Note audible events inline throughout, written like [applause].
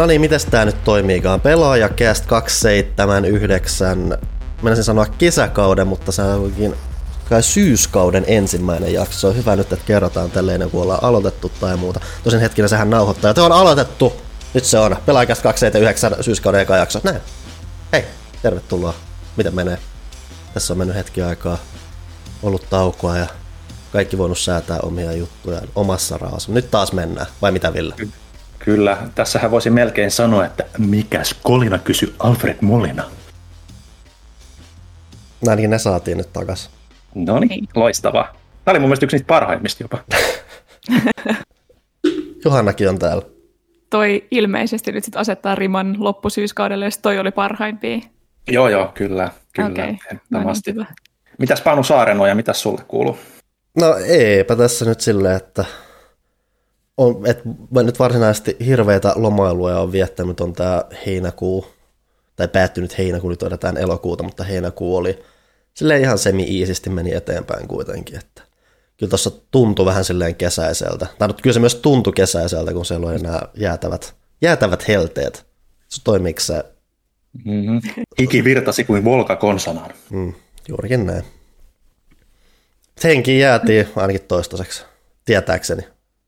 No niin, miten tää nyt toimiikaan? Pelaaja Cast 279, menisin sanoa kesäkauden, mutta se onkin kai syyskauden ensimmäinen jakso. On hyvä nyt, että kerrotaan tälleen, kun ollaan aloitettu tai muuta. Tosin hetkinen sehän nauhoittaa. Ja on aloitettu. Nyt se on. Pelaajakästä 279 syyskauden eka jakso. Näin. Hei, tervetuloa. Miten menee? Tässä on mennyt hetki aikaa. Ollut taukoa ja kaikki voinut säätää omia juttuja omassa raassa. Nyt taas mennään. Vai mitä Ville? Kyllä. Tässähän voisi melkein sanoa, että mikäs kolina kysy Alfred Molina. Näin niin ne saatiin nyt takas. No niin, loistavaa. Tämä oli mun mielestä yksi niistä parhaimmista jopa. [laughs] Johannakin on täällä. Toi ilmeisesti nyt sit asettaa riman loppusyyskaudelle, jos toi oli parhaimpia. Joo, joo, kyllä. kyllä Okei, no niin. Mitäs Panu Saareno ja mitäs sulle kuuluu? No eipä tässä nyt silleen, että on, et nyt varsinaisesti hirveitä lomailuja on viettänyt on tämä heinäkuu, tai päättynyt heinäkuu, nyt odotetaan elokuuta, mutta heinäkuu oli sille ihan semi-iisisti meni eteenpäin kuitenkin, että kyllä tuossa tuntui vähän silleen kesäiseltä. Tai kyllä se myös tuntui kesäiseltä, kun siellä oli nämä jäätävät, jäätävät helteet. Se toimiiko se? Mm-hmm. Hiki virtasi kuin volka konsanaan. Mm, juurikin näin. Henkiin jäätiin ainakin toistaiseksi, tietääkseni.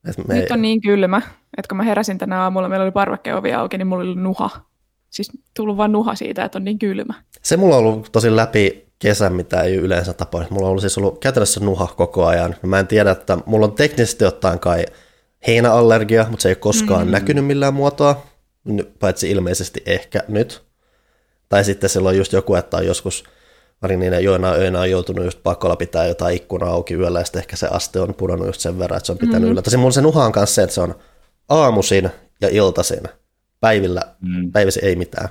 Et me Nyt on niin kylmä, että kun mä heräsin tänä aamulla, meillä oli parvekkeovi auki, niin mulla oli nuha. Siis tullut vaan nuha siitä, että on niin kylmä. Se mulla on ollut tosi läpi kesän, mitä ei yleensä tapahdu. Mulla on ollut siis ollut käytännössä nuha koko ajan. Mä en tiedä, että mulla on teknisesti ottaen kai heinäallergia, mutta se ei ole koskaan mm. näkynyt millään muotoa, paitsi ilmeisesti ehkä nyt. Tai sitten silloin just joku, että on joskus Mari niin joina öinä on joutunut just pakolla pitää jotain ikkunaa auki yöllä, ja sitten ehkä se aste on pudonnut just sen verran, että se on pitänyt mm. yllä. Tosin mulla se nuha on kanssa se, että se on aamusin ja iltasin. Päivillä, mm. päivisin ei mitään.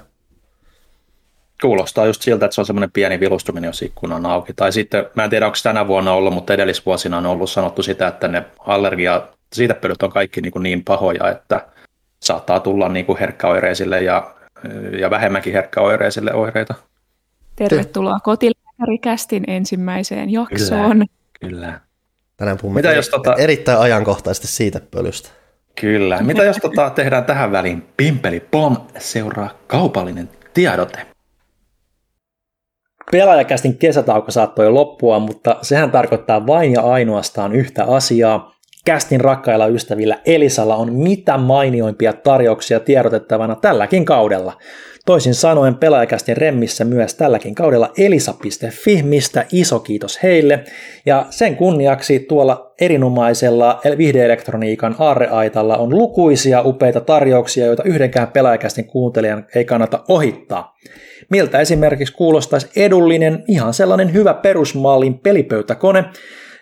Kuulostaa just siltä, että se on semmoinen pieni vilustuminen, jos ikkuna on auki. Tai sitten, mä en tiedä, onko tänä vuonna ollut, mutta edellisvuosina on ollut sanottu sitä, että ne allergia, siitä pölyt on kaikki niin, kuin niin pahoja, että saattaa tulla niin kuin herkkäoireisille ja, ja vähemmänkin herkkäoireisille oireita. Tervetuloa kotilääkärikästin ensimmäiseen jaksoon. Kyllä. kyllä. Tänään puhumme Mitä jos tota... erittäin ajankohtaisesti siitä pölystä. Kyllä. Mitä jos tota tehdään tähän väliin pimpeli pom, seuraa kaupallinen tiedote. Pelaajakästin kesätauko saattoi jo loppua, mutta sehän tarkoittaa vain ja ainoastaan yhtä asiaa. Kästin rakkailla ystävillä Elisalla on mitä mainioimpia tarjouksia tiedotettavana tälläkin kaudella. Toisin sanoen pelaajakästin remmissä myös tälläkin kaudella elisa.fi, mistä iso kiitos heille. Ja sen kunniaksi tuolla erinomaisella viihdeelektroniikan aarreaitalla on lukuisia upeita tarjouksia, joita yhdenkään pelaajakästin kuuntelijan ei kannata ohittaa. Miltä esimerkiksi kuulostaisi edullinen, ihan sellainen hyvä perusmallin pelipöytäkone,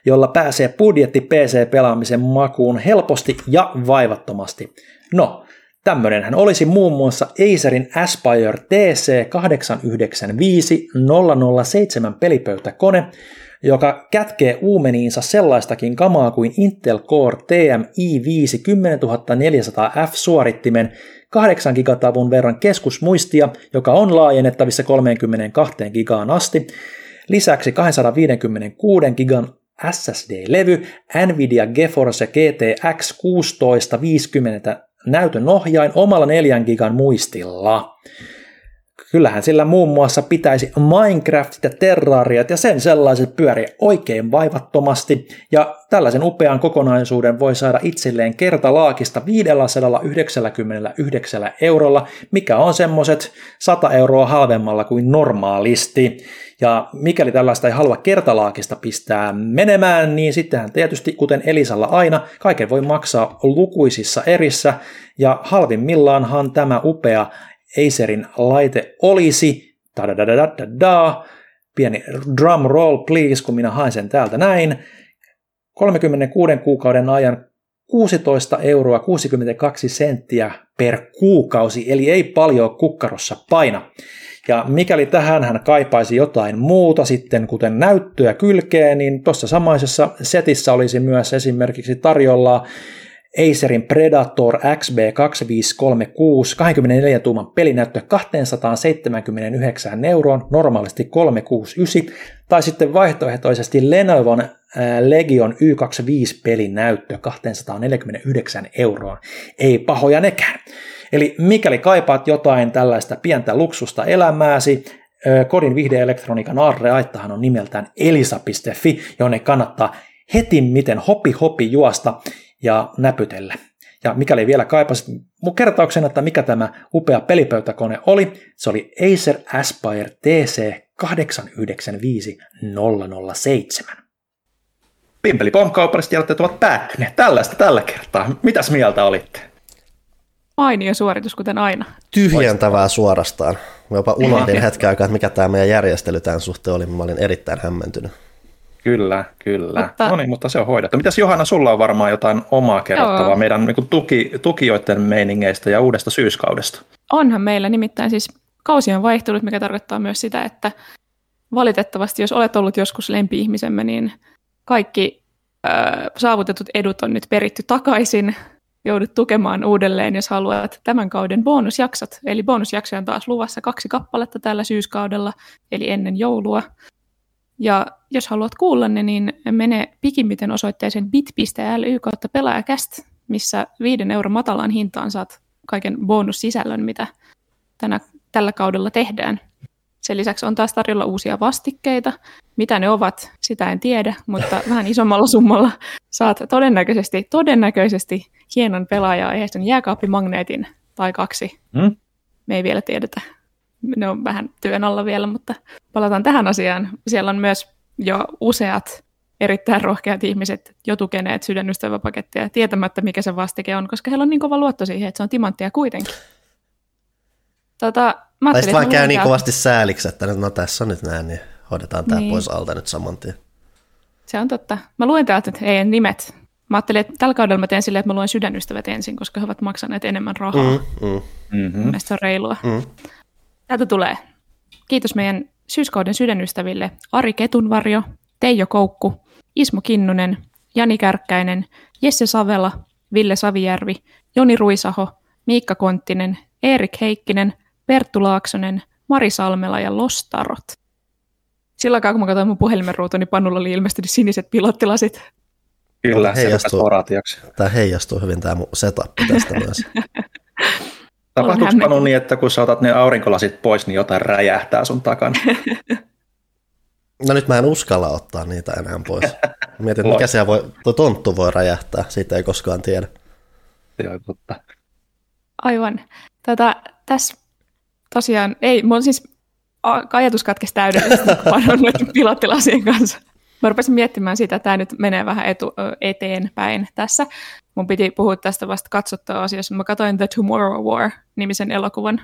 jolla pääsee budjetti PC-pelaamisen makuun helposti ja vaivattomasti. No, Tämmönenhän olisi muun muassa Acerin Aspire TC895-007 pelipöytäkone, joka kätkee uumeniinsa sellaistakin kamaa kuin Intel Core TMI 5 10400F suorittimen 8 gigatavun verran keskusmuistia, joka on laajennettavissa 32 gigaan asti. Lisäksi 256 gigan SSD-levy, Nvidia GeForce GTX 1650 näytön ohjain omalla 4 gigan muistilla. Kyllähän sillä muun muassa pitäisi Minecraftit ja Terrariat ja sen sellaiset pyöriä oikein vaivattomasti, ja tällaisen upean kokonaisuuden voi saada itselleen kertalaakista 599 eurolla, mikä on semmoset 100 euroa halvemmalla kuin normaalisti. Ja mikäli tällaista ei halua kertalaakista pistää menemään, niin sittenhän tietysti, kuten Elisalla aina, kaiken voi maksaa lukuisissa erissä, ja halvimmillaanhan tämä upea Acerin laite olisi, da pieni drum roll please, kun minä haen sen täältä näin, 36 kuukauden ajan 16 euroa 62 senttiä per kuukausi, eli ei paljon kukkarossa paina. Ja mikäli tähän hän kaipaisi jotain muuta sitten, kuten näyttöä kylkeen, niin tuossa samaisessa setissä olisi myös esimerkiksi tarjolla Acerin Predator XB2536 24 tuuman pelinäyttö 279 euroon, normaalisti 369, tai sitten vaihtoehtoisesti Lenovon Legion Y25 pelinäyttö 249 euroon. Ei pahoja nekään. Eli mikäli kaipaat jotain tällaista pientä luksusta elämääsi, kodin viihdeelektroniikan aarreaittahan on nimeltään elisa.fi, jonne kannattaa heti miten hopi hopi juosta ja näpytellä. Ja mikäli vielä kaipasit mun kertauksen, että mikä tämä upea pelipöytäkone oli, se oli Acer Aspire TC 895007. Pimpeli kaupalliset tiedotteet ovat päättyneet tällaista tällä kertaa. Mitäs mieltä olitte? Mainio suoritus, kuten aina. Tyhjentävää suorastaan. Mä jopa [laughs] unohdin hetken aikaa, että mikä tämä meidän järjestely tämän suhteen oli. Mä olin erittäin hämmentynyt. Kyllä, kyllä. Mutta... No niin, mutta se on hoidettu. Mitäs Johanna, sulla on varmaan jotain omaa kerrottavaa Joo. meidän niin tuki, tukijoiden meiningeistä ja uudesta syyskaudesta? Onhan meillä nimittäin siis kausi on vaihtunut, mikä tarkoittaa myös sitä, että valitettavasti, jos olet ollut joskus lempi-ihmisemme, niin kaikki ö, saavutetut edut on nyt peritty takaisin. Joudut tukemaan uudelleen, jos haluat tämän kauden bonusjaksot. Eli bonusjaksoja on taas luvassa kaksi kappaletta tällä syyskaudella, eli ennen joulua. Ja jos haluat kuulla ne, niin mene pikimmiten osoitteeseen bit.ly kautta pelaajakäst, missä viiden euron matalaan hintaan saat kaiken bonussisällön, mitä tänä, tällä kaudella tehdään. Sen lisäksi on taas tarjolla uusia vastikkeita. Mitä ne ovat, sitä en tiedä, mutta [laughs] vähän isommalla summalla saat todennäköisesti, todennäköisesti hienon pelaaja-aiheisen jääkaappimagneetin tai kaksi. Hmm? Me ei vielä tiedetä. Ne on vähän työn alla vielä, mutta palataan tähän asiaan. Siellä on myös jo useat erittäin rohkeat ihmiset jo tukeneet sydänystäväpakettia tietämättä, mikä se vastike on, koska heillä on niin kova luotto siihen, että se on timanttia kuitenkin. Tota, Mä tai vaan käy niin kovasti sääliksi, että no tässä on nyt näin, niin hoidetaan tämä niin. pois alta nyt saman tien. Se on totta. Mä luen täältä että heidän nimet. Mä ajattelin, että tällä kaudella mä teen silleen, että mä luen sydänystävät ensin, koska he ovat maksaneet enemmän rahaa. Mm, mm. Mm-hmm. se on reilua. Mm. Täältä tulee. Kiitos meidän syyskauden sydänystäville Ari Ketunvarjo, Teijo Koukku, Ismo Kinnunen, Jani Kärkkäinen, Jesse Savela, Ville Savijärvi, Joni Ruisaho, Miikka Konttinen, Erik Heikkinen, Perttu Laaksonen, Mari Salmela ja Lostarot. Sillä aikaa, kun mä katsoin mun puhelimen ruutua, niin pannulla oli ilmestynyt siniset pilottilasit. Kyllä, heijastuu, tämä heijastuu hyvin tämä mun setup tästä myös. [laughs] Tapahtuuko Panu niin, että kun sä otat ne aurinkolasit pois, niin jotain räjähtää sun takana? [laughs] No nyt mä en uskalla ottaa niitä enää pois. Mietin, että mikä siellä voi, tuo tonttu voi räjähtää, siitä ei koskaan tiedä. Joo, totta. Aivan. Tätä, tässä tosiaan, ei, mun siis ajatus katkesi täydellisesti, [laughs] kun pilottilasien kanssa. Mä rupesin miettimään sitä, että tämä nyt menee vähän etu, eteenpäin tässä. Mun piti puhua tästä vasta katsottua asiassa. Mä katsoin The Tomorrow War-nimisen elokuvan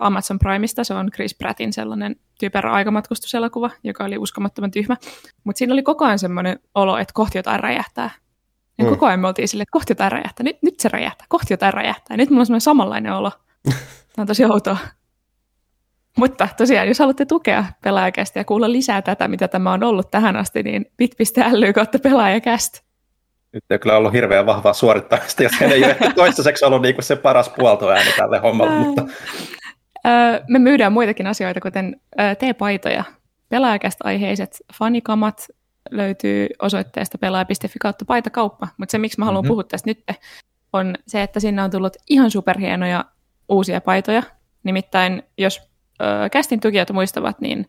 Amazon Primeista. Se on Chris Prattin sellainen typerä aikamatkustuselokuva, joka oli uskomattoman tyhmä. Mutta siinä oli koko ajan semmoinen olo, että kohti jotain räjähtää. Ja mm. koko ajan me oltiin silleen, että kohti jotain räjähtää. Nyt, nyt se räjähtää, kohti jotain räjähtää. Nyt mulla on semmoinen samanlainen olo. [laughs] Tämä on tosi outoa. Mutta tosiaan, jos haluatte tukea pelaajakästä ja kuulla lisää tätä, mitä tämä on ollut tähän asti, niin bit.ly kautta pelaajakästä. Nyt ei kyllä ollut hirveän vahvaa suorittamista, jos ei ole toistaiseksi ollut niin se paras puoltoääni tälle hommalle. Mutta... Me myydään muitakin asioita, kuten T-paitoja, pelaajakästä aiheiset fanikamat löytyy osoitteesta pelaaja.fi kautta paitakauppa. Mutta se, miksi mä haluan mm-hmm. puhua tästä nyt, on se, että sinne on tullut ihan superhienoja uusia paitoja. Nimittäin, jos kästin tukijat muistavat, niin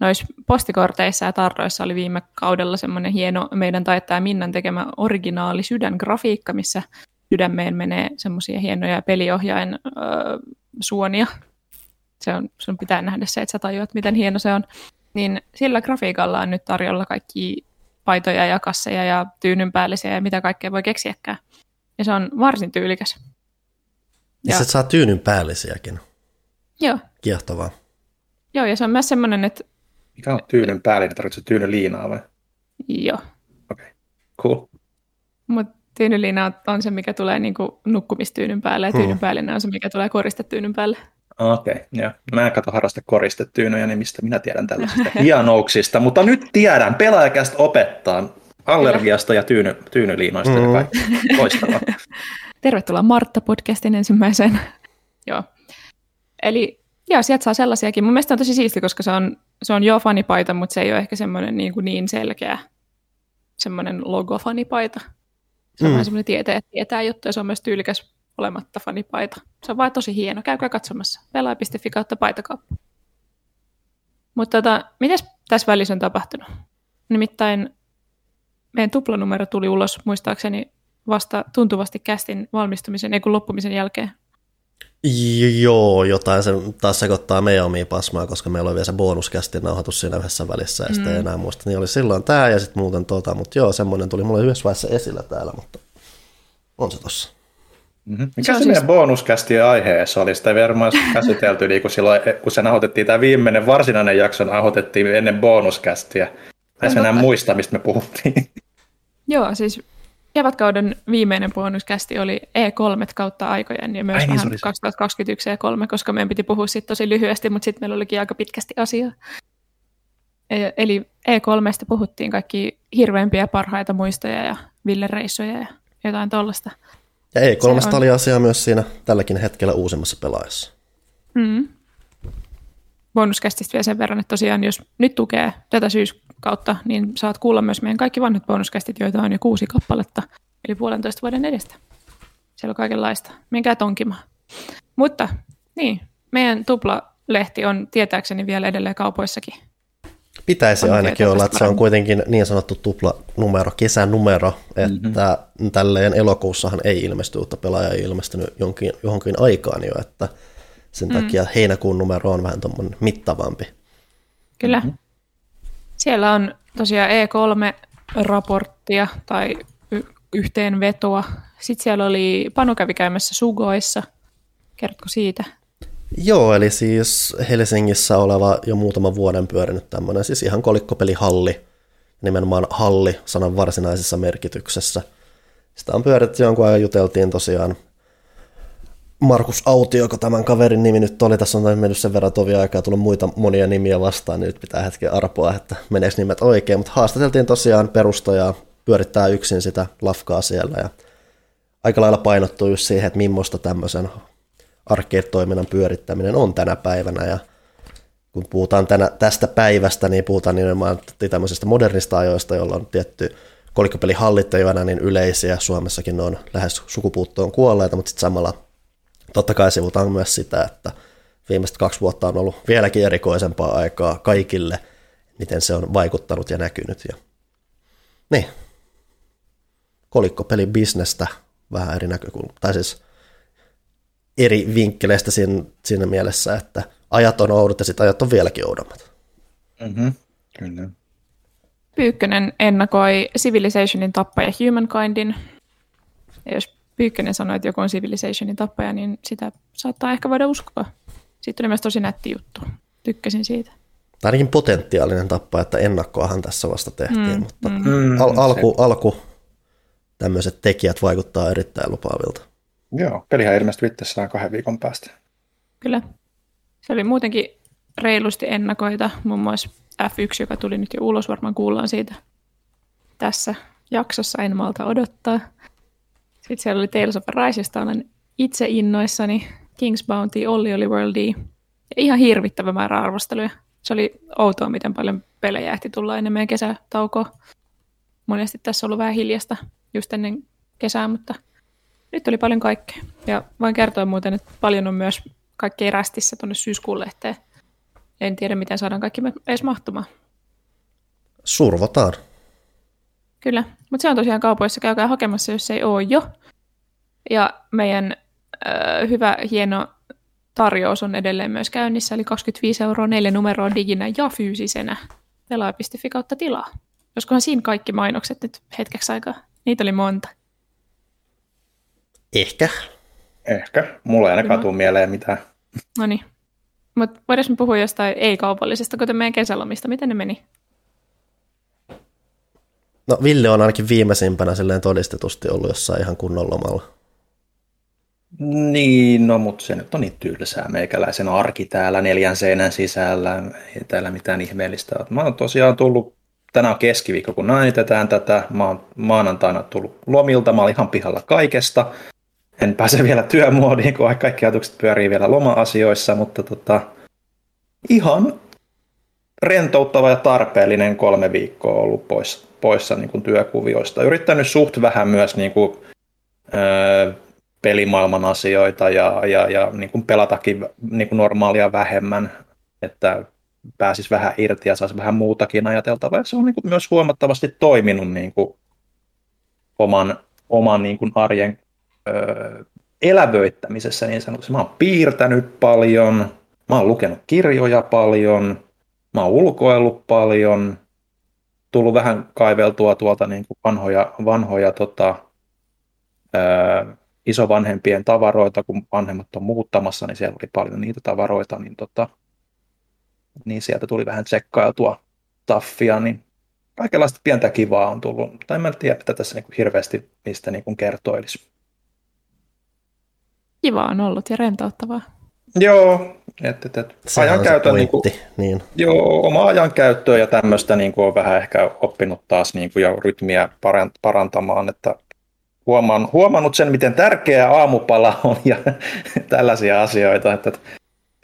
noissa postikorteissa ja tarroissa oli viime kaudella semmoinen hieno meidän taittaja Minnan tekemä originaali sydängrafiikka, missä sydämeen menee semmoisia hienoja peliohjain ö, suonia. Se on, sun pitää nähdä se, että sä tajuat, miten hieno se on. Niin sillä grafiikalla on nyt tarjolla kaikki paitoja ja kasseja ja tyynynpäällisiä ja mitä kaikkea voi keksiäkään. Ja se on varsin tyylikäs. Ja, ja sä saa tyynynpäällisiäkin. Joo. Kiehtovaa. Joo, ja se on myös semmoinen, että... Mikä on tyynyn päällinen? Tarvitsetko tyynyn liinaa vai? Joo. Okei, okay. cool. Mutta tyynyliina on se, mikä tulee niinku nukkumistyynyn päälle, ja tyynyn hmm. päällinen on se, mikä tulee koristetyynyn päälle. Okei, okay, joo. Mä en katso harrasta koristetyynyjä, niin mistä minä tiedän tällaisista [laughs] hienouksista, mutta nyt tiedän, pelaajakästä opettaa allergiasta ja tyyny, tyynyliinoista mm. ja kaikki. Loistavaa. [laughs] Tervetuloa Martta-podcastin ensimmäiseen. [laughs] Joo. Eli joo, sieltä saa sellaisiakin. Mun mielestä on tosi siisti, koska se on, se on jo fanipaita, mutta se ei ole ehkä semmoinen niin, kuin niin selkeä semmoinen logo-fanipaita. Se on mm. vähän semmoinen tietää, tietää juttu ja se on myös tyylikäs olematta fanipaita. Se on vaan tosi hieno. Käykää katsomassa. Pelaaja.fi kautta paitakauppa. Mutta tota, mitäs tässä välissä on tapahtunut? Nimittäin meidän tuplanumero tuli ulos muistaakseni vasta tuntuvasti kästin valmistumisen, ei kun loppumisen jälkeen. Joo, jotain se taas sekoittaa meidän omia pasmaa, koska meillä oli vielä se bonuskästi nauhoitus siinä yhdessä välissä ja mm. sitten ei enää muista. Niin oli silloin tämä ja sitten muuten tota, mutta joo, semmoinen tuli mulle yhdessä vaiheessa esillä täällä, mutta on se tossa. Mm-hmm. Mikä se, se siis... meidän bonuskästi aiheessa oli? Sitä ei varmaan käsitelty, niin kun, silloin, kun se nauhoitettiin, tämä viimeinen varsinainen jakso nauhoitettiin ennen bonuskästiä. Mä en enää muista, mistä me puhuttiin. Joo, siis kevätkauden viimeinen bonuskästi oli E3 kautta aikojen ja myös Ai, niin, vähän niin, 2021 E3, koska meidän piti puhua siitä tosi lyhyesti, mutta sitten meillä olikin aika pitkästi asiaa. E, eli E3 puhuttiin kaikki hirveämpiä parhaita muistoja ja villereissuja ja jotain tuollaista. Ja E3 oli asia myös siinä tälläkin hetkellä uusimmassa pelaajassa. Mm. Bonuskästistä vielä sen verran, että tosiaan jos nyt tukee tätä syyskautta, niin saat kuulla myös meidän kaikki vanhat bonuskästit, joita on jo kuusi kappaletta, eli puolentoista vuoden edestä. Siellä on kaikenlaista. Menkää tonkimaan. Mutta niin, meidän tuplalehti on tietääkseni vielä edelleen kaupoissakin. Pitäisi on ainakin olla, että se on kuitenkin niin sanottu tuplanumero, kesänumero, että mm-hmm. tälleen elokuussahan ei ilmesty uutta pelaajaa, ei ilmestynyt jonkin, johonkin aikaan jo, että sen mm. takia heinäkuun numero on vähän tuommoinen mittavampi. Kyllä. Mm-hmm. Siellä on tosiaan E3-raporttia tai y- yhteenvetoa. Sitten siellä oli, Panu kävi käymässä Sugoissa. Kerrotko siitä? Joo, eli siis Helsingissä oleva jo muutaman vuoden pyörinyt tämmöinen siis ihan kolikkopelihalli, nimenomaan halli sanan varsinaisessa merkityksessä. Sitä on pyöritty jonkun ajan, juteltiin tosiaan Markus Autio, kun tämän kaverin nimi nyt oli, tässä on mennyt sen verran tovia aikaa, tullut muita monia nimiä vastaan, niin nyt pitää hetken arpoa, että meneekö nimet oikein, mutta haastateltiin tosiaan perustajaa, pyörittää yksin sitä lafkaa siellä ja aika lailla painottuu just siihen, että millaista tämmöisen arcade-toiminnan pyörittäminen on tänä päivänä. Ja kun puhutaan tänä, tästä päivästä, niin puhutaan nimenomaan tämmöisestä modernista ajoista, jolla on tietty kolikkopelihallit niin yleisiä. Suomessakin ne on lähes sukupuuttoon kuolleita, mutta sitten samalla totta kai sivutaan myös sitä, että viimeiset kaksi vuotta on ollut vieläkin erikoisempaa aikaa kaikille, miten se on vaikuttanut ja näkynyt. Ja... Niin, kolikkopelin bisnestä vähän eri näkökulma, tai siis eri vinkkeleistä siinä, siinä mielessä, että ajat on oudot ja sitten ajat on vieläkin oudommat. Mm-hmm. Kyllä. Pyykkönen ennakoi Civilizationin tappaja Humankindin. Ja jos Pyykkönen sanoi, että joku on Civilizationin tappaja, niin sitä saattaa ehkä voida uskoa. Siitä tuli myös tosi nätti juttu. Tykkäsin siitä. Tämä ainakin potentiaalinen tappaja, että ennakkoahan tässä vasta tehtiin, mm, mutta mm. Al- alku, alku tämmöiset tekijät vaikuttaa erittäin lupaavilta. Joo, pelihän ilmestyy itsessään kahden viikon päästä. Kyllä. Se oli muutenkin reilusti ennakoita, muun muassa F1, joka tuli nyt jo ulos, varmaan kuullaan siitä tässä jaksossa, en malta odottaa. Sitten siellä oli Tales of Arise, josta olen itse innoissani, King's Bounty, Olli oli Worldi, ja ihan hirvittävä määrä arvosteluja. Se oli outoa, miten paljon pelejä ehti tulla ennen meidän kesätaukoa. Monesti tässä on ollut vähän hiljasta just ennen kesää, mutta – nyt oli paljon kaikkea. Ja voin kertoa muuten, että paljon on myös kaikkea rästissä tuonne syyskuun lehteen. En tiedä, miten saadaan kaikki edes mahtumaan. Survotaan. Kyllä, mutta se on tosiaan kaupoissa. Käykää hakemassa, jos ei ole jo. Ja meidän äh, hyvä, hieno tarjous on edelleen myös käynnissä, eli 25 euroa neljä numeroa diginä ja fyysisenä. Pelaaja.fi kautta tilaa. Joskohan siinä kaikki mainokset nyt hetkeksi aikaa? Niitä oli monta. Ehkä. Ehkä. Mulla ei ainakaan tule mieleen mitään. No niin. Mutta voidaanko puhua jostain ei-kaupallisesta, kuten meidän kesälomista? Miten ne meni? No Ville on ainakin viimeisimpänä silleen todistetusti ollut jossain ihan kunnon lomalla. Niin, no mutta se nyt on niin tylsää meikäläisen arki täällä neljän seinän sisällä. Ei täällä mitään ihmeellistä ole. Mä oon tosiaan tullut, tänään on keskiviikko kun nainitetään tätä. Mä oon maanantaina tullut lomilta, mä olin ihan pihalla kaikesta en pääse vielä työmuodiin, kun kaikki ajatukset pyörii vielä loma-asioissa, mutta tota, ihan rentouttava ja tarpeellinen kolme viikkoa ollut pois, poissa niin kuin työkuvioista. Yrittänyt suht vähän myös niin kuin, öö, pelimaailman asioita ja, ja, ja niin kuin pelatakin niin kuin normaalia vähemmän, että pääsisi vähän irti ja saisi vähän muutakin ajateltavaa. Ja se on niin kuin myös huomattavasti toiminut niin kuin oman, oman niin kuin arjen ö, elävöittämisessä niin sanotusti. Mä oon piirtänyt paljon, mä oon lukenut kirjoja paljon, mä oon ulkoillut paljon, tullut vähän kaiveltua tuolta niin kuin vanhoja, vanhoja tota, ö, isovanhempien tavaroita, kun vanhemmat on muuttamassa, niin siellä oli paljon niitä tavaroita, niin, tota, niin sieltä tuli vähän tsekkailtua taffia, niin kaikenlaista pientä kivaa on tullut, mutta en mä tiedä, että tässä niin kuin hirveästi mistä niin kuin kertoilisi. Kiva on ollut ja rentouttavaa. Joo, et, et, ajan käytön, niin kuin, niin. joo, oma ajan käyttöä ja tämmöistä niin kuin on vähän ehkä oppinut taas niin kuin, ja rytmiä parantamaan, että huomaan, huomannut sen, miten tärkeä aamupala on ja [laughs] tällaisia asioita, että, että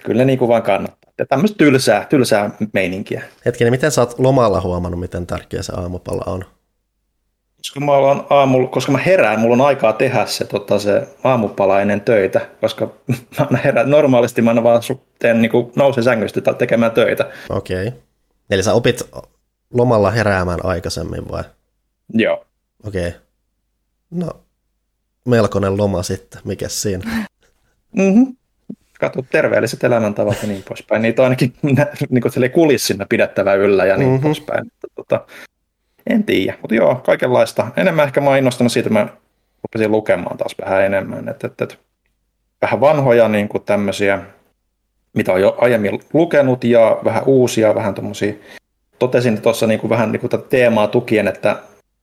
kyllä niin kuin vaan kannattaa. Ja tämmöistä tylsää, tylsää meininkiä. Hetkinen, miten sä oot lomalla huomannut, miten tärkeä se aamupala on? Koska mä, olen aamulla, koska mä herään, mulla on aikaa tehdä se, tota, se aamupala ennen töitä, koska [laughs] mä herään, normaalisti mä vaan teen, niin kuin, nousen sängystä tekemään töitä. Okei. Okay. Eli sä opit lomalla heräämään aikaisemmin vai? Joo. Okei. Okay. No, melkoinen loma sitten, mikä siinä? Mm-hmm. Katso terveelliset elämäntavat ja niin poispäin. Niitä on ainakin niin kuin kulissina pidettävä yllä ja niin mm-hmm. poispäin. Tota, en tiedä, mutta joo, kaikenlaista. Enemmän ehkä mä innostunut siitä, mä rupesin lukemaan taas vähän enemmän. Et, et, et, vähän vanhoja niin kuin tämmöisiä, mitä on jo aiemmin lukenut ja vähän uusia, vähän tuommoisia. Totesin tuossa niin kuin vähän niin kuin tätä teemaa tukien, että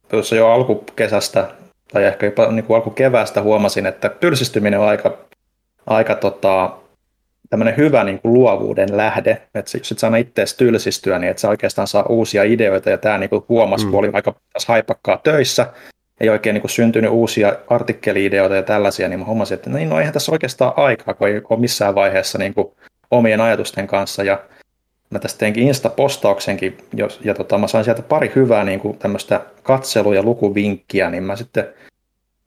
tuossa jo alkukesästä tai ehkä jopa niin kuin alkukeväästä huomasin, että tylsistyminen on aika, aika tota, tämmöinen hyvä niin kuin luovuuden lähde, että jos et saa itse tylsistyä, niin että sä oikeastaan saa uusia ideoita, ja tämä niin kuin huomasi, mm. kun oli aika haipakkaa töissä, ei oikein niin kuin syntynyt uusia artikkeli-ideoita ja tällaisia, niin mä huomasin, että niin, no eihän tässä oikeastaan aikaa, kun ei ole missään vaiheessa niin kuin omien ajatusten kanssa, ja mä tästä teinkin Insta-postauksenkin, jos, ja tota, mä sain sieltä pari hyvää niin kuin tämmöistä katselu- ja lukuvinkkiä, niin mä sitten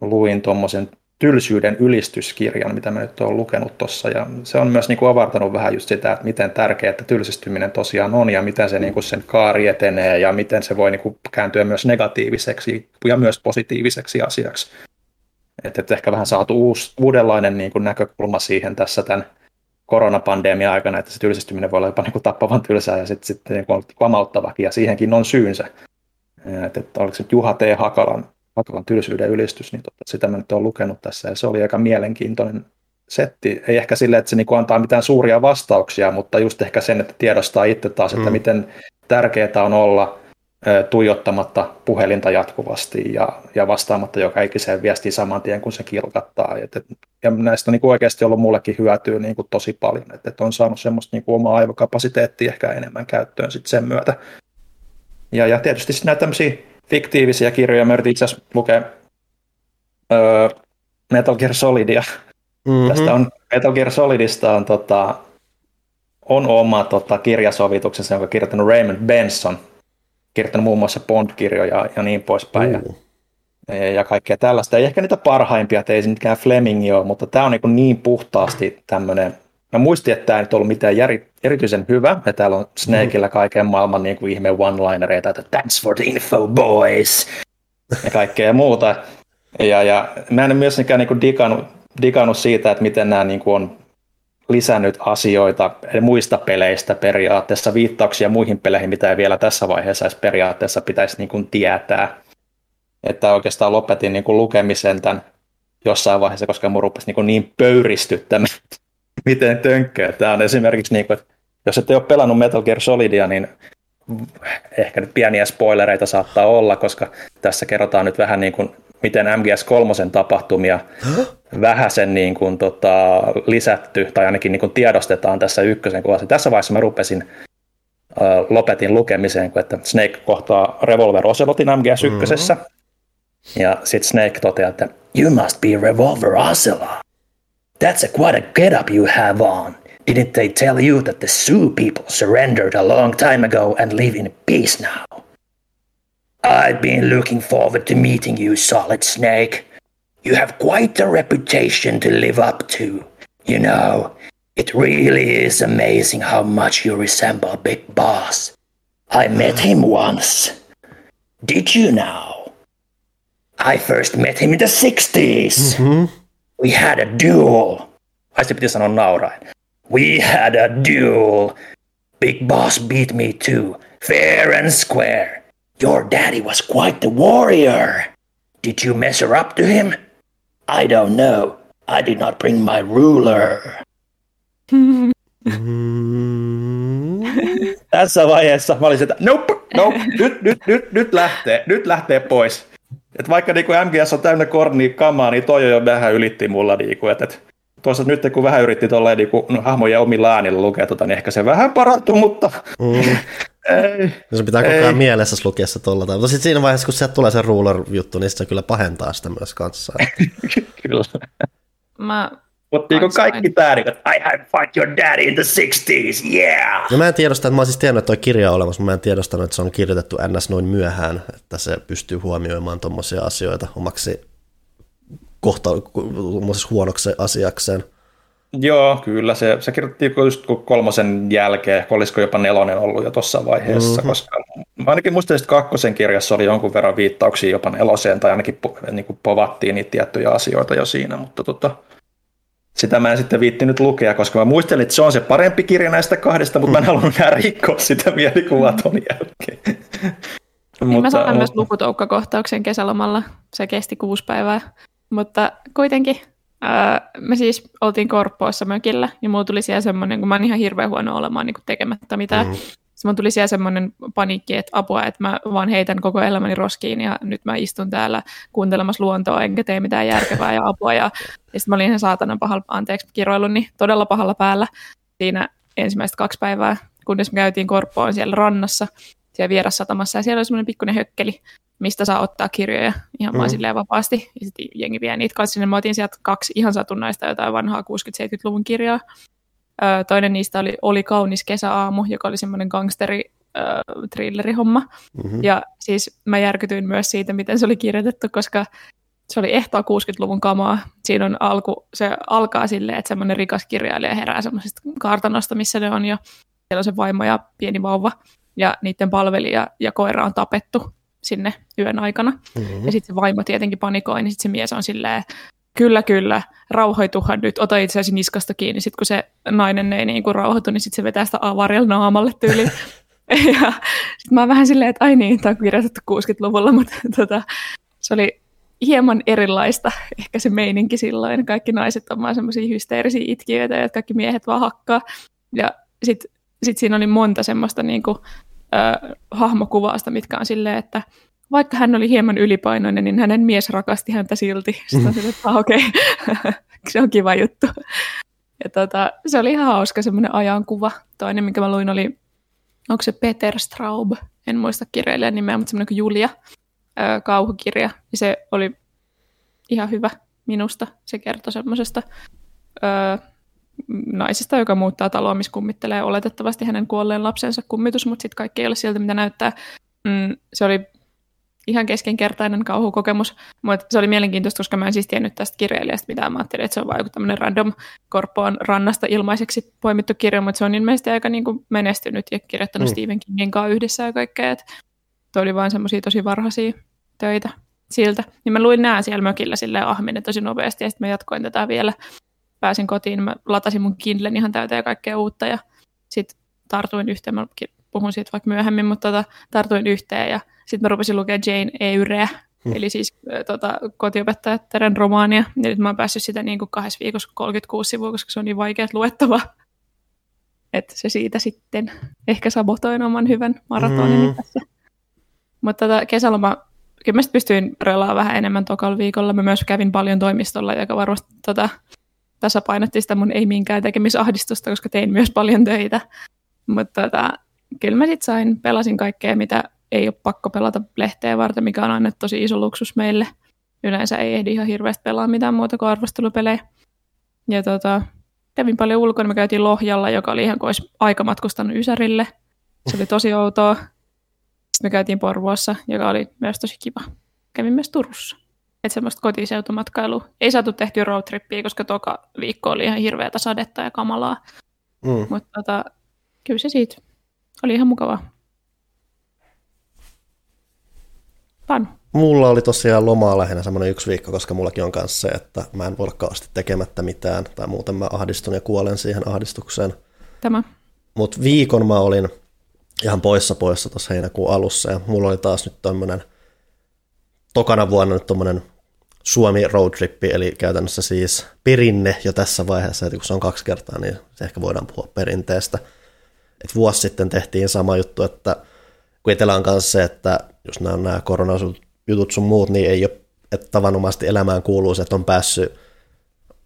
luin tuommoisen tylsyyden ylistyskirjan, mitä mä nyt olen lukenut tuossa. Ja se on myös niin kuin avartanut vähän just sitä, että miten tärkeää että tylsistyminen tosiaan on ja miten se niin kuin sen kaari etenee ja miten se voi niin kuin kääntyä myös negatiiviseksi ja myös positiiviseksi asiaksi. Että et ehkä vähän saatu uusi, uudenlainen niin kuin näkökulma siihen tässä tämän koronapandemian aikana, että se tylsistyminen voi olla jopa niin kuin tappavan tylsää ja sitten, sitten niin kuin ja siihenkin on syynsä. Että, että oliko se Juha T. Hakalan Hakalan tylsyyden ylistys, niin tota, sitä mä nyt olen lukenut tässä, ja se oli aika mielenkiintoinen setti. Ei ehkä sille, että se niinku antaa mitään suuria vastauksia, mutta just ehkä sen, että tiedostaa itse taas, että mm. miten tärkeää on olla tuijottamatta puhelinta jatkuvasti ja, ja vastaamatta joka ikiseen viestiin saman tien, kun se kilkattaa. Et, et, ja näistä on niin oikeasti ollut mullekin hyötyä niin kuin tosi paljon, että et on saanut semmoista niin kuin omaa aivokapasiteettia ehkä enemmän käyttöön sit sen myötä. Ja, ja tietysti näitä tämmöisiä fiktiivisiä kirjoja. Mä yritin itse asiassa lukea öö, Metal Gear Solidia. Mm-hmm. Tästä on, Metal Gear Solidista on, tota, on oma tota, kirjasovituksensa, jonka on kirjoittanut Raymond Benson. Kirjoittanut muun muassa Bond-kirjoja ja niin poispäin. Mm. Ja, ja kaikkea tällaista. Ei ehkä niitä parhaimpia, ei se mikään Fleming ole, mutta tämä on niin, niin puhtaasti tämmöinen Mä muistin, että tämä ei nyt ollut mitään järi, erityisen hyvä, ja täällä on Snakeillä kaiken maailman niin kuin ihme one-linereita, että thanks for the info boys, ja kaikkea muuta. Ja, ja mä en myöskään niin digannut, digannut siitä, että miten nämä niin kuin on lisännyt asioita muista peleistä periaatteessa, viittauksia muihin peleihin, mitä ei vielä tässä vaiheessa edes periaatteessa pitäisi niin kuin tietää. Että oikeastaan lopetin niin kuin lukemisen tämän jossain vaiheessa, koska mun rupesi niin, niin pöyristyttämään miten tönkkää tämä on. Esimerkiksi, niin kuin, että jos ette ole pelannut Metal Gear Solidia, niin ehkä nyt pieniä spoilereita saattaa olla, koska tässä kerrotaan nyt vähän niin kuin, miten MGS3 tapahtumia vähän sen niin kuin, tota, lisätty, tai ainakin niin kuin tiedostetaan tässä ykkösen kuvassa. Tässä vaiheessa mä rupesin, äh, lopetin lukemiseen, kun että Snake kohtaa Revolver Ocelotin MGS1, mm-hmm. ja sitten Snake toteaa, että You must be Revolver Ocelot. That's a quite a getup you have on. Didn't they tell you that the Sioux people surrendered a long time ago and live in peace now? I've been looking forward to meeting you, Solid Snake. You have quite a reputation to live up to. You know, it really is amazing how much you resemble Big Boss. I met him once. Did you now? I first met him in the 60s. We had a duel. Ai se piti sanoa nauraen. We had a duel. Big Boss beat me too, fair and square. Your daddy was quite the warrior. Did you measure up to him? I don't know. I did not bring my ruler. [laughs] Tässä vaiheessa mä olisin, että nope, nope, nyt, nyt, nyt, nyt lähtee, nyt lähtee pois. Et vaikka niin kuin MGS on täynnä kornia kamaa, niin toi jo vähän ylitti mulla. Niin kuin, että, että tuossa nyt kun vähän yritti tolleen niin kuin, no, hahmoja omilla äänillä lukea, tota, niin ehkä se vähän parantui, mutta Mm. [laughs] ei. Ja se pitää koko ajan mielessä lukea se tuolla. Mutta sitten siinä vaiheessa, kun sieltä tulee se ruler-juttu, niin se kyllä pahentaa sitä myös kanssa. [laughs] Kyllä. Mä, Mutta niin Fine, kaikki tää, niin, että I had fought your daddy in the 60s, yeah! Ja mä en tiedosta, että mä oon siis tiennyt, että toi kirja on olemassa, mutta mä en tiedostanut, että se on kirjoitettu ns. noin myöhään, että se pystyy huomioimaan tuommoisia asioita omaksi kohta huonoksi asiakseen. Joo, kyllä. Se, se kirjoitti just kolmosen jälkeen, olisiko jopa nelonen ollut jo tuossa vaiheessa, Mhm. mm-hmm. koska mä ainakin muistan, että kakkosen kirjassa oli jonkun verran viittauksia jopa neloseen, tai ainakin po, niin kuin povattiin niitä tiettyjä asioita jo siinä, mutta tota, sitä mä en sitten viittinyt lukea, koska mä muistelin, että se on se parempi kirja näistä kahdesta, mutta mä en halunnut enää rikkoa sitä mielikuvaa ton jälkeen. Niin mä sain myös lukutoukkakohtauksen kesälomalla. Se kesti kuusi päivää. Mutta kuitenkin me siis oltiin Korppoossa mökillä, ja mulla tuli siellä semmoinen, kun mä oon ihan hirveän huono olemaan niin tekemättä mitään. Mm. Sitten mulla tuli siellä semmoinen paniikki, että apua, että mä vaan heitän koko elämäni roskiin, ja nyt mä istun täällä kuuntelemassa luontoa, enkä tee mitään järkevää ja apua. Ja, ja sitten mä olin ihan saatanan pahalla, anteeksi kiroilun, niin todella pahalla päällä siinä ensimmäistä kaksi päivää, kunnes me käytiin Korppoon siellä rannassa, siellä vierassatamassa, ja siellä oli semmoinen pikkuinen hökkeli, mistä saa ottaa kirjoja ihan vaan Mm. silleen vapaasti. Ja sitten jengi vie niitä kanssa sinne. Mä otin sieltä kaksi ihan satunnaista jotain vanhaa 60-70-luvun kirjaa. Ö, toinen niistä oli Oli kaunis kesäaamu, joka oli semmoinen gangsteri thrillerihomma. Mm-hmm. Ja siis mä järkytyin myös siitä, miten se oli kirjoitettu, koska se oli ehtoa 60-luvun kamaa. Siinä on alku, se alkaa silleen, että semmoinen rikas kirjailija herää semmoisesta kartanosta, missä ne on jo. Siellä on se vaimo ja pieni vauva ja niiden palvelija ja koira on tapettu sinne yön aikana. Mm-hmm. Ja sitten se vaimo tietenkin panikoi, niin sitten se mies on silleen, kyllä, kyllä, rauhoituhan nyt, ota itseäsi niskasta kiinni. Sitten kun se nainen ei niinku rauhoitu, niin sitten se vetää sitä avarilla naamalle tyyliin. [laughs] ja sitten mä oon vähän silleen, että ai niin, tämä on kirjoitettu 60-luvulla, mutta [laughs] tota, se oli hieman erilaista ehkä se meininki silloin. Kaikki naiset on vaan semmoisia hysteerisiä itkiöitä, ja kaikki miehet vaan hakkaa. Ja sitten sit siinä oli monta semmoista niinku, äh, hahmokuvausta, mitkä on silleen, että vaikka hän oli hieman ylipainoinen, niin hänen mies rakasti häntä silti. [laughs] Sitten on että ah, okei, okay. [laughs] se on kiva juttu. Ja tota, se oli ihan hauska semmoinen ajankuva. Toinen, minkä mä luin, oli, onko se Peter Straub, en muista kirjailijan nimeä, mutta semmoinen kuin Julia, ö, kauhukirja. Ja se oli ihan hyvä minusta. Se kertoi semmoisesta naisesta, joka muuttaa taloa, missä kummittelee oletettavasti hänen kuolleen lapsensa kummitus, mutta sitten kaikki ei ole siltä, mitä näyttää. Mm, se oli ihan keskenkertainen kauhukokemus, mutta se oli mielenkiintoista, koska mä en siis tiennyt tästä kirjailijasta mitään. Mä ajattelin, että se on vain joku tämmöinen random korppoon rannasta ilmaiseksi poimittu kirja, mutta se on ilmeisesti aika niin kuin menestynyt ja kirjoittanut Mm. Stephen Kingin kanssa yhdessä ja kaikkea. Et toi oli vain semmoisia tosi varhaisia töitä siltä. Niin mä luin nää siellä mökillä silleen ahminen tosi nopeasti ja sitten mä jatkoin tätä vielä. Pääsin kotiin, mä latasin mun Kindlen ihan täyteen kaikkea uutta ja sitten tartuin yhteen, mä puhun siitä vaikka myöhemmin, mutta tota, tartuin yhteen ja sitten mä rupesin lukemaan Jane Eyreä, Hmm. eli siis tota, kotiopettajattaren romaania. Ja nyt mä oon päässyt sitä niin kuin kahdessa viikossa 36 sivua, koska se on niin vaikea luettava. Että se siitä sitten ehkä sabotoin oman hyvän maratonini Mm. tässä. Mutta tota, kesäloma, kyllä mä sit pystyin relaamaan vähän enemmän tokalla viikolla. Mä myös kävin paljon toimistolla, joka varmasti tota, tasapainotti sitä mun ei minkään tekemisahdistusta, koska tein myös paljon töitä. Mutta tota, kyllä mä sitten sain, pelasin kaikkea, mitä ei ole pakko pelata lehteä varten, mikä on aina tosi iso luksus meille. Yleensä ei ehdi ihan hirveästi pelaa mitään muuta kuin arvostelupelejä. Ja tota, kävin paljon ulkona, me käytiin Lohjalla, joka oli ihan kuin olisi aika matkustanut Ysärille. Se oli tosi outoa. Sitten me käytiin Porvoossa, joka oli myös tosi kiva. Kävin myös Turussa. että semmoista kotiseutumatkailua. Ei saatu tehtyä roadtrippiä, koska toka viikko oli ihan hirveätä sadetta ja kamalaa. Mm. Mutta tota, kyllä se siitä oli ihan mukavaa. Panu. Mulla oli tosiaan lomaa lähinnä semmoinen yksi viikko, koska mullakin on kanssa se, että mä en voi olla kauheasti tekemättä mitään, tai muuten mä ahdistun ja kuolen siihen ahdistukseen. Tämä. Mutta viikon mä olin ihan poissa poissa tuossa heinäkuun alussa, ja mulla oli taas nyt tämmöinen tokana vuonna nyt tommonen Suomi roadtrippi, eli käytännössä siis perinne jo tässä vaiheessa, että kun se on kaksi kertaa, niin se ehkä voidaan puhua perinteestä. Et vuosi sitten tehtiin sama juttu, että kun itsellä on kanssa se, että jos nämä nämä koronajutut sun muut, niin ei ole, että tavanomaisesti elämään kuuluu että on päässyt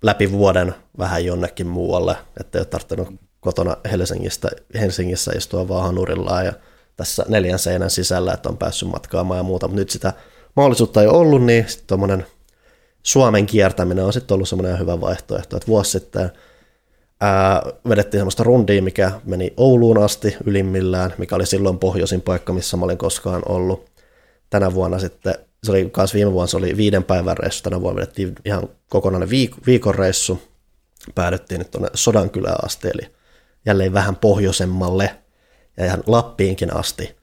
läpi vuoden vähän jonnekin muualle, että ei ole tarvinnut kotona Helsingistä, Helsingissä istua vaan hanurillaan ja tässä neljän seinän sisällä, että on päässyt matkaamaan ja muuta, mutta nyt sitä mahdollisuutta ei ollut, niin sitten tuommoinen Suomen kiertäminen on sitten ollut semmoinen hyvä vaihtoehto, että vuosi sitten ää, vedettiin semmoista rundia, mikä meni Ouluun asti ylimmillään, mikä oli silloin pohjoisin paikka, missä mä olin koskaan ollut. Tänä vuonna sitten, se oli myös viime vuonna, se oli viiden päivän reissu, tänä vuonna vedettiin ihan kokonainen viik- viikon reissu, päädyttiin nyt tuonne Sodankylään asti, eli jälleen vähän pohjoisemmalle ja ihan Lappiinkin asti.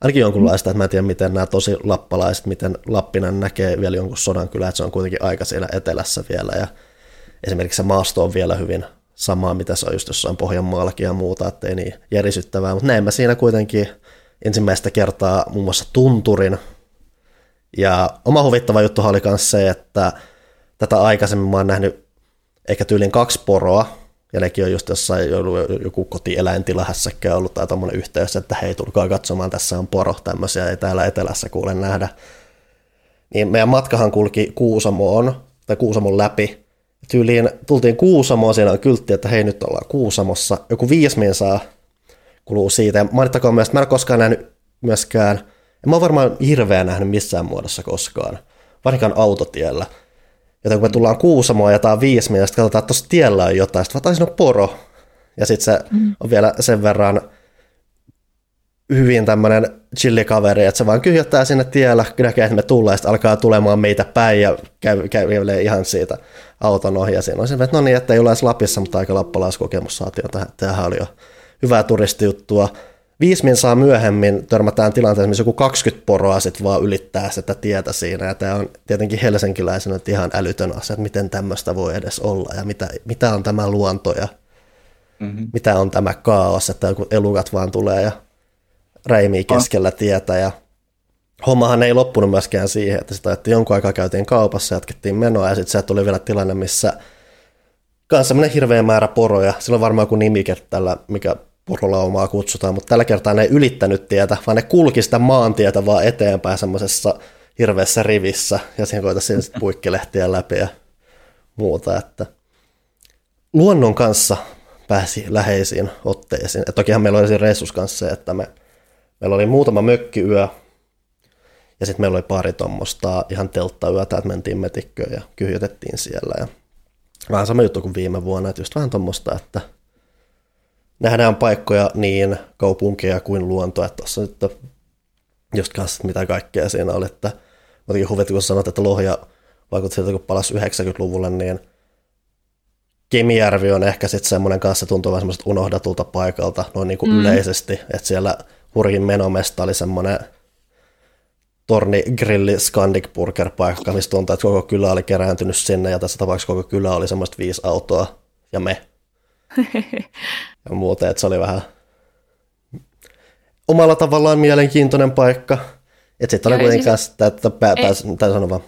Ainakin jonkunlaista, että mä en tiedä, miten nämä tosi lappalaiset, miten Lappinen näkee vielä jonkun Sodankylän, että se on kuitenkin aika siellä etelässä vielä ja esimerkiksi se maasto on vielä hyvin samaa, mitä se on just jossain Pohjanmaallakin ja muuta, ettei niin järisyttävää, mutta näin mä siinä kuitenkin ensimmäistä kertaa muun muassa tunturin. Ja oma huvittava juttu oli myös se, että tätä aikaisemmin mä oon nähnyt ehkä tyylin kaksi poroa, ja nekin on just jossain joku kotieläintila hässäkkä ollut tai tommonen yhteys, että hei, tulkaa katsomaan, tässä on poro, tämmöisiä ei täällä etelässä kuule nähdä. Niin meidän matkahan kulki Kuusamoon, tai Kuusamon läpi. Tyyliin tultiin Kuusamoon, siinä on kyltti, että hei, nyt ollaan Kuusamossa. Joku viisi saa kuluu siitä. Ja mainittakoon myös, että mä en ole koskaan nähnyt myöskään, en mä ole varmaan hirveän nähnyt missään muodossa koskaan, varsinkaan autotiellä – Joten kun me tullaan Kuusamoon ja tämä on viisi ja sitten katsotaan, että tuossa tiellä on jotain, sitten vaan on poro. Ja sitten se mm. on vielä sen verran hyvin tämmöinen chillikaveri, että se vaan kyhjöttää sinne tiellä, näkee, että me tullaan, ja alkaa tulemaan meitä päin ja käy, käy ihan siitä auton ohi. Ja siinä se, että no niin, että ei ole edes Lapissa, mutta aika lappalaiskokemus saatiin. Tämähän oli jo hyvää turistijuttua. Viisi saa myöhemmin törmätään tilanteeseen, missä joku 20 poroa sit vaan ylittää sitä tietä siinä. Ja tämä on tietenkin helsinkiläisenä ihan älytön asia, että miten tämmöistä voi edes olla ja mitä, mitä on tämä luonto ja mm-hmm. mitä on tämä kaos, että joku elukat vaan tulee ja räimii keskellä tietä. Ja hommahan ei loppunut myöskään siihen, että sitä että jonkun aikaa käytiin kaupassa, jatkettiin menoa ja sitten se tuli vielä tilanne, missä kanssa semmoinen hirveä määrä poroja. Sillä on varmaan joku nimike tällä, mikä purolaumaa kutsutaan, mutta tällä kertaa ne ei ylittänyt tietä, vaan ne kulki sitä maantietä vaan eteenpäin semmoisessa hirveässä rivissä, ja siihen koitaisiin sitten puikkelehtiä läpi ja muuta, että luonnon kanssa pääsi läheisiin otteisiin. Et tokihan meillä oli siinä reissus kanssa se, että me, meillä oli muutama mökkiyö, ja sitten meillä oli pari tuommoista ihan telttayötä, että mentiin metikköön ja kyhjötettiin siellä. Ja vähän sama juttu kuin viime vuonna, että just vähän tuommoista, että – nähdään paikkoja niin kaupunkeja kuin luontoa, että tuossa nyt just kanssa mitä kaikkea siinä oli, että jotenkin huvitti, kun sanoit, että Lohja vaikutti siltä, kun palasi 90-luvulle, niin Kemijärvi on ehkä sitten semmoinen kanssa tuntuu vähän semmoiselta unohdatulta paikalta noin niin kuin mm. yleisesti, että siellä Hurjin menomesta oli semmoinen torni grilli Scandic Burger paikka, missä tuntuu, että koko kylä oli kerääntynyt sinne ja tässä tapauksessa koko kylä oli semmoista viisi autoa ja me. [laughs] ja muuta, että se oli vähän omalla tavallaan mielenkiintoinen paikka. Että sitten oli kuitenkin siis, että, että pää, pääs, tai sano vaan.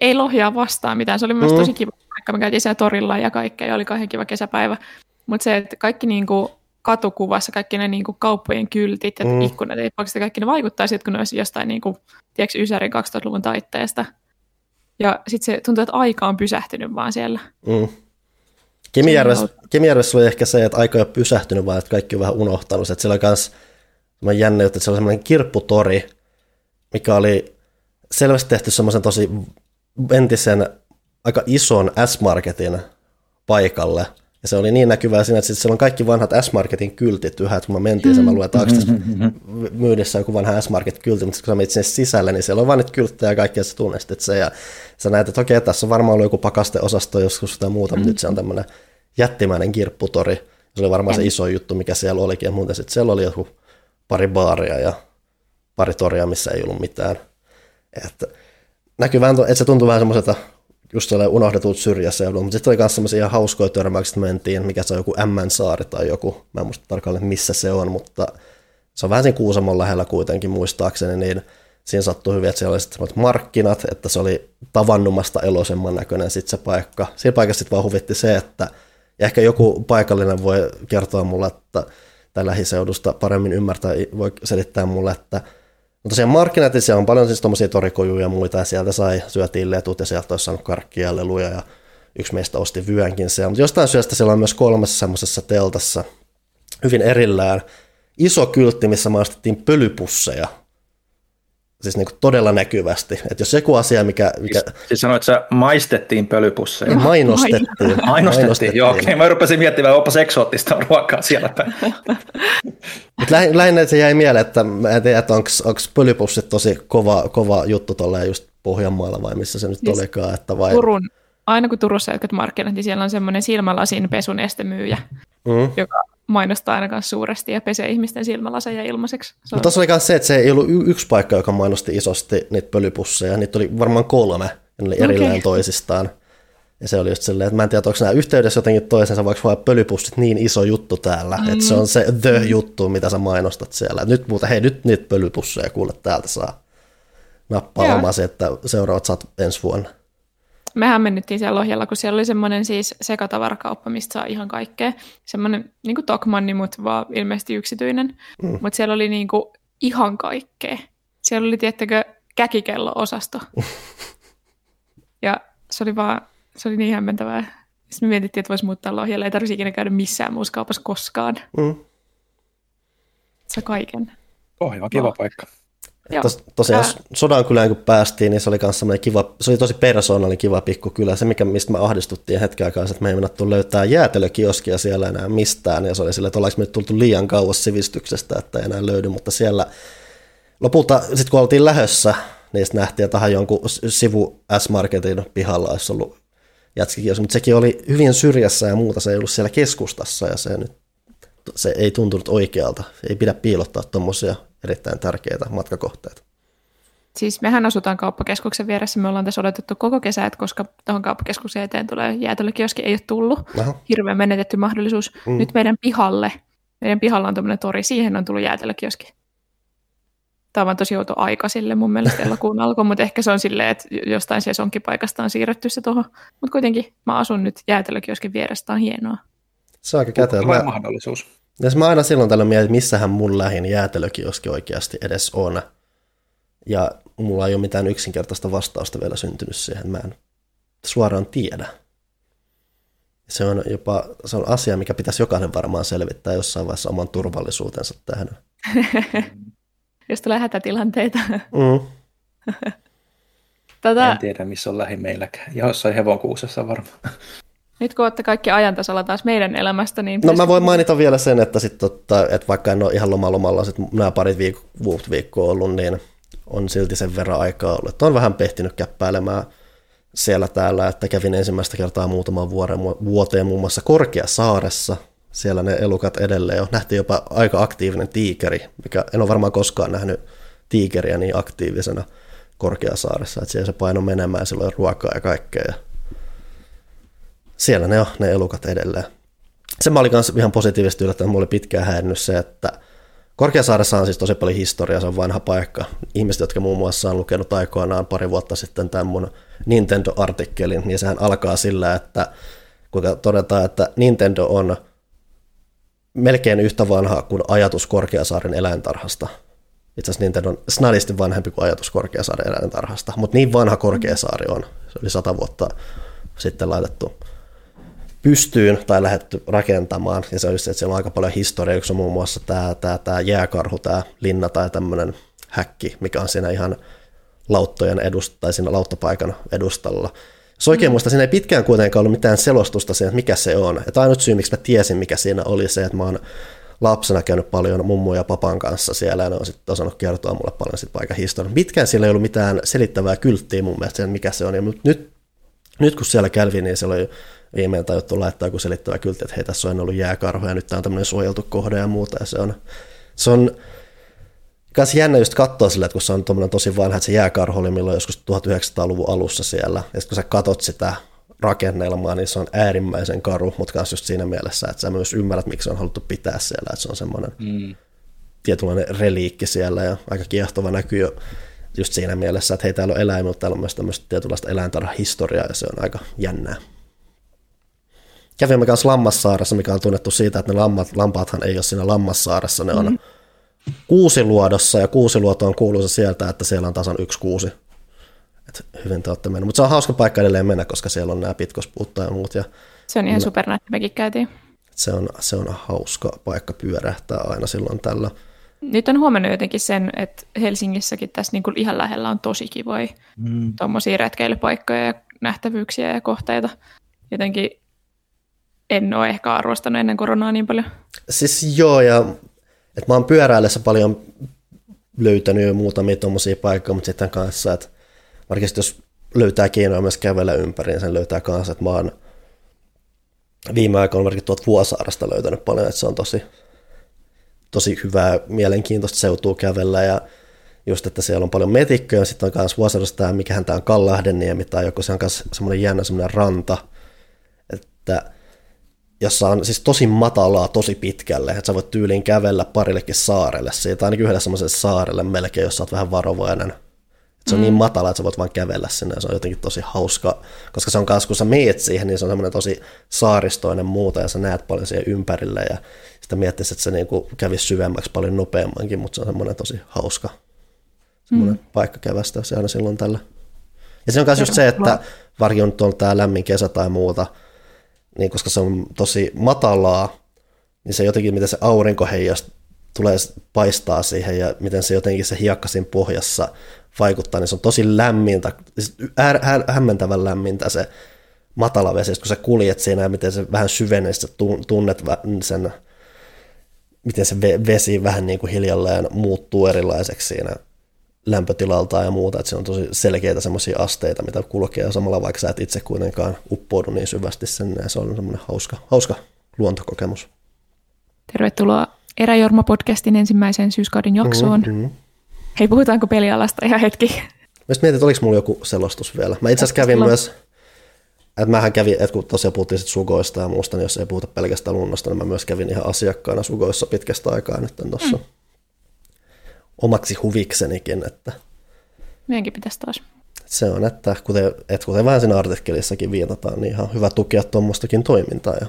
Ei lohjaa vastaan mitään, se oli myös mm. tosi kiva paikka, me käytiin siellä torilla ja kaikkea, ja oli kauhean kiva kesäpäivä. Mutta se, että kaikki niinku katukuvassa, kaikki ne niinku kauppojen kyltit ja mm. ikkunat, ei kaikki ne vaikuttaa sitten, kun ne olisi jostain niinku, tiedätkö, Ysärin 2000-luvun taitteesta. Ja sitten se tuntuu, että aika on pysähtynyt vaan siellä. Mm. Kemijärvessä oli ehkä se, että aika ei ole pysähtynyt, vaan että kaikki on vähän unohtanut. Että siellä oli myös jännä juttu, että se oli semmoinen kirpputori, mikä oli selvästi tehty semmoisen tosi entisen aika ison S-Marketin paikalle. Ja se oli niin näkyvää siinä, että sit siellä on kaikki vanhat S-Marketin kyltit yhä, että kun mä mentiin, mm. mä luin, että myydessä joku vanha S-Market-kylti, mutta kun sä menit sinne sisälle, niin siellä on vain niitä kylttejä ja kaikkea, sä tunnistit se, ja sä näet, että okei, tässä on varmaan ollut joku pakasteosasto joskus tai muuta, mutta nyt se on tämmöinen jättimäinen kirpputori. Se oli varmaan se iso juttu, mikä siellä olikin, ja muuten sitten siellä oli joku pari baaria ja pari toria, missä ei ollut mitään. Että näkyy vähän, että se tuntuu vähän semmoiselta just sellainen unohdetut syrjäseudulla, mutta sitten oli myös ihan hauskoja törmäyksiä, että mentiin, mikä se on joku M-saari tai joku, mä en muista tarkalleen missä se on, mutta se on vähän siinä Kuusamon lähellä kuitenkin muistaakseni, niin siinä sattui hyvin, että siellä oli sitten markkinat, että se oli tavannumasta eloisemman näköinen sitten se paikka. Siinä paikassa sitten vaan huvitti se, että ja ehkä joku paikallinen voi kertoa mulle, että tai lähiseudusta paremmin ymmärtää, voi selittää mulle, että No tosiaan markkinatissa on paljon siis tuommoisia torikojuja ja muita, ja sieltä sai, syötiin letut, ja sieltä olisi saanut karkkia ja leluja, ja yksi meistä osti vyönkin siellä. Mutta jostain syystä siellä on myös kolmessa semmoisessa teltassa hyvin erillään iso kyltti, missä maistettiin pölypusseja siis niin kuin todella näkyvästi. Että jos joku asia, mikä... mikä... Siis, siis sanoit, että se maistettiin pölypusseja. Mainostettiin. Mainostettiin, [laughs] mainostettiin. joo. Okay. Mä rupesin miettimään, onpas eksoottista ruokaa siellä päin. [laughs] Mutta lähin, lähinnä se jäi mieleen, että mä en tiedä, että onko pölypussit tosi kova, kova juttu tolleen just Pohjanmaalla vai missä se nyt siis olikaan. Että vai... Turun, aina kun Turussa jotkut markkinat, niin siellä on semmoinen silmälasin pesunestemyyjä, mm. joka mainostaa ainakaan suuresti ja pesee ihmisten silmälaseja ilmaiseksi. Mutta tuossa oli myös se, että se ei ollut yksi paikka, joka mainosti isosti niitä pölypusseja. Niitä oli varmaan kolme, ja ne oli erillään okay. toisistaan. Ja se oli just silleen, että mä en tiedä, onko nämä yhteydessä jotenkin toisensa, vaikka vaan pölypussit niin iso juttu täällä, mm. että se on se the juttu, mitä sä mainostat siellä. Nyt muuta, hei nyt niitä pölypusseja kuule täältä saa nappaa omasi, että seuraavat saat ensi vuonna. Mehän mennyttiin siellä Lohjalla, kun siellä oli semmoinen siis sekatavarakauppa, mistä saa ihan kaikkea. Semmoinen niin kuin Tokmanni, mutta vaan ilmeisesti yksityinen. Mm. Mutta siellä oli niin kuin ihan kaikkea. Siellä oli, tiettäkö, käkikello-osasto. [laughs] ja se oli vaan, se oli niin hämmentävää. Sitten me mietittiin, että voisi muuttaa Lohjalle. Ei tarvitsisi ikinä käydä missään muussa kaupassa koskaan. Mm. Se kaiken. On kiva no. paikka. Tos, tosiaan Ää... sodan kylään kun päästiin, niin se oli myös kiva, se oli tosi persoonallinen kiva pikkukylä. Se, mikä, mistä me ahdistuttiin hetken aikaa, että me ei mennä löytää jäätelökioskia siellä enää mistään. Ja se oli sille, että ollaanko me nyt tultu liian kauas sivistyksestä, että ei enää löydy. Mutta siellä lopulta, sitten kun oltiin lähössä, niin sitten nähtiin, että tähän jonkun sivu S-Marketin pihalla olisi ollut jätskikioski. Mutta sekin oli hyvin syrjässä ja muuta, se ei ollut siellä keskustassa ja se nyt se ei tuntunut oikealta. Ei pidä piilottaa tuommoisia erittäin tärkeitä matkakohteita. Siis mehän asutaan kauppakeskuksen vieressä, me ollaan tässä odotettu koko kesä, että koska tuohon kauppakeskuksen eteen tulee jäätelökioski, ei ole tullut. Aha. Hirveän menetetty mahdollisuus. Mm. Nyt meidän pihalle, meidän pihalla on tuommoinen tori, siihen on tullut jäätelökioski. Tämä on tosi outo aika sille mun mielestä elokuun [laughs] alkuun, mutta ehkä se on silleen, että jostain sesonkipaikasta on siirretty se tuohon. Mutta kuitenkin mä asun nyt jäätelökioskin vieressä, tämä on hienoa. Se on aika käteen. Mä... mahdollisuus. Jos mä aina silloin tällä mietin, että missähän mun lähin jäätelökioski oikeasti edes on. Ja mulla ei ole mitään yksinkertaista vastausta vielä syntynyt siihen. Mä en suoraan tiedä. Se on jopa se on asia, mikä pitäisi jokainen varmaan selvittää jossain vaiheessa oman turvallisuutensa tähän. [laughs] Jos tulee hätätilanteita. Mm. Tätä... En tiedä, missä on lähi meilläkään. Jossain hevonkuusessa varmaan. Nyt kun olette kaikki ajantasalla taas meidän elämästä, niin... No mä voin mainita vielä sen, että, sit, totta, että vaikka en ole ihan lomalomalla sit nämä parit viik- viikkoa ollut, niin on silti sen verran aikaa ollut. Että on vähän pehtinyt käppäilemään siellä täällä, että kävin ensimmäistä kertaa muutaman vuoden, vuoteen muun muassa Korkeasaaressa. Siellä ne elukat edelleen on. Nähtiin jopa aika aktiivinen tiikeri, mikä en ole varmaan koskaan nähnyt tiikeriä niin aktiivisena Korkeasaaressa, että siellä se paino menemään, silloin ruokaa ja kaikkea siellä ne on, ne elukat edelleen. Se mä olin myös ihan positiivisesti yllättänyt, mulla oli pitkään häirinnyt se, että Korkeasaaressa on siis tosi paljon historiaa, se on vanha paikka. Ihmiset, jotka muun muassa on lukenut aikoinaan pari vuotta sitten tämän mun Nintendo-artikkelin, niin sehän alkaa sillä, että kuinka todetaan, että Nintendo on melkein yhtä vanha kuin ajatus Korkeasaaren eläintarhasta. Itse asiassa Nintendo on snadisti vanhempi kuin ajatus Korkeasaaren eläintarhasta, mutta niin vanha Korkeasaari on. Se oli sata vuotta sitten laitettu pystyyn tai lähdetty rakentamaan. Ja se olisi se, että siellä on aika paljon historiaa, yksi on muun muassa tämä, tämä, tämä jääkarhu, tämä linna tai tämmöinen häkki, mikä on siinä ihan lauttojen edust- tai siinä lauttapaikan edustalla. Jos oikein muista, siinä ei pitkään kuitenkaan ollut mitään selostusta siihen, että mikä se on. Että ainut syy, miksi mä tiesin, mikä siinä oli se, että mä oon lapsena käynyt paljon mummun ja papan kanssa siellä, ja ne on sitten osannut kertoa mulle paljon sit paikan historiaa. Pitkään siellä ei ollut mitään selittävää kylttiä mun mielestä, mikä se on. Ja nyt, nyt kun siellä kävi, niin siellä oli viimein tajuttu laittaa joku selittävä kyltti, että hei, tässä on ollut jääkarho, ja nyt tämä on tämmöinen suojeltu kohde ja muuta, ja se on, se on Kanssa jännä just katsoa sille, että kun se on tosi vanha, että se jääkarho oli milloin joskus 1900-luvun alussa siellä, ja kun sä katot sitä rakennelmaa, niin se on äärimmäisen karu, mutta myös just siinä mielessä, että sä myös ymmärrät, miksi se on haluttu pitää siellä, että se on semmoinen mm. tietynlainen reliikki siellä ja aika kiehtova näkyy jo just siinä mielessä, että hei täällä on eläimiä, mutta täällä on myös tämmöistä tietynlaista eläintarhahistoriaa ja se on aika jännää. Kävimme kanssa Lammassaaressa, mikä on tunnettu siitä, että ne lammat, lampaathan ei ole siinä Lammassaaressa, ne on mm. Kuusiluodossa ja Kuusiluoto on kuuluisa sieltä, että siellä on tasan yksi kuusi et hyvin te olette mennyt. Mutta se on hauska paikka edelleen mennä, koska siellä on nämä pitkospuutta ja muut. Ja se on ihan supernätti, mekin käytiin. Se on, se on hauska paikka pyörähtää aina silloin tällä. Nyt on huomannut jotenkin sen, että Helsingissäkin tässä niin kuin ihan lähellä on tosi kivoja mm. tuommoisia retkeilypaikkoja ja nähtävyyksiä ja kohteita. Jotenkin en ole ehkä arvostanut ennen koronaa niin paljon. Siis joo, ja että mä oon pyöräillessä paljon löytänyt jo muutamia tuommoisia paikkoja, mutta sitten kanssa, että varsinkin jos löytää keinoja myös kävellä ympäri, niin sen löytää kanssa, että mä oon viime aikoina varsinkin tuolta Vuosaaresta löytänyt paljon, että se on tosi, tosi hyvää, mielenkiintoista seutua kävellä ja just, että siellä on paljon metikköjä, sitten on myös Vuosaaresta tämä, mikähän tämä on Kallahdeniemi tai joku, se on myös semmoinen jännä semmoinen ranta, että jossa on siis tosi matalaa tosi pitkälle, että sä voit tyyliin kävellä parillekin saarelle siitä, ainakin yhdessä semmoiselle saarelle melkein, jos sä oot vähän varovainen se on niin mm. niin matala, että sä voit vaan kävellä sinne ja se on jotenkin tosi hauska, koska se on kanssa, kun sä meet siihen, niin se on semmoinen tosi saaristoinen muuta ja sä näet paljon siihen ympärille ja sitä miettisi, että se niinku kävisi syvemmäksi paljon nopeammankin, mutta se on semmoinen tosi hauska semmoinen mm. paikka kävästä se aina silloin tällä. Ja se on myös just se, että varsinkin on tuolla tämä lämmin kesä tai muuta, niin koska se on tosi matalaa, niin se jotenkin, miten se aurinko tulee paistaa siihen ja miten se jotenkin se hiekka siinä pohjassa vaikuttaa, niin se on tosi lämmintä, siis hämmentävän lämmintä se matala vesi, kun sä kuljet siinä ja miten se vähän syvenee, sä tunnet sen, miten se vesi vähän niin kuin hiljalleen muuttuu erilaiseksi siinä lämpötilalta ja muuta, että se on tosi selkeitä semmoisia asteita, mitä kulkee ja samalla vaikka sä et itse kuitenkaan uppoudu niin syvästi sen, ja se on semmoinen hauska, hauska luontokokemus. Tervetuloa Eräjorma-podcastin ensimmäiseen syyskauden jaksoon. Mm-hmm. Hei, puhutaanko pelialasta ihan hetki? Mä mietin, että oliko mulla joku selostus vielä. Mä itse asiassa kävin Silloin. myös, että mähän kävin, että kun tosiaan puhuttiin sit sugoista ja muusta, niin jos ei puhuta pelkästään luonnosta, niin mä myös kävin ihan asiakkaana sugoissa pitkästä aikaa nyt tuossa mm. Omaksi huviksenikin. Että Meidänkin pitäisi taas. Se on, että kuten, että kuten vähän siinä artikkelissakin viitataan, niin ihan hyvä tukea tuommoistakin toimintaa. Ja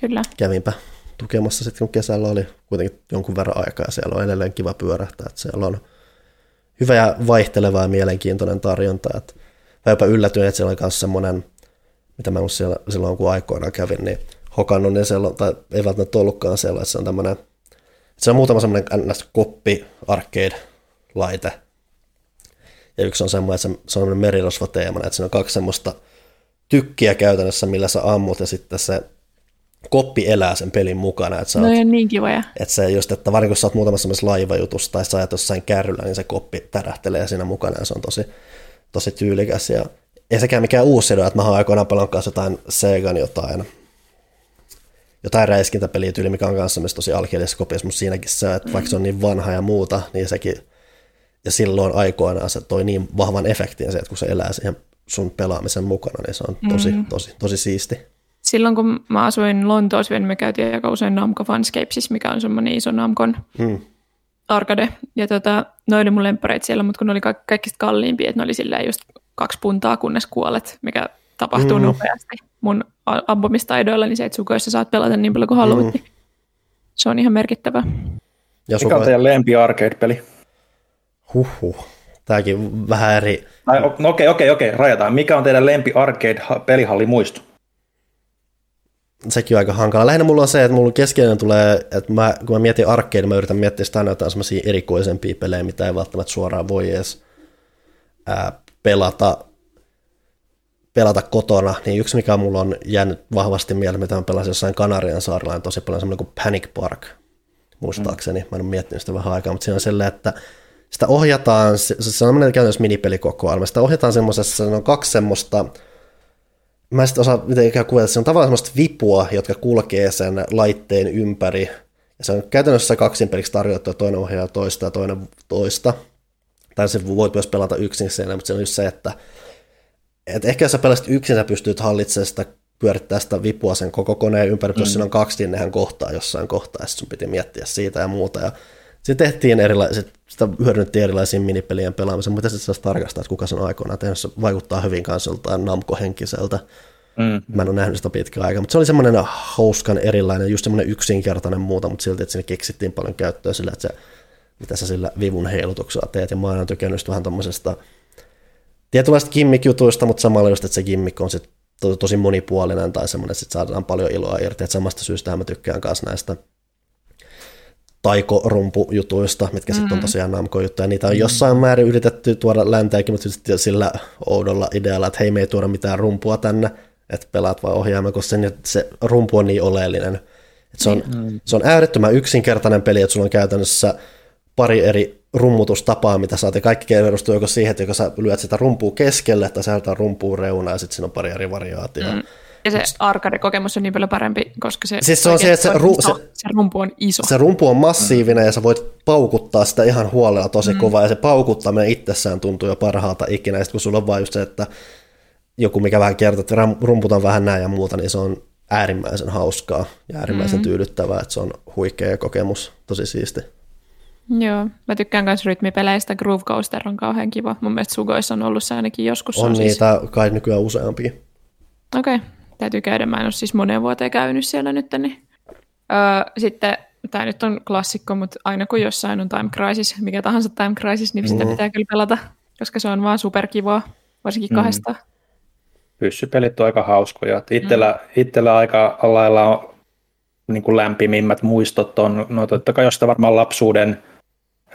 Kyllä. Kävinpä tukemassa sitten, kun kesällä oli kuitenkin jonkun verran aikaa ja siellä on edelleen kiva pyörähtää, että siellä on hyvä ja vaihteleva ja mielenkiintoinen tarjonta. Että mä jopa yllätyin, että siellä oli myös semmoinen, mitä mä siellä, silloin kun aikoinaan kävin, niin hokannut, niin siellä, tai ei välttämättä ollutkaan siellä, että se on tämmöinen, se on muutama semmoinen koppi arcade-laite, ja yksi on semmoinen, että se, on merirosva teemana, että siinä on kaksi semmoista tykkiä käytännössä, millä sä ammut, ja sitten se koppi elää sen pelin mukana. Että no oot, niin kivoja. Että se just, että varsinkin kun sä oot muutamassa laivajutussa tai sä ajat jossain kärryllä, niin se koppi tärähtelee siinä mukana ja se on tosi, tosi tyylikäs. Ja ei sekään mikään uusi että mä oon aikoinaan paljon kanssa jotain Segan jotain, jotain räiskintäpeliä tyyli, mikä on kanssa myös tosi alkeellisessa kopiossa, mutta siinäkin se, että vaikka se on niin vanha ja muuta, niin sekin, ja silloin aikoinaan se toi niin vahvan efektin se, että kun se elää siihen sun pelaamisen mukana, niin se on tosi, mm. tosi, tosi siisti silloin kun mä asuin Lontoossa, niin me käytiin aika usein Namco Funscapesissa, mikä on semmoinen iso Namcon mm. arcade. Ja tota, ne oli mun lemppareit siellä, mutta kun ne oli ka- kaikista kalliimpia, että ne oli silleen just kaksi puntaa, kunnes kuolet, mikä tapahtuu mm. nopeasti mun ampumistaidoilla, niin se, että sukoissa saat pelata niin paljon kuin haluat, mm. niin se on ihan merkittävä. Ja Mikä on teidän lempi arcade-peli? Huhhuh. Tämäkin vähän eri. No okei, okei, okei, rajataan. Mikä on teidän lempi arcade-pelihalli muisto? sekin on aika hankala. Lähinnä mulla on se, että mulla keskeinen tulee, että mä, kun mä mietin arcade, mä yritän miettiä sitä aina jotain semmoisia erikoisempia pelejä, mitä ei välttämättä suoraan voi edes ää, pelata pelata kotona, niin yksi mikä mulla on jäänyt vahvasti mieleen, mitä mä pelasin jossain Kanarian saarella, on tosi paljon semmoinen kuin Panic Park, muistaakseni. Mä en ole miettinyt sitä vähän aikaa, mutta siinä on sellainen, että sitä ohjataan, se, on semmoinen käytännössä minipelikokoelma, sitä ohjataan semmoisessa, se on kaksi semmoista, mä en sitten osaa mitenkään kuvata, se on tavallaan semmoista vipua, jotka kulkee sen laitteen ympäri, ja se on käytännössä kaksin peliksi tarjottu, toinen ohjaa toista ja toinen toista. Tai se voit myös pelata yksin siellä, mutta se on just se, että et ehkä jos sä pelasit yksin, sä pystyt hallitsemaan sitä, pyörittää sitä vipua sen koko koneen ympäri, mm. jos siinä on kaksi, niin nehän kohtaa jossain kohtaa, ja sun piti miettiä siitä ja muuta. Ja sitten tehtiin erilaiset, sitä hyödynnettiin erilaisiin minipelien pelaamisen, mutta sitten saisi tarkastaa, että kuka sen aikoinaan tehnyt, se vaikuttaa hyvin kanssa joltain namkohenkiseltä. Mm. Mä en ole nähnyt sitä pitkään aikaa, mutta se oli semmoinen hauskan erilainen, just semmoinen yksinkertainen muuta, mutta silti, että sinne keksittiin paljon käyttöä sillä, että se, mitä sä sillä vivun heilutuksella teet, ja mä oon tykännyt vähän tuommoisesta tietynlaista gimmick-jutuista, mutta samalla just, että se gimmick on sit to, tosi monipuolinen tai semmoinen, että sit saadaan paljon iloa irti, että samasta syystä mä tykkään myös näistä taikorumpujutuista, mitkä mm. sitten on tosiaan Namco-juttuja. Niitä on jossain määrin yritetty tuoda länteenkin, mutta sillä oudolla idealla, että hei, me ei tuoda mitään rumpua tänne, että pelaat vai ohjaamme, koska se, se rumpu on niin oleellinen. Että se, on, mm. se on äärettömän yksinkertainen peli, että sulla on käytännössä pari eri rummutustapaa, mitä saat, ja kaikki perustuu joko siihen, että joko sä lyöt sitä rumpua keskelle, tai sä rumpua reunaa, ja sitten siinä on pari eri variaatiota. Mm. Ja se arcade-kokemus on niin paljon parempi, koska se, siis se, on se, että se, ru, se, se rumpu on iso. Se rumpu on massiivinen mm. ja sä voit paukuttaa sitä ihan huolella tosi mm. kovaa ja se paukuttaminen itsessään tuntuu jo parhaalta ikinä. Ja kun sulla on vain just se, että joku mikä vähän kertoo, että rumputan vähän näin ja muuta, niin se on äärimmäisen hauskaa ja äärimmäisen mm. tyydyttävää, että se on huikea kokemus, tosi siisti. Joo, mä tykkään myös rytmipeleistä. Groove Coaster on kauhean kiva. Mun mielestä Sugoissa on ollut se ainakin joskus. On, on siis- niitä siis... kai nykyään useampia. Okei, okay. täytyy käydä. Mä en ole siis moneen vuoteen käynyt siellä nyt. Niin. Öö, sitten tämä nyt on klassikko, mutta aina kun jossain on Time Crisis, mikä tahansa Time Crisis, niin sitä mm. pitää kyllä pelata, koska se on vaan superkivaa, varsinkin mm. kahdesta. Pyssypelit on aika hauskoja. Itsellä, mm. itsellä aika lailla on niin kuin lämpimimmät muistot on, no totta kai jostain varmaan lapsuuden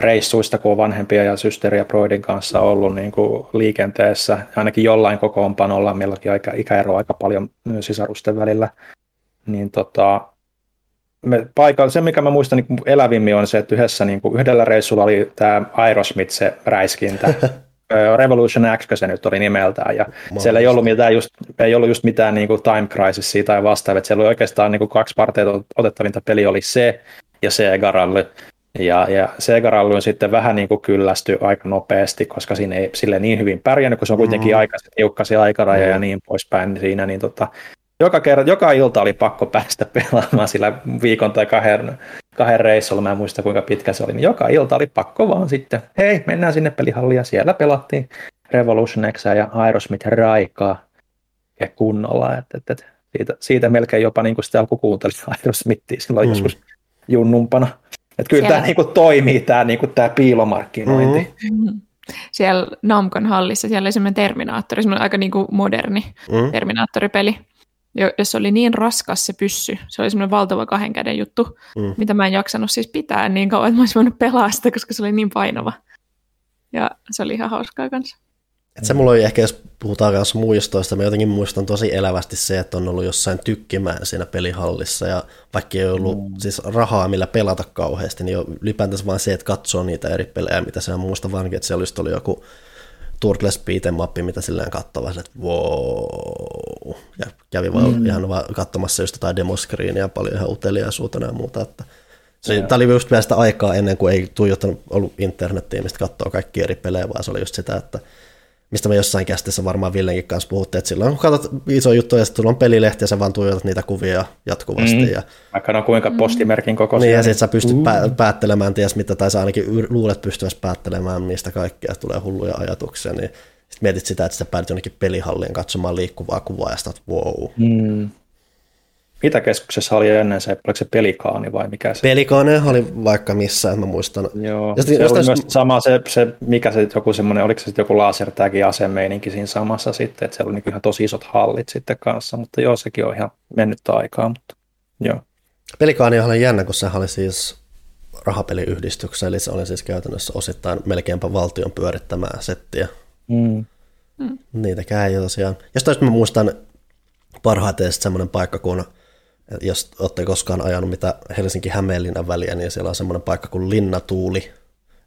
reissuista, kun on vanhempia ja systeri ja broidin kanssa ollut niin kuin liikenteessä, ainakin jollain kokoonpanolla, meilläkin aika, ikäero aika paljon sisarusten välillä, niin tota, me paikalla, se mikä mä muistan niin elävimmin on se, että yhdessä, niin kuin, yhdellä reissulla oli tämä Aerosmith se räiskintä, [laughs] Revolution X se nyt oli nimeltään, ja Mahdollista. siellä ei ollut, mitään just, ei ollut just mitään niin kuin Time Crisisia tai vastaavaa, siellä oli oikeastaan niin kuin kaksi parteita otettavinta. Peli oli se ja Sega Rally, ja, ja Sega Rally on sitten vähän niin kuin kyllästy aika nopeasti, koska siinä ei sille niin hyvin pärjännyt, kun se on kuitenkin mm. aika tiukkasi aikaraja mm. ja niin poispäin niin siinä, niin tota, joka, kerran, joka ilta oli pakko päästä [laughs] pelaamaan sillä viikon tai kahden, kahden reissulla, mä en muista kuinka pitkä se oli, niin joka ilta oli pakko vaan sitten, hei, mennään sinne pelihalliin ja siellä pelattiin Revolution X ja Aerosmith raikaa ja kunnolla, että, että, että siitä, siitä melkein jopa niin kuin sitä alku kuuntelin Aerosmithia silloin mm. joskus junnumpana. Että kyllä Siellä... tämä niinku toimii, tämä niinku tää piilomarkkinointi. Mm-hmm. Siellä Namkon hallissa, siellä oli semmoinen Terminaattori, semmoinen aika niinku moderni mm-hmm. Terminaattoripeli, jossa oli niin raskas se pyssy. Se oli semmoinen valtava kahden käden juttu, mm. mitä mä en jaksanut siis pitää niin kauan, että mä olisin voinut pelaa sitä, koska se oli niin painava. Ja se oli ihan hauskaa kanssa. Et se mulla oli ehkä, jos puhutaan kanssa muistoista, mä jotenkin muistan tosi elävästi se, että on ollut jossain tykkimään siinä pelihallissa, ja vaikka ei ollut mm. siis rahaa millä pelata kauheasti, niin ylipäätänsä vaan se, että katsoo niitä eri pelejä, mitä se on muista vankin, että siellä oli joku Turtles beat'em mappi, mitä silleen katsoo että wow, ja kävi vaan mm. ihan vaan katsomassa just jotain demoskriiniä, paljon ihan uteliaisuutena ja muuta, että se, tämä oli just vielä sitä aikaa ennen kuin ei tuijottanut ollut internettiin, mistä katsoo kaikki eri pelejä, vaan se oli just sitä, että mistä me jossain kästissä varmaan Villenkin kanssa puhuttiin, että silloin kun katsot iso juttu ja sitten on pelilehti ja sä vaan tuijotat niitä kuvia jatkuvasti. Mm. Ja, Vaikka on kuinka postimerkin koko Niin ja sitten sä pystyt pä- päättelemään ties mitä, tai sä ainakin luulet pystyväsi päättelemään niistä kaikkea, tulee hulluja ajatuksia, niin sitten mietit sitä, että sä päädyt jonnekin pelihalliin katsomaan liikkuvaa kuvaa ja sitä, että wow. Mm. Mitä keskuksessa oli ennen se, oliko se pelikaani vai mikä se? Pelikaani oli vaikka missä, en mä muistan. Joo, ja se oli myös sama se, se, mikä se joku semmoinen, oliko se sitten joku lasertagin asemeininki siinä samassa sitten, että siellä oli niin ihan tosi isot hallit sitten kanssa, mutta joo, sekin on ihan mennyt aikaa, mutta joo. Pelikaani oli jännä, kun se oli siis rahapeliyhdistyksen, eli se oli siis käytännössä osittain melkeinpä valtion pyörittämää settiä. Mm. Mm. Niitäkään ei tosiaan. Jostain mä muistan parhaiten semmoinen paikka, kun jos olette koskaan ajanut mitä Helsinki-Hämeenlinnan väliä, niin siellä on semmoinen paikka kuin Linnatuuli,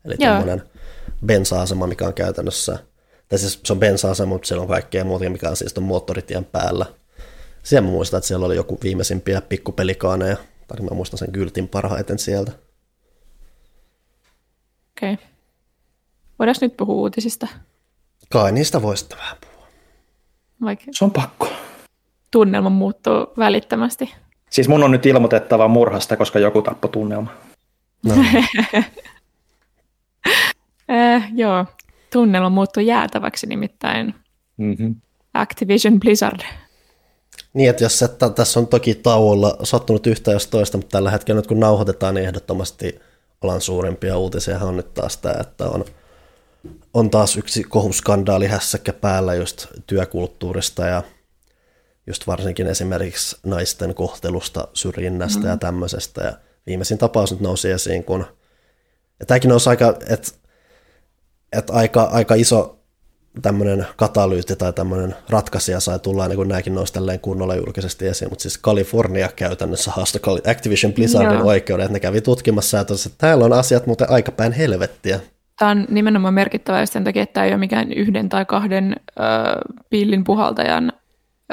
eli Joo. tämmöinen bensa-asema, mikä on käytännössä, tai siis se on bensa-asema, mutta siellä on kaikkea muuta, mikä on siis moottoritien päällä. Siellä mä muistan, että siellä oli joku viimeisimpiä pikkupelikaaneja, tai mä muistan sen kyltin parhaiten sieltä. Okei. Okay. Voidaanko nyt puhua uutisista? Kai niistä voisi vähän puhua. Vaikka Se on pakko. tunnelma muuttuu välittömästi. Siis mun on nyt ilmoitettava murhasta, koska joku tappoi tunnelma. No, Äh, [laughs] joo, tunnelma muuttuu jäätäväksi nimittäin Mm-hmm. Activision Blizzard. Niin, että jos että tässä on toki tauolla sattunut yhtä jos toista, mutta tällä hetkellä nyt kun nauhoitetaan, niin ehdottomasti alan suurimpia uutisia on nyt taas tämä, että on, on taas yksi kohuskandaali hässäkkä päällä just työkulttuurista ja just varsinkin esimerkiksi naisten kohtelusta, syrjinnästä mm. ja tämmöisestä. Ja viimeisin tapaus nyt nousi esiin, kun ja tämäkin nousi aika, että, että aika, aika iso tämmöinen katalyytti tai tämmöinen ratkaisija sai tulla, niin kuin nämäkin nousi tälleen kunnolla julkisesti esiin, mutta siis Kalifornia käytännössä haastoi Activision Blizzardin Joo. oikeuden, että ne kävi tutkimassa ja tosiaan, että täällä on asiat muuten aika päin helvettiä. Tämä on nimenomaan merkittävä sen takia, että tämä ei ole mikään yhden tai kahden ö, pillin puhaltajan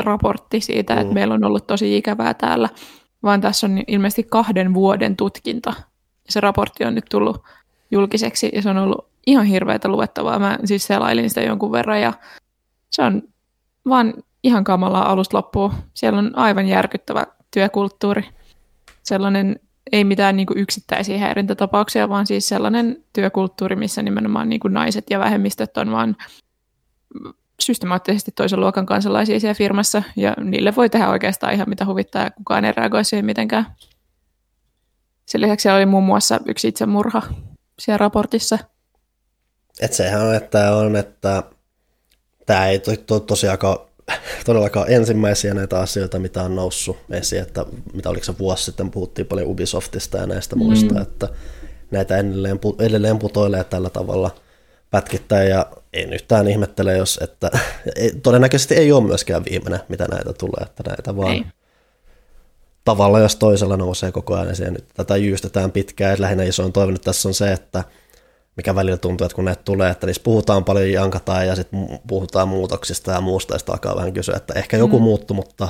raportti siitä, että meillä on ollut tosi ikävää täällä, vaan tässä on ilmeisesti kahden vuoden tutkinta. Se raportti on nyt tullut julkiseksi ja se on ollut ihan hirveätä luettavaa. Mä siis selailin sitä jonkun verran ja se on vaan ihan kamalaa alusta loppuun. Siellä on aivan järkyttävä työkulttuuri. Sellainen ei mitään niin kuin yksittäisiä häirintätapauksia, vaan siis sellainen työkulttuuri, missä nimenomaan niin kuin naiset ja vähemmistöt on vaan systemaattisesti toisen luokan kansalaisia siellä firmassa, ja niille voi tehdä oikeastaan ihan mitä huvittaa, ja kukaan ei reagoi siihen mitenkään. Sen lisäksi siellä oli muun muassa yksi itsemurha siellä raportissa. Että sehän on, että on, että tämä ei to, to, tosiaankaan [laughs] todellakaan ensimmäisiä näitä asioita, mitä on noussut esiin, että mitä oliko se vuosi sitten, puhuttiin paljon Ubisoftista ja näistä mm. muista, että näitä edelleen, edelleen putoilee tällä tavalla pätkittäin ja en yhtään ihmettele, jos, että [laughs] ei, todennäköisesti ei ole myöskään viimeinen, mitä näitä tulee, että näitä vaan Ei. tavalla jos toisella nousee koko ajan esiin. Nyt tätä jyystetään pitkään, että lähinnä isoin toive nyt tässä on se, että mikä välillä tuntuu, että kun näitä tulee, että niissä puhutaan paljon jankataan ja sitten puhutaan muutoksista ja muusta, ja sitten alkaa vähän kysyä, että ehkä joku mm. muuttui, mutta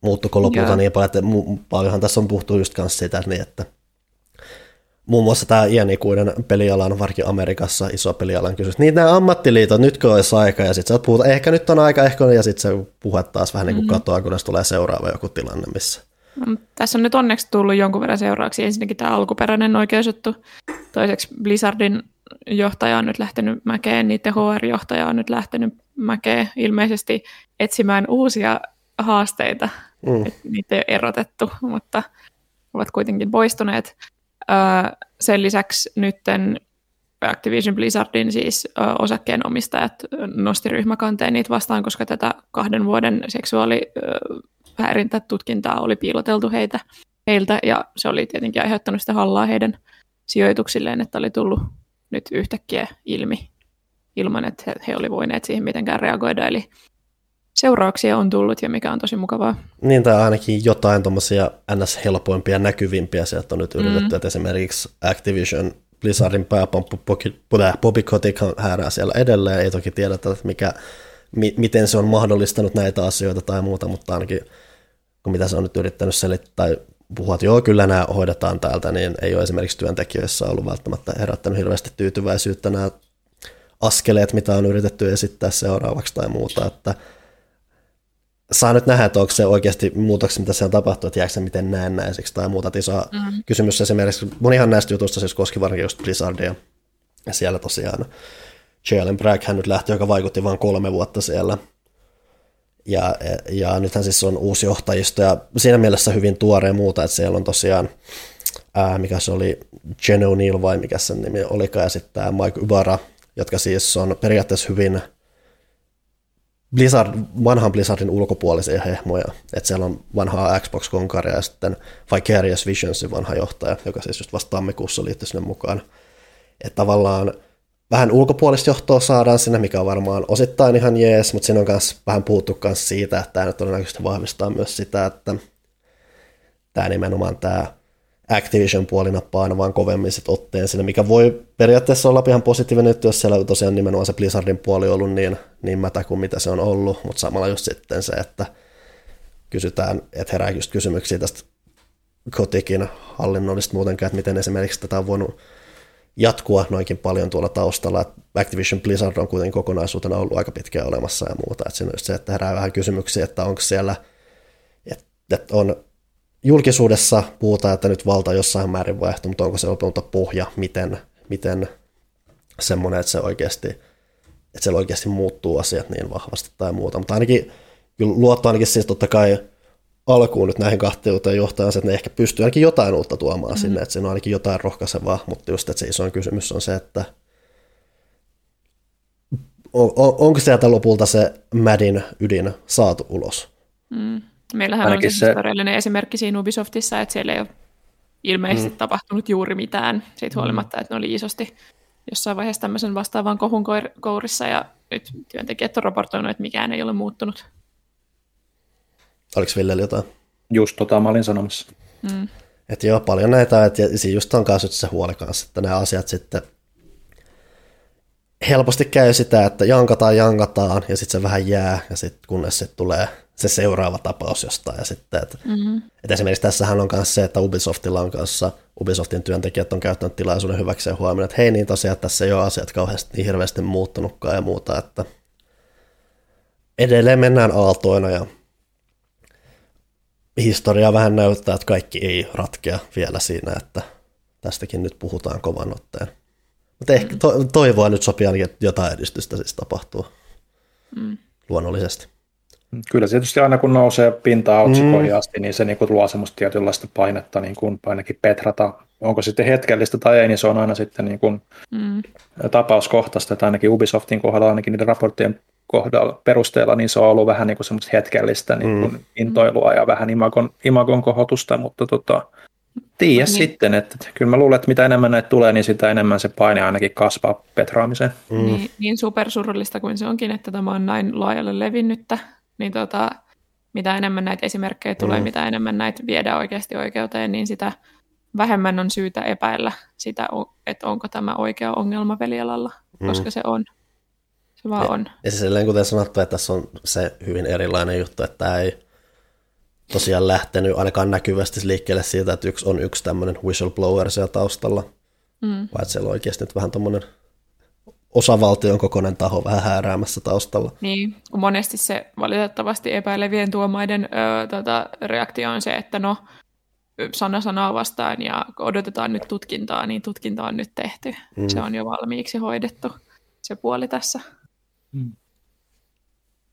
muuttuko lopulta Joo. niin paljon, että mu- paljonhan tässä on puhuttu just kanssa sitä, niin että muun muassa tämä iänikuinen pelialan, varsinkin Amerikassa iso pelialan kysymys, niin nämä ammattiliitot, nytkö olisi aika, ja sitten sä puhuta, ehkä nyt on aika, ehkä on, ja sitten se puhe taas vähän niin kuin katoaa, kunnes tulee seuraava joku tilanne, missä No, Tässä on nyt onneksi tullut jonkun verran seuraavaksi. Ensinnäkin tämä alkuperäinen oikeusjuttu. Toiseksi Blizzardin johtaja on nyt lähtenyt mäkeen, niiden HR-johtaja on nyt lähtenyt mäkeen ilmeisesti etsimään uusia haasteita. Mm. Et niitä ei ole erotettu, mutta ovat kuitenkin poistuneet. Sen lisäksi nytten Activision Blizzardin siis osakkeenomistajat nosti ryhmäkanteen niitä vastaan, koska tätä kahden vuoden seksuaalihäirintätutkintaa oli piiloteltu heitä, heiltä, ja se oli tietenkin aiheuttanut sitä hallaa heidän sijoituksilleen, että oli tullut nyt yhtäkkiä ilmi ilman, että he, he oli voineet siihen mitenkään reagoida, eli seurauksia on tullut, ja mikä on tosi mukavaa. Niin, tai ainakin jotain tuommoisia ns-helpoimpia, näkyvimpiä sieltä on nyt yritetty, mm. että esimerkiksi Activision Blizzardin pääpomppu Bobby Kotick häärää siellä edelleen, ei toki tiedetä, että mikä, mi, miten se on mahdollistanut näitä asioita tai muuta, mutta ainakin kun mitä se on nyt yrittänyt selittää tai puhua, että joo, kyllä nämä hoidetaan täältä, niin ei ole esimerkiksi työntekijöissä ollut välttämättä herättänyt hirveästi tyytyväisyyttä nämä askeleet, mitä on yritetty esittää seuraavaksi tai muuta, että saa nyt nähdä, että onko se oikeasti muutoksia, mitä siellä tapahtuu, että jääkö se miten näennäiseksi tai muuta. Iso mm. kysymys esimerkiksi, monihan näistä jutuista siis koski varsinkin just Blizzardia, ja siellä tosiaan Jalen Bragg hän nyt lähti, joka vaikutti vain kolme vuotta siellä. Ja, ja nythän siis on uusi johtajisto ja siinä mielessä hyvin tuore ja muuta, että siellä on tosiaan, ää, mikä se oli, Jen O'Neill vai mikä sen nimi olikaan, ja sitten tämä Mike Ubara, jotka siis on periaatteessa hyvin Blizzard, vanhan Blizzardin ulkopuolisia hehmoja. Että siellä on vanhaa Xbox-konkaria ja sitten Vicarious Visionsin vanha johtaja, joka siis just vasta tammikuussa liittyi sinne mukaan. Että tavallaan vähän ulkopuolista johtoa saadaan sinne, mikä on varmaan osittain ihan jees, mutta siinä on myös vähän puhuttu myös siitä, että tämä nyt todennäköisesti vahvistaa myös sitä, että tämä nimenomaan tämä Activision-puoli nappaa aina vaan kovemmin sit otteen sinne, mikä voi periaatteessa olla ihan positiivinen nyt, jos siellä tosiaan nimenomaan se Blizzardin puoli ollut niin, niin mätä kuin mitä se on ollut, mutta samalla just sitten se, että kysytään, että herää just kysymyksiä tästä kotikin hallinnollista muutenkaan, että miten esimerkiksi tätä on voinut jatkua noinkin paljon tuolla taustalla, että Activision Blizzard on kuitenkin kokonaisuutena ollut aika pitkään olemassa ja muuta, että siinä on just se, että herää vähän kysymyksiä, että onko siellä, että on julkisuudessa puhutaan, että nyt valta jossain määrin vaihtuu, mutta onko se lopulta pohja, miten, miten semmoinen, että se oikeasti, että siellä oikeasti muuttuu asiat niin vahvasti tai muuta, mutta ainakin luotto ainakin siis totta kai alkuun nyt näihin kahteuteen johtaa se, että ne ehkä pystyy ainakin jotain uutta tuomaan mm. sinne, että siinä on ainakin jotain rohkaisevaa, mutta just, että se isoin kysymys on se, että on, on, onko sieltä lopulta se Madin ydin saatu ulos? Mm. Meillähän Ainakin on se, se historiallinen esimerkki siinä Ubisoftissa, että siellä ei ole ilmeisesti mm. tapahtunut juuri mitään, siitä mm. huolimatta, että ne oli isosti jossain vaiheessa tämmöisen vastaavan kohun kourissa, ja nyt työntekijät on raportoinut, että mikään ei ole muuttunut. Oliko Ville jotain? Just tota mä olin sanomassa. Mm. Että joo, paljon näitä, että siinä just on kanssa se huoli kanssa, että nämä asiat sitten helposti käy sitä, että jankataan, jankataan, ja sitten se vähän jää, ja sitten kunnes se tulee se seuraava tapaus jostain. Ja sitten, että, mm-hmm. että esimerkiksi tässähän on myös se, että Ubisoftilla on kanssa, Ubisoftin työntekijät on käyttänyt tilaisuuden hyväkseen huomioon, että hei niin tosiaan tässä ei ole asiat kauheasti niin hirveästi muuttunutkaan ja muuta, että edelleen mennään aaltoina ja historia vähän näyttää, että kaikki ei ratkea vielä siinä, että tästäkin nyt puhutaan kovan otteen. Mutta ehkä to- toivoa nyt sopii ainakin, että jotain edistystä siis tapahtuu mm. luonnollisesti. Kyllä se tietysti aina kun nousee pintaa otsikoihin mm. asti, niin se niin kuin luo semmoista tietynlaista painetta niin kuin ainakin petrata. Onko sitten hetkellistä tai ei, niin se on aina sitten niin kuin mm. tapauskohtaista, että ainakin Ubisoftin kohdalla, ainakin niiden raporttien kohdalla perusteella, niin se on ollut vähän niin kuin semmoista hetkellistä niin kuin mm. intoilua ja vähän imagon, imagon kohotusta, mutta tota, tiedä niin. sitten, että kyllä mä luulen, että mitä enemmän näitä tulee, niin sitä enemmän se paine ainakin kasvaa petraamiseen. Mm. Niin, niin supersurullista kuin se onkin, että tämä on näin laajalle levinnyttä, niin tota, mitä enemmän näitä esimerkkejä tulee, mm. mitä enemmän näitä viedään oikeasti oikeuteen, niin sitä vähemmän on syytä epäillä sitä, että onko tämä oikea ongelma velialalla, mm. koska se on. Se vaan ja, on. Ja silleen, kuten sanottu, että tässä on se hyvin erilainen juttu, että tämä ei tosiaan lähtenyt ainakaan näkyvästi liikkeelle siitä, että yksi on yksi tämmöinen whistleblower siellä taustalla, mm. vaan että siellä on oikeasti nyt vähän tuommoinen osavaltion kokoinen taho vähän hääräämässä taustalla. Niin, kun monesti se valitettavasti epäilevien tuomaiden ö, tota, reaktio on se, että no sana sanaa vastaan ja odotetaan nyt tutkintaa, niin tutkinta on nyt tehty. Mm. Se on jo valmiiksi hoidettu, se puoli tässä. Mm.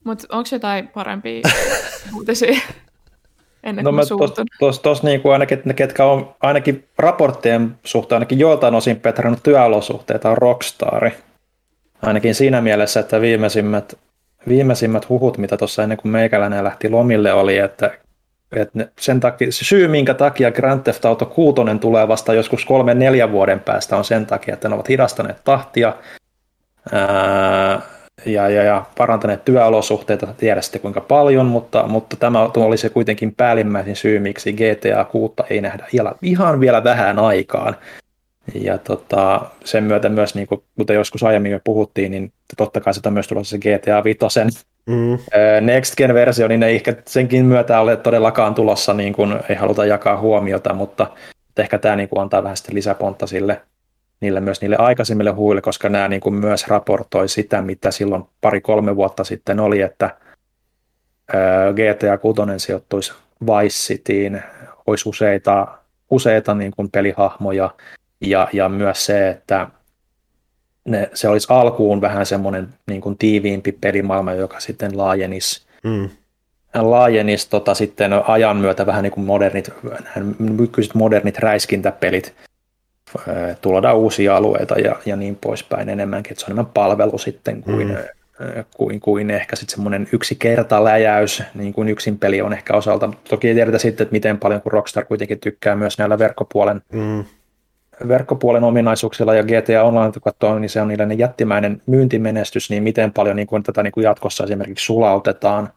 Mutta onko jotain parempia [laughs] uutisia? Ennen no mä tuossa tos, niinku ainakin, ne, ketkä on ainakin raporttien suhteen ainakin joiltain osin petrannut työolosuhteita on Rockstari. Ainakin siinä mielessä, että viimeisimmät, viimeisimmät huhut, mitä tuossa ennen kuin meikäläinen lähti lomille, oli, että, että sen takia, se syy, minkä takia Grand Theft Auto 6 tulee vasta joskus kolmen neljän vuoden päästä, on sen takia, että ne ovat hidastaneet tahtia ää, ja, ja, ja parantaneet työolosuhteita, tiedä sitten kuinka paljon, mutta, mutta tämä oli se kuitenkin päällimmäisin syy, miksi GTA 6 ei nähdä ihan vielä vähän aikaan. Ja tota, sen myötä myös, niin kuin, kuten joskus aiemmin jo puhuttiin, niin totta kai sitä myös tulossa se GTA 5. Mm. Next Gen-versio, niin ei ehkä senkin myötä ole todellakaan tulossa, niin kuin ei haluta jakaa huomiota, mutta ehkä tämä niin kuin antaa vähän sitten lisäpontta sille, niille myös niille aikaisemmille huille, koska nämä niin kuin myös raportoi sitä, mitä silloin pari-kolme vuotta sitten oli, että GTA 6 sijoittuisi Vice Cityin, olisi useita, useita niin kuin pelihahmoja, ja, ja myös se, että ne, se olisi alkuun vähän semmoinen niin kuin tiiviimpi pelimaailma, joka sitten laajenisi, mm. laajenisi tota, sitten ajan myötä vähän niin kuin modernit, nykyiset modernit räiskintäpelit, tuodaan uusia alueita ja, ja niin poispäin enemmänkin, että se on enemmän palvelu sitten kuin, mm. kuin, kuin ehkä sitten semmoinen yksi kerta läjäys, niin kuin yksin peli on ehkä osalta. Toki ei tiedetä sitten, että miten paljon, kun Rockstar kuitenkin tykkää myös näillä verkkopuolen mm verkkopuolen ominaisuuksilla ja GTA Online, kun katsoo, niin se on niiden jättimäinen myyntimenestys, niin miten paljon niin kuin tätä niin kuin jatkossa esimerkiksi sulautetaan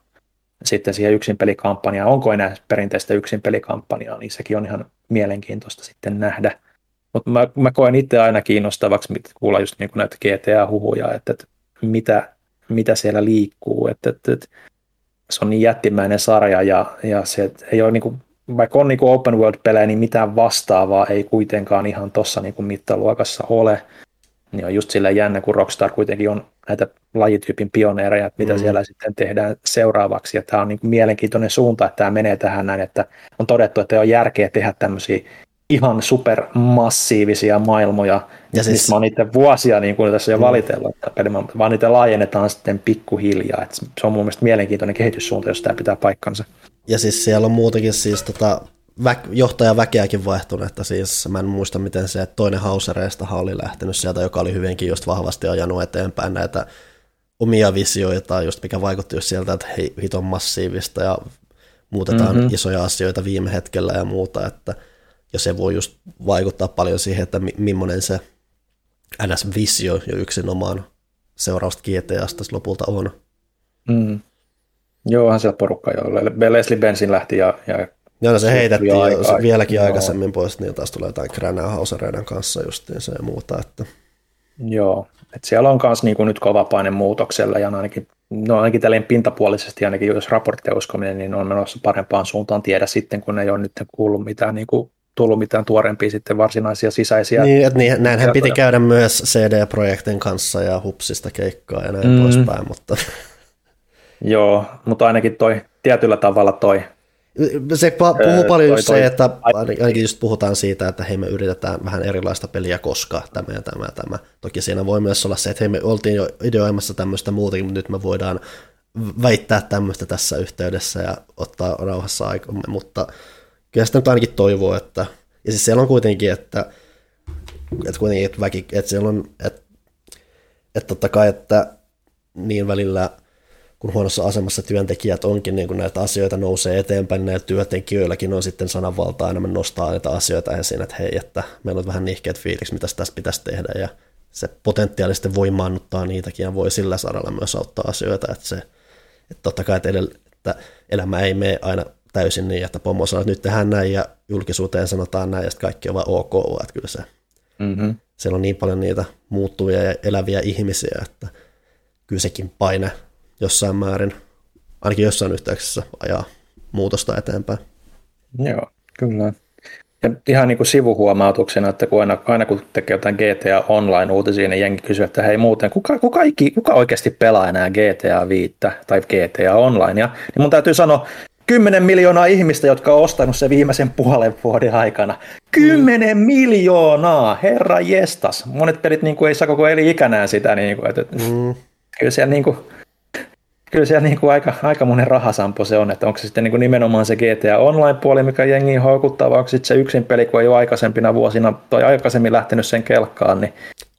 sitten siihen yksin pelikampanjaan, onko enää perinteistä yksin pelikampanjaa, niin sekin on ihan mielenkiintoista sitten nähdä. Mutta mä, mä koen itse aina kiinnostavaksi kuulla just niin kuin näitä GTA-huhuja, että, että mitä, mitä siellä liikkuu, että, että, että se on niin jättimäinen sarja ja, ja se ei ole niin kuin, vaikka on niin kuin open world-pelejä, niin mitään vastaavaa ei kuitenkaan ihan tuossa niin mittaluokassa ole. Niin on just sillä jännä, kun Rockstar kuitenkin on näitä lajityypin pioneereja, että mitä mm. siellä sitten tehdään seuraavaksi. Ja tämä on niin kuin mielenkiintoinen suunta, että tämä menee tähän näin, että on todettu, että ei ole järkeä tehdä tämmöisiä ihan supermassiivisia maailmoja, ja siis, mä oon niitä vuosia niin kuin tässä jo mm. valitellut, että vaan niitä laajennetaan sitten pikkuhiljaa. Että se on mun mielestä mielenkiintoinen kehityssuunta, jos tämä pitää paikkansa. Ja siis siellä on muutakin siis tota, vä- johtajaväkeäkin vaihtunut, että siis mä en muista miten se toinen hausereista oli lähtenyt sieltä, joka oli hyvinkin just vahvasti ajanut eteenpäin näitä omia visioita, just mikä vaikutti just sieltä, että hei, hiton massiivista ja muutetaan mm-hmm. isoja asioita viime hetkellä ja muuta, että ja se voi just vaikuttaa paljon siihen, että mi- millainen se NS-visio jo yksinomaan seurausta GTAsta lopulta on. Mm. Joo, onhan siellä porukka jo. Leslie Bensin lähti ja, ja Joo, no se heitettiin jo aika, vieläkin joo. aikaisemmin pois, niin taas tulee jotain Gränähausereiden kanssa justiin se ja muuta. Että. Joo, et siellä on myös niinku nyt kova paine muutoksella ja ainakin, no ainakin tälleen pintapuolisesti ainakin, jos raporttia uskominen, niin on menossa parempaan suuntaan tiedä sitten, kun ei ole nyt kuullut mitään niinku tullut mitään tuorempia sitten varsinaisia sisäisiä. Niin, että niin, näinhän piti käydä myös CD-projektin kanssa ja hupsista keikkaa ja näin mm. poispäin, mutta... Joo, mutta ainakin toi tietyllä tavalla toi se puhuu paljon toi, toi, se, että ainakin just puhutaan siitä, että hei me yritetään vähän erilaista peliä koska tämä ja tämä ja tämä. Toki siinä voi myös olla se, että hei me oltiin jo ideoimassa tämmöistä muutakin, mutta nyt me voidaan väittää tämmöistä tässä yhteydessä ja ottaa rauhassa aikamme, mutta kyllä sitä nyt ainakin toivoo, että, ja siis siellä on kuitenkin, että, että kuitenkin, että, väki, että siellä on, että, että totta kai, että niin välillä, kun huonossa asemassa työntekijät onkin, niin kun näitä asioita nousee eteenpäin, niin näillä työntekijöilläkin on sitten sananvaltaa enemmän nostaa näitä asioita esiin, että hei, että meillä on vähän nihkeät fiiliksi, mitä tästä pitäisi tehdä, ja se potentiaalisesti voimaannuttaa niitäkin, ja voi sillä saralla myös auttaa asioita, että se, että totta kai, että, edellä, että elämä ei mene aina täysin niin, että pomo sanoo, että nyt tehdään näin ja julkisuuteen sanotaan näin ja sitten kaikki on vaan ok, että kyllä se, mm-hmm. siellä on niin paljon niitä muuttuvia ja eläviä ihmisiä, että kyllä sekin paine jossain määrin, ainakin jossain yhteyksessä ajaa muutosta eteenpäin. Joo, kyllä. Ja ihan niin kuin sivuhuomautuksena, että kun aina, aina kun tekee jotain GTA Online-uutisia, niin jengi kysyy, että hei muuten, kuka, kuka, kuka oikeasti pelaa enää GTA 5 tai GTA Online? Ja, niin mun täytyy sanoa, 10 miljoonaa ihmistä, jotka on ostanut se viimeisen puolen vuoden aikana. 10 mm. miljoonaa, herra jestas. Monet pelit niin kuin, ei saa koko eli ikänään sitä. Niin kuin, että, mm. Kyllä siellä, niin kuin, kyllä siellä niin kuin aika, aika monen rahasampo se on, että onko se sitten niin kuin nimenomaan se GTA Online-puoli, mikä jengi houkuttaa, vai onko sitten se yksin peli, kun ei ole aikaisempina vuosina tai aikaisemmin lähtenyt sen kelkkaan, niin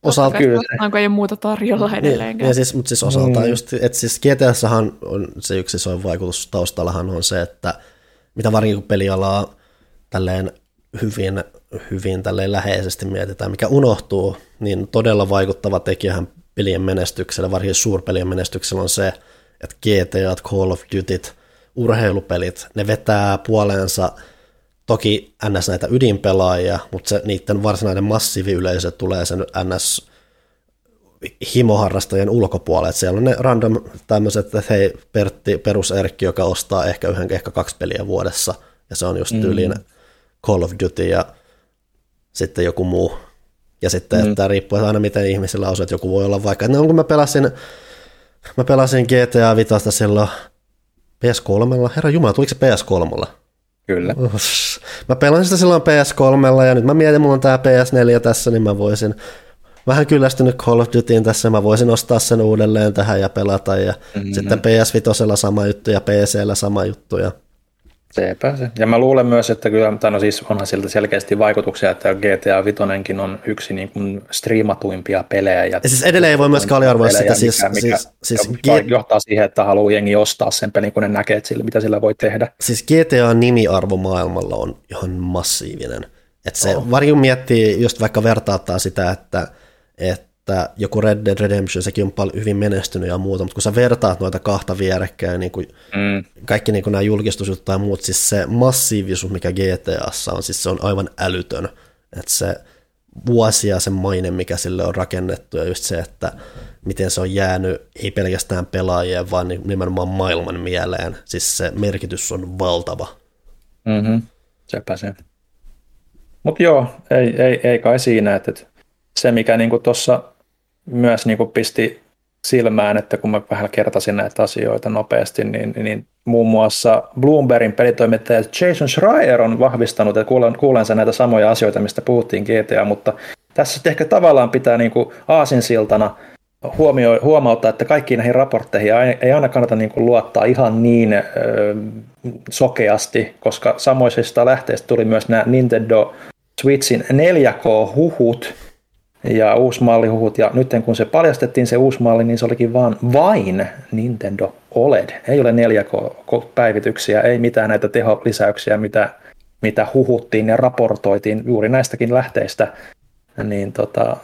Osalta kyllä. Onko ei ole muuta tarjolla niin, edelleenkään. Ja siis, mutta siis osaltaan mm. just, että siis GTShan on se yksi isoin vaikutus taustallahan on se, että mitä varsinkin kun pelialaa tälleen hyvin, hyvin tälleen läheisesti mietitään, mikä unohtuu, niin todella vaikuttava tekijähän pelien menestyksellä, varsinkin suurpelien menestyksellä on se, että GTA, Call of Duty, urheilupelit, ne vetää puoleensa toki NS näitä ydinpelaajia, mutta se, niiden varsinainen massiiviyleisö tulee sen NS himoharrastajien ulkopuolelle. Siellä on ne random tämmöiset, että hei Pertti, peruserkki, joka ostaa ehkä yhden, ehkä kaksi peliä vuodessa, ja se on just mm. tyyliin Call of Duty ja sitten joku muu. Ja sitten, mm. että riippuu aina miten ihmisillä on, että joku voi olla vaikka, että no, kun mä pelasin, mä pelasin GTA Vitasta silloin PS3, herra Jumala, tuliko se PS3? Kyllä. [laughs] Mä pelasin sitä silloin PS3 ja nyt mä mietin, mulla on tää PS4 tässä, niin mä voisin vähän kyllästynyt Call of Dutyin tässä, mä voisin ostaa sen uudelleen tähän ja pelata ja mm-hmm. sitten PS5 sama juttu ja PCllä sama juttu ja Sepä se. Ja mä luulen myös, että kyllä, tai no siis onhan siltä selkeästi vaikutuksia, että GTA 5 on yksi niin kuin striimatuimpia pelejä. Ja, siis edelleen ei voi myöskään aliarvoida sitä. Siis, mikä, mikä siis, siis johtaa siihen, että haluaa jengi ostaa sen pelin, kun ne näkee, että sillä, mitä sillä voi tehdä. Siis GTA-nimiarvo maailmalla on ihan massiivinen. Et se, oh. varmaan miettii, just vaikka vertauttaa sitä, että, että joku Red Dead Redemption, sekin on paljon hyvin menestynyt ja muuta, mutta kun sä vertaat noita kahta vierekkäin, niin kuin mm. kaikki niin kuin nämä julkistusjutut tai muut, siis se massiivisuus, mikä GTAssa on, siis se on aivan älytön. Että se vuosia sen maine, mikä sille on rakennettu ja just se, että miten se on jäänyt ei pelkästään pelaajien, vaan nimenomaan maailman mieleen. Siis se merkitys on valtava. Mm-hmm. Sepä se. Mutta joo, ei, ei, ei kai siinä, että, se mikä niinku tuossa myös niinku pisti silmään, että kun mä vähän kertasin näitä asioita nopeasti, niin, niin muun muassa Bloombergin pelitoimittaja Jason Schreier on vahvistanut, että kuulen, kuulensa näitä samoja asioita, mistä puhuttiin GTA, mutta tässä ehkä tavallaan pitää niin kuin aasinsiltana huomio, huomauttaa, että kaikkiin näihin raportteihin ei aina kannata niin kuin luottaa ihan niin ö, sokeasti, koska samoisista lähteistä tuli myös nämä Nintendo Switchin 4K-huhut, ja uusmallihuhut, ja nyt kun se paljastettiin se uusi malli, niin se olikin vaan vain Nintendo OLED. Ei ole 4K-päivityksiä, ei mitään näitä teholisäyksiä, mitä, mitä huhuttiin ja raportoitiin juuri näistäkin lähteistä, niin tota,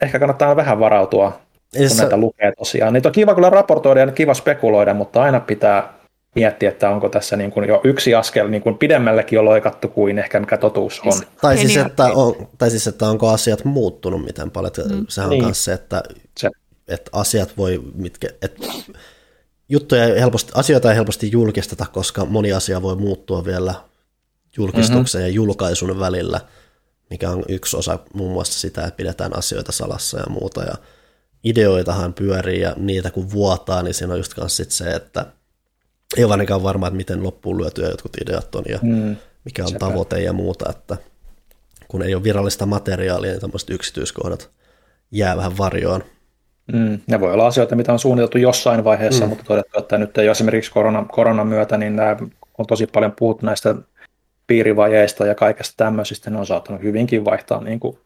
ehkä kannattaa vähän varautua, kun näitä lukee tosiaan. Niitä on kiva kyllä raportoida ja kiva spekuloida, mutta aina pitää miettiä, että onko tässä niin kuin jo yksi askel niin kuin pidemmällekin jo loikattu kuin ehkä mikä totuus on. Tai siis, että on, tai siis, että onko asiat muuttunut miten paljon. Mm. Sehän on niin. myös se, että, se. että asiat voi, mitkä, että juttuja ei helposti, asioita ei helposti julkisteta, koska moni asia voi muuttua vielä julkistuksen mm-hmm. ja julkaisun välillä, mikä on yksi osa muun muassa sitä, että pidetään asioita salassa ja muuta. Ja ideoitahan pyörii ja niitä kun vuotaa, niin siinä on just sit se, että ei ole ainakaan varma, että miten loppuun lyötyä jotkut ideat on ja mm, mikä on sepä. tavoite ja muuta, että kun ei ole virallista materiaalia, niin tämmöiset yksityiskohdat jää vähän varjoon. Mm, ne voi olla asioita, mitä on suunniteltu jossain vaiheessa, mm. mutta todettu, että nyt ei esimerkiksi korona, koronan myötä, niin nämä on tosi paljon puhuttu näistä piirivajeista ja kaikesta tämmöisistä, ne on saattanut hyvinkin vaihtaa niin kuin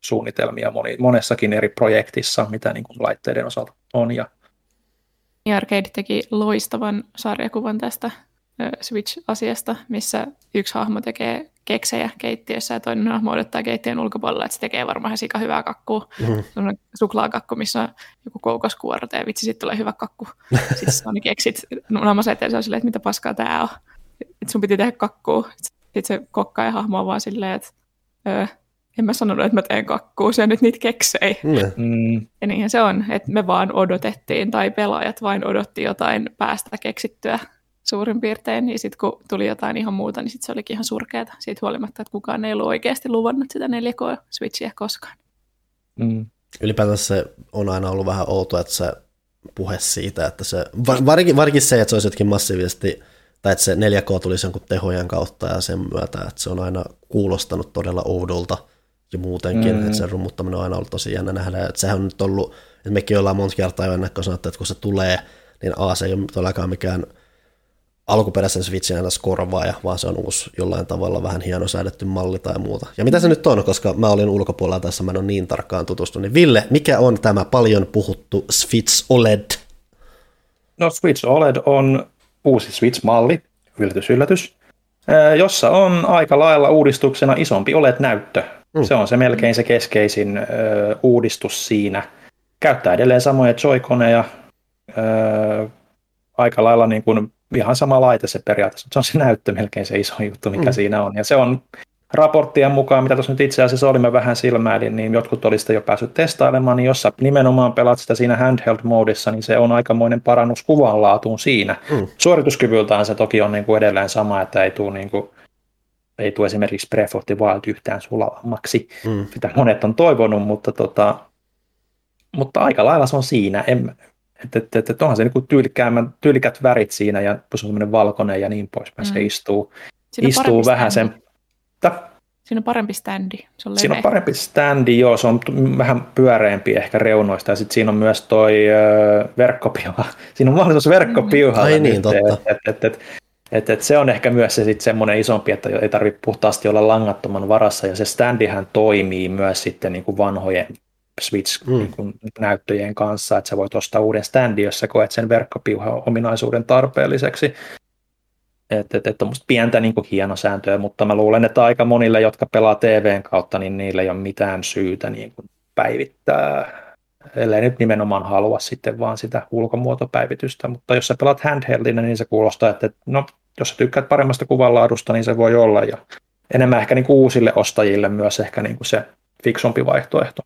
suunnitelmia moni, monessakin eri projektissa, mitä niin kuin laitteiden osalta on, ja Arcade teki loistavan sarjakuvan tästä Switch-asiasta, missä yksi hahmo tekee keksejä keittiössä ja toinen hahmo odottaa keittiön ulkopuolella, että se tekee varmaan sika hyvää kakkua. Mm-hmm. suklaakakku, missä on joku koukoskuorte ja vitsi, sitten tulee hyvä kakku. [laughs] sitten se on keksit naamassa eteen, se on silleen, että mitä paskaa tää on. Että sun piti tehdä kakkua. Sitten se kokka ja hahmo on vaan silleen, että en mä sanonut, että mä teen kakkuu, se nyt niitä keksei. Mm. Ja niinhän se on, että me vaan odotettiin, tai pelaajat vain odotti jotain päästä keksittyä suurin piirtein, niin sitten kun tuli jotain ihan muuta, niin sitten se olikin ihan surkeata siitä huolimatta, että kukaan ei ollut oikeasti luvannut sitä 4K-switchiä koskaan. Mm. Ylipäätänsä se on aina ollut vähän outoa, että se puhe siitä, että se, varsinkin, varsinkin se, että se olisi jotenkin massiivisesti, tai että se 4K tulisi jonkun tehojen kautta ja sen myötä, että se on aina kuulostanut todella oudolta – ja muutenkin, mm. että sen rummuttaminen on aina ollut tosi jännä nähdä, että sehän on nyt ollut, että mekin ollaan monta kertaa jo ennakko sanottu, että kun se tulee, niin A, se ei ole todellakaan mikään alkuperäisen Switchin ennäs korvaaja, vaan se on uusi jollain tavalla vähän hienosäädetty malli tai muuta. Ja mitä se nyt on, koska mä olin ulkopuolella tässä, mä en ole niin tarkkaan tutustunut, niin Ville, mikä on tämä paljon puhuttu Switch OLED? No Switch OLED on uusi Switch-malli, yllätys yllätys, jossa on aika lailla uudistuksena isompi OLED-näyttö. Mm. Se on se melkein se keskeisin ö, uudistus siinä. Käyttää edelleen samoja joikoneja, ö, aika lailla niin kuin ihan sama laite se periaatteessa. Se on se näyttö melkein se iso juttu, mikä mm. siinä on. Ja se on raporttien mukaan, mitä tuossa nyt itse asiassa olimme vähän silmäilin, niin jotkut olisivat jo päässyt testailemaan, niin jos sä nimenomaan pelaat sitä siinä handheld-moodissa, niin se on aikamoinen parannus kuvanlaatuun siinä. Mm. Suorituskyvyltään se toki on niin kuin edelleen sama, että ei tule niin kuin ei tule esimerkiksi Breath of the Wild yhtään sulavammaksi, mm. mitä monet on toivonut, mutta, tota, mutta aika lailla se on siinä. En, että et, et, et onhan se niin tyylikät värit siinä ja se on semmoinen valkoinen ja niin poispäin. Mm. Se istuu, istuu vähän sen... Siinä on parempi standi. Se on siinä on parempi standi, joo, se on vähän pyöreämpi ehkä reunoista ja sitten siinä on myös toi ö, verkkopiuha. [laughs] Siinä on mahdollisuus verkkopiuha. Mm. Ai niin, totta. Et, et, et, et, et, et se on ehkä myös se sit semmoinen isompi, että ei tarvitse puhtaasti olla langattoman varassa, ja se standihän toimii myös sitten niin kuin vanhojen Switch-näyttöjen mm. kanssa, että sä voit ostaa uuden standin, jos sä koet sen verkkopiuhan ominaisuuden tarpeelliseksi. Että et, et tuommoista pientä niin kuin hienosääntöä, mutta mä luulen, että aika monille, jotka pelaa TVn kautta, niin niillä ei ole mitään syytä niin kuin päivittää, ellei nyt nimenomaan halua sitten vaan sitä ulkomuotopäivitystä, mutta jos sä pelaat handheldina, niin se kuulostaa, että no, jos sä tykkäät paremmasta kuvanlaadusta, niin se voi olla, ja enemmän ehkä niin kuin uusille ostajille myös ehkä niin kuin se fiksumpi vaihtoehto.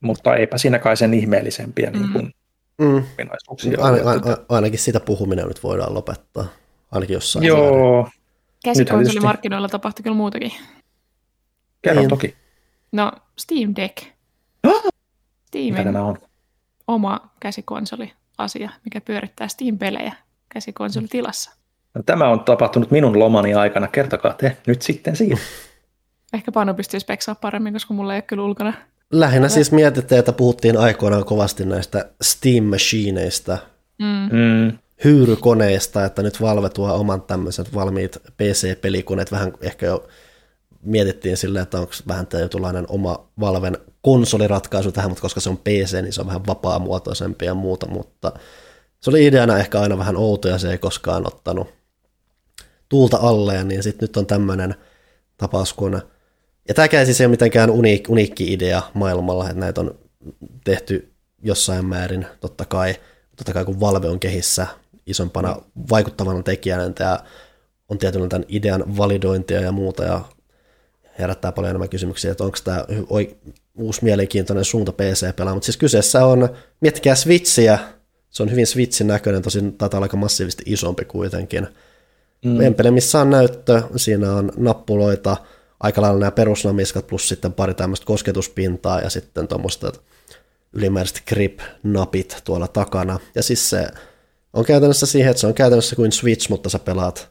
Mutta eipä siinä kai sen ihmeellisempiä niin kuin Mm. Ain, ain, ainakin sitä puhuminen nyt voidaan lopettaa. Ainakin jossain. Joo, Käsikonsolimarkkinoilla tapahtui kyllä muutakin. kerro Niin. toki. No, Steam Deck. Mitä Steamin nämä on? oma käsikonsoli-asia, mikä pyörittää Steam-pelejä käsikonsolitilassa. No, tämä on tapahtunut minun lomani aikana. Kertokaa te nyt sitten siitä. Ehkä Panu pystyy speksaa paremmin, koska mulla ei ole kyllä ulkona. Lähinnä siis mietittiin, että puhuttiin aikoinaan kovasti näistä Steam-machineista, Mm. Mm. hyyrykoneista, että nyt Valve tuo oman tämmöiset valmiit PC-pelikoneet. Vähän ehkä jo mietittiin silleen, että onko vähän tietynlainen oma Valven konsoliratkaisu tähän, mutta koska se on PC, niin se on vähän vapaamuotoisempi ja muuta, mutta se oli ideana ehkä aina vähän outo ja se ei koskaan ottanut tuulta alleen, niin sitten nyt on tämmöinen tapaus, kun ja tämäkään siis ei ole mitenkään uniik, uniikki idea maailmalla, että näitä on tehty jossain määrin, totta kai, totta kai kun Valve on kehissä isompana vaikuttavana tekijänä, tämä on tietyllä tämän idean validointia ja muuta, ja herättää paljon enemmän kysymyksiä, että onko tämä uusi mielenkiintoinen suunta PC-pelaa, mutta siis kyseessä on, miettikää Switchiä, se on hyvin Switchin näköinen, tosin taitaa olla aika massiivisesti isompi kuitenkin. Mm. Empele, missä on näyttö, siinä on nappuloita, aika lailla nämä perusnamiskat plus sitten pari tämmöistä kosketuspintaa ja sitten tuommoista ylimääräiset grip-napit tuolla takana. Ja siis se on käytännössä siihen, että se on käytännössä kuin Switch, mutta sä pelaat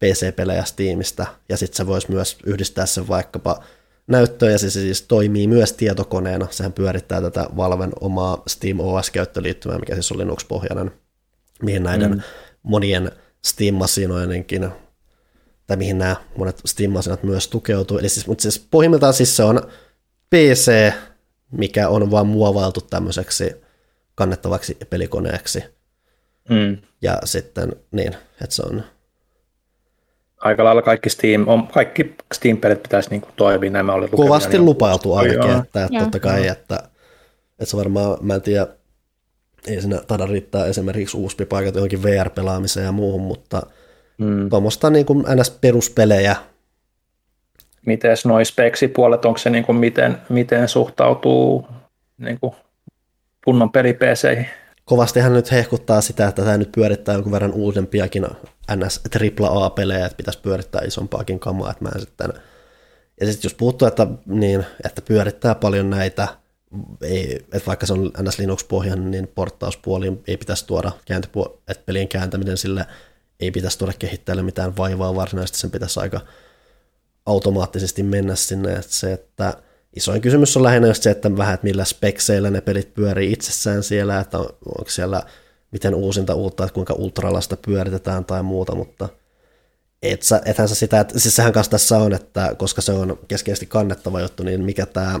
PC-pelejä Steamista, ja sitten se voisi myös yhdistää sen vaikkapa näyttöön, ja se siis toimii myös tietokoneena. Sehän pyörittää tätä Valven omaa Steam OS-käyttöliittymää, mikä siis on Linux-pohjainen, mihin näiden mm. monien Steam-masinoidenkin, tai mihin nämä monet Steam-masinat myös tukeutuu. Eli siis, mutta siis pohjimmiltaan siis se on PC, mikä on vaan muovailtu tämmöiseksi kannettavaksi pelikoneeksi. Mm. Ja sitten niin, että se on Aika lailla kaikki Steam, on, kaikki Steam-pelit pitäisi niin kuin toimia, nämä oli kovasti niin- lupailtu ainakin, Joo. että, että Joo. totta kai, että, että se varmaan, mä en tiedä, ei siinä taida riittää esimerkiksi USB-paikat johonkin VR-pelaamiseen ja muuhun, mutta Mm. tuommoista niin kuin NS-peruspelejä, Miten noi speksipuolet, onko se niin kuin miten, miten suhtautuu niin kuin kunnon peli-PCihin? kovastihan nyt hehkuttaa sitä, että tämä nyt pyörittää jonkun verran uudempiakin NS AAA-pelejä, että pitäisi pyörittää isompaakin kamaa, että mä en sitten ja sitten jos puhuttu, että, niin, että pyörittää paljon näitä, ei, että vaikka se on NS Linux-pohjainen, niin porttauspuoliin ei pitäisi tuoda kääntöpuo- että pelien kääntäminen sille ei pitäisi tuoda kehittäjälle mitään vaivaa varsinaisesti, sen pitäisi aika automaattisesti mennä sinne, että se, että isoin kysymys on lähinnä just se, että vähän, että millä spekseillä ne pelit pyörii itsessään siellä, että on, onko siellä miten uusinta uutta, että kuinka ultralasta pyöritetään tai muuta, mutta et sä, ethän sä sitä, että, siis sehän kanssa tässä on, että koska se on keskeisesti kannettava juttu, niin mikä tämä,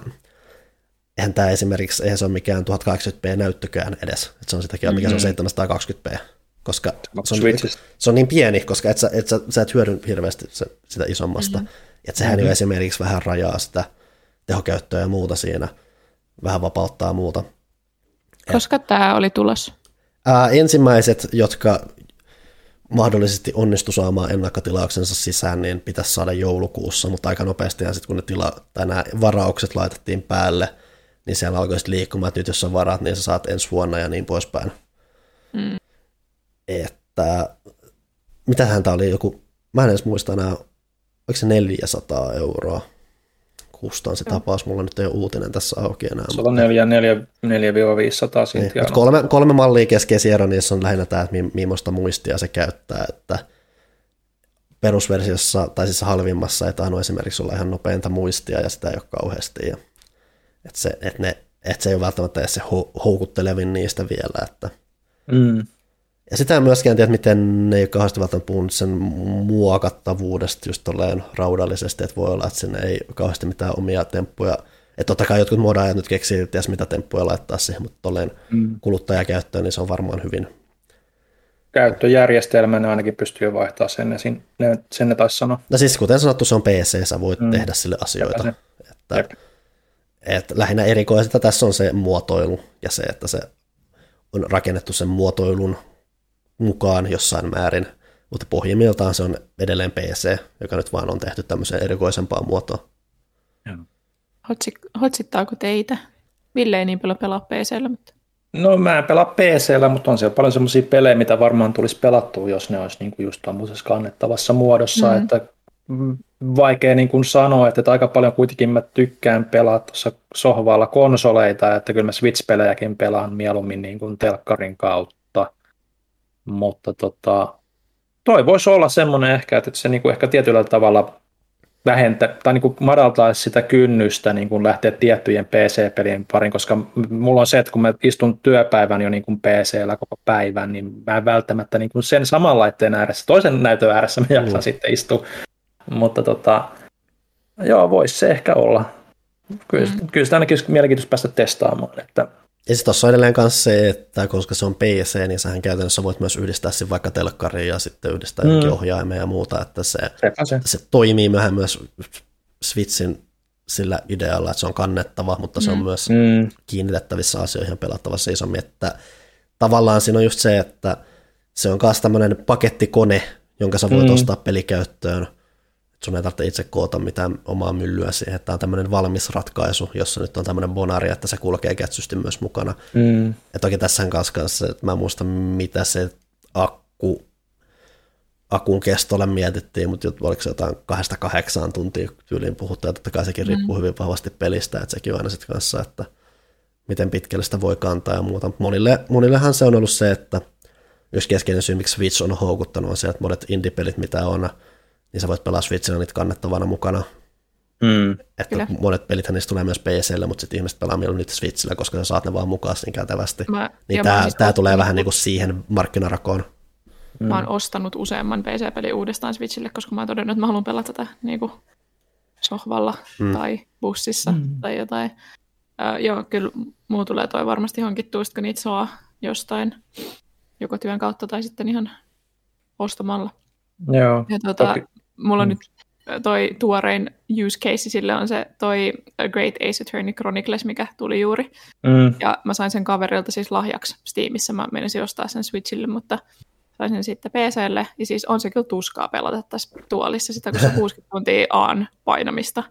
eihän tämä esimerkiksi, eihän se ole mikään 1080p näyttökään edes, että se on sitäkin, mikä se on 720p, koska se on, se on niin pieni, koska et sä, et sä, sä et hyödy hirveästi se, sitä isommasta, mm-hmm. että sehän mm-hmm. jo esimerkiksi vähän rajaa sitä tehokäyttöä ja muuta siinä, vähän vapauttaa muuta. Koska tämä oli tulos? Ää, ensimmäiset, jotka mahdollisesti onnistu saamaan ennakkotilauksensa sisään, niin pitäisi saada joulukuussa, mutta aika nopeasti sitten kun ne tila, tai nämä varaukset laitettiin päälle, niin siellä alkoi sitten liikkumaan, että nyt jos sä varaat, niin sä saat ensi vuonna ja niin poispäin. Mm. Että mitähän tämä oli joku, mä en edes muista enää, oliko se 400 euroa kustaan se tapaus, mulla nyt ei ole uutinen tässä auki enää. Se on 4, 4, 4-500 Niin, siitä. mut kolme, kolme mallia keskeisiä ero niissä on lähinnä tämä, että mi- millaista muistia se käyttää, että perusversiossa tai siis halvimmassa ei tainnut esimerkiksi olla ihan nopeinta muistia ja sitä ei ole kauheasti. Ja, että, se, että, ne, että se ei ole välttämättä edes se hou- houkuttelevin niistä vielä. Että. Mm. Ja sitä en myöskään tiedä, miten ne ei ole kauheasti välttämättä puhunut sen muokattavuudesta just tolleen raudallisesti, että voi olla, että sinne ei kauheasti mitään omia temppuja. Että totta kai jotkut modaajat nyt keksii, ties mitä temppuja laittaa siihen, mutta tolleen Mm. kuluttajakäyttöön, niin se on varmaan hyvin käyttöjärjestelmä, ne ainakin pystyy vaihtaa sen, ne, ne, sen ne taisi sanoa. No siis kuten sanottu, se on PC, sä voit mm. tehdä sille asioita. Että, että lähinnä erikoista tässä on se muotoilu ja se, että se on rakennettu sen muotoilun mukaan jossain määrin, mutta pohjimmiltaan se on edelleen PC, joka nyt vaan on tehty tämmöiseen erikoisempaan muotoon. Hotsittaako teitä? Ville ei niin paljon pelaa PCllä, mutta... No mä en pelaa PCllä, mutta on siellä paljon semmoisia pelejä, mitä varmaan tulisi pelattua, jos ne olisi niin kuin just tuommoisessa kannettavassa muodossa, mm-hmm. että vaikea niin kuin sanoa, että, että aika paljon kuitenkin mä tykkään pelaa tuossa sohvalla konsoleita, että kyllä mä Switch-pelejäkin pelaan mieluummin niin kuin telkkarin kautta, mutta tota, toi voisi olla semmoinen ehkä, että se niin kuin ehkä tietyllä tavalla vähentä, tai niin kuin madaltaa sitä kynnystä niin kuin lähteä tiettyjen PC-pelien parin, koska mulla on se, että kun mä istun työpäivän jo niin kuin PC-llä koko päivän, niin mä en välttämättä niin kuin sen saman laitteen ääressä, toisen näytön ääressä mä jaksan mm. sitten istua. Mutta tota, joo, voisi se ehkä olla. Kyllä, mm. kyllä sitä ainakin olisi mielenkiintoista päästä testaamaan, että ja sitten tuossa on edelleen myös se, että koska se on PC, niin sähän käytännössä voit myös yhdistää sen vaikka telkkariin ja sitten yhdistää mm. johonkin ohjaimeen ja muuta, että se, se. se toimii myöhän myös Switchin sillä idealla, että se on kannettava, mutta se on mm. myös mm. kiinnitettävissä asioihin ja pelattavassa isommin, että tavallaan siinä on just se, että se on myös tämmöinen pakettikone, jonka sä voit mm. ostaa pelikäyttöön, sun ei tarvitse itse koota mitään omaa myllyä siihen, että tämä on tämmöinen valmis ratkaisu, jossa nyt on tämmöinen bonari, että se kulkee kätsysti myös mukana. Mm. Ja toki tässä kanssa, että mä en muista mitä se akku, akun kestolle mietittiin, mutta oliko se jotain kahdesta kahdeksaan tuntia tyyliin puhuttu, ja totta kai sekin mm. riippuu hyvin vahvasti pelistä, että sekin on aina sitten kanssa, että miten pitkälle sitä voi kantaa ja muuta. Monille, monillehan se on ollut se, että jos keskeinen syy, miksi Switch on houkuttanut, on se, että monet indie-pelit, mitä on, niin sä voit pelaa Switchillä niitä kannettavana mukana. Mm. Että Kyllä. monet pelithän niistä tulee myös PClle, mutta sitten ihmiset pelaa mieluummin niitä Switchillä, koska sä saat ne vaan mukaan niin kätevästi. Mä, niin tämä, siis tämä tulee vähän niin kuin siihen markkinarakoon. Mm. Mä oon ostanut useamman PC-pelin uudestaan Switchille, koska mä oon todennut, että mä haluan pelata tätä niin kuin sohvalla mm. tai bussissa mm. tai jotain. Uh, joo, kyllä muu tulee toi varmasti hankittua, kun niitä saa jostain, joko työn kautta tai sitten ihan ostamalla. Joo, ja tuota, toki. Mulla on mm. nyt toi tuorein use case sille on se toi A Great Ace Attorney Chronicles, mikä tuli juuri. Mm. Ja mä sain sen kaverilta siis lahjaksi Steamissa. Mä menisin ostaa sen Switchille, mutta sain sen sitten PClle. Ja siis on se kyllä tuskaa pelata tässä tuolissa sitä, kun se [laughs] 60 tuntia aan painamista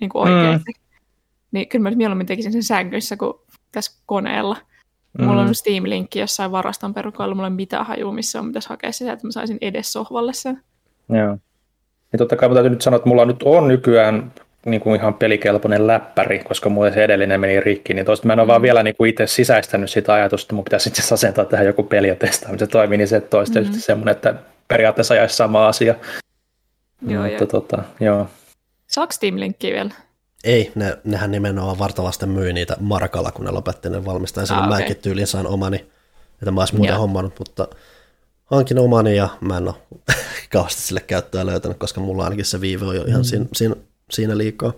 niin kuin oikeasti. Mm. Niin kyllä mä nyt mieluummin tekisin sen sängyssä kuin tässä koneella. Mm. Mulla on Steam-linkki jossain varaston perukoilla, mulla ei mitään hajua, missä on pitäisi hakea sitä, että mä saisin edes sohvalle sen. Joo. Ja totta kai täytyy nyt sanoa, että mulla nyt on nykyään niin kuin ihan pelikelpoinen läppäri, koska mulla se edellinen meni rikki, niin toista mä en ole mm. vaan vielä niin kuin itse sisäistänyt sitä ajatusta, että mun pitäisi itse asentaa tähän joku peli ja testaa, se toimii, niin se toista mm-hmm. semmoinen, että periaatteessa ajaisi sama asia. Joo, Mutta, tota, joo. Saako Steam-linkkiä vielä? Ei, ne, nehän nimenomaan vartavasten myi niitä markalla, kun ne lopetti ne valmistajan. Ah, okay. mäkin tyyliin sain omani, että mä olisin muuten yeah. hommannut, mutta hankin omani ja mä en ole [laughs] kauheasti sille käyttöä löytänyt, koska mulla ainakin se viive on jo ihan mm. siinä, siinä, siinä liikaa.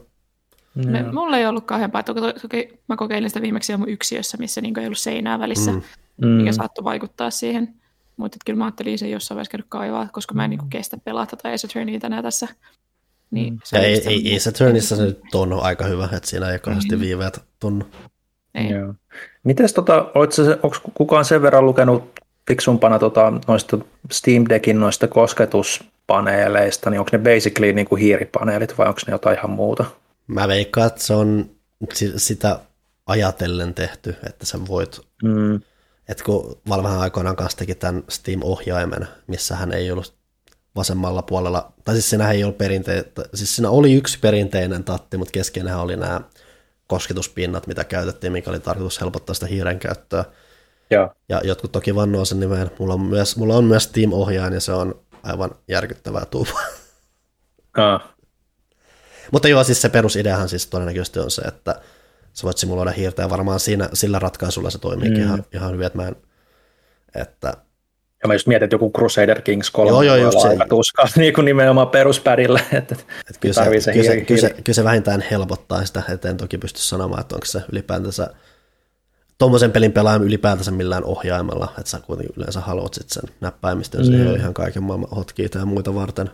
Me, mulla ei ollut kauhean paha. Toki mä kokeilin sitä viimeksi mun yksiössä, missä niin ei ollut seinää välissä, mm. mikä saattoi vaikuttaa siihen. Mutta kyllä mä ajattelin sen jossain vaiheessa käydä kaivaa, koska mä en niin kestä pelata tai Ace Attorneyta tänään tässä niin, mm. se ja ei, ei, Ace Attorneyssa se nyt on aika hyvä, että siinä ei kauheasti mm. viiveet tunnu. Joo. Mites tota, onko kukaan sen verran lukenut fiksumpana tota, noista Steam Deckin noista kosketuspaneeleista, niin onko ne basically niin kuin hiiripaneelit vai onko ne jotain ihan muuta? Mä veikkaan, että se on sitä ajatellen tehty, että sä voit, mm. että kun Valvehan aikoinaan kanssa teki tämän Steam-ohjaimen, missä hän ei ollut vasemmalla puolella, tai siis siinä ei ollut perinteitä, siis siinä oli yksi perinteinen tatti, mutta keskeinen oli nämä kosketuspinnat, mitä käytettiin, mikä oli tarkoitus helpottaa sitä hiiren käyttöä. Ja, ja jotkut toki vannoo sen nimeen. Mulla on myös, mulla on myös Steam-ohjaaja, ja se on aivan järkyttävää tuupaa. Ah. Mutta joo, siis se perusideahan siis todennäköisesti on se, että sä voit simuloida hiirtä, ja varmaan siinä, sillä ratkaisulla se toimii mm. ihan, ihan hyvin, että mä en, että ja mä just mietin, että joku Crusader Kings 3 joo, joo, just se. tuskaa [laughs] niin kuin nimenomaan peruspädillä. Että et kyllä, se, se, kyllä, se, kyllä se vähintään helpottaa sitä, että en toki pysty sanomaan, että onko se ylipäätänsä tuommoisen pelin pelaaminen ylipäätänsä millään ohjaimella, että sä kuitenkin yleensä haluat sit sen näppäimistön Mm. mm. ihan kaiken maailman hotkeita ja muita varten.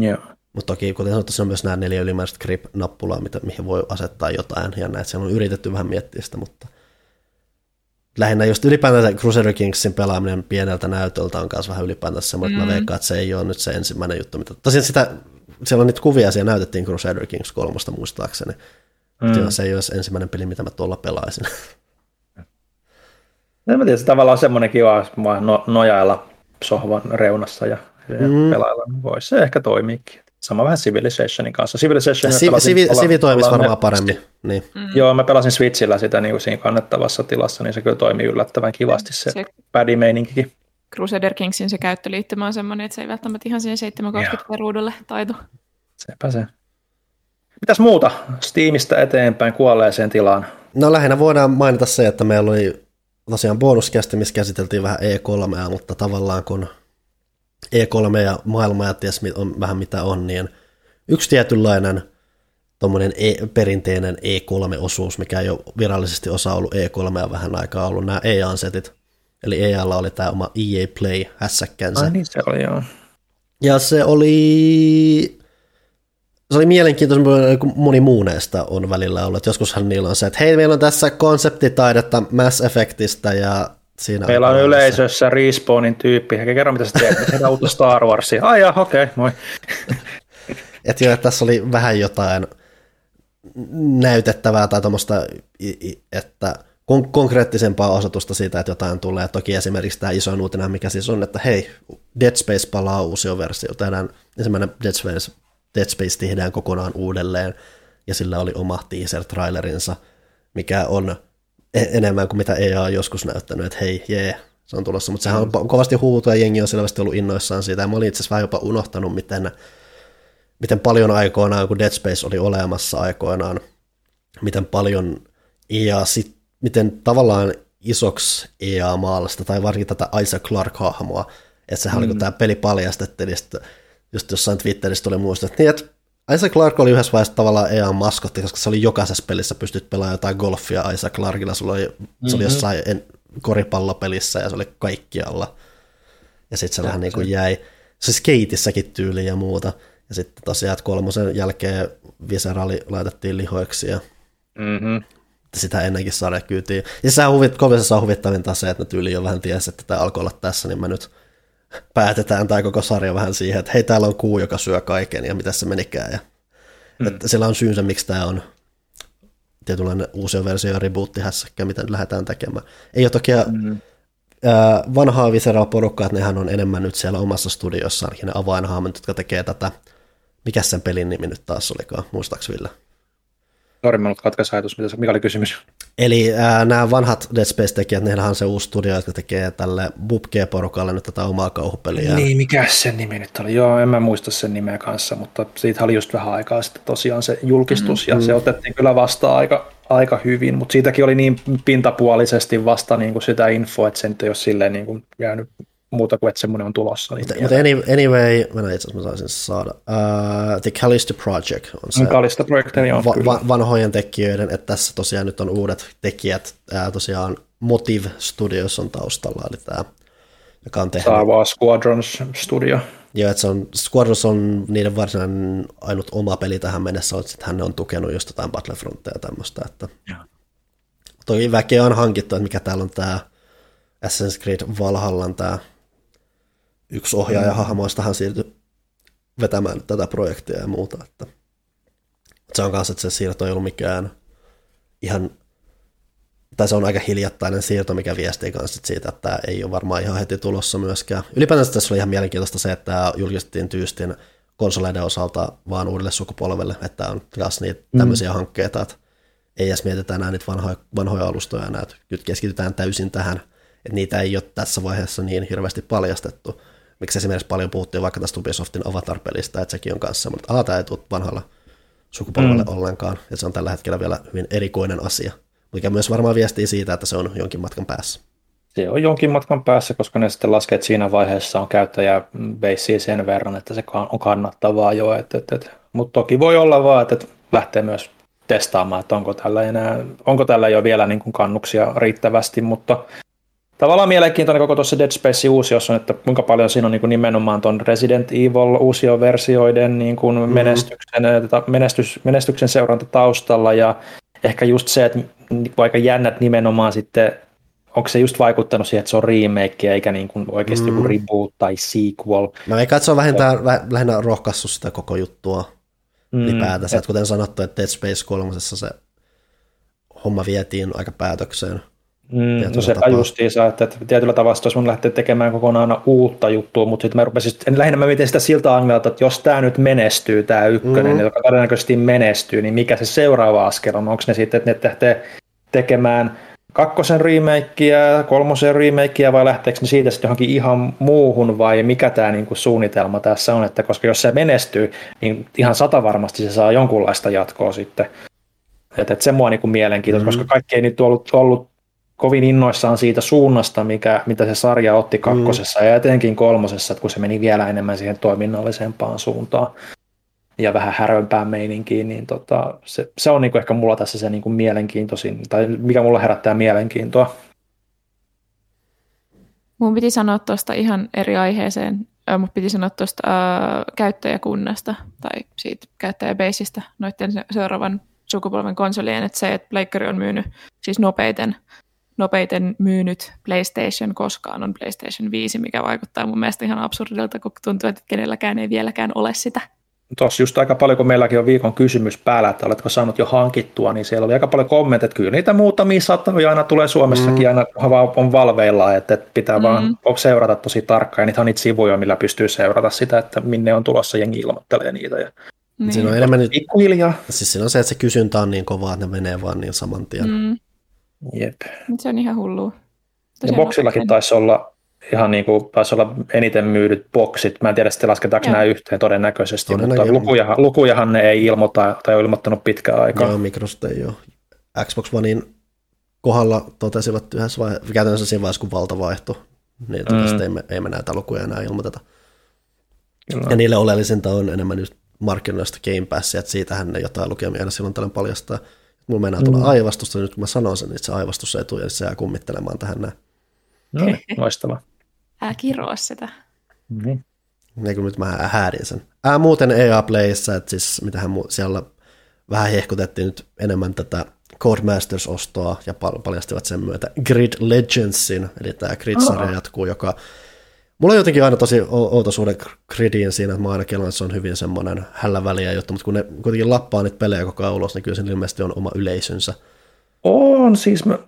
Joo. Mutta toki, kuten sanottu, se on myös nämä neljä ylimääräistä grip-nappulaa, mitä, mihin voi asettaa jotain, ja näitä siellä on yritetty vähän miettiä sitä, mutta lähinnä just ylipäätään Crusader Kingsin pelaaminen pieneltä näytöltä on myös vähän ylipäätään semmoinen, että mä Mm. veikkaan, että se ei ole nyt se ensimmäinen juttu. Mitä... Tosiaan sitä, siellä on niitä kuvia, siellä näytettiin Crusader Kings kolmosta muistaakseni. Mm. Se ei ole ensimmäinen peli, mitä mä tuolla pelaisin. [laughs] En mä tiedä, se tavallaan on semmoinen kiva, vaan no, nojailla sohvan reunassa ja, ja Mm. pelailla. Voisi se ehkä toimiikin. Sama vähän Civilizationin kanssa. Civilization Sivi, sivi, sivi toimisi varmaan paremmin. Niin. Mm. Joo, mä pelasin Switchillä sitä niin kuin siinä kannettavassa tilassa, niin se kyllä toimii yllättävän kivasti se, Se pädimeininkikin. Crusader Kingsin se käyttöliittymä on semmoinen, että se ei välttämättä ihan siihen 720 ruudulle taitu. Sepä se. Mitäs muuta Steamista eteenpäin kuolleeseen tilaan? No lähinnä voidaan mainita se, että meillä oli tosiaan bonuskästi, missä käsiteltiin vähän E3, mutta tavallaan kun E3 ja maailma ja ties on vähän mitä on, niin yksi tietynlainen tuommoinen e- perinteinen E3-osuus, mikä ei ole virallisesti osa ollut E3 vähän aikaa ollut, nämä EA-setit. Eli EAlla oli tämä oma EA Play hässäkkänsä. Ai niin se oli joo. Ja se oli, se oli mielenkiintoinen, kun moni muu näistä on välillä ollut. Joskushan niillä on se, että hei, meillä on tässä konseptitaidetta Mass Effectistä ja siinä Meillä on se- yleisössä Respawnin tyyppi. Hei, kerro mitä sä teet. Mä tehdään uutta Star Warsia. Ai okei, okay, moi. [laughs] Että joo, että tässä oli vähän jotain näytettävää tai tuommoista, että kon- konkreettisempaa osoitusta siitä, että jotain tulee. Toki esimerkiksi tämä iso uutinen, mikä siis on, että hei, Dead Space palaa uusia versio. Tehdään ensimmäinen Dead Space, Dead Space tehdään kokonaan uudelleen, ja sillä oli oma teaser-trailerinsa, mikä on e- enemmän kuin mitä EA on joskus näyttänyt, että hei, jee, se on tulossa. Mutta sehän on po- kovasti huutu ja jengi on selvästi ollut innoissaan siitä, ja mä olin itse asiassa vähän jopa unohtanut, miten miten paljon aikoinaan, kun Dead Space oli olemassa aikoinaan, miten paljon EA sit, miten tavallaan isoksi EA maalasta, tai varsinkin tätä Isaac Clarke-hahmoa, että sehän mm. oli, kun tämä peli paljastettiin, niin just jossain Twitterissä tuli muista, että, niin, että Isaac Clarke oli yhdessä vaiheessa tavallaan EA maskotti, koska se oli jokaisessa pelissä pystyt pelaamaan jotain golfia Isaac Clarkilla, sulla oli, mm-hmm. se oli jossain en, koripallopelissä ja se oli kaikkialla. Ja sitten se vähän niin kuin jäi, se skeitissäkin tyyli ja muuta. Ja sitten tosiaan, että kolmosen jälkeen Viserali laitettiin lihoiksi ja Mm-hmm. sitä ennenkin sarjakyytiin. Ja sehän huvit, kovisessa on huvittavinta se, että ne tyyli jo vähän tiesi, että tämä alkoi olla tässä, niin mä nyt päätetään tämä koko sarja vähän siihen, että hei, täällä on kuu, joka syö kaiken ja mitä se menikään. Ja, mm. että sillä on syynsä, miksi tämä on tietynlainen uusi versio ja rebootti hässäkkä, mitä nyt lähdetään tekemään. Ei ole toki mm. ää, vanhaa Visceral-porukkaa, että nehän on enemmän nyt siellä omassa studiossaan, ne avainhahmot, jotka tekee tätä. Mikä sen pelin nimi nyt taas olikaan, muistaaks Ville? Sori, katkaisi ajatus. Mitä, se- mikä oli kysymys? Eli ää, nämä vanhat Dead Space-tekijät, neillähän on se uusi studio, jotka tekee tälle Bubge-porukalle nyt tätä omaa kauhupeliä. Niin, mikä sen nimi nyt oli? Joo, en mä muista sen nimeä kanssa, mutta siitä oli just vähän aikaa sitten tosiaan se julkistus, mm-hmm. ja se otettiin kyllä vastaan aika, aika hyvin, mutta siitäkin oli niin pintapuolisesti vasta niin kuin sitä infoa, että se nyt ei ole silleen niin kuin jäänyt muuta kuin, että semmoinen on tulossa. Niin Mutta any- anyway, mä itse asiassa saisin saada. Uh, The Callisto Project on se Kalista projekteja on va- va- vanhojen tekijöiden, että tässä tosiaan nyt on uudet tekijät, ää, tosiaan Motive Studios on taustalla, eli tämä, joka on tehnyt Star Wars Squadrons Studio. Joo, että se on, Squadrons on niiden varsinainen ainut oma peli tähän mennessä, että sitten hän on tukenut just jotain Battlefrontia ja tämmöistä, että Joo. toki väkeä on hankittu, että mikä täällä on tämä Assassin's Creed Valhallan tämä yksi ohjaaja hahmoistahan siirtyi vetämään tätä projektia ja muuta, että se on kanssa, että se siirto ei ollut mikään ihan tai se on aika hiljattainen siirto, mikä viestii kanssa siitä, että tämä ei ole varmaan ihan heti tulossa myöskään. Ylipäätään tässä oli ihan mielenkiintoista se, että tämä julkistettiin tyystin konsoleiden osalta vaan uudelle sukupolvelle, että on taas niitä tämmöisiä mm. hankkeita, että ei edes mietitä enää niitä vanhoja, vanhoja alustoja enää, että nyt keskitytään täysin tähän, että niitä ei ole tässä vaiheessa niin hirveästi paljastettu. Miksi esimerkiksi paljon puhuttiin vaikka tästä Ubisoftin Avatar-pelistä, että sekin on kanssa semmoinen, että tämä ei tule vanhalla sukupolvelle mm. ollenkaan, ja se on tällä hetkellä vielä hyvin erikoinen asia, mikä myös varmaan viestii siitä, että se on jonkin matkan päässä. Se on jonkin matkan päässä, koska ne sitten laskee, että siinä vaiheessa on käyttäjäbeissiä sen verran, että se on kannattavaa jo. Et, et, et. Mutta toki voi olla vaan, että, että lähtee myös testaamaan, että onko tällä, enää, onko tällä jo vielä niin kuin kannuksia riittävästi, mutta tavallaan mielenkiintoinen koko tuossa Dead Space uusiossa on, että kuinka paljon siinä on niin kuin nimenomaan tuon Resident Evil uusioversioiden niin kuin mm-hmm. menestyksen, menestys, menestyksen seuranta taustalla ja ehkä just se, että aika jännät nimenomaan sitten onko se just vaikuttanut siihen, että se on remake eikä niin kuin oikeasti mm. joku reboot tai sequel. Että se on vähintään, lähinnä rohkaissut sitä koko juttua mm. ylipäätänsä. Et, kuten sanottu, että Dead Space 3 se homma vietiin aika päätökseen. Mm, no sepä justiinsa, että, että tietyllä tavalla olisi mun lähteä tekemään kokonaan uutta juttua, mutta sitten mä rupesin, en lähinnä mä mietin sitä siltä angelta, että jos tämä nyt menestyy, tämä ykkönen, mm-hmm. joka todennäköisesti menestyy, niin mikä se seuraava askel on? Onko ne sitten, että ne lähtee tekemään kakkosen remakeä, kolmosen remakeä vai lähteekö ne siitä sitten johonkin ihan muuhun vai mikä tämä niinku suunnitelma tässä on, että koska jos se menestyy, niin ihan sata varmasti se saa jonkunlaista jatkoa sitten. Että et se mua niinku mielenkiintoista, mm-hmm. koska kaikki ei nyt ollut, ollut kovin innoissaan siitä suunnasta, mikä, mitä se sarja otti mm. kakkosessa mm. ja etenkin kolmosessa, että kun se meni vielä enemmän siihen toiminnallisempaan suuntaan ja vähän härömpään meininkiin, niin tota, se, se on niinku ehkä mulla tässä se niinku mielenkiintoisin, tai mikä mulla herättää mielenkiintoa. Mun piti sanoa tuosta ihan eri aiheeseen, mutta piti sanoa tuosta äh, käyttäjäkunnasta tai siitä käyttäjäbeisistä noiden seuraavan sukupolven konsolien, että se, että Pleikkari on myynyt siis nopeiten, nopeiten myynyt PlayStation koskaan on PlayStation 5, mikä vaikuttaa mun mielestä ihan absurdilta, kun tuntuu, että kenelläkään ei vieläkään ole sitä tuossa just aika paljon, kun meilläkin on viikon kysymys päällä, että oletko saanut jo hankittua, niin siellä oli aika paljon kommentteja, että kyllä niitä muutamia saattaa aina tulee Suomessakin, mm. aina on valveilla, että pitää mm. vaan seurata tosi tarkkaan, ja niitä on niitä sivuja, millä pystyy seurata sitä, että minne on tulossa, jengi ilmoittelee niitä. Ja niin. Siinä on enemmän nyt. Siis siinä on se, että se kysyntä on niin kovaa, että ne menee vaan niin saman tien. Mm. Jep. Se on ihan hullua. Ja boksillakin taisi olla ihan niin kuin taisi olla eniten myydyt boksit. Mä en tiedä sitten lasketaanko nämä yhteen todennäköisesti, mutta lukujahan, lukujahan ne ei ilmoita tai ole ilmoittanut pitkään aikaa. Joo, Microsoft ei ole. Xbox Onein kohdalla totesivat yhdessä vai, käytännössä siinä vaiheessa, kun valta vaihtui, niin mm. ei, me, ei me näitä lukuja enää ilmoiteta. Kyllä. Ja niille oleellisinta on enemmän nyt markkinoista Game Passia, että siitähän ne jotain lukemia aina silloin tällöin paljastaa. Mulla mennään tulla mm. aivastusta, nyt kun mä sanon sen, että se aivastus ei tule, ja se jää kummittelemaan tähän näin. No niin, loistavaa. [laughs] Ää kiroa sitä. Mm. Niin kuin nyt mä häädin sen. Ää, muuten EA Playissa, että siis mitähän siellä vähän hehkutettiin nyt enemmän tätä Codemasters-ostoa ja paljastivat sen myötä Grid Legendsin, eli tämä Grid-sarja oh. jatkuu, joka Mulla on jotenkin aina tosi outo suhde Gridiin siinä, että mä aina kellaan, että se on hyvin semmoinen hällä väliä juttu, mutta kun ne kuitenkin lappaa niitä pelejä koko ajan ulos, niin kyllä sen ilmeisesti on oma yleisönsä. On, siis mä,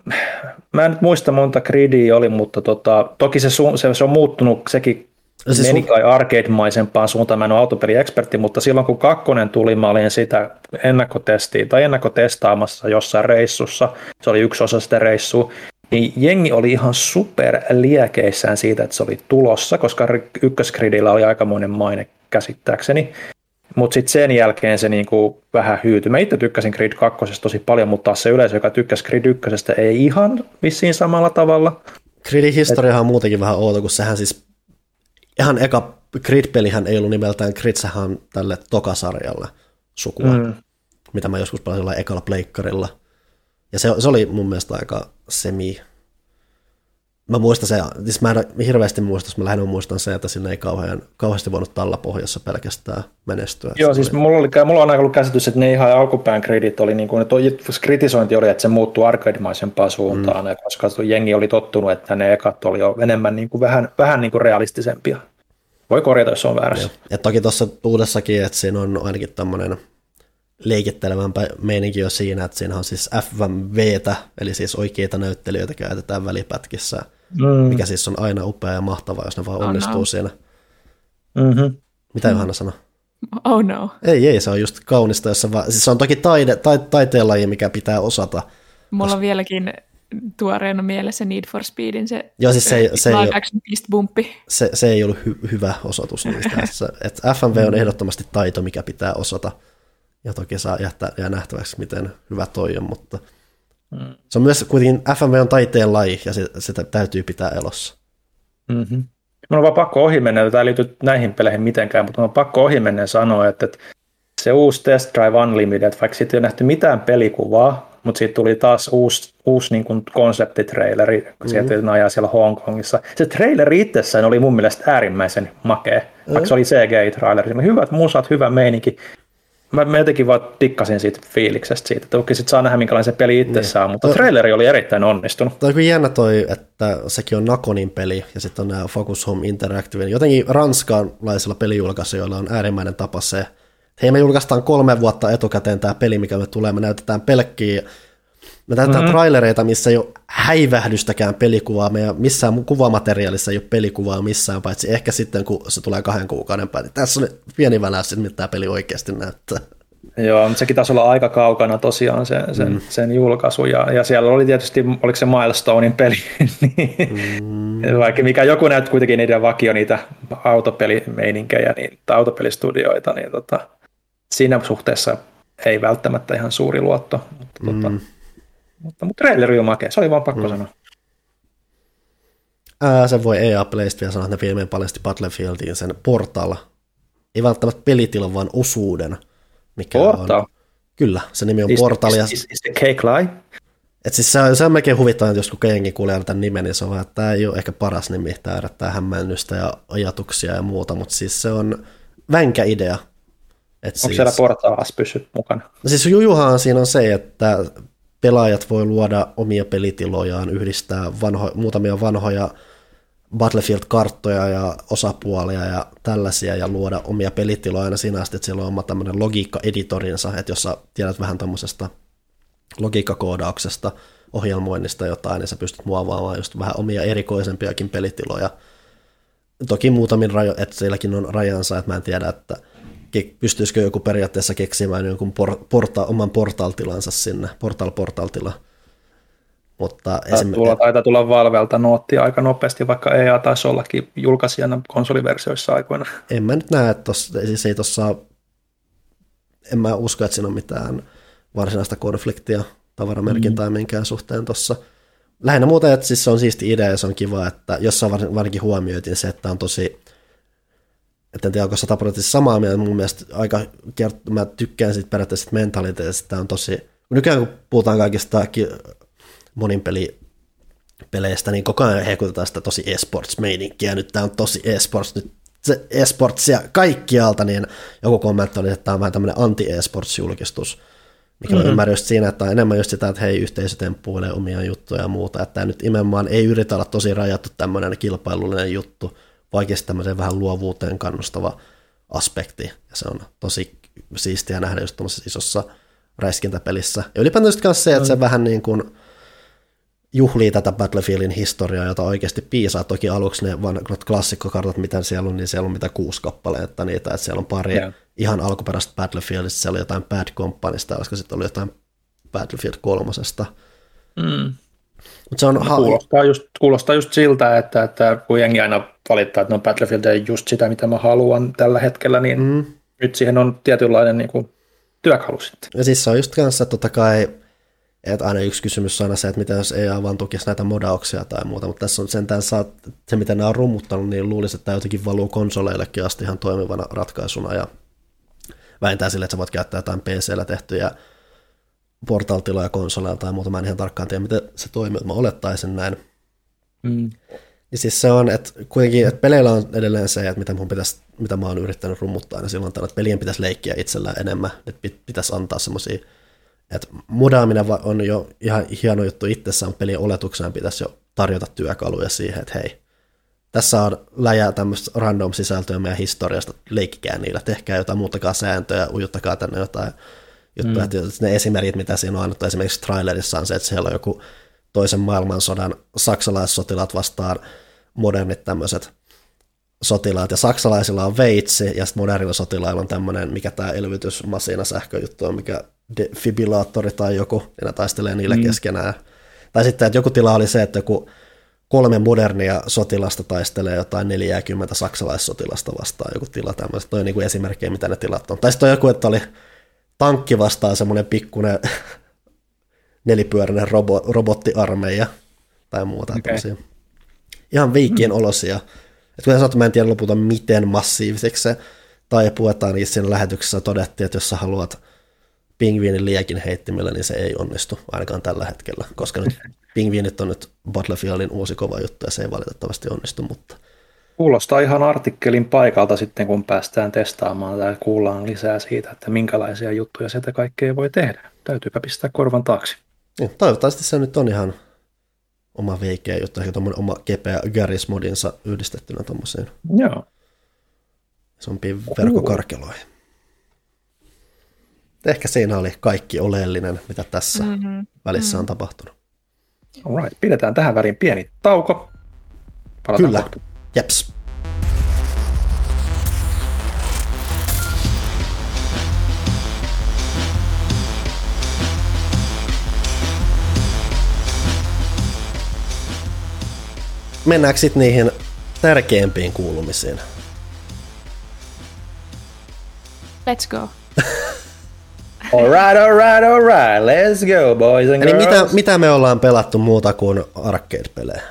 mä en nyt muista monta gridiä oli, mutta tota, toki se, se, se on muuttunut sekin siis meni kai arcade-maisempaan suuntaan, mä en ole autopeli-ekspertti, mutta silloin kun kakkonen tuli, mä olin sitä ennakkotestiin tai ennakkotestaamassa jossain reissussa, se oli yksi osa sitä reissua, niin jengi oli ihan super liekeissään siitä, että se oli tulossa, koska ykköskridillä oli aikamoinen maine käsittääkseni. Mutta sitten sen jälkeen se niinku vähän hyytyi. Mä itse tykkäsin Grid 2 tosi paljon, mutta taas se yleisö, joka tykkäsi Grid 1 ei ihan vissiin samalla tavalla. Gridin historiahan on muutenkin vähän outo, kun sehän siis ihan eka Grid-pelihän ei ollut nimeltään Grid, sehän tälle Tokasarjalle sukua, mm. mitä mä joskus pelasin ekalla pleikkarilla. Ja se, se oli mun mielestä aika semi Mä muistan se, siis mä en hirveästi muista, mä lähinnä muistan se, että sinne ei kauhean, kauheasti voinut pohjassa pelkästään menestyä. Joo, siis oli... mulla, oli, mulla on aika ollut käsitys, että ne ihan alkupään kredit oli, niin kuin, että kritisointi oli, että se muuttui arcade-maisempaan suuntaan, mm. koska jengi oli tottunut, että ne ekat oli jo enemmän niin kuin, vähän, vähän niin kuin realistisempia. Voi korjata, jos on väärässä. Ja toki tuossa uudessakin, että siinä on ainakin tämmöinen leikittelevän meininki jo siinä, että siinä on siis FMVtä, eli siis oikeita näyttelijöitä käytetään välipätkissä, mm. mikä siis on aina upea ja mahtavaa, jos ne vaan onnistuu oh no. siinä. Mm-hmm. Mitä mm. Johanna sanoi? Oh no. Ei, ei, se on just kaunista, jossa vaan, siis se on toki taide, ta, taiteenlaji, mikä pitää osata. Mulla koska... on vieläkin tuoreena mielessä Need for Speedin se, Joo, siis se, se, se, ei, action fist bumpi. Se, se ei ollut hy, hyvä osoitus niistä. [laughs] että FMV on ehdottomasti taito, mikä pitää osata. Ja toki saa jättää ja nähtäväksi, miten hyvä toi on, mutta mm. se on myös kuitenkin FMV on taiteen laji ja se, sitä täytyy pitää elossa. Mm-hmm. Mun on vaan pakko ohi mennä, tämä ei liity näihin peleihin mitenkään, mutta mun on pakko ohi mennä sanoa, että, että se uusi Test Drive Unlimited, vaikka siitä ei ole nähty mitään pelikuvaa, mutta siitä tuli taas uusi, uusi niin kuin konseptitraileri, kun mm-hmm. sieltä ajaa siellä Hongkongissa. Se traileri itsessään oli mun mielestä äärimmäisen makea, mm-hmm. vaikka se oli CGI-traileri. Hyvät musat, hyvä meininki. Mä, mä jotenkin vaan tikkasin siitä fiiliksestä siitä, että toki sit saa nähdä minkälainen se peli itsessään, niin. mutta to, traileri oli erittäin onnistunut. Toi on jännä toi, että sekin on Nakonin peli ja sitten on nämä Focus Home Interactive. Jotenkin ranskalaisilla pelijulkaisijoilla on äärimmäinen tapa se, hei me julkaistaan kolme vuotta etukäteen tämä peli, mikä me tulee, me näytetään pelkkiä me näytetään mm-hmm. trailereita, missä ei ole häivähdystäkään pelikuvaa, meidän missään kuvamateriaalissa ei ole pelikuvaa missään, paitsi ehkä sitten, kun se tulee kahden kuukauden päälle. Tässä on pieni väläys, mitä tämä peli oikeasti näyttää. Joo, mutta sekin taisi olla aika kaukana tosiaan sen, sen, mm. sen julkaisu, ja, ja siellä oli tietysti, oliko se Milestonein peli, [laughs] niin, mm. vaikka mikä joku näytti kuitenkin niiden vakio niitä autopelimeininkejä, niin, tai autopelistudioita, niin tota, siinä suhteessa ei välttämättä ihan suuri luotto, mutta, tota, mm. tota, mutta, mutta traileri on makea, se oli vaan pakko mm. sanoa. Ää, sen voi EA Playsta vielä sanoa, että ne viimein paljasti Battlefieldin sen portaalla. Ei välttämättä pelitilan, vaan osuuden. Mikä Portal? On, kyllä, se nimi on is, Portal. Is, is, is the cake lie? Et siis se, on, se on melkein huvittavaa, että jos kun jengi kuulee tämän nimen, niin se on vaan, että tämä ei ole ehkä paras nimi, tämä herättää hämmennystä ja ajatuksia ja muuta, mutta siis se on vänkä idea. Et Onko siis, siellä portaas pysyt mukana? No siis jujuhan siinä on se, että pelaajat voi luoda omia pelitilojaan, yhdistää vanho, muutamia vanhoja Battlefield-karttoja ja osapuolia ja tällaisia ja luoda omia pelitiloja aina siinä asti, että siellä on oma tämmöinen logiikka-editorinsa, että jos sä tiedät vähän tuommoisesta logiikkakoodauksesta, ohjelmoinnista jotain, niin sä pystyt muovaamaan just vähän omia erikoisempiakin pelitiloja. Toki muutamin rajo, että sielläkin on rajansa, että mä en tiedä, että pystyisikö joku periaatteessa keksimään jonkun por, porta, oman portaltilansa sinne, portal-portaltila. Mutta esim... tulla, taitaa tulla Valvelta nootti aika nopeasti, vaikka EA taisi ollakin julkaisijana konsoliversioissa aikoina. En mä nyt näe, että tossa, siis ei tossa, en mä usko, että siinä on mitään varsinaista konfliktia tavaramerkin mm. tai minkään suhteen tuossa. Lähinnä muuten, että siis se on siisti idea ja se on kiva, että jossain varsinkin huomioitiin se, että on tosi että en tiedä, onko sataprosenttisesti samaa mieltä, mun mielestä aika, mä tykkään siitä periaatteessa mentaliteetista, tämä on tosi, nykyään kun puhutaan kaikista monin peli peleistä, niin koko ajan hekutetaan sitä tosi esports-meininkiä, nyt tämä on tosi esports, nyt se esportsia kaikkialta, niin joku kommentti oli, että tämä on vähän tämmöinen anti-esports-julkistus, mikä mm-hmm. on ymmärrys siinä, että on enemmän just sitä, että hei, yhteisö temppuilee omia juttuja ja muuta, että tämä nyt imenomaan ei yritä olla tosi rajattu tämmöinen kilpailullinen juttu, oikeasti tämmöiseen vähän luovuuteen kannustava aspekti, ja se on tosi siistiä nähdä just isossa räiskintäpelissä. Ja ylipäätään myös se, että se vähän niin kuin juhlii tätä Battlefieldin historiaa, jota oikeasti piisaa. Toki aluksi ne vanhat klassikkokartat, mitä siellä on, niin siellä on mitä kuusi kappaletta niitä, että siellä on pari yeah. ihan alkuperäistä Battlefieldista, siellä on jotain Bad Companysta, koska sitten oli jotain Battlefield kolmosesta. Mm. Mut se on ha- kuulostaa, just, kuulostaa just siltä, että, että kun jengi aina valittaa, että no Battlefield ei just sitä, mitä mä haluan tällä hetkellä, niin mm. nyt siihen on tietynlainen niin kuin, työkalu sitten. Ja siis se on just kanssa totta kai, että aina yksi kysymys on aina se, että mitä jos ei vaan tukisi näitä modauksia tai muuta, mutta tässä on sentään saa, se, mitä nämä on rummuttanut, niin luulisi, että tämä jotenkin valuu konsoleillekin asti ihan toimivana ratkaisuna ja vähintään sille, että sä voit käyttää jotain PC-llä tehtyjä portaltiloja konsoleilla tai muuta. Mä en ihan tarkkaan tiedä, miten se toimii, mutta mä olettaisin näin. Mm. Ja siis se on, että kuitenkin että peleillä on edelleen se, että mitä, mun pitäisi, mitä mä oon yrittänyt rummuttaa, niin silloin että pelien pitäisi leikkiä itsellään enemmän, että pitäisi antaa semmoisia, että mudaaminen on jo ihan hieno juttu itsessään, mutta pelien oletuksena pitäisi jo tarjota työkaluja siihen, että hei, tässä on läjää tämmöistä random sisältöä meidän historiasta, leikkikää niillä, tehkää jotain, muuttakaa sääntöjä, ujuttakaa tänne jotain juttuja. Mm. Ne esimerkit, mitä siinä on annettu esimerkiksi trailerissa on se, että siellä on joku toisen maailmansodan saksalaissotilaat vastaan modernit tämmöiset sotilaat, ja saksalaisilla on veitsi, ja sitten modernilla sotilailla on tämmöinen, mikä tämä elvytysmasina sähköjuttu on, mikä defibrillaattori tai joku, ja ne taistelee niille mm. keskenään. Tai sitten, että joku tila oli se, että joku kolme modernia sotilasta taistelee jotain 40 saksalaissotilasta vastaan, joku tila tämmöistä. Toi on niin kuin esimerkkejä, mitä ne tilat on. Tai sitten on joku, että oli tankki vastaan semmoinen pikkuinen [laughs] nelipyöräinen robo, robottiarmeija tai muuta. Okay. Ihan viikkien mm. olosia. Et kuten sanottu, mä en tiedä lopulta, miten massiiviseksi se tai puetaan niin siinä lähetyksessä todettiin, että jos sä haluat pingviinin liekin heittimellä, niin se ei onnistu ainakaan tällä hetkellä, koska nyt pingviinit on nyt Battlefieldin uusi kova juttu ja se ei valitettavasti onnistu, mutta Kuulostaa ihan artikkelin paikalta sitten, kun päästään testaamaan tai kuullaan lisää siitä, että minkälaisia juttuja sieltä kaikkea voi tehdä. Täytyypä pistää korvan taakse. niin, toivottavasti se nyt on ihan oma veikeä juttu, ehkä tuommoinen oma kepeä Garry's-modinsa yhdistettynä tuommoiseen Joo. isompiin verkkokarkeloihin. Ehkä siinä oli kaikki oleellinen, mitä tässä mm-hmm. välissä on tapahtunut. Alright, pidetään tähän väliin pieni tauko. Palataan Kyllä, kohta. Jeps. Mennäänkö sitten niihin tärkeimpiin kuulumisiin? Let's go. [laughs] Alright, alright, alright, let's go boys and Eli girls. mitä, mitä me ollaan pelattu muuta kuin arcade-pelejä?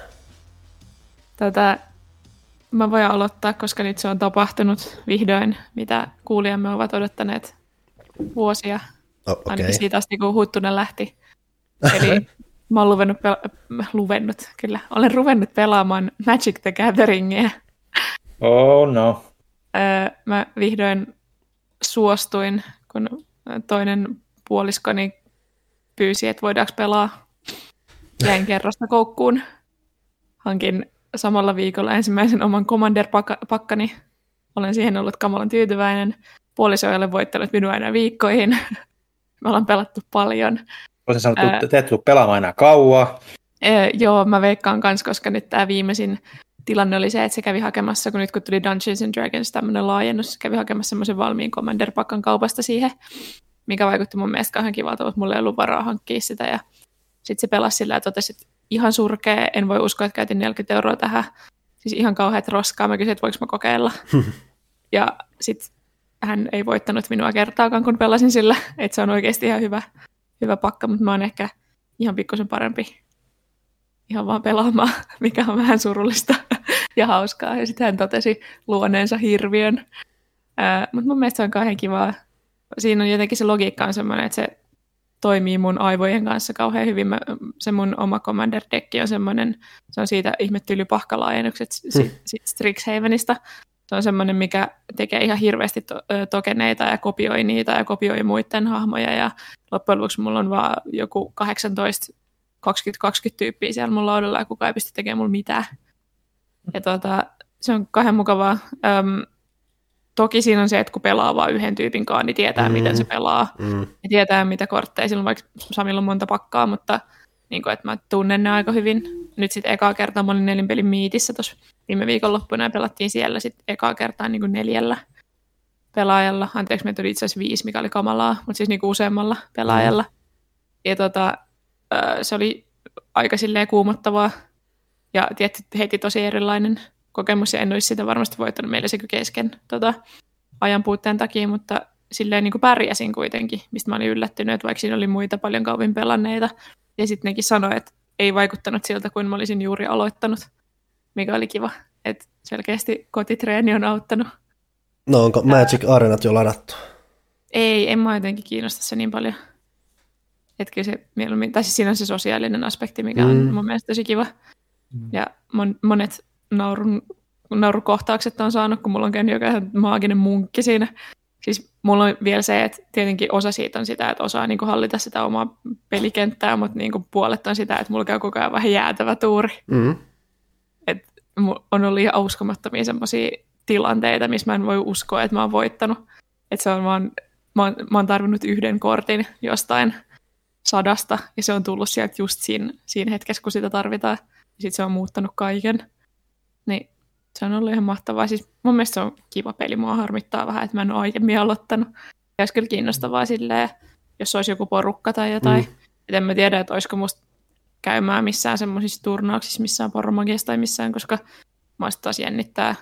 Tätä mä voin aloittaa, koska nyt se on tapahtunut vihdoin, mitä kuulijamme ovat odottaneet vuosia, Oh, Okei, ainakin siitä asti, kun Huttunen lähti. Eli mä oon luvennut, pel- luvennut, kyllä, olen ruvennut pelaamaan Magic the Gatheringia. Oh no. Öö, mä vihdoin suostuin, kun toinen puoliskoni pyysi, että voidaanko pelaa. Jäin kerrasta koukkuun. Hankin samalla viikolla ensimmäisen oman Commander-pakkani. Olen siihen ollut kamalan tyytyväinen. Puoliso ei ole voittanut minua enää viikkoihin. [laughs] Me ollaan pelattu paljon. Sanoa, Ää. että te tule pelaamaan enää kauaa. Ee, joo, mä veikkaan kans, koska nyt tämä viimeisin tilanne oli se, että se kävi hakemassa, kun nyt kun tuli Dungeons and Dragons tämmöinen laajennus, se kävi hakemassa semmoisen valmiin Commander-pakan kaupasta siihen, mikä vaikutti mun mielestä kauhean kivalta, mutta mulla ei ollut varaa hankkia sitä. Ja sitten se pelasi sillä ja totesi, että ihan surkea, en voi uskoa, että käytin 40 euroa tähän. Siis ihan kauheat roskaa. Mä kysyin, että voiko mä kokeilla. [laughs] ja sitten hän ei voittanut minua kertaakaan, kun pelasin sillä, että se on oikeasti ihan hyvä, hyvä pakka, mutta mä oon ehkä ihan pikkusen parempi ihan vaan pelaamaan, [laughs] mikä on vähän surullista [laughs] ja hauskaa. Ja sitten hän totesi luoneensa hirviön. Mutta mun mielestä se on kauhean kivaa. Siinä on jotenkin se logiikka on semmoinen, että se toimii mun aivojen kanssa kauhean hyvin. Mä, se mun oma Commander-dekki on semmoinen, se on siitä ihmettylypahkalaajennukset hmm. siitä Strixhavenista. Se on semmoinen, mikä tekee ihan hirveästi to- tokeneita ja kopioi niitä ja kopioi muiden hahmoja. Ja loppujen lopuksi mulla on vaan joku 18 20-20 tyyppiä siellä mun laudalla ja kukaan ei pysty tekemään mulle mitään. Ja tuota, se on kahden mukavaa. Öm, toki siinä on se, että kun pelaa vain yhden tyypin kanssa, niin tietää, mm. miten se pelaa. Mm. Ja tietää, mitä kortteja sillä on, vaikka Samilla on monta pakkaa, mutta niin kuin, että mä tunnen ne aika hyvin. Nyt sitten ekaa kertaa mä olin nelin pelin miitissä tuossa viime viikonloppuna ja pelattiin siellä sitten ekaa kertaa niin kuin neljällä pelaajalla. Anteeksi, meitä tuli itse asiassa viisi, mikä oli kamalaa, mutta siis niin kuin useammalla pelaajalla. Ja tota, se oli aika silleen kuumottavaa ja tietty heti tosi erilainen kokemus ja en olisi sitä varmasti voittanut meillä se kesken tota, ajan puutteen takia, mutta silleen niin kuin pärjäsin kuitenkin, mistä mä olin yllättynyt, että vaikka siinä oli muita paljon kauemmin pelanneita. Ja sitten nekin sanoi, että ei vaikuttanut siltä, kuin mä olisin juuri aloittanut, mikä oli kiva. Että selkeästi kotitreeni on auttanut. No onko Magic Arenat jo ladattu? Ei, en mä jotenkin kiinnosta se niin paljon. Että kyllä se mieluummin, tai siis siinä on se sosiaalinen aspekti, mikä on Mm. mun mielestä tosi kiva. Ja mon, monet naurun, naurukohtaukset on saanut, kun mulla on käynyt joka maaginen munkki siinä. Siis mulla on vielä se, että tietenkin osa siitä on sitä, että osaa niinku hallita sitä omaa pelikenttää, mutta niinku puolet on sitä, että mulla käy koko ajan vähän jäätävä tuuri. Mm. Et on ollut ihan uskomattomia semmoisia tilanteita, missä mä en voi uskoa, että mä oon voittanut. Että se on vaan, mä oon, mä oon tarvinnut yhden kortin jostain sadasta, ja se on tullut sieltä just siinä, siinä hetkessä, kun sitä tarvitaan. Ja sitten se on muuttanut kaiken. Niin se on ollut ihan mahtavaa. Siis mun mielestä se on kiva peli. Mua harmittaa vähän, että mä en ole aiemmin aloittanut. Ja olisi kyllä kiinnostavaa silleen, jos olisi joku porukka tai jotain. Mm. Et en mä tiedä, että olisiko musta käymään missään semmoisissa turnauksissa, missään poromagiassa tai missään, koska mä taas jännittää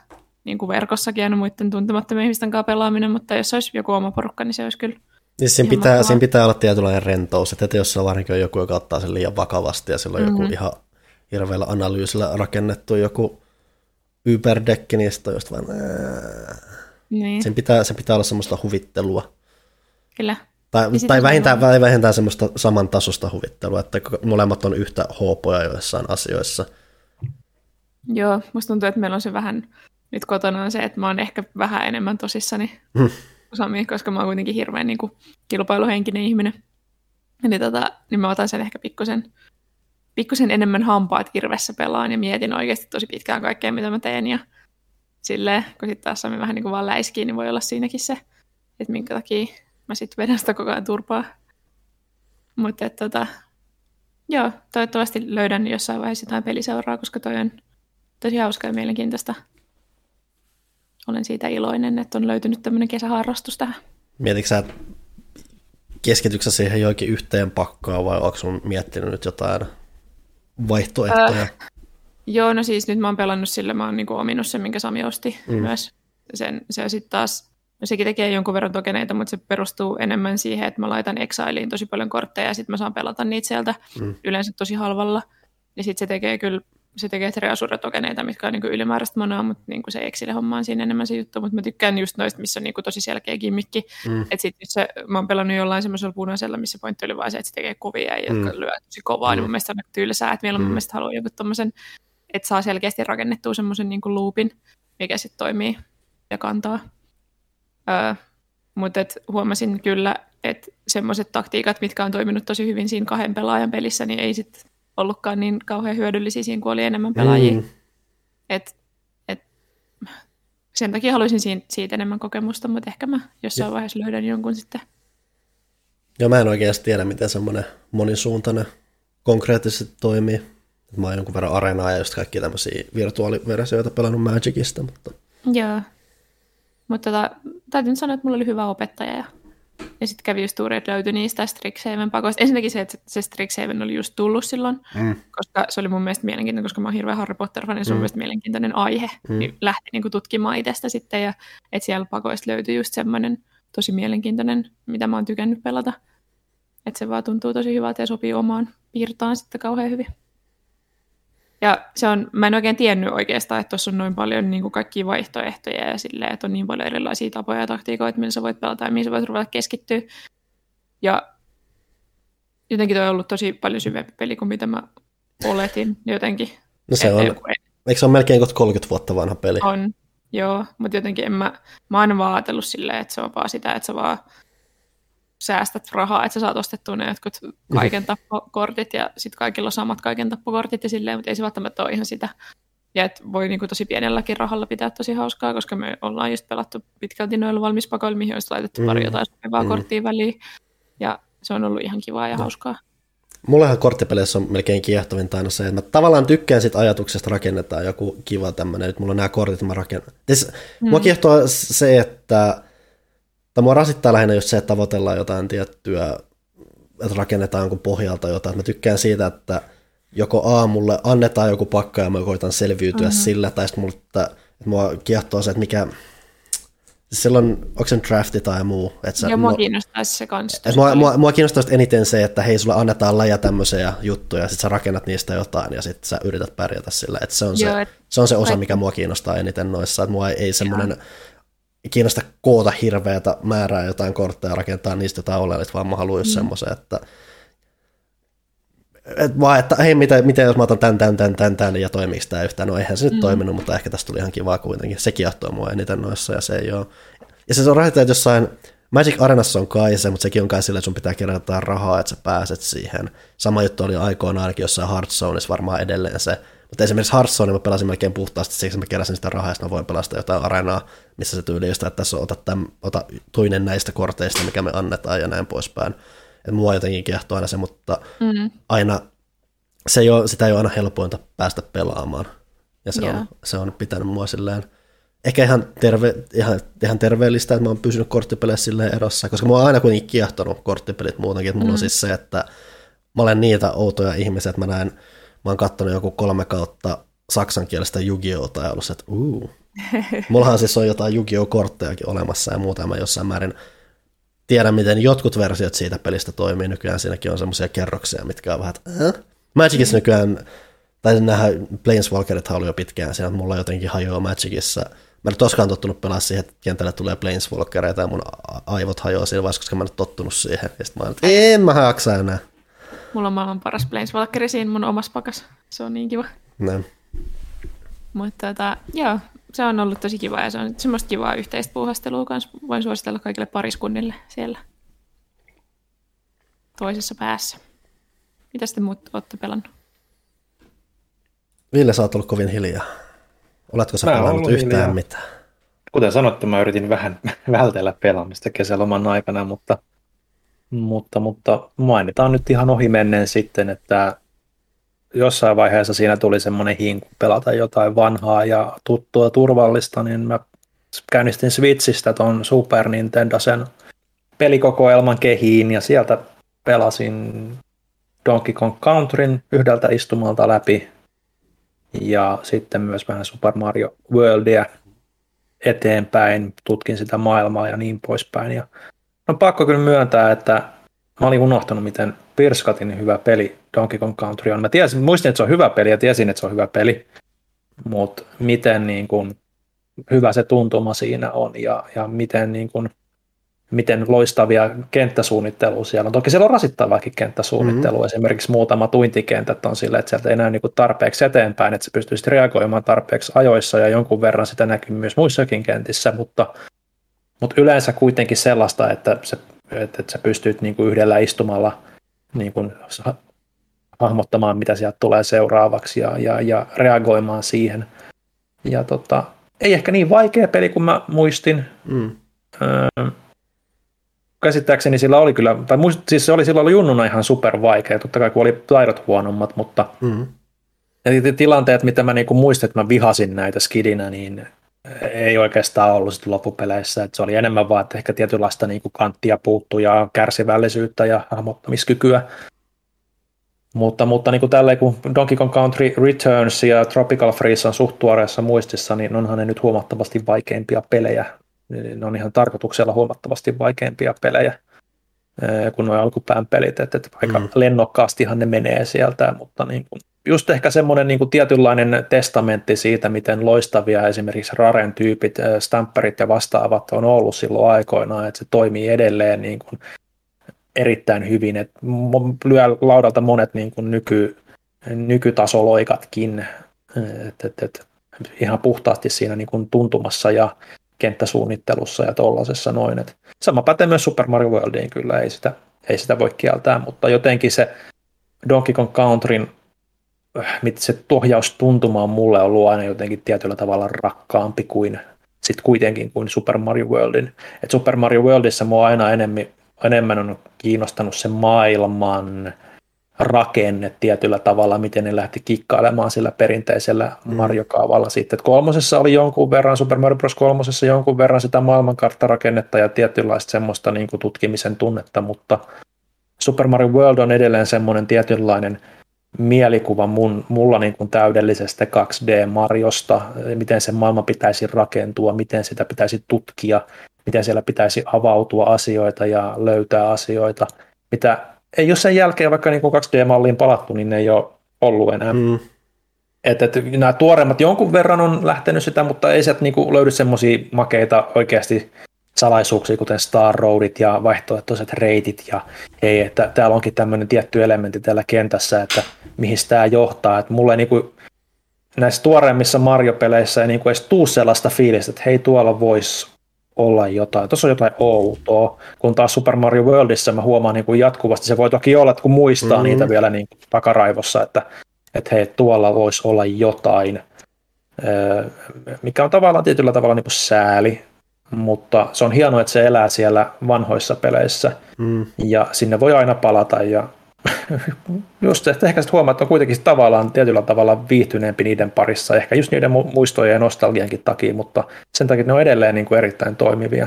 niin kuin verkossakin aina muiden tuntemattomien ihmisten kanssa pelaaminen, mutta jos olisi joku oma porukka, niin se olisi kyllä Niin siinä, pitää, mahtavaa. siinä pitää olla tietynlainen rentous, että jos on varsinkin joku, joka ottaa sen liian vakavasti ja sillä on joku Mhm. ihan hirveällä analyysillä rakennettu joku niin on just vaan... Niin, Sen pitää, sen pitää olla semmoista huvittelua. kyllä. Tai, Ja tai vähintään, vähintään semmoista samantasosta huvittelua, että molemmat on yhtä hoopoja joissain asioissa. Joo, musta tuntuu, että meillä on se vähän nyt kotona on se, että mä oon ehkä vähän enemmän tosissani Hmm. Sami, koska mä oon kuitenkin hirveän niin kuin, kilpailuhenkinen ihminen. Eli tota, niin mä otan sen ehkä pikkusen, pikkusen enemmän hampaat kirvessä pelaan ja mietin oikeasti tosi pitkään kaikkea, mitä mä teen. Ja silleen, kun sitten taas Sami vähän niin kuin vaan läiskii, niin voi olla siinäkin se, että minkä takia mä sitten vedän sitä koko ajan turpaa. Mutta tota, joo, toivottavasti löydän jossain vaiheessa jotain peliseuraa, koska toi on tosi hauska ja mielenkiintoista. Olen siitä iloinen, että on löytynyt tämmöinen kesäharrastus tähän. Mietitkö sä, keskityksä siihen joikin yhteen pakkaan vai onko sun miettinyt nyt jotain vaihtoehtoja? Äh. Joo, no siis nyt mä oon pelannut sillä, mä oon niinku ominut sen, minkä Sami osti mm. myös. Sen, se sitten taas, no sekin tekee jonkun verran tokeneita, mutta se perustuu enemmän siihen, että mä laitan Exiliin tosi paljon kortteja ja sitten mä saan pelata niitä sieltä mm. yleensä tosi halvalla. Ja sitten se tekee kyllä, se tekee Treasure-tokeneita, mitkä on niinku ylimääräistä manaa, mutta niinku se Exile-homma on siinä enemmän se juttu, mutta mä tykkään just noista, missä on niinku tosi selkeä gimmikki. Mm. Että sitten se, mä oon pelannut jollain semmoisella punaisella, missä pointti oli vaan se, että se tekee kovia ja jotka Mm. lyö tosi kovaa, mm. niin Mm. mun mielestä on tylsää, että vielä mun Mm. mielestä haluaa joku tommosen, että saa selkeästi rakennettua semmoisen niin loopin, mikä sitten toimii ja kantaa. Öö, mutta et huomasin kyllä, että semmoiset taktiikat, mitkä on toiminut tosi hyvin siinä kahden pelaajan pelissä, niin ei sitten ollutkaan niin kauhean hyödyllisiä siinä, kun oli enemmän pelaajia. Mm. Et, et, sen takia haluaisin siitä, siitä enemmän kokemusta, mutta ehkä mä jossain vaiheessa löydän jonkun sitten. Joo, mä en oikeasti tiedä, miten semmoinen monisuuntainen konkreettisesti toimii. Mä oon jonkun verran areenaa ja just kaikki tämmöisiä virtuaaliversioita pelannut Magicista, mutta Joo. Mutta tota, täytyy sanoa, että mulla oli hyvä opettaja ja, ja sitten kävi just tuuri, että löytyi niistä Strixhaven pakoista. Ensinnäkin se, että se Strixhaven oli just tullut silloin, Mm. koska se oli mun mielestä mielenkiintoinen, koska mä oon hirveä Harry Potter-fani, niin se on Mm. mun mielestä mielenkiintoinen aihe. Mm. Niin lähti niinku tutkimaan itsestä sitten ja että siellä pakoista löytyi just semmoinen tosi mielenkiintoinen, mitä mä oon tykännyt pelata. Että se vaan tuntuu tosi hyvältä ja sopii omaan piirtaan sitten kauhean hyvin. Ja se on, mä en oikein tiennyt oikeastaan, että tuossa on noin paljon niin kuin kaikkia vaihtoehtoja ja silleen, että on niin paljon erilaisia tapoja ja taktiikoita, millä sä voit pelata ja mihin sä voit ruveta keskittyä. Ja jotenkin toi on ollut tosi paljon syvempi peli kuin mitä mä oletin jotenkin. no se on, eikö se ole melkein kohta 30 vuotta vanha peli? on, joo, mutta jotenkin en mä, mä oon vaan ajatellut silleen, että se on vaan sitä, että sä vaan säästät rahaa, että sä saat ostettua ne jotkut kaiken tappokortit ja sitten kaikilla on samat kaiken tappokortit ja silleen, mutta ei se välttämättä ole ihan sitä. Ja että voi niinku tosi pienelläkin rahalla pitää tosi hauskaa, koska me ollaan just pelattu pitkälti noilla valmispakoilla, mihin olisi laitettu pari Mm. jotain sopivaa Mm. korttia väliin. Ja se on ollut ihan kivaa ja hauskaa. Mullahan korttipeleissä on melkein kiehtovinta aina se, että mä tavallaan tykkään sit ajatuksesta rakennetaan joku kiva tämmöinen, nyt mulla on nämä kortit, mä rakennan. Siis, mm. Mua kiehtoo se, että, tai mua rasittaa lähinnä just se, että tavoitellaan jotain tiettyä, että rakennetaan jonkun pohjalta jotain. Mä tykkään siitä, että joko A, mulle annetaan joku pakka ja mä koitan selviytyä mm-hmm. sillä, tai sitten mulle, että, että mua kiehtoo se, että mikä, silloin, onko se drafti tai muu? Että sä- Ja mua mua- kiinnostaisi se kans. et mua, mua, mua kiinnostaa just eniten se, että hei, sulle annetaan läjä tämmöisiä juttuja, ja sit sä rakennat niistä jotain, ja sit sä yrität pärjätä sillä. Et se, on Joo, se, et- se on se osa, mikä mua kiinnostaa eniten noissa. Et mua ei semmoinen kiinnosta koota hirveätä määrää jotain kortteja ja rakentaa niistä jotain oleellista, vaan mä haluan just Mm. semmoisen, että et vaan, että hei, mitä, miten jos mä otan tän, tän, tän, tän, tän, ja toimiiko tämä yhtään? No eihän se nyt Mm. toiminut, mutta ehkä tästä tuli ihan kivaa kuitenkin. Se kiehtoo mua eniten noissa, ja se ei ole. Ja se on rasittaa, että jossain Magic Arenassa on kai se, mutta sekin on kai sille, että sun pitää kerätä rahaa, että sä pääset siihen. Sama juttu oli aikoinaan ainakin jossain Hearthstoneissa varmaan edelleen se. Mutta esimerkiksi Hearthstone mä pelasin melkein puhtaasti siksi, että mä keräsin sitä rahaa, ja mä voin pelastaa jotain arenaa, missä se tyyli just, että tässä on, ota, täm, ota toinen näistä korteista, mikä me annetaan ja näin poispäin. Et mua jotenkin kiehtoo aina se, mutta Mm. aina se ei ole, sitä ei ole aina helpointa päästä pelaamaan. Ja se, Joo. on, se on pitänyt mua silleen, ehkä ihan, terve, ihan, ihan terveellistä, että mä oon pysynyt korttipeleissä silleen erossa, koska mua on aina kuitenkin kiehtonut korttipelit muutenkin, että mulla mm. on siis se, että mä olen niitä outoja ihmisiä, että mä näen, mä oon kattonut joku kolme kautta saksankielistä Yu-Gi-Ohta ja ollut että uu. Mullahan siis on jotain Yu-Gi-Oh-korttejakin olemassa ja muuta, mä jossain määrin tiedän, miten jotkut versiot siitä pelistä toimii. Nykyään siinäkin on semmoisia kerroksia, mitkä on vähän, äh? Magicissa nykyään, tai nähdä Planeswalkerit oli jo pitkään siinä, mulla jotenkin hajoaa Magicissa Mä en koskaan tottunut pelaa siihen, että kentälle tulee planeswalkereita ja mun aivot hajoaa siinä vaiheessa, koska mä en ole tottunut siihen. Ja sitten mä olin, että en mä jaksa enää. Mulla on maailman paras Planeswalkeri siinä mun omassa pakas. Se on niin kiva. Näin. Mutta tota, joo, se on ollut tosi kiva ja se on semmoista kivaa yhteistä puuhastelua kanssa. Voin suositella kaikille pariskunnille siellä toisessa päässä. Mitä te muut olette pelannut? Ville, sä oot ollut kovin hiljaa. Oletko sä Mä pelannut yhtään hiljaa. mitään? Kuten sanottu, mä yritin vähän [laughs] vältellä pelaamista kesäloman aikana, mutta, mutta, mutta mainitaan nyt ihan ohi menneen sitten, että jossain vaiheessa siinä tuli semmoinen hinku pelata jotain vanhaa ja tuttua turvallista, niin mä käynnistin Switchistä ton Super Nintendo sen pelikokoelman kehiin ja sieltä pelasin Donkey Kong Countryn yhdeltä istumalta läpi ja sitten myös vähän Super Mario Worldia eteenpäin, tutkin sitä maailmaa ja niin poispäin. Ja on pakko kyllä myöntää, että mä olin unohtanut, miten pirskatin hyvä peli Donkey Kong Country on. Mä tiesin, muistin, että se on hyvä peli ja tiesin, että se on hyvä peli, mutta miten niin kuin, hyvä se tuntuma siinä on ja, ja miten, niin kuin, miten loistavia kenttäsuunnittelua siellä on. Toki siellä on rasittavaakin kenttäsuunnittelua. Mm-hmm. Esimerkiksi muutama tuintikentät on sille, että sieltä ei näy niin kuin tarpeeksi eteenpäin, että se pystyisi reagoimaan tarpeeksi ajoissa ja jonkun verran sitä näkyy myös muissakin kentissä, mutta, mutta yleensä kuitenkin sellaista, että, se, että, että sä pystyt niin kuin yhdellä istumalla niin kuin hahmottamaan, mitä sieltä tulee seuraavaksi ja, ja, ja reagoimaan siihen. Ja tota, ei ehkä niin vaikea peli kuin mä muistin. Mm. Öö, käsittääkseni sillä oli kyllä, tai muist, siis se oli silloin junnuna ihan super vaikea, totta kai kun oli taidot huonommat, mutta Mm. ja tilanteet, mitä mä niinku muistin, että mä vihasin näitä skidinä, niin ei oikeastaan ollut sit loppupeleissä, että se oli enemmän vaan, että ehkä tietynlaista niinku kanttia puuttuu ja kärsivällisyyttä ja hahmottamiskykyä. Mutta, mutta niin kuin tälleen, kun Donkey Kong Country Returns ja Tropical Freeze on suht muistissa, niin onhan ne nyt huomattavasti vaikeimpia pelejä. Ne on ihan tarkoituksella huomattavasti vaikeimpia pelejä kuin nuo alkupään pelit, että, että aika Mm. lennokkaastihan ne menee sieltä, mutta niin kuin, just ehkä semmoinen niin kuin tietynlainen testamentti siitä, miten loistavia esimerkiksi Raren tyypit, Stamperit ja vastaavat on ollut silloin aikoinaan, että se toimii edelleen niin kuin erittäin hyvin, että lyö laudalta monet niin kuin nyky, nykytasoloikatkin, että et, et, ihan puhtaasti siinä niin kuin tuntumassa ja kenttäsuunnittelussa ja tollasessa noin. Et sama pätee myös Super Mario Worldiin kyllä, ei sitä, ei sitä voi kieltää, mutta jotenkin se Donkey Kong Countryn äh, mitä se ohjaustuntuma on mulle ollut aina jotenkin tietyllä tavalla rakkaampi kuin sitten kuitenkin kuin Super Mario Worldin. Et Super Mario Worldissa mua aina enemmän, enemmän on kiinnostanut se maailman rakenne tietyllä tavalla, miten ne lähti kikkailemaan sillä perinteisellä Mario-kaavalla sitten. Et kolmosessa oli jonkun verran, Super Mario Bros. kolmosessa jonkun verran sitä maailmankarttarakennetta ja tietynlaista semmoista niin kuin tutkimisen tunnetta, mutta Super Mario World on edelleen semmoinen tietynlainen mielikuva mun, mulla niin kuin täydellisestä 2D-Mariosta, miten se maailma pitäisi rakentua, miten sitä pitäisi tutkia, miten siellä pitäisi avautua asioita ja löytää asioita, mitä ei jos sen jälkeen vaikka niin kuin 2D-malliin palattu, niin ne ei ole ollut enää. Mm. Et, et, nämä tuoreimmat jonkun verran on lähtenyt sitä, mutta ei sieltä niinku löydy semmoisia makeita oikeasti salaisuuksia, kuten Star Roadit ja vaihtoehtoiset reitit ja hei, että täällä onkin tämmöinen tietty elementti täällä kentässä, että mihin tämä johtaa. Että mulle niinku, näissä tuoreimmissa Mario-peleissä ei niinku edes tuu sellaista fiilistä, että hei tuolla voisi olla jotain, tuossa on jotain outoa, kun taas Super Mario Worldissa mä huomaan niin kuin jatkuvasti, se voi toki olla, että kun muistaa Mhm. mm-hmm. niitä vielä niin kuin takaraivossa, että, että hei, tuolla voisi olla jotain, Öö, mikä on tavallaan tietyllä tavalla niin kuin sääli, mutta se on hienoa, että se elää siellä vanhoissa peleissä Mm. ja sinne voi aina palata ja [laughs] just että ehkä sitten huomaa, että on kuitenkin tavallaan tietyllä tavalla viihtyneempi niiden parissa, ehkä just niiden mu- muistojen ja nostalgiankin takia, mutta sen takia ne on edelleen niin kuin erittäin toimivia.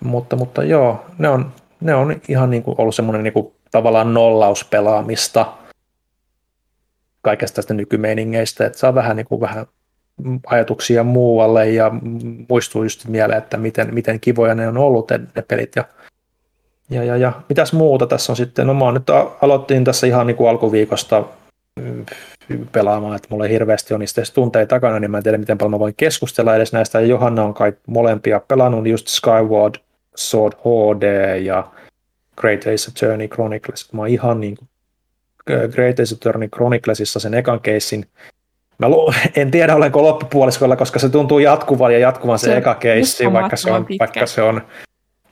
Mutta, mutta joo, ne on, ne on ihan niin kuin ollut semmoinen niin kuin tavallaan nollauspelaamista kaikesta tästä nykymeiningeistä, että saa vähän, niin kuin vähän ajatuksia muualle ja muistuu just mieleen, että miten, miten kivoja ne on ollut ne pelit ja ja, ja, ja mitäs muuta tässä on sitten? No mä nyt aloittiin tässä ihan niin kuin alkuviikosta mm, pelaamaan, että mulla ei hirveästi on niistä tunteja takana, niin mä en tiedä, miten paljon mä voin keskustella edes näistä. Ja Johanna on kai molempia pelannut, just Skyward Sword HD ja Great Ace Attorney Chronicles. Mä oon ihan niin kuin Great Ace Attorney Chroniclesissa sen ekan keissin. Mä lu- [laughs] en tiedä, olenko loppupuoliskolla, koska se tuntuu jatkuvan ja jatkuvan se, se eka keissi, vaikka se, on, vaikka se on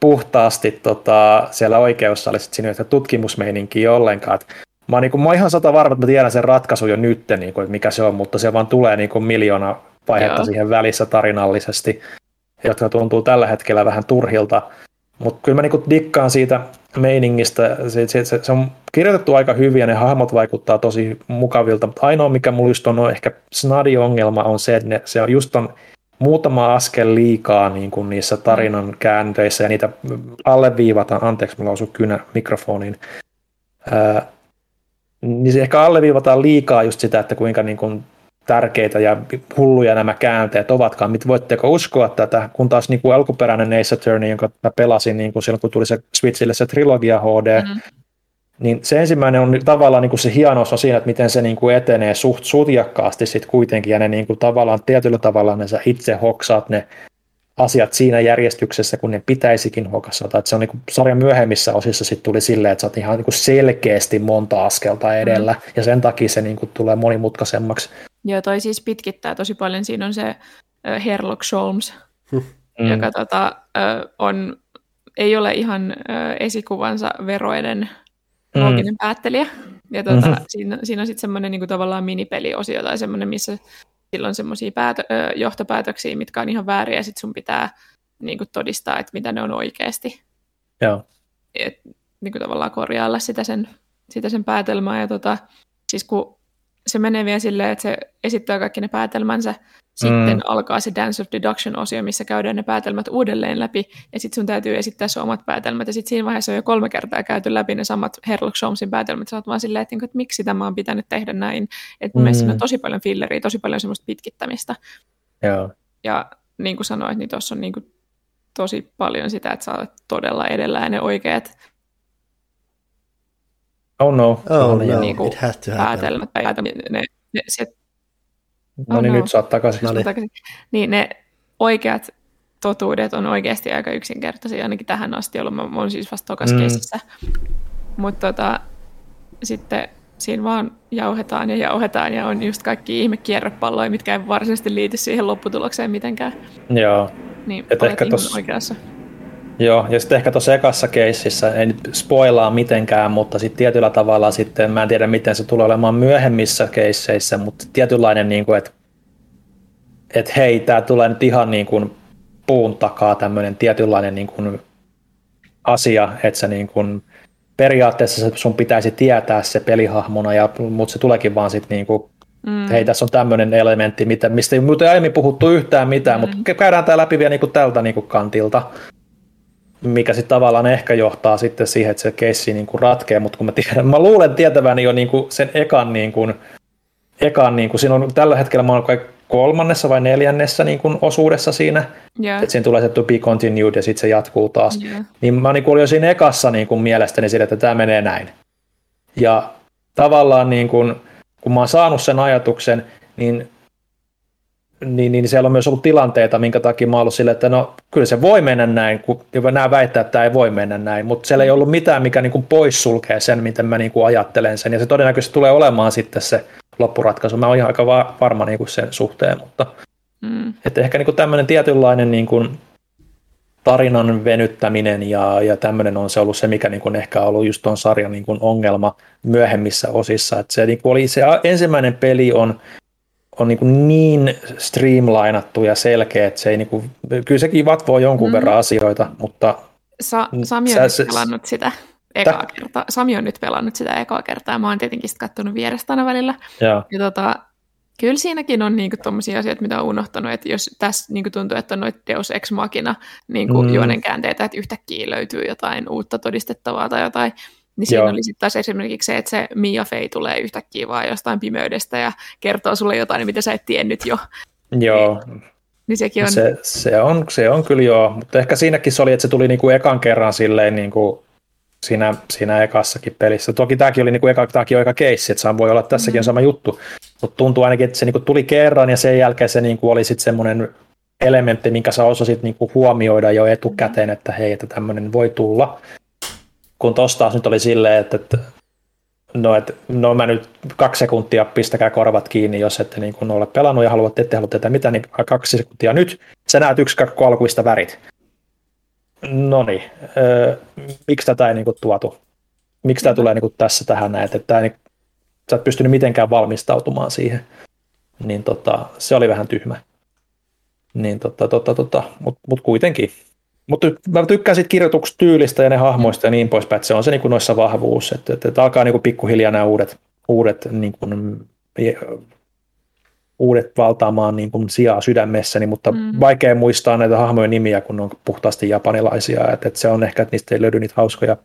puhtaasti tota, siellä oikeussa oli siinä että tutkimusmeininkiä ollenkaan. Et mä, oon, niin kuin, mä oon ihan sata varma, että mä tiedän sen ratkaisun jo nyt, niin kuin, että mikä se on, mutta se vaan tulee niin kuin miljoona vaihetta Joo. siihen välissä tarinallisesti, jotka tuntuu tällä hetkellä vähän turhilta. Mutta kyllä mä niinku dikkaan siitä meiningistä. Se, se, se, se on kirjoitettu aika hyvin ja ne hahmot vaikuttaa tosi mukavilta. Mutta ainoa, mikä mulla just on, on ehkä snadi-ongelma on se, että ne, se on just on muutama askel liikaa niin kuin niissä tarinan käänteissä ja niitä alleviivataan, anteeksi, mulla osui kynä mikrofoniin, ää, niin se ehkä alleviivataan liikaa just sitä, että kuinka niin kuin tärkeitä ja hulluja nämä käänteet ovatkaan. Mit voitteko uskoa tätä, kun taas niin kuin alkuperäinen Ace Attorney, jonka mä pelasin niin kuin silloin, kun tuli se Switchille se trilogia HD, mm-hmm. Niin se ensimmäinen on tavallaan niin kuin se hienous on siinä, että miten se niin kuin etenee suht sutjakkaasti sitten kuitenkin, ja ne niin kuin tavallaan tietyllä tavalla ne sä itse hoksaat ne asiat siinä järjestyksessä, kun ne pitäisikin hokasata. Että se on niin kuin sarjan myöhemmissä osissa sitten tuli silleen, että sä oot ihan niin kuin selkeästi monta askelta edellä, mm. ja sen takia se niin kuin tulee monimutkaisemmaksi. Joo, toi siis pitkittää tosi paljon. Siinä on se äh, Herlock Sholmes, mm. joka tota, äh, on, ei ole ihan äh, esikuvansa mm. looginen päättelijä. Ja tota, mm-hmm. siinä, siinä on sitten semmoinen niin tavallaan minipeliosio tai semmoinen, missä silloin semmoisia päätö- johtopäätöksiä, mitkä on ihan vääriä, ja sitten sun pitää niin kuin todistaa, että mitä ne on oikeasti. Joo. Et, niin kuin tavallaan korjailla sitä sen, sitä sen päätelmää. Ja tota, siis kun se menee vielä silleen, että se esittää kaikki ne päätelmänsä, sitten mm. alkaa se Dance of Deduction-osio, missä käydään ne päätelmät uudelleen läpi, ja sitten sun täytyy esittää sun omat päätelmät, ja sitten siinä vaiheessa on jo kolme kertaa käyty läpi ne samat Herlock Sholmesin päätelmät, sä oot vaan silleen, että, että miksi tämä on pitänyt tehdä näin, että mm. siinä on tosi paljon filleriä, tosi paljon semmoista pitkittämistä. Joo. Ja niin kuin sanoit, niin tuossa on niin kuin tosi paljon sitä, että sä olet todella edellä ne oikeat Oh no. Oh no, niin kuin it has to päätelmät, päätelmät ne, ne, se, no niin, no. nyt saat takaisin. No niin. takaisin. Niin ne oikeat totuudet on oikeasti aika yksinkertaisia, ainakin tähän asti ollut. Mä, mä olen siis vasta tokas mm. kesissä. Mutta tota, sitten siinä vaan jauhetaan ja jauhetaan ja on just kaikki ihme kierrepalloja, mitkä ei varsinaisesti liity siihen lopputulokseen mitenkään. Joo. Niin, Et ehkä tos... oikeassa. Joo, ja sitten ehkä tuossa ekassa keississä, ei nyt spoilaa mitenkään, mutta sitten tietyllä tavalla sitten, mä en tiedä miten se tulee olemaan myöhemmissä keisseissä, mutta tietynlainen, niin kuin, että, että hei, tämä tulee nyt ihan niin kuin puun takaa tämmöinen tietynlainen niin kuin asia, että se niin kuin, periaatteessa sun pitäisi tietää se pelihahmona, ja, mutta se tuleekin vaan sitten niin kuin, Mm. Hei, tässä on tämmöinen elementti, mitä, mistä ei muuten aiemmin puhuttu yhtään mitään, mm. mutta käydään tämä läpi vielä niin kuin tältä niin kuin kantilta mikä sitten tavallaan ehkä johtaa sitten siihen, että se keissi niin kuin ratkee, mutta kun mä, tiedän, mä luulen tietäväni jo niin kuin sen ekan, niin kuin, ekan niin kuin, siinä on tällä hetkellä mä oon kai kolmannessa vai neljännessä niin kuin osuudessa siinä, yeah. että siinä tulee se to be continued ja sitten se jatkuu taas. Yeah. Niin mä niin kuin olin jo siinä ekassa niin kuin mielestäni sille, että tämä menee näin. Ja tavallaan niin kuin, kun mä oon saanut sen ajatuksen, niin niin, niin siellä on myös ollut tilanteita, minkä takia mä ollut silleen, että no kyllä se voi mennä näin, kun nämä väittää, että tämä ei voi mennä näin, mutta siellä ei ollut mitään, mikä niin kuin poissulkee sen, miten mä niin kuin ajattelen sen, ja se todennäköisesti tulee olemaan sitten se loppuratkaisu. Mä oon ihan aika varma niin kuin sen suhteen, mutta mm. että ehkä niin kuin tämmöinen tietynlainen niin kuin tarinan venyttäminen ja, ja tämmöinen on se ollut se, mikä niin kuin ehkä on ollut just tuon sarjan niin kuin ongelma myöhemmissä osissa. Että se, niin kuin oli, se ensimmäinen peli on on niin, niin streamlainattu ja selkeä, että se ei niin kuin, kyllä sekin vatvoo jonkun mm. verran asioita, mutta... Sa- Sami on sä, nyt pelannut sitä ekaa kertaa. Sami on nyt pelannut sitä ekaa kertaa. Mä oon tietenkin sitten katsonut vierestä aina välillä. Ja. ja tota, kyllä siinäkin on niinku tuommoisia asioita, mitä on unohtanut, että jos tässä niinku tuntuu, että on noita Deus Ex Machina niinku mm. juonen käänteitä, että yhtäkkiä löytyy jotain uutta todistettavaa tai jotain, niin siinä Joo. oli sitten taas esimerkiksi se, että se Mia Fey tulee yhtäkkiä vaan jostain pimeydestä ja kertoo sulle jotain, mitä sä et tiennyt jo. Joo. Niin, niin sekin on... Se, se, on, se on kyllä joo, mutta ehkä siinäkin se oli, että se tuli niinku ekan kerran silleen niinku siinä, siinä ekassakin pelissä. Toki tämäkin oli niin kuin eka, tämäkin on eka keissi, että voi olla tässäkin on sama juttu, mutta tuntuu ainakin, että se niin kuin tuli kerran ja sen jälkeen se niin kuin oli sitten semmoinen elementti, minkä sä osasit niin kuin huomioida jo etukäteen, että hei, että tämmöinen voi tulla. Kun tosta nyt oli silleen, että, että no, et, no mä nyt kaksi sekuntia pistäkää korvat kiinni, jos ette niin kuin ole pelannut ja haluatte, ette halua tätä mitä, niin kaksi sekuntia nyt. Sä näet yksi, kaksi, kolkuista värit. No niin, öö, miksi tätä ei niin kuin tuotu? Miksi tämä tulee niin kuin tässä tähän näet, että tämä, niin, sä et pystynyt mitenkään valmistautumaan siihen. Niin tota, se oli vähän tyhmä. Niin tota, tota, tota, mutta mut kuitenkin. Mutta mä tykkään siitä kirjoitustyylistä ja ne hahmoista ja niin poispäin, että se on se niin kuin noissa vahvuus, että, että, että alkaa niin kuin pikkuhiljaa nämä uudet, uudet, niin kuin, uudet valtaamaan niin kuin sijaa sydämessäni, mutta mm. vaikea muistaa näitä hahmojen nimiä, kun ne on puhtaasti japanilaisia, että, että se on ehkä, että niistä ei löydy niitä hauskoja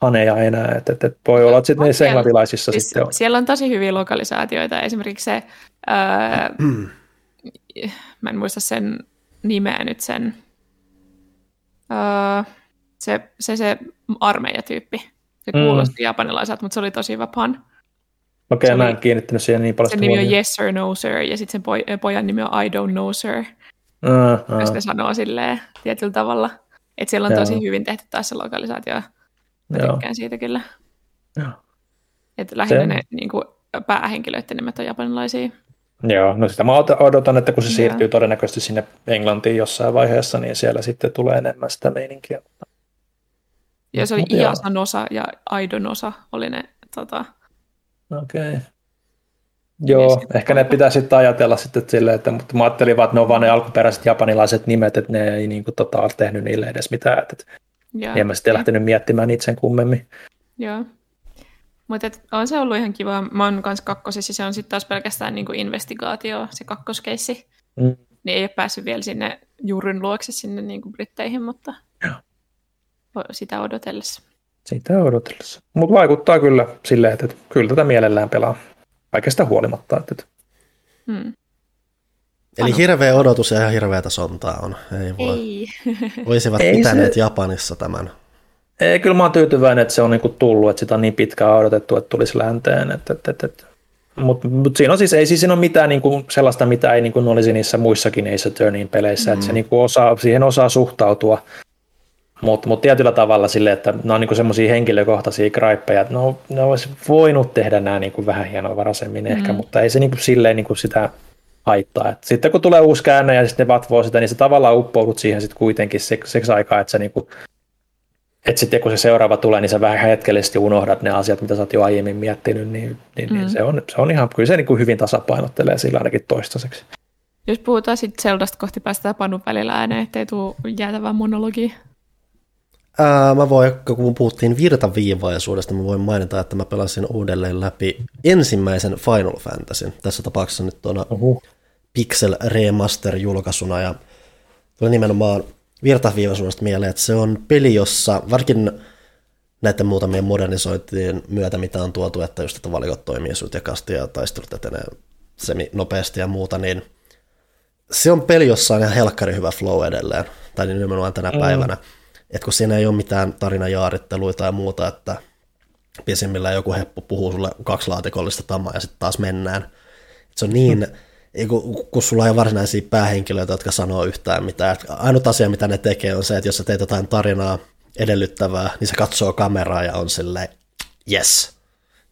haneja enää, että, että voi olla, että sitten niissä englantilaisissa siis sitten on. Siellä on tosi hyviä lokalisaatioita, esimerkiksi se, öö, mä en muista sen nimeä nyt sen, öö, se, se, se armeijatyyppi. Se mm. kuulosti mm. japanilaiselta, mutta se oli tosi hyvä pan. Okei, okay, mä en kiinnittänyt siihen niin paljon. Sen nimi on Yes sir, no sir, ja sitten sen poj- pojan nimi on I don't know sir. Uh, uh. Jos ne sanoo silleen tietyllä tavalla. Että siellä on Joo. tosi hyvin tehty taas se lokalisaatio. Mä Joo. tykkään siitä kyllä. Joo. Että lähinnä se... ne niin kuin, päähenkilöiden nimet on japanilaisia. Joo, no sitä mä odotan, että kun se siirtyy todennäköisesti sinne Englantiin jossain vaiheessa, niin siellä sitten tulee enemmän sitä meininkiä. Ja se oli Iasan osa ja Aidon osa oli ne tota... Okei. Okay. Joo, ehkä ne pitää sitten ajatella sitten silleen, että mutta mä ajattelin vaan, että ne on vaan ne alkuperäiset japanilaiset nimet, että ne ei niin kuin, tota, ole tehnyt niille edes mitään, että, että en mä sitten lähtenyt miettimään niitä sen kummemmin. Joo. Mutta on se ollut ihan kiva. Mä oon kanssa kakkosessa, se on sitten taas pelkästään niinku investigaatio, se kakkoskeissi. Mm. Niin ei ole päässyt vielä sinne juurin luokse sinne niinku Britteihin, mutta Joo. sitä odotellessa. Sitä odotellessa. Mutta vaikuttaa kyllä silleen, että, kyllä tätä mielellään pelaa. Kaikesta huolimatta. Että... Mm. Eli hirveä odotus ja ihan hirveätä sontaa on. Ei voi. Ei. [laughs] Voisivat ei pitäneet se... Japanissa tämän ei, kyllä mä oon tyytyväinen, että se on niinku tullut, että sitä on niin pitkään odotettu, että tulisi länteen. Että, että, että, että. Mutta mut siinä on siis, ei siis siinä ole mitään niinku sellaista, mitä ei niinku olisi niissä muissakin Ace Attorneyin peleissä, mm. että se niinku osaa, siihen osaa suhtautua. Mutta mut tietyllä tavalla sille, että ne on niinku semmoisia henkilökohtaisia graippeja, että no, ne olisi voinut tehdä nämä niinku vähän hienovaraisemmin mm. ehkä, mutta ei se niinku silleen niinku sitä haittaa. Et sitten kun tulee uusi käänne ja sitten ne vatvoo sitä, niin se tavallaan uppoudut siihen sitten kuitenkin seksi aikaa, että se niinku että sitten kun se seuraava tulee, niin sä vähän hetkellisesti unohdat ne asiat, mitä sä oot jo aiemmin miettinyt, niin, niin, mm. niin se, on, se on ihan, kyllä se niin kuin hyvin tasapainottelee sillä ainakin toistaiseksi. Jos puhutaan sitten Zeldasta kohti päästään panun välillä ääneen, ettei tule jäätävää monologia. Ää, mä voin, kun puhuttiin virtaviivaisuudesta, mä voin mainita, että mä pelasin uudelleen läpi ensimmäisen Final Fantasyn. Tässä tapauksessa nyt tuona uh-huh. Pixel Remaster-julkaisuna, ja tuli nimenomaan virtaviivaisuudesta mieleen, että se on peli, jossa varsinkin näiden muutamien modernisointien myötä, mitä on tuotu, että just että valikot toimii sutjakasti ja taistelut etenee semi nopeasti ja muuta, niin se on peli, jossa on ihan helkkari hyvä flow edelleen, tai niin nimenomaan tänä mm. päivänä. Että kun siinä ei ole mitään tarinajaaritteluita tai muuta, että pisimmillään joku heppu puhuu sulle kaksi laatikollista tamaa ja sitten taas mennään. Et se on niin mm kun, kun sulla ei ole varsinaisia päähenkilöitä, jotka sanoo yhtään mitään. Ainut asia, mitä ne tekee, on se, että jos sä teet jotain tarinaa edellyttävää, niin se katsoo kameraa ja on silleen, yes.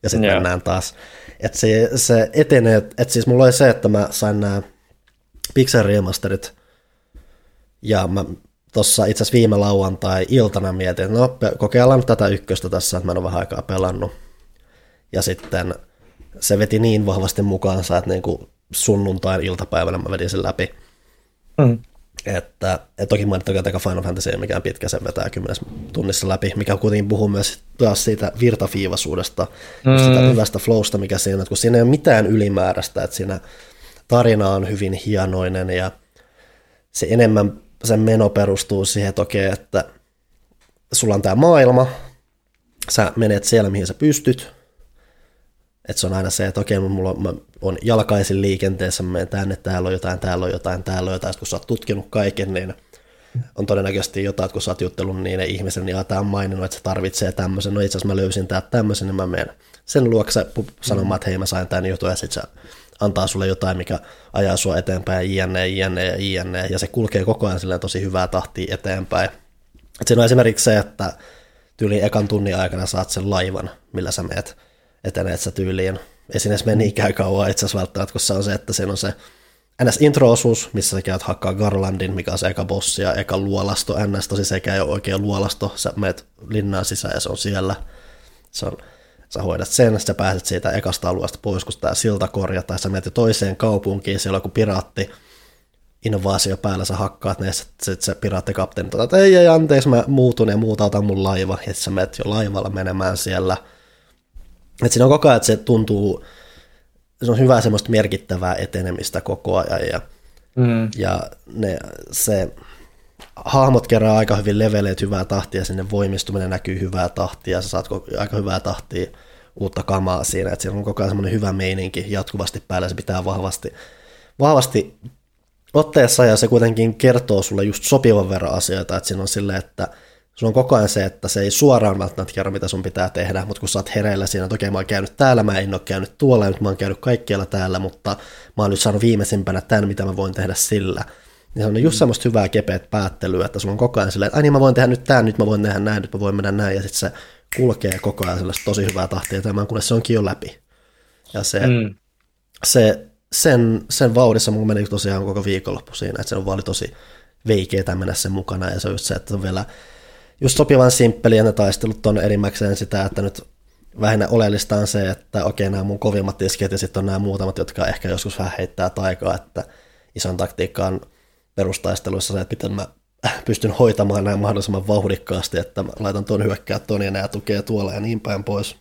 Ja sitten yeah. mennään taas. Että se, se etenee, että siis mulla oli se, että mä sain nämä Pixel Remasterit, ja mä tuossa itse asiassa viime lauantai-iltana mietin, että no kokeillaan tätä ykköstä tässä, että mä en ole vähän aikaa pelannut. Ja sitten se veti niin vahvasti mukaansa, että niinku sunnuntain iltapäivänä mä vedin sen läpi. Mm. Että, et toki mainittakoon, että Final Fantasy ei mikään pitkä, sen vetää kymmenes tunnissa läpi, mikä kuitenkin puhuu myös taas siitä virtafiivasuudesta, mm. sitä hyvästä flowsta, mikä siinä, että kun siinä ei ole mitään ylimääräistä, että siinä tarina on hyvin hienoinen ja se enemmän sen meno perustuu siihen, että okei, että sulla on tämä maailma, sä menet siellä, mihin sä pystyt, että se on aina se, että okei, mulla on, mä on jalkaisin liikenteessä, mä menen tänne, täällä on jotain, täällä on jotain, täällä on jotain, kun sä oot tutkinut kaiken, niin on todennäköisesti jotain, että kun sä oot juttelun niiden ihmisen, niin tämä on maininnut, että se tarvitsee tämmöisen, no itse asiassa mä löysin tää tämmöisen, niin mä menen. Sen luokse sanomaan, että hei mä sain tämän jutun, ja sitten se antaa sulle jotain, mikä ajaa sua eteenpäin, jne, jne ja jne, ja se kulkee koko ajan silleen tosi hyvää tahtia eteenpäin. Et siinä on esimerkiksi se, että tyyliin ekan tunnin aikana saat sen laivan, millä sä meet, eteneet sä tyyliin. Ei sinne edes mene niinkään kauan itse asiassa välttämättä, kun se on se, että siinä on se ns. intro-osuus, missä sä käyt hakkaa Garlandin, mikä on se eka bossi ja eka luolasto ns. Tosi se ei ole oikea luolasto, sä meet linnaan sisään ja se on siellä. Se on, sä hoidat sen, sä pääset siitä ekasta alueesta pois, kun tämä silta korjataan, sä menet toiseen kaupunkiin, siellä on joku piraatti, innovaatio päällä, sä hakkaat ne, ja sitten se piraattikapteeni tota, että ei, ei, anteeksi, mä muutun ja muutautan mun laiva, ja sä menet jo laivalla menemään siellä. Et siinä on koko ajan, että se tuntuu, se on hyvää semmoista merkittävää etenemistä koko ajan, ja, mm. ja ne, se hahmot kerää aika hyvin leveleet hyvää tahtia, sinne voimistuminen näkyy hyvää tahtia, ja sä saat aika hyvää tahtia uutta kamaa siinä, että siinä on koko ajan semmoinen hyvä meininki jatkuvasti päällä, se pitää vahvasti, vahvasti otteessa ja se kuitenkin kertoo sulle just sopivan verran asioita, että siinä on silleen, että sulla on koko ajan se, että se ei suoraan välttämättä kerro, mitä sun pitää tehdä, mutta kun sä oot hereillä siinä, että okei, mä oon käynyt täällä, mä en ole käynyt tuolla, nyt mä oon käynyt kaikkialla täällä, mutta mä oon nyt saanut viimeisimpänä tämän, mitä mä voin tehdä sillä. Niin se on just semmoista hyvää kepeät päättelyä, että sulla on koko ajan silleen, että niin mä voin tehdä nyt tämän, nyt mä voin tehdä näin, nyt mä voin mennä näin, ja sitten se kulkee koko ajan sellaista tosi hyvää tahtia tämän, kunnes se onkin jo läpi. Ja se, mm. se sen, sen vauhdissa mun meni tosiaan koko viikonloppu siinä, että se on vaan tosi veikeetä mennä sen mukana, ja se on just se, että on vielä just sopivan simppeli, ja ne taistelut on enimmäkseen sitä, että nyt vähinnä oleellista on se, että okei, nämä mun kovimmat tiskit, ja sitten on nämä muutamat, jotka ehkä joskus vähän heittää taikaa, että ison taktiikkaan perustaisteluissa se, että miten mä [laughs] pystyn hoitamaan nämä mahdollisimman vauhdikkaasti, että mä laitan tuon hyökkää tuon ja nämä tukee tuolla ja niin päin pois.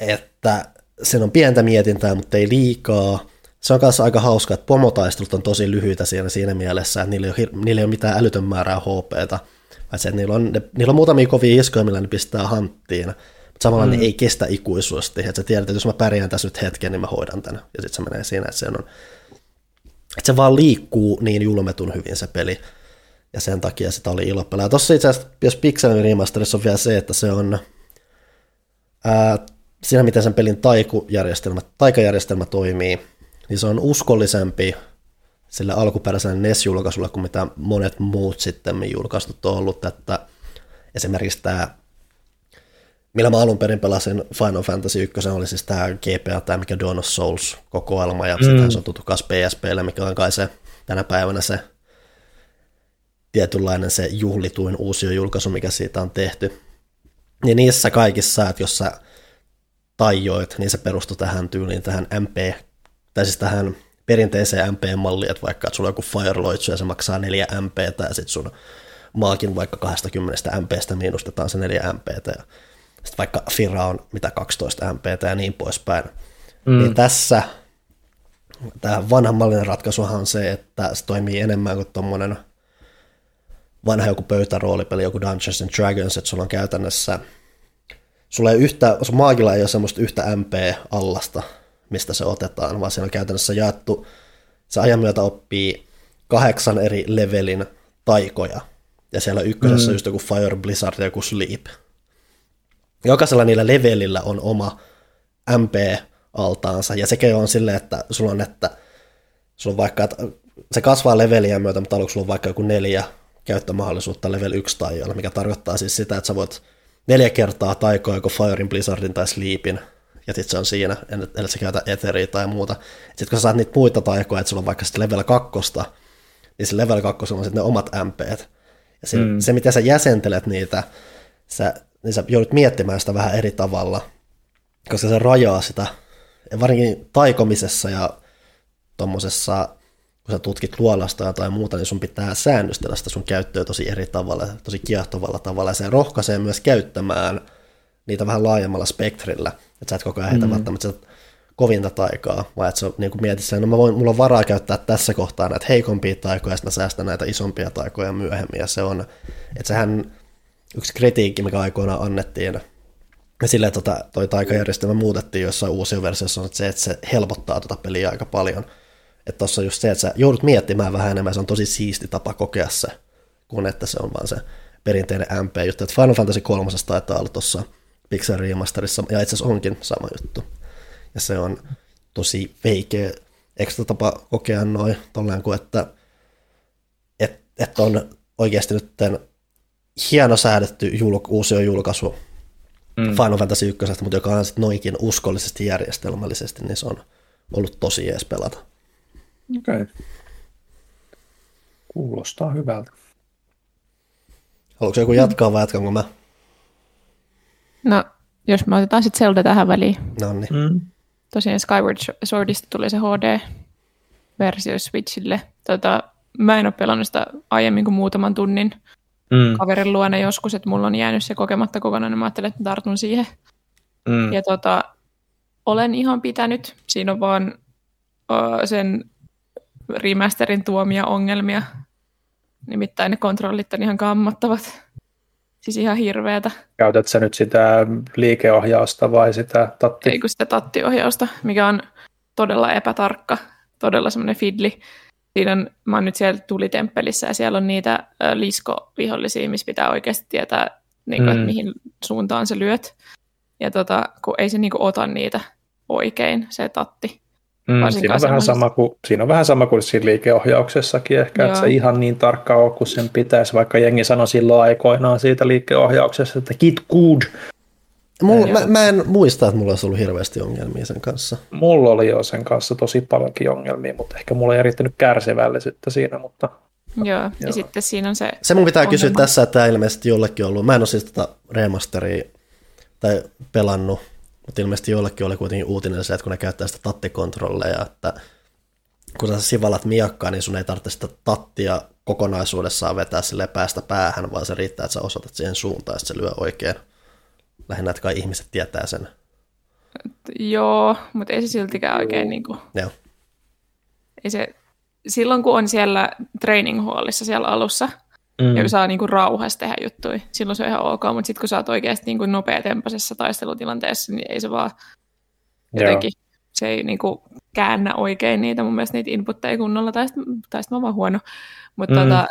Että sen on pientä mietintää, mutta ei liikaa. Se on kanssa aika hauska, että pomotaistelut on tosi lyhyitä siinä, siinä mielessä, että niillä ei ole, niillä ei ole mitään älytön määrää HPtä. Se, että niillä, on, ne, niillä on muutamia kovia iskoja, millä ne pistää hanttiin, mutta samalla mm. ne ei kestä ikuisuasti. Että sä tiedät, että jos mä pärjään tässä nyt hetken, niin mä hoidan tänne. Ja sitten se menee siinä, että se, on, että se vaan liikkuu niin julmetun hyvin se peli. Ja sen takia sitä oli ilo pelaa. Tuossa itse asiassa, jos Pixelin remasterissa on vielä se, että se on ää, siinä, miten sen pelin taikujärjestelmä, taikajärjestelmä toimii, niin se on uskollisempi sille alkuperäiselle NES-julkaisulle kuin mitä monet muut sitten julkaistut on ollut, että esimerkiksi tämä, millä mä alun perin pelasin Final Fantasy 1, oli siis tämä GPA, tämä mikä Dawn of Souls kokoelma, ja mm. sitten se on tuttu myös PSPlle, mikä on kai se tänä päivänä se tietynlainen se juhlituin uusi julkaisu, mikä siitä on tehty. Niin niissä kaikissa, että jos sä tajoit, niin se perustui tähän tyyliin, tähän MP, tai siis tähän perinteiseen MP-malliin, että vaikka että sulla on joku Firelight ja se maksaa 4 MP, ja sitten sun maakin vaikka 20 MPstä miinustetaan se 4 MP, ja sitten vaikka Fira on mitä 12 MP ja niin poispäin. Mm. Niin tässä tämä vanhan mallinen ratkaisuhan on se, että se toimii enemmän kuin tuommoinen vanha joku pöytäroolipeli, joku Dungeons and Dragons, että sulla on käytännössä sulla ei yhtä, sun maagilla ei ole semmoista yhtä MP-allasta, mistä se otetaan, vaan siinä on käytännössä jaettu, se ajan myötä oppii kahdeksan eri levelin taikoja, ja siellä ykkösessä mm. just joku Fire, Blizzard ja joku Sleep. Jokaisella niillä levelillä on oma MP-altaansa, ja sekin on silleen, että sulla on, että sulla on vaikka, että se kasvaa levelien myötä, mutta aluksi sulla on vaikka joku neljä käyttömahdollisuutta level 1 taijoilla, mikä tarkoittaa siis sitä, että sä voit neljä kertaa taikoa joko Firein, Blizzardin tai Sleepin, ja sitten se on siinä, ellei sä käytä Etheria tai muuta. Sitten kun sä saat niitä muita taikoja, että sulla on vaikka sitten level kakkosta, niin se level kakkossa on sitten ne omat MPt. Ja se, mm. se, miten sä jäsentelet niitä, sä, niin sä joudut miettimään sitä vähän eri tavalla, koska se rajaa sitä, ja varsinkin taikomisessa ja tuommoisessa kun sä tutkit luolasta tai muuta, niin sun pitää säännöstellä sitä sun käyttöä tosi eri tavalla, tosi kiehtovalla tavalla, ja se rohkaisee myös käyttämään niitä vähän laajemmalla spektrillä, että sä et koko ajan heitä mm. välttämättä kovinta taikaa, vaan että sä niin mietit sen, no mä voin, mulla on varaa käyttää tässä kohtaa näitä heikompia taikoja, ja sitten mä säästän näitä isompia taikoja myöhemmin, ja se on, että sehän yksi kritiikki, mikä aikoinaan annettiin, ja silleen tota, toi taikajärjestelmä muutettiin jossain uusia versiossa, on että se, että se helpottaa tuota peliä aika paljon, Että tuossa on just se, että sä joudut miettimään vähän enemmän, se on tosi siisti tapa kokea se, kun että se on vaan se perinteinen MP-juttu. Että Final Fantasy 3 taitaa olla tuossa Pixel Remasterissa, ja itse asiassa onkin sama juttu. Ja se on tosi veikeä ekstra tapa kokea noin, tolleen kuin että, että, että on oikeasti nyt hieno säädetty julk, uusi julkaisu mm. Final Fantasy 1, mutta joka on sitten noinkin uskollisesti järjestelmällisesti, niin se on ollut tosi jees pelata. Okei. Okay. Kuulostaa hyvältä. Haluatko joku jatkaa vai jatkanko mä? No, jos me otetaan sitten Zelda tähän väliin. No niin. Mm. Tosiaan Skyward Swordista tuli se HD-versio Switchille. Tota, mä en ole pelannut sitä aiemmin kuin muutaman tunnin mm. kaverin luona joskus, että mulla on jäänyt se kokematta kokonaan, niin mä ajattelin, että tartun siihen. Mm. Ja tota, olen ihan pitänyt. Siinä on vaan uh, sen remasterin tuomia ongelmia. Nimittäin ne kontrollit on ihan kammottavat. Siis ihan hirveätä. Käytät sä nyt sitä liikeohjausta vai sitä tatti? Ei kun sitä tattiohjausta, mikä on todella epätarkka, todella semmoinen fidli. Siinä on, mä oon nyt siellä tulitemppelissä ja siellä on niitä liskovihollisia, missä pitää oikeasti tietää, niin kuin, mm. että mihin suuntaan se lyöt. Ja tota, kun ei se niin kuin, ota niitä oikein, se tatti. Mm, siinä, on vähän sama kuin, siinä on vähän sama kuin siinä liikeohjauksessakin ehkä, Joo. että se ihan niin tarkka ole kuin sen pitäisi, vaikka jengi sanoi silloin aikoinaan siitä liikeohjauksessa, että kit good. Mulla, mä, mä, en muista, että mulla olisi ollut hirveästi ongelmia sen kanssa. Mulla oli jo sen kanssa tosi paljonkin ongelmia, mutta ehkä mulla ei riittänyt kärsivällisyyttä siinä, mutta... Joo, ja joo. sitten siinä on se Se mun pitää ongelma. kysyä tässä, että tämä ilmeisesti jollekin ollut. Mä en ole siis tätä remasteria tai pelannut, mutta ilmeisesti jollekin oli kuitenkin uutinen se, että kun ne käyttää sitä tattikontrolleja, että kun sä sivalat miakkaa, niin sun ei tarvitse sitä tattia kokonaisuudessaan vetää sille päästä päähän, vaan se riittää, että sä osoitat siihen suuntaan, että se lyö oikein. Lähinnä, että kai ihmiset tietää sen. Joo, mutta ei se siltikään oikein niin kuin... Joo. Ei se... Silloin kun on siellä training hallissa siellä alussa, mm. ja kun saa niinku rauhassa tehdä juttuja, silloin se on ihan ok, mutta sitten kun sä oot oikeasti niinku nopeatempaisessa taistelutilanteessa, niin ei se vaan jotenkin, Joo. se ei niinku käännä oikein niitä, mun mielestä niitä inputteja kunnolla, tai sitten, mä vaan huono, mutta mm. tota,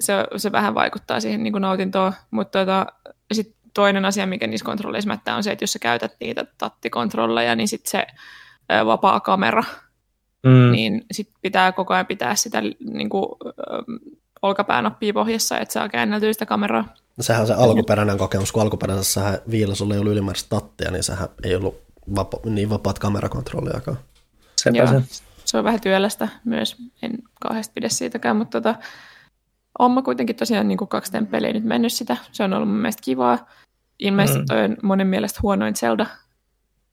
se, se vähän vaikuttaa siihen niinku nautintoon, mutta tota, sitten toinen asia, mikä niissä kontrolleissa mättää, on se, että jos sä käytät niitä tattikontrolleja, niin sitten se vapaa kamera, mm. niin sit pitää koko ajan pitää sitä niin kuin, olkapäänappia pohjassa, että saa käänneltyä sitä kameraa. No sehän on se alkuperäinen kokemus, kun alkuperäisessä viilosulla ei ollut ylimääräistä tattia, niin sehän ei ollut vapa, niin vapaat kamerakontrolliakaan. Sepä se. se on vähän työlästä myös, en kauheasti pidä siitäkään, mutta tota, olen kuitenkin tosiaan niin kuin kaksi temppeliä nyt mennyt sitä. Se on ollut mun mielestä kivaa. Ilmeisesti mm. toi on monen mielestä huonoin Zelda.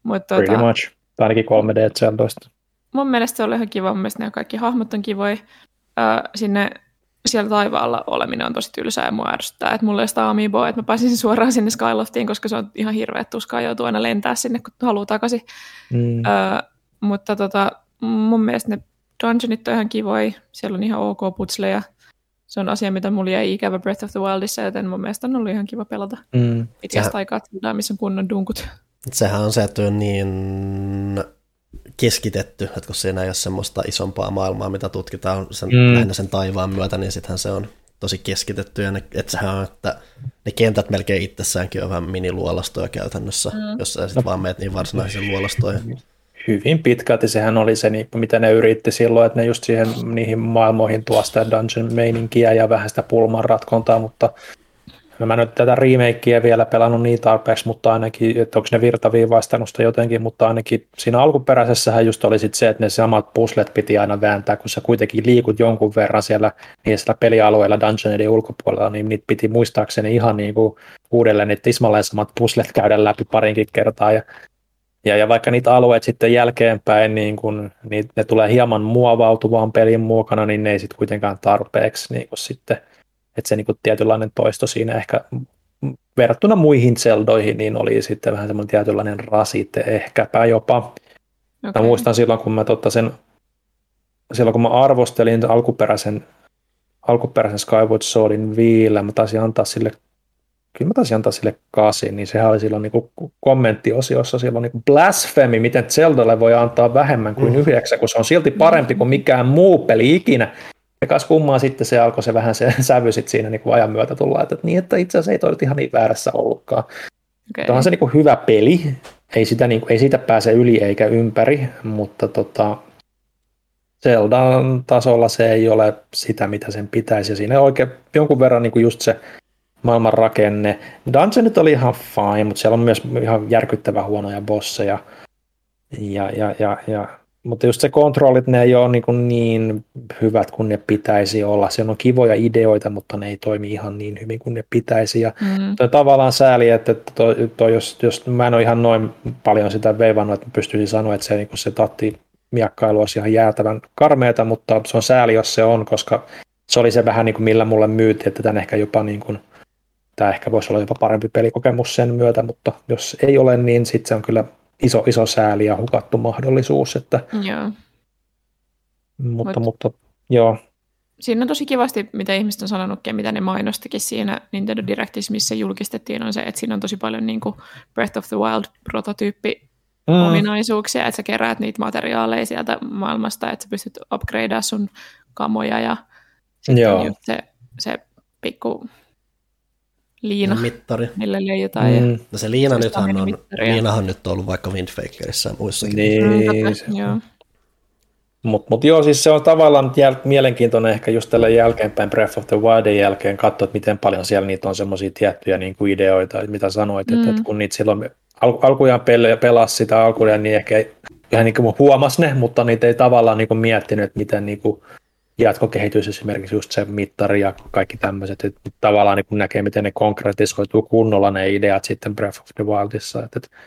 Mutta Pretty tota, much. Tai ainakin 3D Zeldoista. Mun mielestä se oli ihan kiva. Mun mielestä ne kaikki hahmot on kivoja. Äh, sinne siellä taivaalla oleminen on tosi tylsää ja mua ärsyttää, että mulla ei sitä amiiboa, että mä pääsisin [laughs] suoraan sinne Skyloftiin, koska se on ihan hirveä tuskaa joutuu aina lentää sinne, kun haluaa takaisin. Mm. Ö, mutta tota, mun mielestä ne dungeonit on ihan kivoja, siellä on ihan ok putsleja. Se on asia, mitä mulla jäi ikävä Breath of the Wildissa, joten mun mielestä on ollut ihan kiva pelata. Mm. Pitkästä aikaa, missä on kunnon dunkut. Sehän on se, että on niin keskitetty, että kun siinä ei ole semmoista isompaa maailmaa, mitä tutkitaan sen, mm. lähinnä sen taivaan myötä, niin sittenhän se on tosi keskitetty, ja ne, että sehän on, että ne kentät melkein itsessäänkin on vähän miniluolastoja käytännössä, mm. jos sä sitten no. vaan meet niin varsinaisiin luolastoihin. Hyvin pitkälti sehän oli se, niin, mitä ne yritti silloin, että ne just siihen niihin maailmoihin tuo sitä dungeon-meininkiä ja vähän sitä pulman ratkontaa, mutta No mä nyt tätä remakeä vielä pelannut niin tarpeeksi, mutta ainakin, että onko ne virtaviivaistanut sitä jotenkin, mutta ainakin siinä alkuperäisessähän just oli sit se, että ne samat puslet piti aina vääntää, kun sä kuitenkin liikut jonkun verran siellä niillä pelialueilla dungeoneiden ulkopuolella, niin niitä piti muistaakseni ihan niin kuin uudelleen ne tismalleen samat puslet käydä läpi parinkin kertaa. Ja ja, ja vaikka niitä alueet sitten jälkeenpäin, niin kun niitä, ne tulee hieman muovautuvaan pelin mukana, niin ne ei sitten kuitenkaan tarpeeksi niin sitten että se niin kuin tietynlainen toisto siinä ehkä verrattuna muihin Zeldoihin, niin oli sitten vähän semmoinen tietynlainen rasite ehkäpä jopa. Okay. Mä muistan silloin, kun mä totta sen, silloin kun mä arvostelin alkuperäisen, alkuperäisen Skyward Swordin viillä, mä taisin antaa sille kyllä mä taisin antaa sille kasin, niin sehän oli silloin niin kommenttiosiossa silloin niin blasfemi, miten Zeldalle voi antaa vähemmän kuin mm. yhdeksän, kun se on silti parempi kuin mikään muu peli ikinä. Ja kas kummaa sitten se alkoi se vähän se [laughs] sävy sit siinä niin kuin ajan myötä tulla, että, niin, että itse asiassa ei toi ihan niin väärässä ollutkaan. Okay. on se niin kuin hyvä peli, ei, sitä, niin kuin, ei siitä pääse yli eikä ympäri, mutta tota, Zeldan tasolla se ei ole sitä, mitä sen pitäisi. Ja siinä oikein jonkun verran niin kuin just se maailman rakenne. Dungeonit oli ihan fine, mutta siellä on myös ihan järkyttävän huonoja bosseja. Ja, ja, ja, ja, mutta just se kontrollit, ne ei ole niin, niin hyvät kuin ne pitäisi olla. Se on kivoja ideoita, mutta ne ei toimi ihan niin hyvin kuin ne pitäisi. Ja mm. toi tavallaan sääli, että toi, toi, jos, jos mä en ole ihan noin paljon sitä veivannut, että pystyisin sanoa, että se, niin se tatti miakkailu olisi ihan jäätävän karmeeta, mutta se on sääli, jos se on, koska se oli se vähän niin kuin millä mulle myytiin, että tämän ehkä jopa niin kuin tämä ehkä voisi olla jopa parempi pelikokemus sen myötä, mutta jos ei ole, niin sitten se on kyllä iso, iso sääli ja hukattu mahdollisuus. Että, joo. Mutta, Mut, mutta joo. Siinä on tosi kivasti, mitä ihmiset on sanonut ja mitä ne mainostikin siinä Nintendo Directissa, missä julkistettiin, on se, että siinä on tosi paljon niin kuin Breath of the Wild-prototyyppi mm. ominaisuuksia, että sä keräät niitä materiaaleja sieltä maailmasta, että sä pystyt upgradeamaan sun kamoja ja sitten Joo. just se, se pikku liina, mittari. millä leijutaan. Mm. Ja no se liina nythän on, liinahan nyt on ollut vaikka Windfakerissa ja muissakin. Niin. Mm, joo. Mutta mut joo, siis se on tavallaan jäl- mielenkiintoinen ehkä just tällä jälkeenpäin Breath of the Wildin jälkeen katsoa, että miten paljon siellä niitä on semmoisia tiettyjä niin kuin ideoita, mitä sanoit, mm. että, että kun niitä silloin al- alkujaan pelle, pelasi sitä alkujaan, niin ehkä ihan niin kuin huomasi ne, mutta niitä ei tavallaan niin kuin miettinyt, että miten niin kuin jatkokehitys esimerkiksi just se mittari ja kaikki tämmöiset, että tavallaan niin näkee, miten ne konkretisoituu kunnolla ne ideat sitten Breath of the Wildissa. Että, että,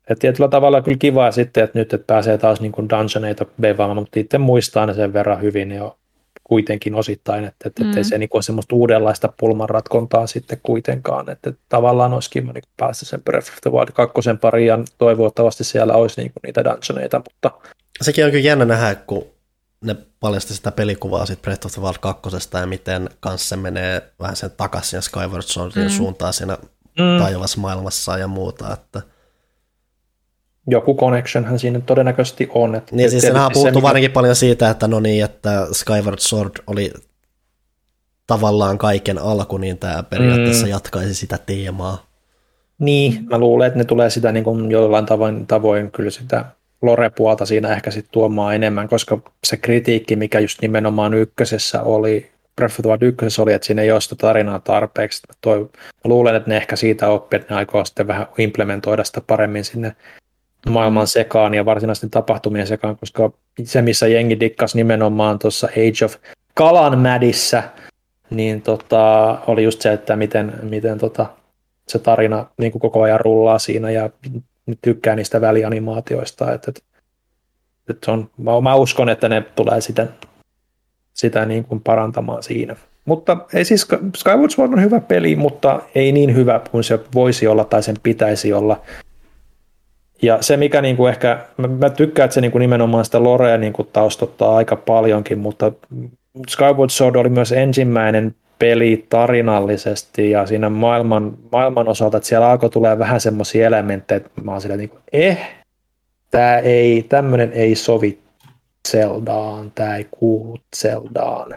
että tietyllä tavalla kyllä kiva sitten, että nyt että pääsee taas niin kuin dungeoneita beivaamaan, mutta itse muistaa ne sen verran hyvin jo kuitenkin osittain, että, että, mm. ei se niin kuin semmoista uudenlaista pulmanratkontaa sitten kuitenkaan, että, että tavallaan olisi kiva niin päästä sen Breath of the Wild kakkosen pariin ja toivottavasti siellä olisi niin kuin niitä dungeoneita, mutta Sekin on kyllä jännä nähdä, kun ne paljasti sitä pelikuvaa siitä Breath of the Wild 2 ja miten kanssa se menee vähän sen takaisin Skyward Swordin mm. suuntaan siinä mm. taivassa maailmassa ja muuta, että joku connectionhän siinä todennäköisesti on. Että niin, siis senhän puhuttu se, varsinkin paljon siitä, että no niin, että Skyward Sword oli tavallaan kaiken alku, niin tämä periaatteessa mm. jatkaisi sitä teemaa. Niin, mä luulen, että ne tulee sitä niin kuin jollain tavoin, tavoin kyllä sitä lore-puolta siinä ehkä sitten tuomaan enemmän, koska se kritiikki, mikä just nimenomaan ykkösessä oli, Breath of the Wild ykkösessä oli, että siinä ei ole sitä tarinaa tarpeeksi. Toi, mä luulen, että ne ehkä siitä oppii, että ne aikoo sitten vähän implementoida sitä paremmin sinne maailman sekaan ja varsinaisten tapahtumien sekaan, koska se, missä jengi dikkas nimenomaan tuossa Age of Kalan mädissä, niin tota, oli just se, että miten, miten tota, se tarina niin kuin koko ajan rullaa siinä ja tykkää niistä välianimaatioista. Että, että, että on, mä, mä, uskon, että ne tulee sitä, sitä niin kuin parantamaan siinä. Mutta ei siis Skyward Sword on hyvä peli, mutta ei niin hyvä kuin se voisi olla tai sen pitäisi olla. Ja se, mikä niin kuin ehkä, mä, mä tykkään, että se niin kuin nimenomaan sitä Lorea niin kuin taustottaa aika paljonkin, mutta Skyward Sword oli myös ensimmäinen peli tarinallisesti ja siinä maailman, maailman osalta, että siellä alkoi tulee vähän semmoisia elementtejä, että mä oon silleen niin kuin, eh, tää ei, tämmöinen ei sovi Zeldaan, tämä ei kuulu Zeldaan.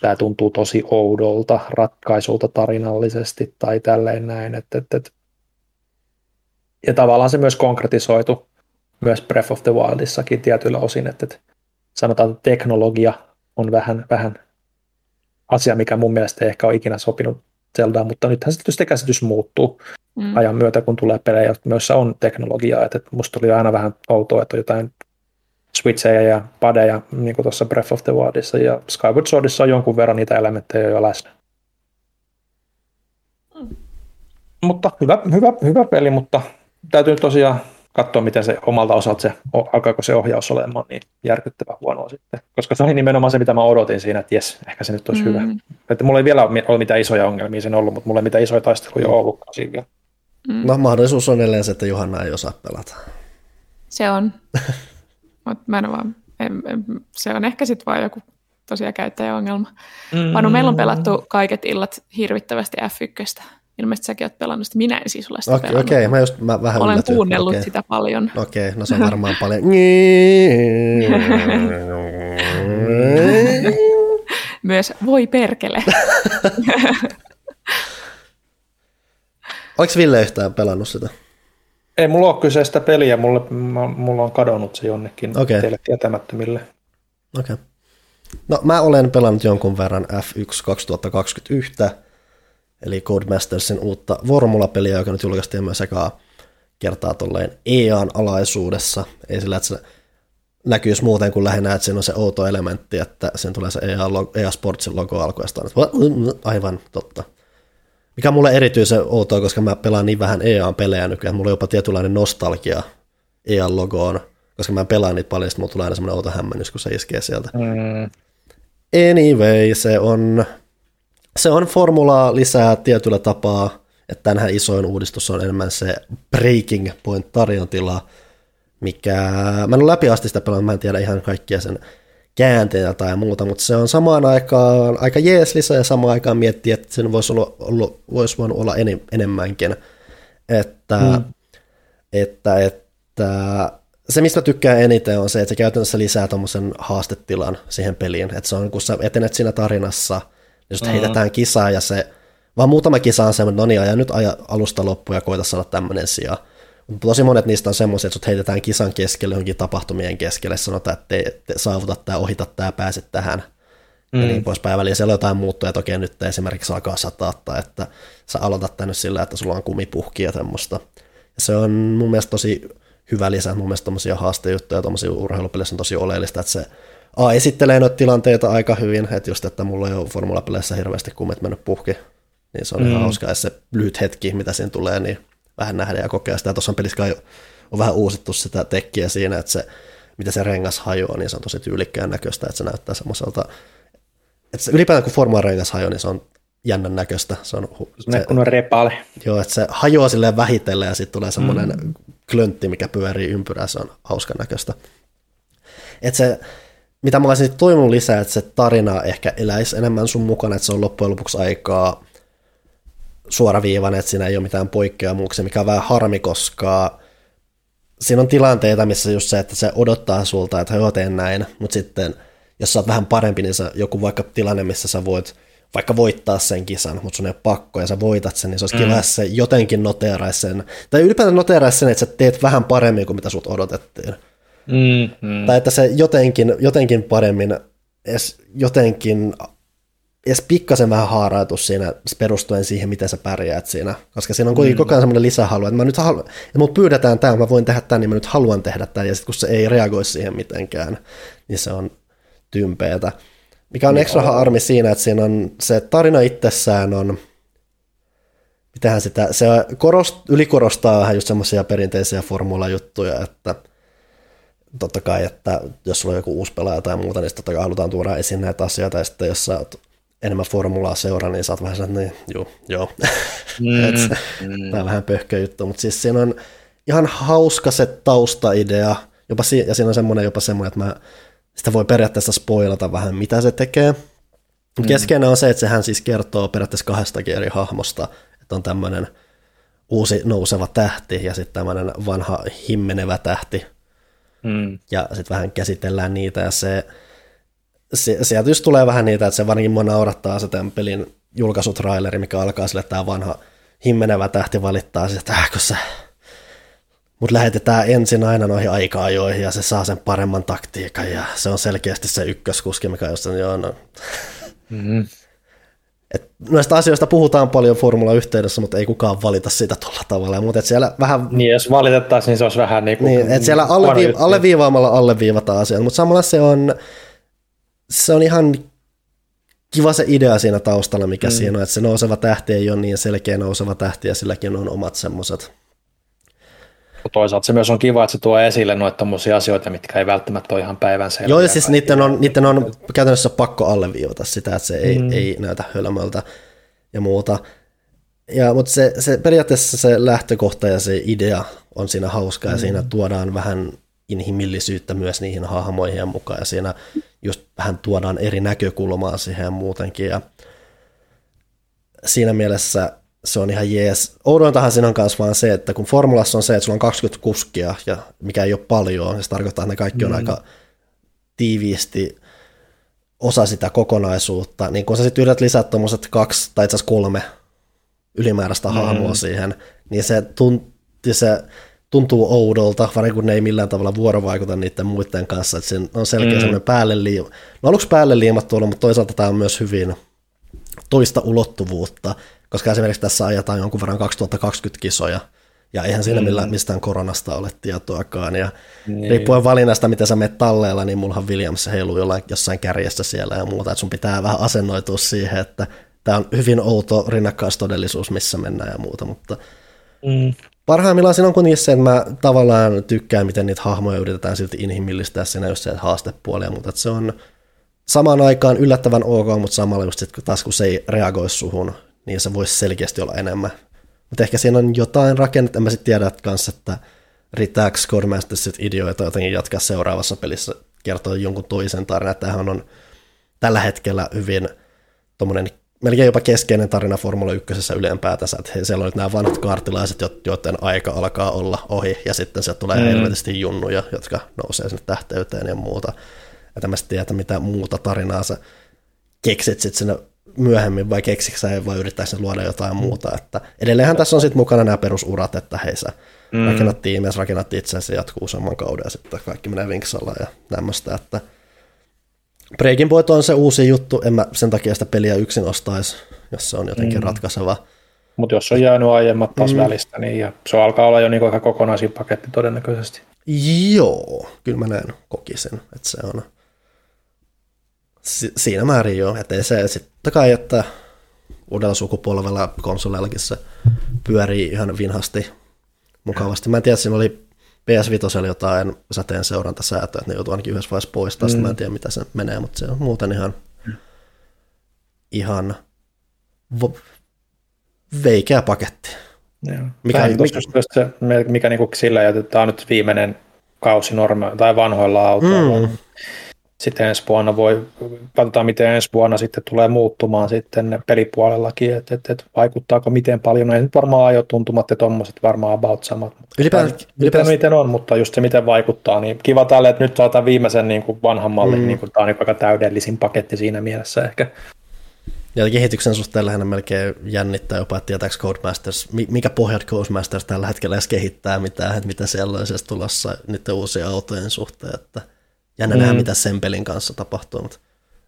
Tämä tuntuu tosi oudolta ratkaisulta tarinallisesti tai tälleen näin. Että, että, että. Ja tavallaan se myös konkretisoitu myös Breath of the Wildissakin tietyillä osin, että, että sanotaan, että teknologia on vähän, vähän asia, mikä mun mielestä ei ehkä ole ikinä sopinut Zeldaan, mutta nythän se tietysti käsitys muuttuu mm. ajan myötä, kun tulee pelejä, joissa on teknologiaa. Että musta oli aina vähän outoa, että on jotain switcheja ja padeja, niin kuin tuossa Breath of the Wildissa, ja Skyward Swordissa on jonkun verran niitä elementtejä jo läsnä. Mm. Mutta hyvä, hyvä, hyvä peli, mutta täytyy tosiaan katsoa, miten se omalta osalta se, alkaako se ohjaus olemaan niin järkyttävän huonoa sitten. Koska se oli nimenomaan se, mitä mä odotin siinä, että jes, ehkä se nyt olisi mm. hyvä. Että mulla ei vielä ole mitään isoja ongelmia sen ollut, mutta mulla ei mitään isoja taisteluja mm. ollutkaan siinä vielä. Mm. No mahdollisuus on edelleen se, että Johanna ei osaa pelata. Se on. [laughs] mutta mä en vaan, en, en, se on ehkä sitten vaan joku tosiaan käyttäjäongelma. Mm. Panu, meillä on pelattu kaiket illat hirvittävästi F1. Ilmeisesti säkin oot pelannut sitä. Minä en siis ole sitä Okei, pelannut. okei, mä just mä vähän Olen yllätyin. kuunnellut Okei. sitä paljon. Okei, no se on varmaan paljon. [laughs] [laughs] Myös voi perkele. [laughs] Oliko Ville yhtään pelannut sitä? Ei mulla ole kyseistä peliä, mulla, mä- mulla on kadonnut se jonnekin Okei. teille tietämättömille. Okei. No mä olen pelannut jonkun verran F1 2021, eli Codemastersin uutta formulapeliä, joka nyt julkaistiin myös ekaa kertaa tolleen EAN alaisuudessa. Ei sillä, että se näkyisi muuten kuin lähinnä, että siinä on se outo elementti, että sen tulee se EA, EA Sportsin logo alkuestaan. Aivan totta. Mikä mulle erityisen outoa, koska mä pelaan niin vähän EA-pelejä nykyään, mulla on jopa tietynlainen nostalgia EA-logoon, koska mä pelaan niitä paljon, sitten mulla tulee aina semmoinen outo hämmennys, kun se iskee sieltä. Mm. Anyway, se on, se on formulaa lisää tietyllä tapaa, että tämänhän isoin uudistus on enemmän se breaking point tarjontila, mikä, mä en ole läpi asti sitä pelannut, mä en tiedä ihan kaikkia sen käänteitä tai muuta, mutta se on samaan aikaan aika jees lisä ja samaan aikaan miettii, että sen voisi, olla, ollut, voisi voinut olla enem, enemmänkin. Että, mm. että, että se, mistä tykkään eniten, on se, että se käytännössä lisää tuommoisen haastetilan siihen peliin. Että se on, kun sä etenet siinä tarinassa, niin sut heitetään kisaa ja se, vaan muutama kisa on semmoinen, no niin, aja nyt aja alusta loppuun ja koita saada tämmöinen sija. Mutta tosi monet niistä on semmoisia, että sut heitetään kisan keskelle, johonkin tapahtumien keskelle, sanotaan, että te, te saavutat tämä, ohitat tämä, pääset tähän. Mm. Ja niin poispäin. Väliin siellä on jotain muuttuja, että okei, nyt esimerkiksi alkaa sataa, tai että sä aloitat tänne sillä, että sulla on kumipuhki ja semmoista. Ja se on mun mielestä tosi hyvä lisä. Mun mielestä tommosia haastejuttuja tommosia urheilupelissä on tosi oleellista, että se A esittelee noita tilanteita aika hyvin, että just, että mulla ei ole formulapeleissä hirveästi kummet mennyt puhki, niin se on mm. ihan hauska, ja se lyhyt hetki, mitä siinä tulee, niin vähän nähdä ja kokea sitä. Tuossa on pelissä kai on vähän uusittu sitä tekkiä siinä, että se, mitä se rengas hajoaa, niin se on tosi tyylikkään näköistä, että se näyttää semmoiselta, että se, ylipäätään kun formula rengas hajoaa, niin se on jännän näköistä. Se on, Ne se, kun on repale. joo, että se hajoaa silleen vähitellen ja sitten tulee semmoinen mm. klöntti, mikä pyörii ympyrää, se on hauskan näköistä. Että se, mitä mä olisin toivonut lisää, että se tarina ehkä eläisi enemmän sun mukana, että se on loppujen lopuksi aikaa suoraviivainen, että siinä ei ole mitään poikkeamuksia, mikä on vähän harmi, koska siinä on tilanteita, missä just se, että se odottaa sulta, että joo, teen näin, mutta sitten jos sä oot vähän parempi, niin sä, joku vaikka tilanne, missä sä voit vaikka voittaa sen kisan, mutta sun ei ole pakko ja sä voitat sen, niin se olisi mm. kiva, jos se jotenkin noteeraisi sen, tai ylipäätään noteeraisi sen, että sä teet vähän paremmin kuin mitä sut odotettiin. Mm, mm. Tai että se jotenkin, jotenkin paremmin, edes jotenkin, edes pikkasen vähän haarautus siinä perustuen siihen, miten sä pärjäät siinä. Koska siinä on kuitenkin koko ajan semmoinen lisähalu, että mä nyt haluan, että mut pyydetään tämä, mä voin tehdä tämän, niin mä nyt haluan tehdä tämän, ja sitten kun se ei reagoi siihen mitenkään, niin se on tympeetä. Mikä on ekstra harmi siinä, että siinä on se tarina itsessään on, mitähän sitä, se korost, ylikorostaa vähän just semmoisia perinteisiä formula-juttuja, että totta kai, että jos sulla on joku uusi pelaaja tai muuta, niin totta kai halutaan tuoda esiin näitä asioita, ja sitten jos sä oot enemmän formulaa seuraa, niin sä oot vähän sellainen, niin joo, joo. Mm, [laughs] Et mm. Tämä on vähän pöhkö juttu, mutta siis siinä on ihan hauska se taustaidea, jopa si- ja siinä on semmoinen jopa semmoinen, että mä sitä voi periaatteessa spoilata vähän, mitä se tekee. Mm. Keskeinen on se, että sehän siis kertoo periaatteessa kahdestakin eri hahmosta, että on tämmöinen uusi nouseva tähti ja sitten tämmöinen vanha himmenevä tähti, Mm. ja sitten vähän käsitellään niitä, ja se, se, sieltä just tulee vähän niitä, että se varsinkin mua naurattaa se tämän pelin julkaisutraileri, mikä alkaa sille, että tämä vanha himmenevä tähti valittaa, siis, että äh, kun se, mut lähetetään ensin aina noihin aika-ajoihin, ja se saa sen paremman taktiikan, ja se on selkeästi se ykköskuski, mikä on sen, joo, no. Mm. Et noista asioista puhutaan paljon formula-yhteydessä, mutta ei kukaan valita sitä tuolla tavalla, mutta et siellä vähän Niin, jos valitettaisiin, niin se olisi vähän niin kuin... Niin, että siellä huono allevi- juttu. alleviivaamalla alleviivataan asiat, mutta samalla se on, se on ihan kiva se idea siinä taustalla, mikä mm. siinä on, että se nouseva tähti ei ole niin selkeä nouseva tähti, ja silläkin on omat semmoiset. Toisaalta se myös on kiva, että se tuo esille noita tommosia asioita, mitkä ei välttämättä ole ihan päivänselviä. Joo, ja siis niiden on, niiden on käytännössä pakko alleviivata sitä, että se ei, mm. ei näytä hölmöltä ja muuta. Ja, mutta se, se, periaatteessa se lähtökohta ja se idea on siinä hauska, mm. ja siinä tuodaan vähän inhimillisyyttä myös niihin hahmoihin ja mukaan, ja siinä just vähän tuodaan eri näkökulmaa siihen muutenkin, ja siinä mielessä se on ihan jees. Oudointahan siinä on kanssa vaan se, että kun formulassa on se, että sulla on 20 kuskia, ja mikä ei ole paljon, se tarkoittaa, että ne kaikki on mm. aika tiiviisti osa sitä kokonaisuutta, niin kun sä sitten yrität lisätä tuommoiset kaksi tai itse asiassa kolme ylimääräistä mm. hahmoa siihen, niin se, tunti, se tuntuu oudolta, varsinkin kun ne ei millään tavalla vuorovaikuta niiden muiden kanssa, että on selkeä mm. semmoinen päälle liima. No aluksi päälle liimattu ollut, mutta toisaalta tämä on myös hyvin toista ulottuvuutta, koska esimerkiksi tässä ajetaan jonkun verran 2020 kisoja, ja eihän siinä mm. millään mistään koronasta ole tietoakaan. Ja niin. riippuen valinnasta, mitä sä menet talleella, niin mullahan Williams heiluu jollain, jossain kärjessä siellä ja muuta. Että sun pitää vähän asennoitua siihen, että tämä on hyvin outo rinnakkaistodellisuus, missä mennään ja muuta. Mutta mm. parhaimmillaan siinä on kuitenkin se, että mä tavallaan tykkään, miten niitä hahmoja yritetään silti inhimillistää siinä just se haastepuoli ja muuta. Että se on samaan aikaan yllättävän ok, mutta samalla just sit, taas kun se ei reagoi suhun, niin se voisi selkeästi olla enemmän mutta ehkä siinä on jotain rakennetta, en mä sitten tiedä kanssa, että riittääkö Codemasters sitten ideoita jotenkin jatkaa seuraavassa pelissä, kertoa jonkun toisen tarinan. Tämähän on tällä hetkellä hyvin tuommoinen melkein jopa keskeinen tarina Formula 1 yleenpäätänsä, että he, siellä on nyt nämä vanhat kaartilaiset, joiden aika alkaa olla ohi, ja sitten sieltä tulee mm. helvetisti junnuja, jotka nousee sinne tähteyteen ja muuta. Ja tämmöistä tiedä, mitä muuta tarinaa sä keksit sitten sinne myöhemmin vai keksikö sä vai yrittäisi luoda jotain muuta. Että edelleenhän tässä on sitten mukana nämä perusurat, että hei sä mm. rakennat tiimiä, rakennat itse se jatkuu saman kauden ja sitten kaikki menee vinksalla ja tämmöistä, että Breaking Point on se uusi juttu, en mä sen takia sitä peliä yksin ostaisi, jos se on jotenkin mm. ratkaiseva. Mutta jos on jäänyt aiemmat taas mm. välistä, niin ja se alkaa olla jo niin aika kokonaisin paketti todennäköisesti. Joo, kyllä mä näen kokisin, että se on si- siinä määrin jo, että se sitten kai, että uudella sukupolvella konsoleillakin se pyörii ihan vinhasti mukavasti. Mä en tiedä, siinä oli PS5 jotain säteen seurantasäätöä, että ne joutuu ainakin yhdessä vaiheessa poistaa, mm. mä en tiedä mitä se menee, mutta se on muuten ihan, ihan vo- veikeä paketti. Joo. Mikä, mikä, se, mikä niin kuin sillä, että tämä on nyt viimeinen kausi norma- tai vanhoilla autoilla. Mm sitten ensi vuonna voi, katsotaan miten ensi vuonna sitten tulee muuttumaan sitten pelipuolellakin, että et, et vaikuttaako miten paljon, ei nyt varmaan ajotuntumat ja tuommoiset varmaan about samat. Ylipäätään, ylipäätään, miten on, mutta just se miten vaikuttaa, niin kiva tälle, että nyt saadaan viimeisen niin kuin vanhan mallin, mm. niin kuin, tämä on niin aika täydellisin paketti siinä mielessä ehkä. Ja kehityksen suhteen lähinnä melkein jännittää jopa, että tietääkö Codemasters, mikä pohjat Codemasters tällä hetkellä edes kehittää mitään, että mitä siellä on tulossa niiden uusien autojen suhteen, että Jännä mm. nähdä, mitä sen pelin kanssa tapahtuu. Mutta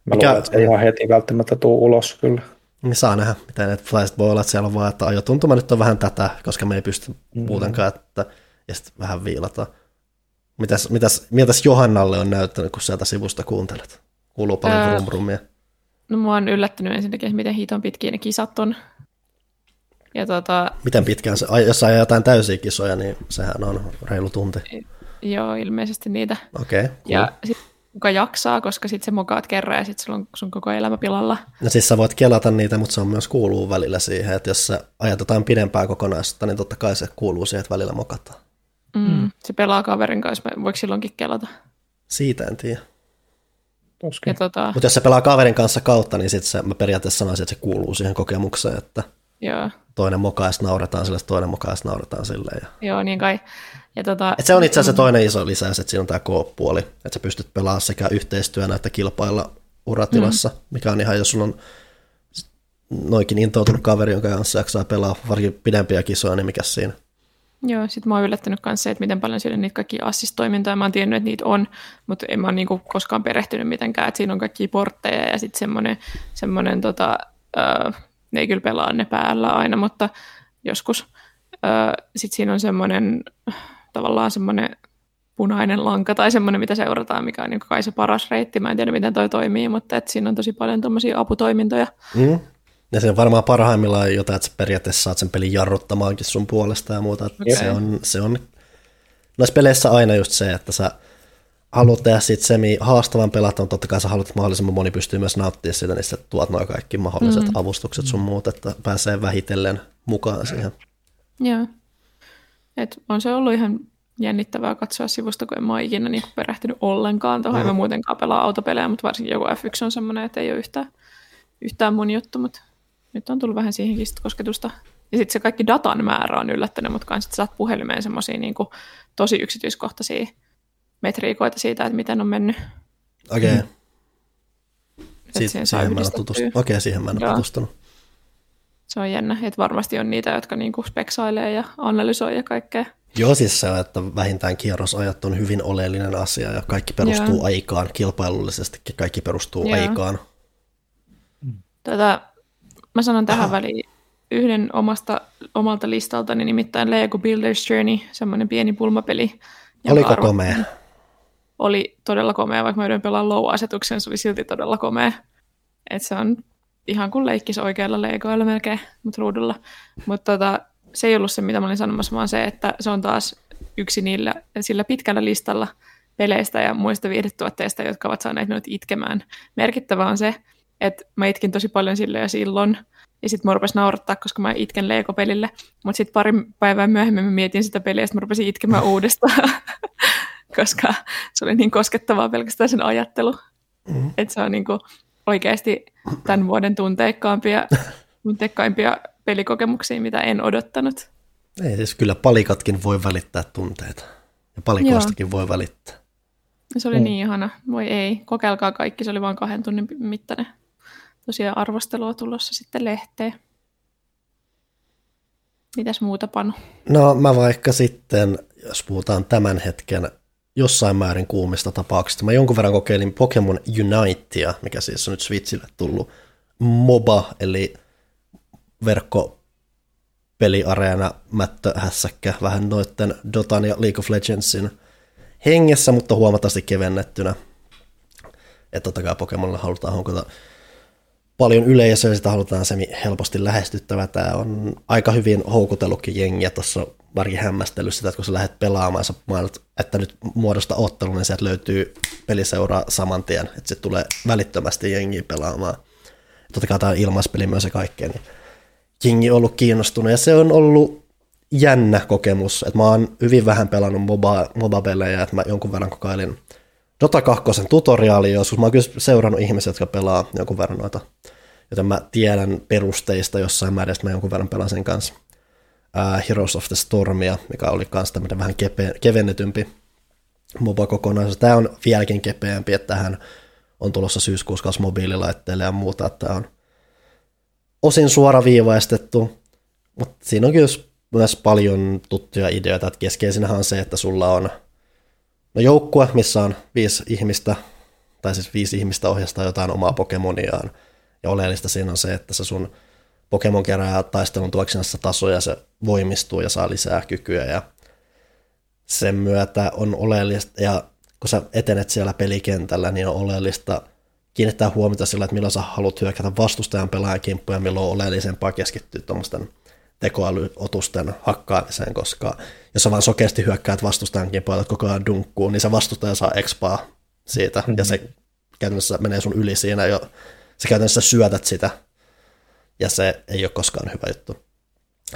Mä mikä... luulen, että se ihan heti välttämättä tuu ulos kyllä. Niin saa nähdä, mitä ne voi olla, että siellä on vaan, että ajotuntuma nyt on vähän tätä, koska me ei pysty mm. muutenkaan, että, ja sitten vähän viilata. Mitäs, mitäs, mitäs Johannalle on näyttänyt, kun sieltä sivusta kuuntelet? Kuuluu paljon öö, vrumrumia. No mua on yllättynyt ensinnäkin, miten hiton pitkiä ne kisat on. Ja tota... Miten pitkään se, jos ajaa jotain täysiä kisoja, niin sehän on reilu tunti. Joo, ilmeisesti niitä. Okei, okay, cool. Ja sit, kuka jaksaa, koska sitten se mokaat kerran ja sitten sulla on sun koko elämä pilalla. No siis sä voit kelata niitä, mutta se on myös kuuluu välillä siihen, että jos sä ajat jotain pidempää kokonaisuutta, niin totta kai se kuuluu siihen, että välillä mokataan. Mm, mm. Se pelaa kaverin kanssa, voiko silloinkin kelata? Siitä en tiedä. Tota... Mutta jos se pelaa kaverin kanssa kautta, niin sitten se, mä periaatteessa sanoisin, että se kuuluu siihen kokemukseen, että Joo. toinen mokaista nauretaan sille, toinen mokaista nauretaan sille. Ja... Joo, niin kai. Ja tota, Et se on itse asiassa toinen iso lisäys, että siinä on tämä koop-puoli, että sä pystyt pelaamaan sekä yhteistyönä että kilpailla uratilassa, mm. mikä on ihan, jos sulla on noikin intoutunut kaveri, jonka kanssa jaksaa pelaa varsinkin pidempiä kisoja, niin mikä siinä? Joo, sit mä oon yllättänyt myös se, että miten paljon siellä niitä kaikki assistoimintoja, mä oon tiennyt, että niitä on, mutta en mä niinku koskaan perehtynyt mitenkään, että siinä on kaikki portteja ja sitten semmoinen, semmoinen tota, äh, ne ei kyllä pelaa ne päällä aina, mutta joskus. Äh, sitten siinä on semmoinen tavallaan semmoinen punainen lanka tai semmoinen, mitä seurataan, mikä on niin kai se paras reitti. Mä en tiedä, miten toi toimii, mutta et siinä on tosi paljon tuommoisia aputoimintoja. Mm. Ja se on varmaan parhaimmillaan jotain, että sä periaatteessa saat sen pelin jarruttamaankin sun puolesta ja muuta. Okay. Se, on, se on noissa peleissä aina just se, että sä haluat tehdä siitä semi haastavan pelata, mutta totta kai sä haluat, että mahdollisimman moni pystyy myös nauttimaan siitä, niin sä tuot noin kaikki mahdolliset mm. avustukset sun muut, että pääsee vähitellen mukaan siihen. Joo. Et on se ollut ihan jännittävää katsoa sivusta, kun en mä ole ikinä niin kuin perehtynyt ollenkaan tuohon. Mm. En muutenkaan pelaa autopelejä, mutta varsinkin joku F1 on semmoinen, että ei ole yhtään, yhtään mun juttu, mutta nyt on tullut vähän siihenkin sit kosketusta. Ja sitten se kaikki datan määrä on yllättänyt, mutta kanssa saat puhelimeen semmoisia niin tosi yksityiskohtaisia metriikoita siitä, että miten on mennyt. Okei. Okay. Siit, siihen, siihen mä Okei, okay, siihen mä en ole tutustunut. Se on jännä, että varmasti on niitä, jotka niinku speksailee ja analysoi ja kaikkea. Joo, siis se on, että vähintään kierrosajat on hyvin oleellinen asia ja kaikki perustuu Joo. aikaan, kilpailullisesti kaikki perustuu Joo. aikaan. Tätä, mä sanon tähän väliin yhden omasta, omalta listaltani, nimittäin Lego Builder's Journey, semmoinen pieni pulmapeli. Oliko komea? Oli todella komea, vaikka mä yritän pelaa low-asetuksen, se oli silti todella komea. Et se on ihan kuin leikkisi oikealla leikoilla melkein, mutta ruudulla. Mutta tota, se ei ollut se, mitä mä olin sanomassa, vaan se, että se on taas yksi niillä, sillä pitkällä listalla peleistä ja muista viihdetuotteista, jotka ovat saaneet minut itkemään. Merkittävää on se, että mä itkin tosi paljon sille jo silloin, ja sitten mä rupesin naurattaa, koska mä itken Lego-pelille. Mutta sitten pari päivää myöhemmin mä mietin sitä peliä, ja mä rupesin itkemään [laughs] uudestaan, koska se oli niin koskettavaa pelkästään sen ajattelu. Mm-hmm. Että se on niinku oikeasti tämän [coughs] vuoden tunteikkaampia, tunteikkaimpia pelikokemuksia, mitä en odottanut. Ei, siis kyllä palikatkin voi välittää tunteita. Ja palikoistakin Joo. voi välittää. Se oli mm. niin ihana. Voi ei, kokeilkaa kaikki, se oli vain kahden tunnin mittainen. Tosiaan arvostelua tulossa sitten lehteen. Mitäs muuta, Panu? No mä vaikka sitten, jos puhutaan tämän hetken jossain määrin kuumista tapauksista. Mä jonkun verran kokeilin Pokemon Unitea, mikä siis on nyt Switchille tullut MOBA, eli verkkopeliareena mättöhässäkkä vähän noitten Dotan ja League of Legendsin hengessä, mutta huomattavasti kevennettynä. Että totta kai Pokemonilla halutaan honkota paljon yleisöä, sitä halutaan se helposti lähestyttävä. Tämä on aika hyvin houkutellutkin jengiä tuossa varkin hämmästellyt sitä, että kun sä lähdet pelaamaan, sä mainit, että nyt muodosta ottelun, niin sieltä löytyy peliseuraa saman tien, että se tulee välittömästi jengiä pelaamaan. Totta kai tämä on ilmaispeli myös ja kaikkea, niin jengi on ollut kiinnostunut ja se on ollut jännä kokemus, että mä oon hyvin vähän pelannut MOBA, MOBA-pelejä, että mä jonkun verran kokailin Dota 2 tutoriaali joskus. Mä oon kyllä seurannut ihmisiä, jotka pelaa jonkun verran noita, joten mä tiedän perusteista jossain määrin, että mä jonkun verran pelaan sen kanssa uh, Heroes of the Stormia, mikä oli myös tämmöinen vähän kepe, kevennetympi MOBA-kokonaisuus. Tämä on vieläkin kepeämpi, että tähän on tulossa syyskuussa kanssa mobiililaitteille ja muuta, että tämä on osin suoraviivaistettu, mutta siinä on kyllä myös paljon tuttuja ideoita, että keskeisinähän on se, että sulla on no joukkue, missä on viisi ihmistä, tai siis viisi ihmistä ohjastaa jotain omaa Pokemoniaan, ja oleellista siinä on se, että se sun Pokemon kerää taistelun tuoksinassa tasoja, se voimistuu ja saa lisää kykyä. Ja sen myötä on oleellista, ja kun sä etenet siellä pelikentällä, niin on oleellista kiinnittää huomiota sillä, että milloin sä haluat hyökätä vastustajan pelaajan kimppuun ja milloin on oleellisempaa keskittyä tuommoisten tekoälyotusten hakkaamiseen, koska jos sä vaan sokeasti hyökkäät vastustajan kimppuun ja koko ajan dunkkuun, niin se vastustaja saa expaa siitä, mm-hmm. ja se käytännössä menee sun yli siinä jo, sä käytännössä syötät sitä ja se ei ole koskaan hyvä juttu.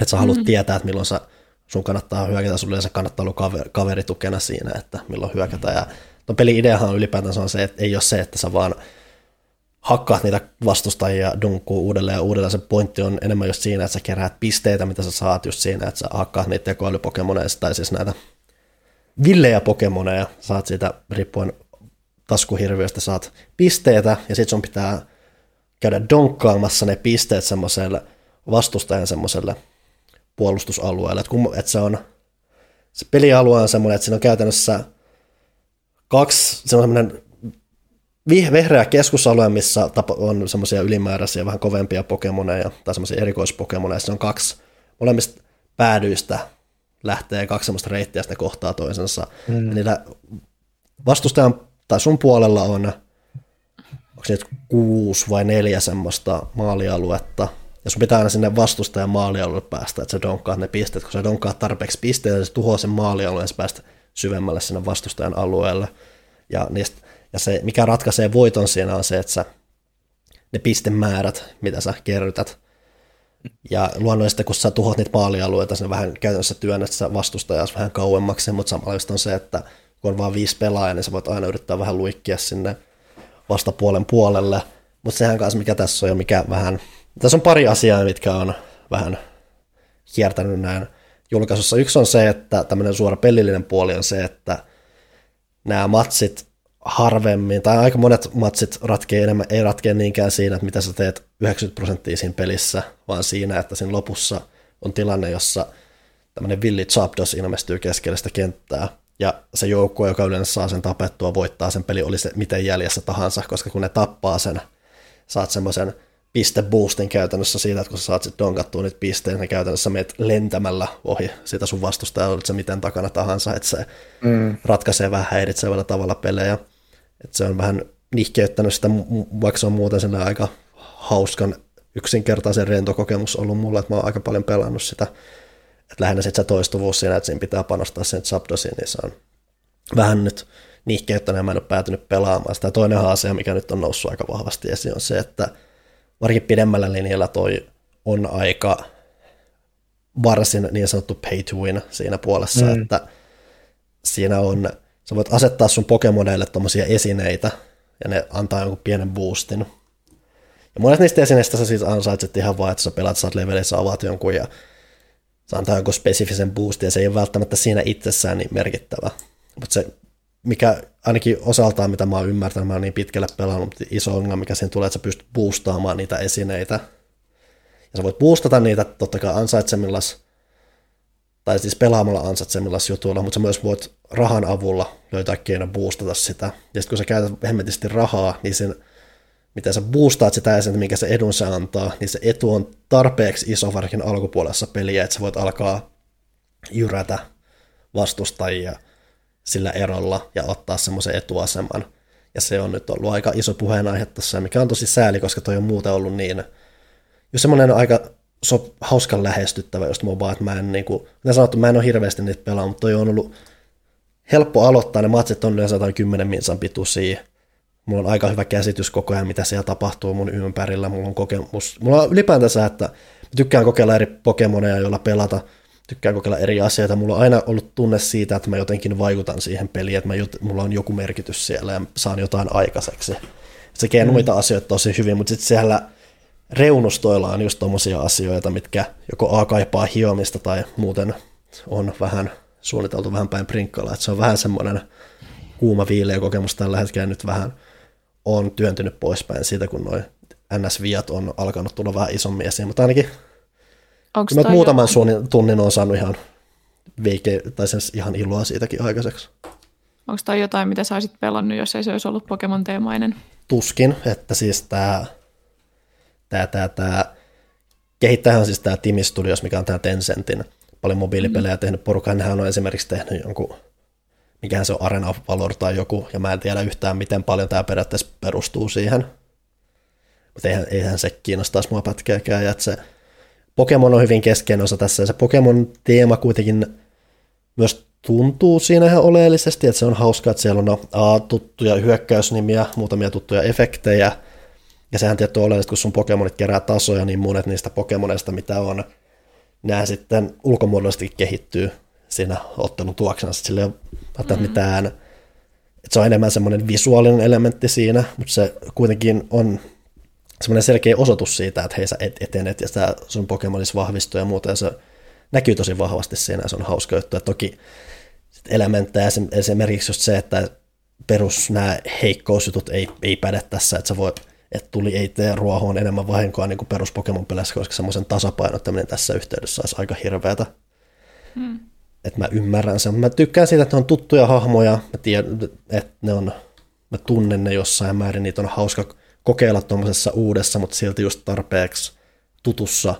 Että sä haluat mm-hmm. tietää, että milloin sä, sun kannattaa hyökätä, sulle se kannattaa olla kaveri, kaveritukena siinä, että milloin hyökätä. Ja ton pelin ideahan on ylipäätään on se, että ei ole se, että sä vaan hakkaat niitä vastustajia dunkkuu uudelleen ja uudelleen. Se pointti on enemmän just siinä, että sä keräät pisteitä, mitä sä saat just siinä, että sä hakkaat niitä tekoälypokemoneja, tai siis näitä villejä pokemoneja, saat siitä riippuen taskuhirviöstä saat pisteitä, ja sit sun pitää käydä donkkaamassa ne pisteet semmoiselle vastustajan semmoiselle puolustusalueelle. Että, kun, se on, se pelialue on semmoinen, että siinä on käytännössä kaksi, se on semmoinen vihreä keskusalue, missä on semmoisia ylimääräisiä, vähän kovempia pokemoneja tai semmoisia erikoispokemoneja. Se on kaksi molemmista päädyistä lähtee kaksi semmoista reittiä, ne kohtaa toisensa. Mm. Ja niillä vastustajan tai sun puolella on onko se nyt kuusi vai neljä semmoista maalialuetta, ja sun pitää aina sinne vastustajan maalialueelle päästä, että sä donkkaat ne pisteet, kun sä donkkaat tarpeeksi pisteitä, niin se tuhoaa sen maalialueen, ja päästä syvemmälle sinne vastustajan alueelle. Ja, niistä, ja se, mikä ratkaisee voiton siinä on se, että sä, ne pistemäärät, mitä sä kerrytät, Ja luonnollisesti, kun sä tuhot niitä maalialueita, sinne vähän käytännössä työnnät sä vastustajaa vähän kauemmaksi, mutta samalla on se, että kun on vain viisi pelaajaa, niin sä voit aina yrittää vähän luikkia sinne vastapuolen puolelle. Mutta sehän kanssa, mikä tässä on ja mikä vähän, tässä on pari asiaa, mitkä on vähän kiertänyt näin julkaisussa. Yksi on se, että tämmöinen suora pelillinen puoli on se, että nämä matsit harvemmin, tai aika monet matsit ratkee enemmän, ei ratkee niinkään siinä, että mitä sä teet 90 prosenttia siinä pelissä, vaan siinä, että siinä lopussa on tilanne, jossa tämmöinen villi Zapdos ilmestyy keskelle sitä kenttää, ja se joukkue, joka yleensä saa sen tapettua, voittaa sen peli, oli se miten jäljessä tahansa, koska kun ne tappaa sen, saat semmoisen pisteboostin käytännössä siitä, että kun sä saat sitten donkattua niitä pisteitä, niin käytännössä meet lentämällä ohi sitä sun vastusta, olit se miten takana tahansa, että se mm. ratkaisee vähän häiritsevällä tavalla pelejä. Että se on vähän nihkeyttänyt sitä, vaikka se on muuten sen aika hauskan yksinkertaisen rentokokemus ollut mulle, että mä oon aika paljon pelannut sitä. Että lähinnä sitten se toistuvuus siinä, että siinä pitää panostaa sen Zapdosiin, niin se on vähän nyt nihkeyttänyt ja mä en ole päätynyt pelaamaan sitä. Toinen asia, mikä nyt on noussut aika vahvasti esiin, on se, että varsinkin pidemmällä linjalla toi on aika varsin niin sanottu pay to win siinä puolessa, mm. että siinä on, sä voit asettaa sun Pokemoneille tuommoisia esineitä, ja ne antaa jonkun pienen boostin. Ja monet niistä esineistä sä siis ansaitset ihan vaan, että sä pelat, saat levelissä, avaat jonkun ja se antaa jonkun spesifisen boostin, ja se ei ole välttämättä siinä itsessään niin merkittävä. Mutta se mikä ainakin osaltaan, mitä mä oon ymmärtänyt, mä oon niin pitkälle pelannut, mutta iso ongelma, mikä siinä tulee, että sä pystyt boostaamaan niitä esineitä. Ja sä voit boostata niitä totta kai ansaitsemillas, tai siis pelaamalla ansaitsemillas jutuilla, mutta sä myös voit rahan avulla löytää keino boostata sitä. Ja sitten kun sä käytät hemmetisti rahaa, niin sen, miten sä boostaat sitä esinettä, mikä se edun se antaa, niin se etu on tarpeeksi iso varsinkin alkupuolessa peliä, että sä voit alkaa jyrätä vastustajia – sillä erolla ja ottaa semmoisen etuaseman. Ja se on nyt ollut aika iso puheenaihe tässä, mikä on tosi sääli, koska toi on muuten ollut niin, jos semmoinen aika so, hauskan lähestyttävä just MOBA, että mä en niin kuin, sanottu, mä en ole hirveästi niitä pelaa, mutta toi on ollut helppo aloittaa, ne matsit on yleensä jotain 10 minsan pituisia, mulla on aika hyvä käsitys koko ajan, mitä siellä tapahtuu mun ympärillä, mulla on kokemus, mulla on ylipäätänsä, että tykkään kokeilla eri Pokemoneja, joilla pelata, tykkään kokeilla eri asioita. Mulla on aina ollut tunne siitä, että mä jotenkin vaikutan siihen peliin, että mä jot, mulla on joku merkitys siellä ja saan jotain aikaiseksi. Se tekee mm. muita asioita tosi hyvin, mutta sitten siellä reunustoilla on just tommosia asioita, mitkä joko A kaipaa hiomista tai muuten on vähän suunniteltu vähän päin prinkkalla. Että se on vähän semmoinen kuuma viileä kokemus tällä hetkellä nyt vähän on työntynyt poispäin siitä, kun noin NS-viat on alkanut tulla vähän isommin esiin, mutta ainakin Onko Mä muutaman joku... suunnin, tunnin on saanut ihan veike, tai sen ihan iloa siitäkin aikaiseksi. Onko toi jotain, mitä sä olisit pelannut, jos ei se olisi ollut Pokemon-teemainen? Tuskin, että siis tämä tää, tää, tää, kehittäjähän siis tämä Timi Studios, mikä on tämä Tencentin paljon mobiilipelejä mm. tehnyt porukka, nehän on esimerkiksi tehnyt jonkun, mikähän se on Arena of Valor tai joku, ja mä en tiedä yhtään, miten paljon tämä periaatteessa perustuu siihen. Mutta eihän, eihän se kiinnostaisi mua pätkääkään, ja että se Pokemon on hyvin keskeinen osa tässä, ja se Pokemon-teema kuitenkin myös tuntuu siinä ihan oleellisesti, että se on hauskaa, että siellä on a, tuttuja hyökkäysnimiä, muutamia tuttuja efektejä, ja sehän tietty on oleellista, kun sun Pokemonit kerää tasoja, niin monet niistä Pokemoneista, mitä on, nämä sitten ulkomuodollisesti kehittyy siinä ottelun tuoksena, sillä ei ole mm-hmm. mitään, että se on enemmän semmoinen visuaalinen elementti siinä, mutta se kuitenkin on semmoinen selkeä osoitus siitä, että hei sä et, etenet ja sitä sun Pokemonissa vahvistuu ja muuta, ja se näkyy tosi vahvasti siinä, ja se on hauska juttu. Ja toki elementtejä, esimerkiksi just se, että perus nämä heikkousjutut ei, ei päde tässä, että sä voit, että tuli ei tee ruohoon enemmän vahinkoa niin kuin perus Pokemon peleissä, koska semmoisen tasapainottaminen tässä yhteydessä olisi aika hirveätä. Hmm. Että mä ymmärrän sen. Mä tykkään siitä, että ne on tuttuja hahmoja, mä tiedän, että ne on, mä tunnen ne jossain määrin, niitä on hauska kokeilla tuommoisessa uudessa, mutta silti just tarpeeksi tutussa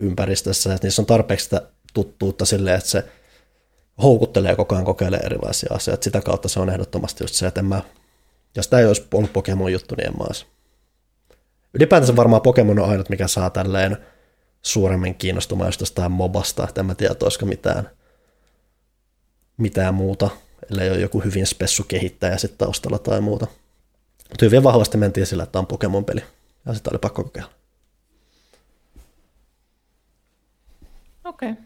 ympäristössä, että niissä on tarpeeksi sitä tuttuutta silleen, että se houkuttelee koko ajan kokeilemaan erilaisia asioita. Sitä kautta se on ehdottomasti just se, että en mä, jos tämä ei olisi ollut Pokemon juttu, niin en mä olisi. Ylipäätänsä varmaan Pokemon on ainut, mikä saa tälleen suuremmin kiinnostumaan just jostain mobasta, että en mä tiedä, olisiko mitään, mitään muuta, ellei ole joku hyvin spessu kehittäjä sitten taustalla tai muuta. Mutta hyvin vahvasti mentiin sillä, että on Pokemon-peli. Ja sitä oli pakko kokeilla. Okei. Okay.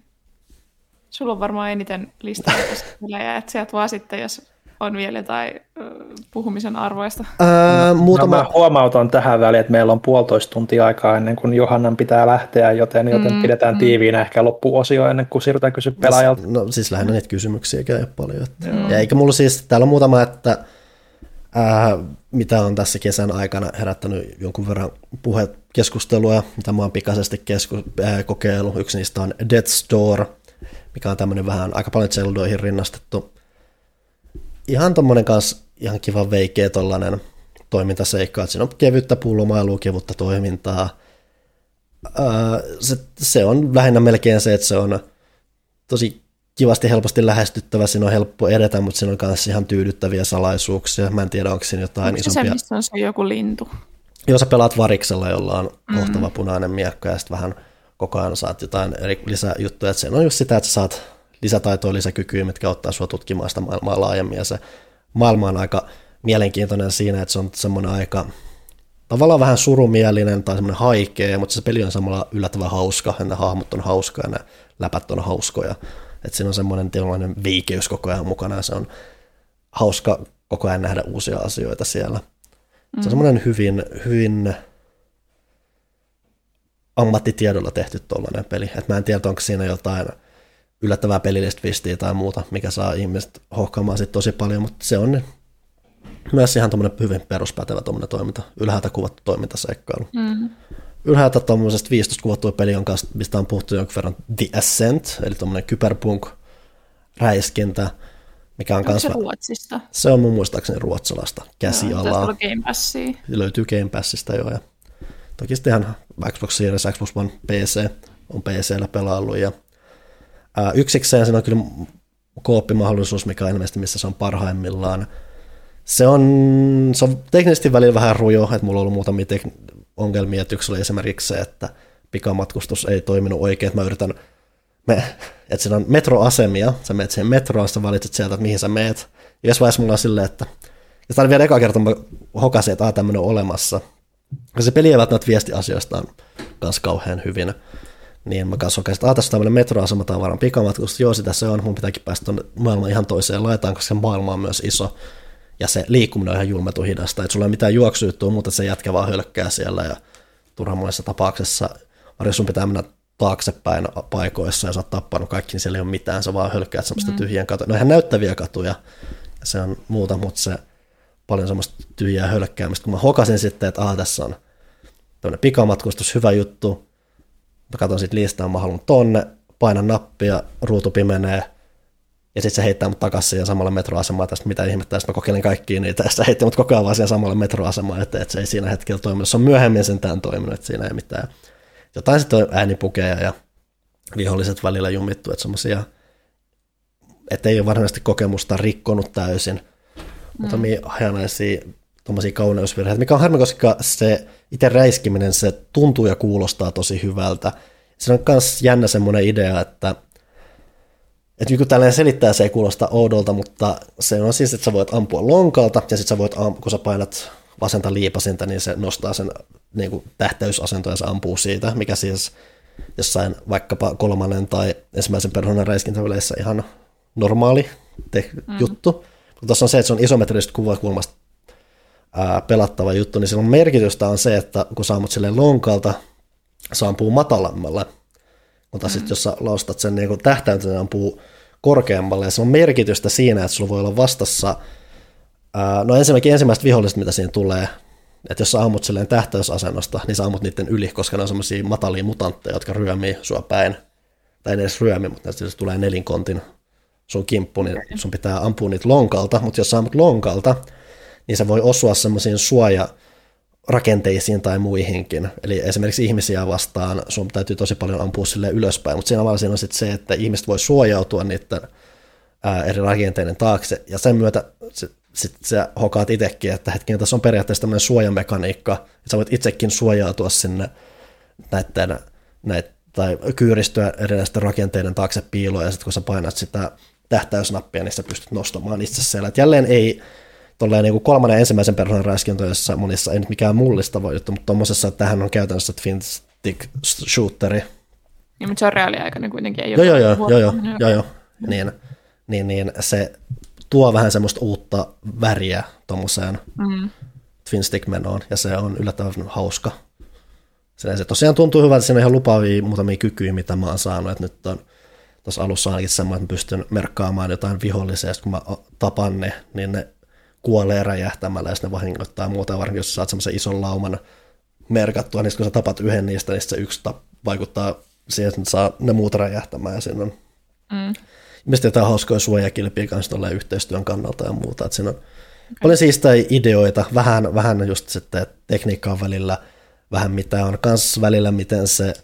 Sulla on varmaan eniten listaa että sieltä vaan sitten, jos on vielä jotain puhumisen arvoista. Ää, muutama... No, mä huomautan tähän väliin, että meillä on puolitoista tuntia aikaa ennen kuin Johannan pitää lähteä, joten, joten mm, pidetään mm. tiiviinä ehkä loppuosio ennen kuin siirrytään kysyä pelaajalta. No siis lähinnä niitä kysymyksiä ei paljon. Että... Ja eikä mulla siis, täällä on muutama, että ää, mitä on tässä kesän aikana herättänyt jonkun verran puhekeskustelua, mitä mä oon pikaisesti kesku, ää, kokeillut. Yksi niistä on Death Store, mikä on tämmöinen vähän aika paljon Zeldoihin rinnastettu. Ihan tommonen kanssa ihan kiva veikeä tollanen toimintaseikka, että siinä on kevyttä pullomailua, kevyttä toimintaa. Ää, se, se, on lähinnä melkein se, että se on tosi kivasti helposti lähestyttävä, siinä on helppo edetä, mutta siinä on myös ihan tyydyttäviä salaisuuksia. Mä en tiedä, onko siinä jotain onko isompia... se missä on se joku lintu? Jos sä pelaat variksella, jolla on mm-hmm. kohtava punainen miekko ja sitten vähän koko ajan saat jotain eri lisäjuttuja. Että se on just sitä, että sä saat lisätaitoja, lisäkykyjä, mitkä auttaa sua tutkimaan sitä maailmaa laajemmin. Ja se maailma on aika mielenkiintoinen siinä, että se on semmoinen aika tavallaan vähän surumielinen tai semmoinen haikea, mutta se peli on samalla yllättävän hauska, ja ne hahmot on hauska ja ne läpät on hauskoja. Että siinä on semmoinen tietynlainen viikeys koko ajan mukana ja se on hauska koko ajan nähdä uusia asioita siellä. Mm. Se on semmoinen hyvin, hyvin ammattitiedolla tehty tuollainen peli. Et mä en tiedä, onko siinä jotain yllättävää pelillistä twistiä tai muuta, mikä saa ihmiset hohkaamaan sit tosi paljon, mutta se on myös ihan tuommoinen hyvin peruspätevä tuommoinen toiminta, ylhäältä kuvattu toimintaseikkailu. Mm-hmm. Ylhäältä tuommoisesta 15 kuvattua peli on kanssa, mistä on puhuttu jonkun verran The Ascent, eli tuommoinen kyberpunk räiskintä, mikä on kanssa... se Ruotsista? Se on mun muistaakseni ruotsalaista käsialaa. No, Game Passia. Löytyy Game Passista jo, ja toki sitten ihan Xbox Series, Xbox One, PC on PCllä pelaillut, ja ää, yksikseen siinä on kyllä kooppimahdollisuus, mikä on ilmeisesti missä se on parhaimmillaan. Se on, se on teknisesti välillä vähän rujo, että mulla on ollut muutamia tek- ongelmia, että yksi oli esimerkiksi se, että pikamatkustus ei toiminut oikein, että mä yritän, me, että siinä on metroasemia, sä menet siihen metroon, sä valitset sieltä, että mihin sä meet. Ja jos vaiheessa mulla on silleen, että, ja tämä vielä eka kerta, mä hokasin, että tämmöinen on olemassa. Ja se peli ei välttämättä viesti asioistaan kanssa kauhean hyvin. Niin mä kanssa hokasin, että tässä on tämmöinen metroasema tavaran pikamatkustus, joo sitä se on, mun pitääkin päästä tuonne maailman ihan toiseen laitaan, koska se maailma on myös iso. Ja se liikkuminen on ihan julmetu hidasta, että sulla ei mitään juoksujuttua, mutta se jätkä vaan hölkkää siellä ja turhan monessa tapauksessa, jos sun pitää mennä taaksepäin paikoissa ja sä oot tappanut kaikki, niin siellä ei ole mitään, sä vaan hölkkäät semmoista mm. tyhjien katuja. No ihan näyttäviä katuja, ja se on muuta, mutta se paljon semmoista tyhjää hölkkäämistä. Kun mä hokasin sitten, että aha, tässä on tämmöinen pikamatkustus, hyvä juttu, mä katson sitten listaa, mä haluan tonne, painan nappia, ruutu pimenee, ja sitten se heittää mut takaisin siihen samalle metroasemaan, tästä mitä ihmettä, sitten mä kokeilin kaikkia niitä, ja sitten heitti mut koko ajan vaan siihen samalle metroasemaan, että, että se ei siinä hetkellä toiminut. Se on myöhemmin sentään toiminut, että siinä ei mitään. Jotain sitten äänipukeja ja viholliset välillä jumittu, että semmoisia, että ei ole varsinaisesti kokemusta rikkonut täysin, mutta mm. hajanaisia tuommoisia kauneusvirheitä, mikä on harmi, koska se itse räiskiminen, se tuntuu ja kuulostaa tosi hyvältä. Se on myös jännä semmoinen idea, että että niin kun tällainen selittää, se ei kuulosta oudolta, mutta se on siis, että sä voit ampua lonkalta, ja sitten sä voit, kun sä painat vasenta liipasinta, niin se nostaa sen niin kuin tähtäysasentoon ja se ampuu siitä, mikä siis jossain vaikkapa kolmannen tai ensimmäisen persoonan räiskintäväleissä ihan normaali te- mm. juttu. Mutta tuossa on se, että se on isometrisestä kuvakulmasta ää, pelattava juttu, niin silloin merkitystä on se, että kun sä ammut silleen lonkalta, se ampuu matalammalle, mutta mm. sitten jos sä laustat sen niin tähtäintä, se ampuu korkeammalle, ja se on merkitystä siinä, että sulla voi olla vastassa, ää, no ensinnäkin ensimmäiset viholliset, mitä siinä tulee, että jos sä ammut silleen tähtäysasennosta, niin sä ammut niiden yli, koska ne on semmoisia matalia mutantteja, jotka ryömii sua päin, tai ei edes ryömi, mutta jos tulee nelinkontin sun kimppu, niin sun pitää ampua niitä lonkalta, mutta jos sä ammut lonkalta, niin se voi osua semmoisiin suoja rakenteisiin tai muihinkin. Eli esimerkiksi ihmisiä vastaan sun täytyy tosi paljon ampua sille ylöspäin, mutta siinä siinä on sitten se, että ihmiset voi suojautua niiden eri rakenteiden taakse, ja sen myötä sitten sit sä hokaat itsekin, että hetken, tässä on periaatteessa tämmöinen suojamekaniikka, että sä voit itsekin suojautua sinne näiden, näitä, tai kyyristyä erilaisten rakenteiden taakse piiloon, ja sitten kun sä painat sitä tähtäysnappia, niin sä pystyt nostamaan itse siellä. Et jälleen ei tolleen niin kuin kolmannen ensimmäisen persoonan räiskintöissä monissa ei nyt mikään mullistava juttu, mutta tuommoisessa, että tähän on käytännössä twin stick shooteri, Niin, mutta se on reaaliaikainen kuitenkin. Ei Joo, joo, joo, joo, joo, joo, joo. Niin, niin, niin, se tuo vähän semmoista uutta väriä tuommoiseen Mm. twin stick menoon, ja se on yllättävän hauska. Se, se tosiaan tuntuu hyvältä, siinä on ihan lupaavia muutamia kykyjä, mitä mä oon saanut, että nyt on tuossa alussa ainakin semmoinen, että mä pystyn merkkaamaan jotain vihollisia, ja kun mä tapan ne, niin ne kuolee räjähtämällä, ja sitten ne vahingoittaa muuta, varsinkin jos saat semmoisen ison lauman merkattua, niin kun sä tapat yhden niistä, niin se yksi tap, vaikuttaa siihen, että saa ne muut räjähtämään, ja siinä on Mm. Mistä jotain hauskoja suojakilpiä kanssa yhteistyön kannalta ja muuta. Että siinä on okay. paljon siistejä ideoita, vähän, vähän just sitten että tekniikka on välillä, vähän mitä on kans välillä, miten se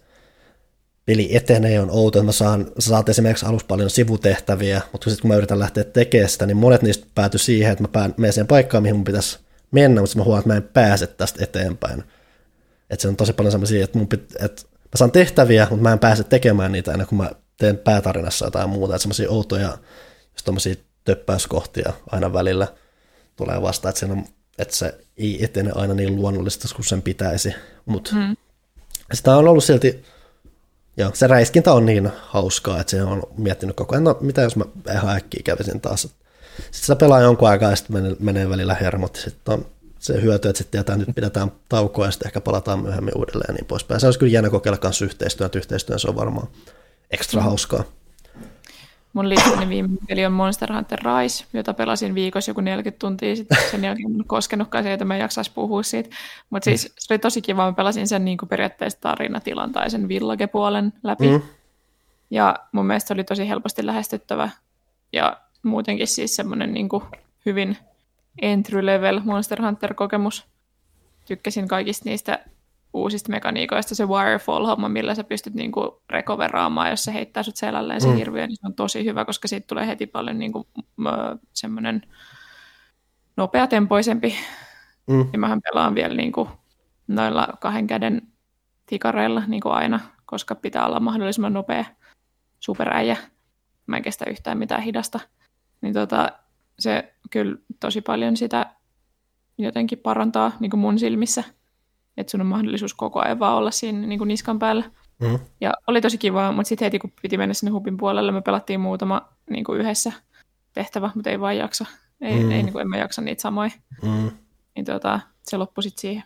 peli etenee, on outo, että mä saan, sä saat esimerkiksi alussa paljon sivutehtäviä, mutta sitten kun mä yritän lähteä tekemään sitä, niin monet niistä päätyi siihen, että mä pään, menen siihen paikkaan, mihin mun pitäisi mennä, mutta mä huomaan, että mä en pääse tästä eteenpäin. Että se on tosi paljon sellaisia, että, mun pit, että mä saan tehtäviä, mutta mä en pääse tekemään niitä ennen kuin mä teen päätarinassa jotain muuta. Että semmoisia outoja, just tommosia töppäyskohtia aina välillä tulee vastaan, että, on, että se ei etene aina niin luonnollisesti kuin sen pitäisi. Mutta Mm. sitä on ollut silti, joo, se räiskintä on niin hauskaa, että se on miettinyt koko ajan, no mitä jos mä ihan äkkiä kävisin taas. Sitten sitä pelaa jonkun aikaa ja sitten menee, menee välillä hermot. Sitten on se hyöty, että sitten että nyt pidetään taukoa ja sitten ehkä palataan myöhemmin uudelleen ja niin poispäin. Se olisi kyllä jännä kokeilla kanssa yhteistyötä, yhteistyön se on varmaan ekstra hauskaa. Mun listani viime peli on Monster Hunter Rise, jota pelasin viikossa joku 40 tuntia sitten. Sen jälkeen en koskenutkaan se, että mä en jaksaisi puhua siitä. Mutta siis se oli tosi kiva, mä pelasin sen niin kuin periaatteessa tarinatilan tai sen villagepuolen läpi. Mm. Ja mun mielestä se oli tosi helposti lähestyttävä. Ja muutenkin siis semmoinen niin kuin hyvin entry-level Monster Hunter-kokemus. Tykkäsin kaikista niistä uusista mekaniikoista. Se Wirefall-homma, millä sä pystyt niinku recoveraamaan, jos se heittää sut selälleen se Mm. hirviö, niin se on tosi hyvä, koska siitä tulee heti paljon niinku, semmoinen nopeatempoisempi. Mm. Ja mähän pelaan vielä niinku noilla kahden käden tikareilla niin kuin aina, koska pitää olla mahdollisimman nopea superäijä. Mä en kestä yhtään mitään hidasta. Niin tota, se kyllä tosi paljon sitä jotenkin parantaa niin kuin mun silmissä, että sun on mahdollisuus koko ajan vaan olla siinä niin kuin niskan päällä. Mm. Ja oli tosi kiva, mutta sitten heti kun piti mennä sinne hupin puolelle, me pelattiin muutama niin kuin yhdessä tehtävä, mutta ei vaan jaksa. Ei, Mm. ei niin kuin, en mä jaksa niitä samoja. Mm. Niin tota, se loppui sitten siihen.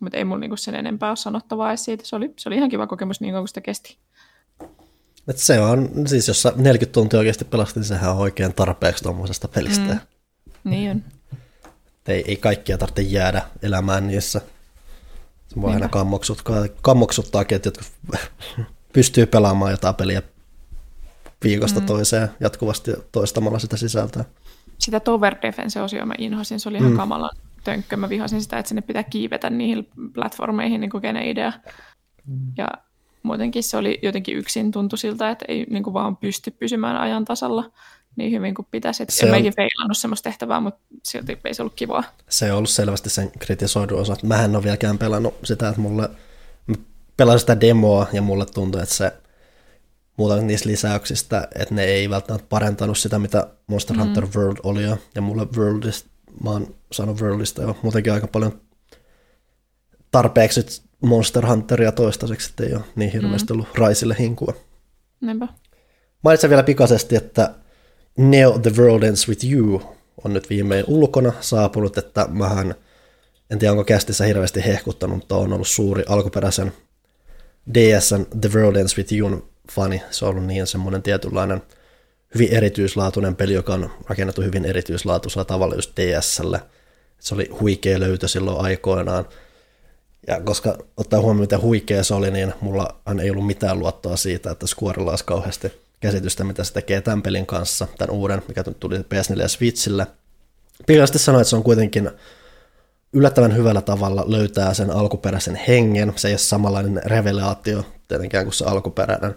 Mutta ei mulla niinku sen enempää ole sanottavaa edes siitä. Se oli, se oli ihan kiva kokemus niin kuin sitä kesti. Et se on, siis jos sä 40 tuntia oikeasti pelastit, niin sehän on oikein tarpeeksi tuommoisesta pelistä. Mm. Mm. Niin on. Ei, ei kaikkia tarvitse jäädä elämään niissä. Se voi aina kammoksuttaa, kammoksuttaa, että jotkut [laughs] pystyy pelaamaan jotain peliä viikosta mm. toiseen jatkuvasti toistamalla sitä sisältöä. Sitä Tower Defense-osioa mä inhosin. Se oli ihan mm. kamalan tönkkö. Mä vihasin sitä, että sinne pitää kiivetä niihin platformeihin, niin kuin kenen idea. Mm. Ja muutenkin se oli jotenkin yksin tuntu siltä, että ei niin kuin vaan pysty pysymään ajan tasalla niin hyvin kuin pitäisi. Se en on- mäkin feilannut semmoista tehtävää, mutta silti ei se ollut kivaa. Se on ollut selvästi sen kritisoidu osa. Mä en ole vieläkään pelannut sitä, että mulle pelasin sitä demoa ja mulle tuntui, että se muutamat niistä lisäyksistä, että ne ei välttämättä parantanut sitä, mitä Monster mm. Hunter World oli jo. Ja mulle Worldista, mä oon saanut Worldista jo muutenkin aika paljon tarpeeksi Monster Hunteria toistaiseksi, että ei ole niin hirveästi ollut Raisille hinkua. Näinpä. Mainitsen vielä pikaisesti, että Neo The World Ends With You on nyt viimein ulkona saapunut, että mähän, en tiedä onko kästissä hirveästi hehkuttanut, mutta on ollut suuri alkuperäisen DSn The World Ends With You fani. Se on ollut niin semmoinen tietynlainen hyvin erityislaatuinen peli, joka on rakennettu hyvin erityislaatuisella tavalla just DSlle. Se oli huikea löytö silloin aikoinaan. Ja koska ottaa huomioon, miten huikea se oli, niin mulla ei ollut mitään luottoa siitä, että Squarella olisi kauheasti käsitystä, mitä se tekee tämän pelin kanssa, tämän uuden, mikä tuli PS4 ja Switchille. Pikaisesti sanoin, että se on kuitenkin yllättävän hyvällä tavalla löytää sen alkuperäisen hengen. Se ei ole samanlainen revelaatio tietenkään kuin se alkuperäinen.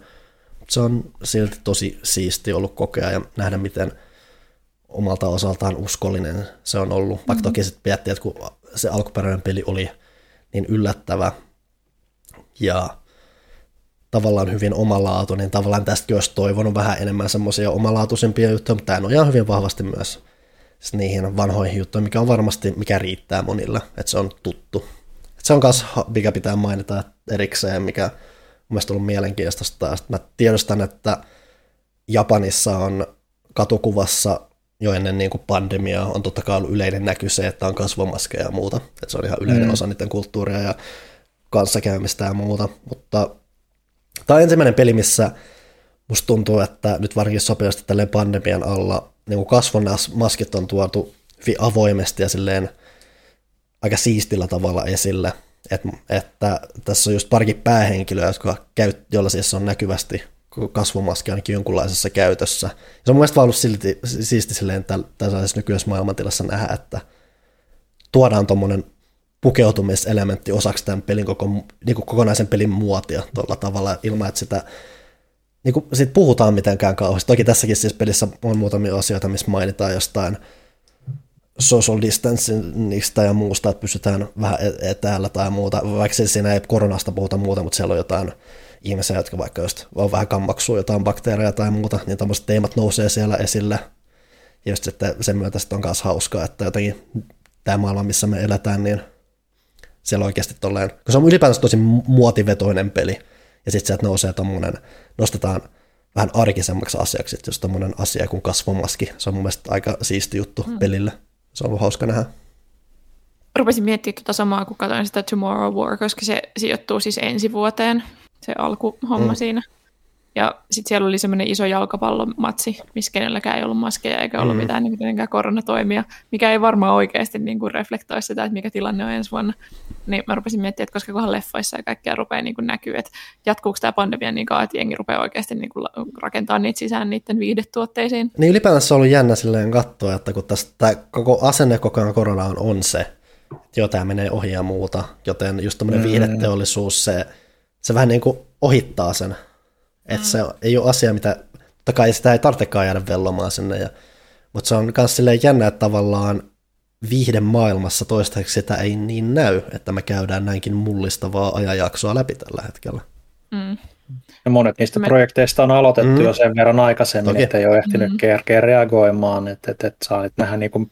Se on silti tosi siisti ollut kokea ja nähdä, miten omalta osaltaan uskollinen se on ollut. Vaikka mm-hmm. toki sitten miettii, että kun se alkuperäinen peli oli niin yllättävä ja tavallaan hyvin omalaatu, niin tavallaan tästäkin olisi toivonut vähän enemmän semmoisia omalaatuisempia juttuja, mutta tämä nojaa hyvin vahvasti myös niihin vanhoihin juttuihin, mikä on varmasti, mikä riittää monille, että se on tuttu. Et se on myös, mikä pitää mainita erikseen, mikä mielestä ollut mielenkiintoista. Sitten mä tiedostan, että Japanissa on katukuvassa jo ennen niin kuin pandemiaa on totta kai ollut yleinen näky se, että on kasvomaskeja ja muuta. Että se on ihan yleinen mm. osa niiden kulttuuria ja kanssakäymistä ja muuta. Mutta tämä on ensimmäinen peli, missä musta tuntuu, että nyt varsinkin sopivasti tälleen pandemian alla niin kuin kasvomaskit on tuotu avoimesti ja silleen aika siistillä tavalla esille. Et, että tässä on just parikin päähenkilöä, jotka käy, joilla siis on näkyvästi kasvomaski ainakin jonkunlaisessa käytössä. Ja se on mun mielestä vaan ollut silti, siisti silleen tällaisessa nykyisessä maailmantilassa nähdä, että tuodaan tuommoinen pukeutumiselementti osaksi tämän pelin koko, niin kuin kokonaisen pelin muotia tuolla tavalla ilman, että sitä niin kuin siitä puhutaan mitenkään kauheasti. Toki tässäkin siis pelissä on muutamia asioita, missä mainitaan jostain social distancingista ja muusta, että pysytään vähän e- etäällä tai muuta, vaikka siis siinä ei koronasta puhuta muuta, mutta siellä on jotain ihmisiä, jotka vaikka just on vähän kammaksua jotain bakteereja tai muuta, niin tämmöiset teemat nousee siellä esille. Ja just sitten sen myötä sitten on myös hauskaa, että jotenkin tämä maailma, missä me eletään, niin siellä oikeasti tolleen, kun se on ylipäänsä tosi muotivetoinen peli, ja sitten sieltä nousee tommonen, nostetaan vähän arkisemmaksi asiaksi, että just tommonen asia kuin kasvomaski, se on mun mielestä aika siisti juttu hmm. pelille. Se on ollut hauska nähdä. Rupesin miettimään tuota samaa, kun katsoin sitä Tomorrow War, koska se sijoittuu siis ensi vuoteen, se alkuhomma hmm. siinä. Ja sitten siellä oli semmoinen iso jalkapallomatsi, missä kenelläkään ei ollut maskeja eikä ollut mm. mitään niin kuin, koronatoimia, mikä ei varmaan oikeasti niin kuin, reflektoi sitä, että mikä tilanne on ensi vuonna. Niin mä rupesin miettimään, että koska kohan leffoissa ja kaikkea rupeaa niin kuin, näkyy, että jatkuuko tämä pandemia niin kauan, että jengi rupeaa oikeasti niin kuin, rakentaa niitä sisään niiden viihdetuotteisiin. Niin ylipäänsä se on ollut jännä silleen katsoa, että kun tästä koko asenne koko ajan koronaan on se, että joo, tämä menee ohi ja muuta, joten just tämmöinen mm. viihdeteollisuus, se, se vähän niin kuin ohittaa sen että mm. se ei ole asia, mitä, totta kai sitä ei tarvitsekaan jäädä vellomaan sinne, ja, mutta se on myös silleen jännä, että tavallaan viihden maailmassa toistaiseksi sitä ei niin näy, että me käydään näinkin mullistavaa ajanjaksoa läpi tällä hetkellä. Mm. Ja monet niistä me... projekteista on aloitettu mm. jo sen verran aikaisemmin, Toki. että ei ole ehtinyt mm. kerkeä reagoimaan, että, että, että saa nyt nähdä niin kuin,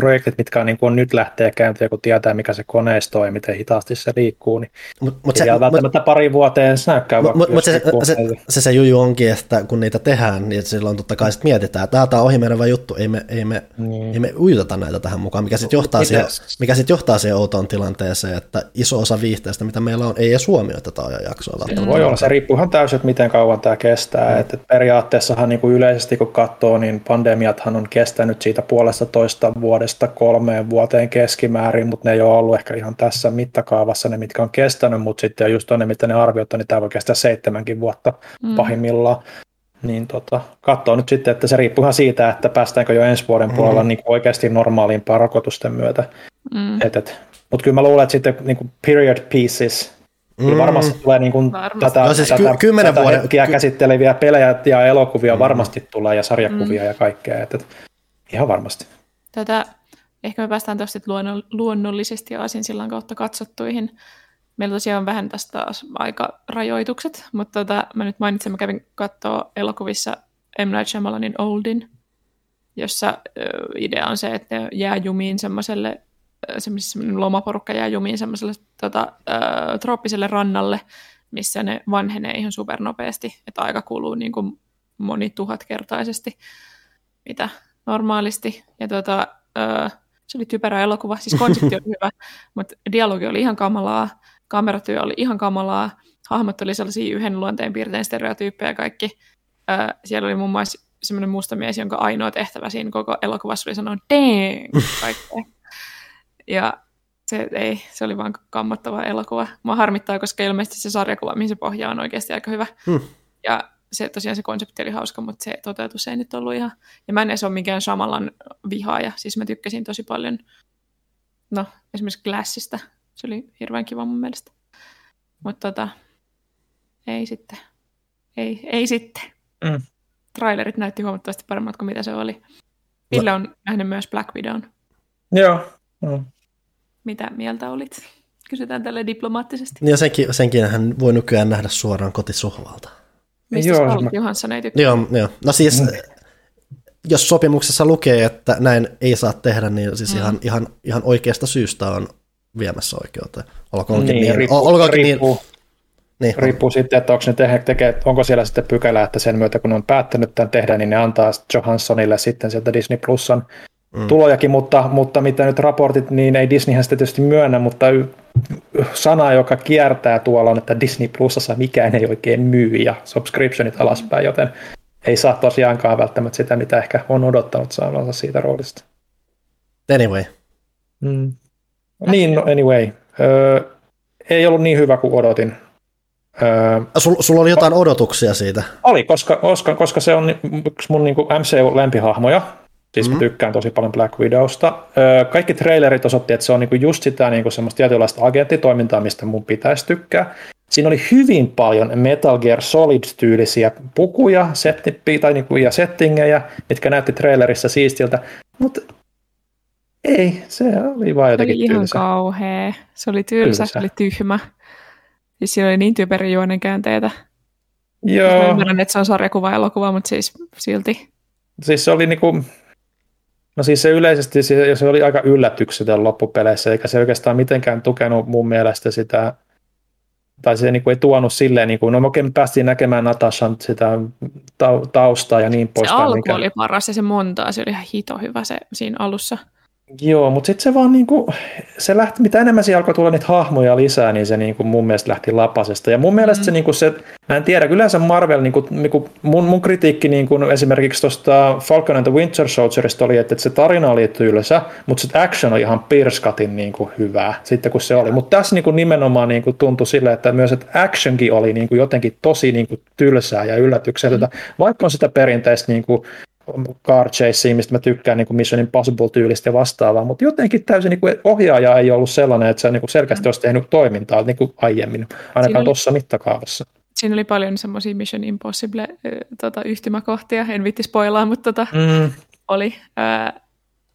projektit, mitkä on, niin kuin nyt lähtee käyntiin, kun tietää, mikä se koneisto on ja miten hitaasti se liikkuu, niin mut, mut se, välttämättä mut, pari vuoteen snäkkää. Mut, mut se, se, se, se, juju onkin, että kun niitä tehdään, niin silloin totta kai sit mietitään, että tämä on ohimenevä juttu, ei me, ei me, niin. ei me ujuteta näitä tähän mukaan, mikä sitten johtaa, siihen, mikä sit johtaa siihen outoon tilanteeseen, että iso osa viihteestä, mitä meillä on, ei edes huomioi tätä ajanjaksoa. Voi olla, se riippuu ihan täysin, että miten kauan tämä kestää. Mm. Että periaatteessahan niin kuin yleisesti kun katsoo, niin pandemiathan on kestänyt siitä puolesta toista vuodesta kolmeen vuoteen keskimäärin, mutta ne ei ole ollut ehkä ihan tässä mittakaavassa ne, mitkä on kestänyt, mutta sitten just on ne, mitä ne arvioivat, niin tämä voi kestää seitsemänkin vuotta mm. pahimmillaan. Niin tota, katsoo nyt sitten, että se riippuu ihan siitä, että päästäänkö jo ensi vuoden mm. puolella niin oikeasti normaalimpaan rokotusten myötä. Mm. Mutta kyllä mä luulen, että sitten niin kuin period pieces, Mm. varmasti tulee niin kuin tätä, no siis tätä, ky- tätä vuoden, hetkiä ky- käsitteleviä pelejä ja elokuvia mm. varmasti tulee ja sarjakuvia mm. ja kaikkea. Että, ihan varmasti. Tätä, ehkä me päästään tuosta luonnollisesti sillan kautta katsottuihin. Meillä tosiaan on vähän tästä taas aikarajoitukset, mutta tota, mä nyt mainitsen, mä kävin katsoa elokuvissa M. Night Shyamalanin Oldin, jossa ö, idea on se, että ne jää jumiin semmoiselle semmoinen lomaporukka jää jumiin semmoiselle tota, ö, trooppiselle rannalle, missä ne vanhenee ihan supernopeasti, että aika kuluu niin kuin monituhatkertaisesti, mitä normaalisti. Ja tota, ö, se oli typerä elokuva, siis konsepti oli hyvä, [laughs] mutta dialogi oli ihan kamalaa, kameratyö oli ihan kamalaa, hahmot oli sellaisia yhden luonteen piirtein stereotyyppejä kaikki. Ö, siellä oli muun muassa semmoinen musta mies, jonka ainoa tehtävä siinä koko elokuvassa oli sanoa dang [laughs] kaikkea. Ja se, ei, se oli vaan kammottava elokuva. Mua harmittaa, koska ilmeisesti se sarjakuva, mihin se pohjaa, on oikeasti aika hyvä. Hmm. Ja se tosiaan se konsepti oli hauska, mutta se toteutus ei nyt ollut ihan... Ja mä en edes ole mikään Samalan vihaaja, siis mä tykkäsin tosi paljon, no esimerkiksi Glassista. Se oli hirveän kiva mun mielestä. Mutta tota, ei sitten. Ei, ei sitten. Mm. Trailerit näytti huomattavasti paremmat kuin mitä se oli. Ville on nähnyt myös Black Widown. Joo. Mm. Mitä mieltä olit? Kysytään tälle diplomaattisesti. Ja senkin, senkin hän voi nykyään nähdä suoraan kotisohvalta. Mistä joo, mä... Johansson ei tykkää? Joo, joo. No siis, mm. jos sopimuksessa lukee, että näin ei saa tehdä, niin siis mm. ihan, ihan, ihan oikeasta syystä on viemässä oikeuteen. Olkoonkin niin, niin, riippuu, olkoonkin riippuu, niin Niin, Riippuu sitten, että onko ne te- tekee, onko siellä sitten pykälä, että sen myötä kun ne on päättänyt tämän tehdä, niin ne antaa Johanssonille sitten sieltä Disney Plusan mm. tulojakin, mutta, mutta mitä nyt raportit, niin ei Disneyhän sitä tietysti myönnä, mutta y- sana, joka kiertää tuolla on, että Disney Plusassa mikään ei oikein myy ja subscriptionit alaspäin, joten ei saa tosiaankaan välttämättä sitä, mitä ehkä on odottanut saavansa siitä roolista. anyway. Mm. Niin, no anyway. Öö, ei ollut niin hyvä kuin odotin. Öö, Sul, sulla oli jotain odotuksia siitä. oli, koska, koska, koska se on yksi mun niin MCU-lempihahmoja. Siis mm-hmm. mä tykkään tosi paljon Black Widowsta. Öö, kaikki trailerit osoitti, että se on niin just sitä niin semmoista tietynlaista agenttitoimintaa, mistä mun pitäisi tykkää. Siinä oli hyvin paljon Metal Gear Solid-tyylisiä pukuja setti, tai niin kuin, ja settingejä, mitkä näytti trailerissa siistiltä, mutta ei, se oli vaan Se jotenkin oli ihan tylsä. kauhea. Se oli tylsä, Tylsä. se oli tyhmä. Siis siinä oli niin typerin juonen käänteitä. Mä Joo, ymmärrän, että se on sarjakuva elokuva, mutta siis silti. siis se oli niinku, no siis se yleisesti se, se oli aika yllätyksetön loppupeleissä, eikä se oikeastaan mitenkään tukenut mun mielestä sitä, tai se niinku ei tuonut silleen, niinku, no okei me päästiin näkemään Natashan sitä tau- taustaa ja niin Se poispäin. alku mikä- oli paras ja se montaa, se oli ihan hito hyvä se siinä alussa. Joo, mutta sitten se vaan niinku, se lähti, mitä enemmän siellä alkoi tulla niitä hahmoja lisää, niin se niinku mun mielestä lähti lapasesta. Ja mun mielestä se, niinku se, mä en tiedä, yleensä Marvel, niinku, niinku mun, mun kritiikki niinku esimerkiksi tuosta Falcon and the Winter Soldierista oli, että, että se tarina oli tylsä, mutta se action oli ihan pirskatin niinku hyvää sitten kun se oli. Mutta tässä niinku nimenomaan niinku tuntui silleen, että myös että actionkin oli niinku jotenkin tosi niinku tylsää ja yllätykseltä, vaikka on sitä perinteistä niinku car chasea, mistä mä tykkään niin kuin Mission Impossible-tyylistä ja vastaavaa, mutta jotenkin täysin niin kuin ohjaaja ei ollut sellainen, että se niin kuin selkeästi olisi tehnyt toimintaa niin kuin aiemmin, ainakaan tuossa mittakaavassa. Siinä oli paljon semmoisia Mission Impossible äh, tota, yhtymäkohtia, en vitti spoilaa, mutta tota, Mm, oli. Äh,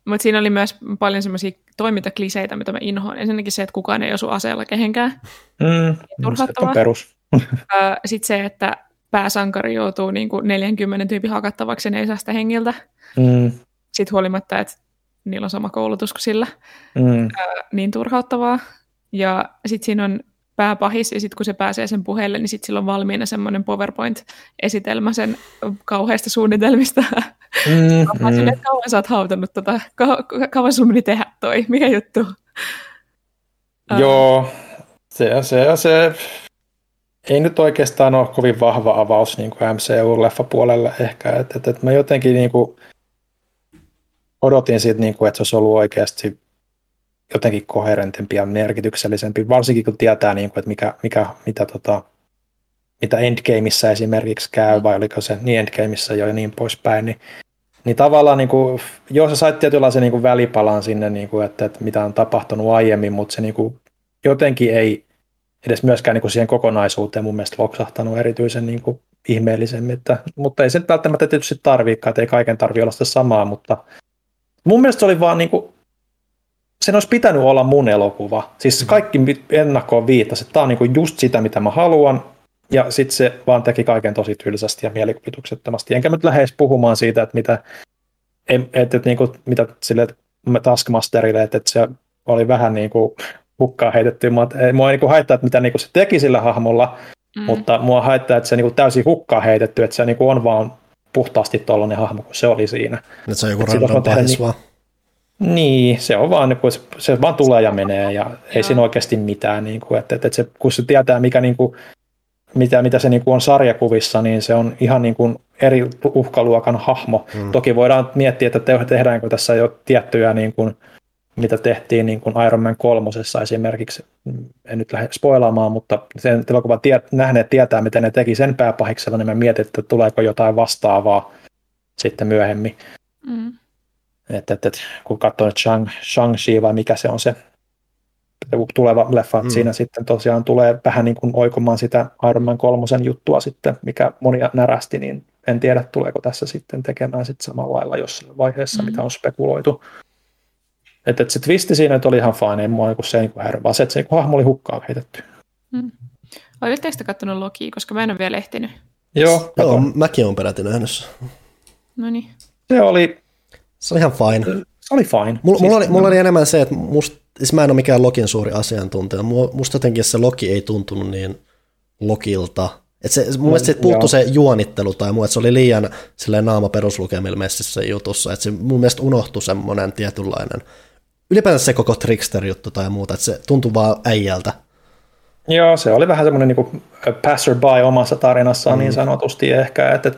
mutta siinä oli myös paljon semmoisia toimintakliseitä, mitä mä inhoan. Ensinnäkin se, että kukaan ei osu aseella kehenkään. mm, se on perus. Sitten se, että pääsankari joutuu niin kuin 40 tyypin hakattavaksi ja ne ei saa sitä hengiltä. Mm, Sitten huolimatta, että niillä on sama koulutus kuin sillä. mm, niin turhauttavaa. Ja sitten siinä on pääpahis, ja sitten kun se pääsee sen puheelle, niin sitten sillä on valmiina semmoinen PowerPoint-esitelmä sen kauheista suunnitelmista. mm, mm. että kauan sä oot hautanut tota, kau- kauan sun meni tehdä toi, mikä juttu? Ää, Joo, se, se, se ei nyt oikeastaan ole kovin vahva avaus niin kuin MCU-leffapuolella ehkä, että et, et mä jotenkin niin kuin odotin siitä, niin kuin, että se olisi ollut oikeasti jotenkin koherentempi ja merkityksellisempi, varsinkin kun tietää, niin kuin, että mikä, mikä, mitä, tota, mitä Endgameissa esimerkiksi käy, vai oliko se niin Endgameissa jo ja niin poispäin, niin, niin tavallaan, niin kuin, joo, sä sait tietynlaisen niin kuin välipalan sinne, niin kuin, että, että mitä on tapahtunut aiemmin, mutta se niin kuin, jotenkin ei edes myöskään niin kuin siihen kokonaisuuteen mun mielestä loksahtanut erityisen niin kuin ihmeellisemmin, että, mutta ei se välttämättä tietysti tarviikaan, että ei kaiken tarvi olla sitä samaa, mutta mun mielestä se oli vaan niin kuin, sen olisi pitänyt olla mun elokuva. Siis kaikki ennakkoon viittasi, että tämä on niin kuin just sitä, mitä mä haluan, ja sitten se vaan teki kaiken tosi tylsästi ja mielikuvituksettomasti. Enkä nyt lähde edes puhumaan siitä, että mitä, että, että, niin kuin, mitä sille Taskmasterille, että, että se oli vähän niin kuin hukkaa heitetty. Mua, ei- mua ei niin kuin haittaa, että mitä niin kuin se teki sillä hahmolla, mm. mutta mua haittaa, että se niin kuin täysin hukkaa heitetty, että se niin on vaan puhtaasti tollainen hahmo, kun se oli siinä. Nyt se on joku random pahis niin- vaan. Niin, se on vaan, niin kuin, se, se vaan tulee ja menee ja ei Joo. siinä oikeasti mitään. Niin kuin, että, että, että se, kun se tietää, mikä, niin kuin, mitä, mitä se niin kuin on sarjakuvissa, niin se on ihan niin kuin eri uhkaluokan hahmo. Mm. Toki voidaan miettiä, että te- tehdäänkö tässä jo tiettyjä, niin kuin, mitä tehtiin niin kuin Iron Man kolmosessa esimerkiksi. En nyt lähde spoilaamaan, mutta sen elokuvan tie, nähneet tietää, miten ne teki sen pääpahiksella, niin mä mietin, että tuleeko jotain vastaavaa sitten myöhemmin. Mm. Et, et, et, kun katsoo nyt Shang, Shang-Chi vai mikä se on se tuleva leffa, mm. Siinä sitten tosiaan tulee vähän niin kuin oikomaan sitä Iron Man kolmosen juttua sitten, mikä monia närästi, niin en tiedä tuleeko tässä sitten tekemään sitten samalla lailla jossain vaiheessa, Mm. mm. mitä on spekuloitu. Että et se twisti siinä nyt oli ihan fine, ei mua niinku se niinku härry, vaan se, että se niinku hahmo oli hukkaan heitetty. Oletteko te kattonut Lokia, koska mä en ole vielä ehtinyt? Joo, Joo, mäkin olen peräti nähnyt. No niin. se oli, Se on ihan fine. se oli fine. Mulla, Siis- mulla, oli, mulla oli enemmän se, että must, siis mä en ole mikään Lokin suuri asiantuntija. Musta jotenkin se Loki ei tuntunut niin Lokilta. Et se, mun mielestä siitä puuttuu se juonittelu tai muu, että se oli liian silleen naama peruslukemilla messissä jutussa, että se mun mielestä unohtui semmoinen tietynlainen, ylipäätään se koko Trickster-juttu tai muuta, että se tuntuu vaan äijältä. Joo, se oli vähän semmoinen niin passerby omassa tarinassaan mm. niin sanotusti ehkä, että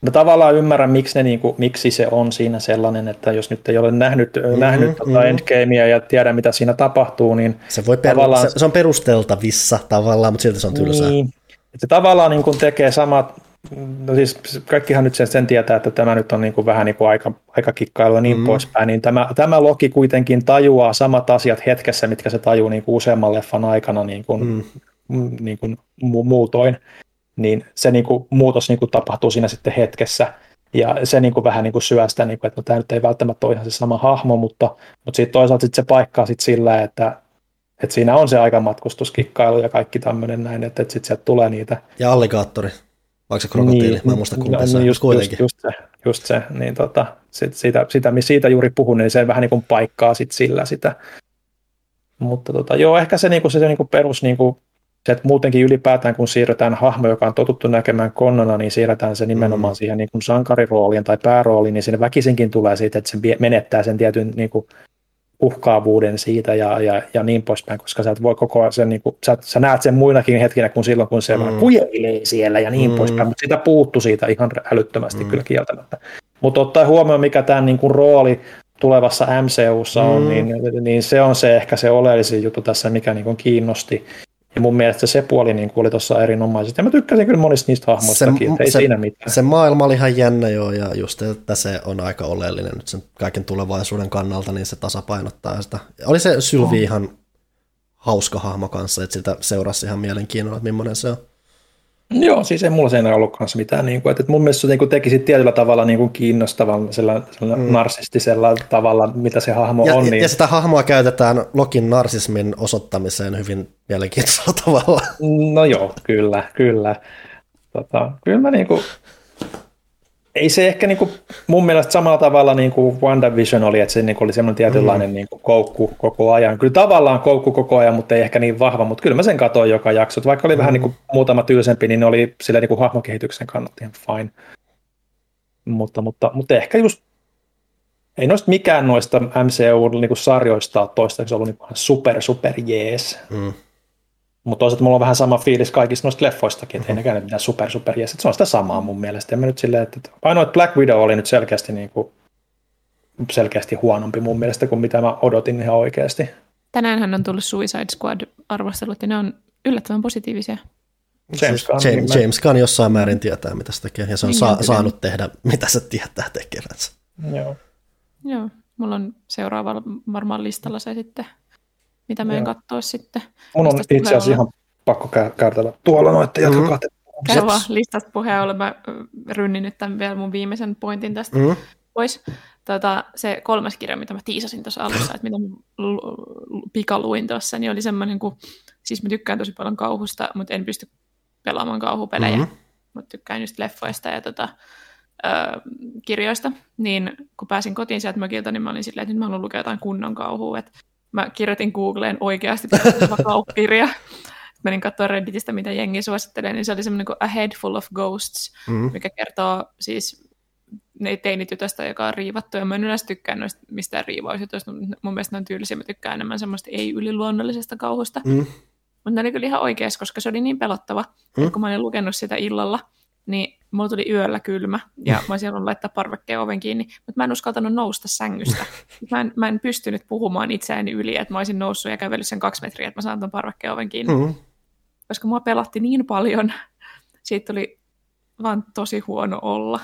Mä tavallaan ymmärrän, miksi, ne, niin kuin, miksi se on siinä sellainen, että jos nyt ei ole nähnyt, mm-hmm, nähnyt mm-hmm. Tota Endgamea ja tiedä, mitä siinä tapahtuu, niin se, voi per- tavallaan... se, se on perusteltavissa tavallaan, mutta silti se on tylsää. Niin, se tavallaan niin kuin tekee samat, no siis kaikkihan nyt sen, sen tietää, että tämä nyt on niin kuin vähän niin kuin aika, aika kikkailua ja niin mm. poispäin, niin tämä, tämä Loki kuitenkin tajuaa samat asiat hetkessä, mitkä se tajuu niin kuin useamman leffan aikana niin kuin, mm. niin kuin mu- muutoin niin se niin kuin, muutos niin kuin, tapahtuu siinä sitten hetkessä. Ja se niin kuin, vähän niin kuin syö sitä, niin kuin, että no, tämä nyt ei välttämättä ole ihan se sama hahmo, mutta, mutta sitten toisaalta sit se paikkaa sit sillä, että, että siinä on se aikamatkustuskikkailu ja kaikki tämmöinen näin, että, että sitten sieltä tulee niitä. Ja alligaattori, vaikka se krokotiili, niin, mä en muista kumpi se no, just, kuitenkin. Just, just, se, just se, niin tota, sit, siitä, sitä, siitä juuri puhun, niin se vähän niin kuin paikkaa sit sillä sitä. Mutta tota, joo, ehkä se, niin kuin, se, se niin kuin perus niin kuin, se, että muutenkin ylipäätään kun siirretään hahmo, joka on totuttu näkemään konnona, niin siirretään se nimenomaan mm. siihen niin kuin sankarirooliin tai päärooliin, niin sinne väkisinkin tulee siitä, että se menettää sen tietyn niin kuin uhkaavuuden siitä ja, ja, ja niin poispäin, koska sä et voi koko ajan sen, niin kuin, sä, sä näet sen muinakin hetkinä kuin silloin, kun se mm. kujelee siellä ja niin mm. poispäin, mutta sitä puuttu siitä ihan älyttömästi mm. kyllä kieltämättä. Mutta ottaa huomioon, mikä tämä niin kuin rooli tulevassa MCUssa on, mm. niin, niin se on se ehkä se oleellisin juttu tässä, mikä niin kuin kiinnosti. Ja mun mielestä se puoli niin oli tuossa erinomaisesti. Ja mä tykkäsin kyllä monista niistä hahmoistakin, se, ei se, siinä mitään. Se maailma oli ihan jännä joo, ja just että se on aika oleellinen nyt sen kaiken tulevaisuuden kannalta, niin se tasapainottaa sitä. Oli se Sylvi oh. ihan hauska hahmo kanssa, että sitä seurasi ihan mielenkiinnolla, että millainen se on. Joo, siis ei mulla siinä ollut kanssa mitään, niin kuin, että mun mielestä se niin kuin teki tietyllä tavalla niin kuin kiinnostavan sillä, sillä mm. narsistisella tavalla, mitä se hahmo ja, on. Niin... Ja sitä hahmoa käytetään Lokin narsismin osoittamiseen hyvin mielenkiintoisella [laughs] tavalla. No joo, kyllä, kyllä. Tota, kyllä mä niin kuin, ei se ehkä niin kuin, mun mielestä samalla tavalla niin kuin WandaVision oli, että se niin kuin oli semmoinen tietynlainen mm. niin kuin koukku koko ajan. Kyllä tavallaan koukku koko ajan, mutta ei ehkä niin vahva, mutta kyllä mä sen katoin joka jakso. Vaikka oli mm. vähän niin kuin muutama tylsempi, niin ne oli sillä niin kuin hahmokehityksen kannalta ihan fine. Mutta, mutta, mutta ehkä just ei noista mikään noista MCU-sarjoista ole toistaiseksi ollut niin super, super jees. Mm. Mutta toisaalta mulla on vähän sama fiilis kaikista noista leffoistakin, että mm-hmm. ei nekään mitään super super jees. Se on sitä samaa mun mielestä. En mä nyt silleen, että ainoa, että Black Widow oli nyt selkeästi, niin kuin, selkeästi huonompi mun mielestä kuin mitä mä odotin ihan oikeasti. Tänään on tullut Suicide Squad-arvostelut ja ne on yllättävän positiivisia. James Gunn, James, James Gunn jossain määrin tietää, mitä se tekee, ja se on niin, sa- saanut tehdä, mitä se tietää tekevänsä. Joo. Joo, mulla on seuraava varmaan listalla se sitten mitä mä en katsoa sitten. Mun on itse asiassa ihan pakko kärtellä tuolla noita jatkokaa. Mm-hmm. Käy vaan listasta puheen ollen, mä rynnin nyt tämän vielä mun viimeisen pointin tästä mm-hmm. pois. Tota, se kolmas kirja, mitä mä tiisasin tuossa alussa, että mitä pikaluin tuossa, niin oli semmoinen kuin, siis mä tykkään tosi paljon kauhusta, mutta en pysty pelaamaan kauhupelejä, mm-hmm. mutta tykkään just leffoista ja tota, ö, kirjoista, niin kun pääsin kotiin sieltä mökiltä, niin mä olin silleen, että nyt mä haluan lukea jotain kunnon kauhua, että mä kirjoitin Googleen oikeasti [laughs] kauppakirja. Menin katsoa Redditistä, mitä jengi suosittelee, niin se oli semmoinen kuin A Head Full of Ghosts, mm-hmm. mikä kertoo siis ne teinitytöstä, joka on riivattu, ja mä en yleensä tykkää noista mistään riivausjutuista, mun mielestä ne on tyylisiä, mä tykkään enemmän semmoista ei-yliluonnollisesta kauhusta. Mm. Mutta ne oli kyllä ihan oikeassa, koska se oli niin pelottava, mm. että kun mä olin lukenut sitä illalla, niin mulla tuli yöllä kylmä ja mä olisin halunnut laittaa parvekkeen oven kiinni, mutta mä en uskaltanut nousta sängystä. [laughs] Mä en, mä en pystynyt puhumaan itseäni yli, että mä olisin noussut ja kävellyt sen kaksi metriä, että mä saan ton parvekkeen oven kiinni. Mm-hmm. Koska mua pelatti niin paljon, siitä oli vaan tosi huono olla.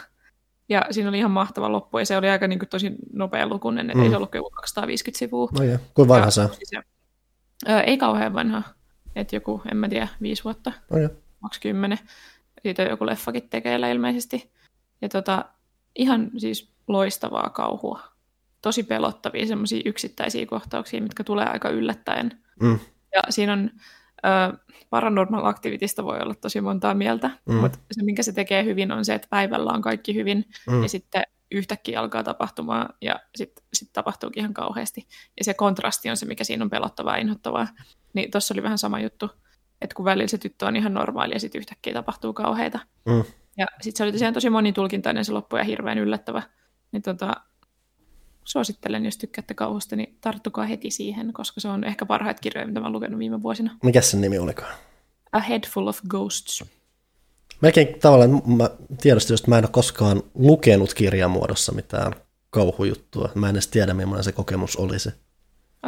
Ja siinä oli ihan mahtava loppu, ja se oli aika niin kuin, tosi nopea lukunen, että mm. ei se ollut 250 sivua. No jee. Kuin vanha siis se on? Ei kauhean vanha, että joku, en mä tiedä, viisi vuotta, no jee. 20 siitä on joku leffakin tekeillä ilmeisesti. Ja tota, ihan siis loistavaa kauhua. Tosi pelottavia semmoisia yksittäisiä kohtauksia, mitkä tulee aika yllättäen. Mm. Ja siinä on äh, paranormal aktivitista voi olla tosi montaa mieltä, mm. mutta se minkä se tekee hyvin on se, että päivällä on kaikki hyvin mm. ja sitten yhtäkkiä alkaa tapahtumaan ja sitten sit tapahtuukin ihan kauheasti. Ja se kontrasti on se, mikä siinä on pelottavaa ja inhottavaa. Niin tuossa oli vähän sama juttu että kun välillä se tyttö on ihan normaali ja sitten yhtäkkiä tapahtuu kauheita. Mm. Ja sitten se oli tosiaan tosi monitulkintainen se loppu ja hirveän yllättävä. Niin tota, suosittelen, jos tykkäätte kauhusta, niin tarttukaa heti siihen, koska se on ehkä parhaita kirjoja, mitä mä oon lukenut viime vuosina. Mikä sen nimi olikaan? A Head Full of Ghosts. Melkein tavallaan, mä tiedostin, että mä en ole koskaan lukenut kirjamuodossa mitään kauhujuttua. Mä en edes tiedä, millainen se kokemus olisi.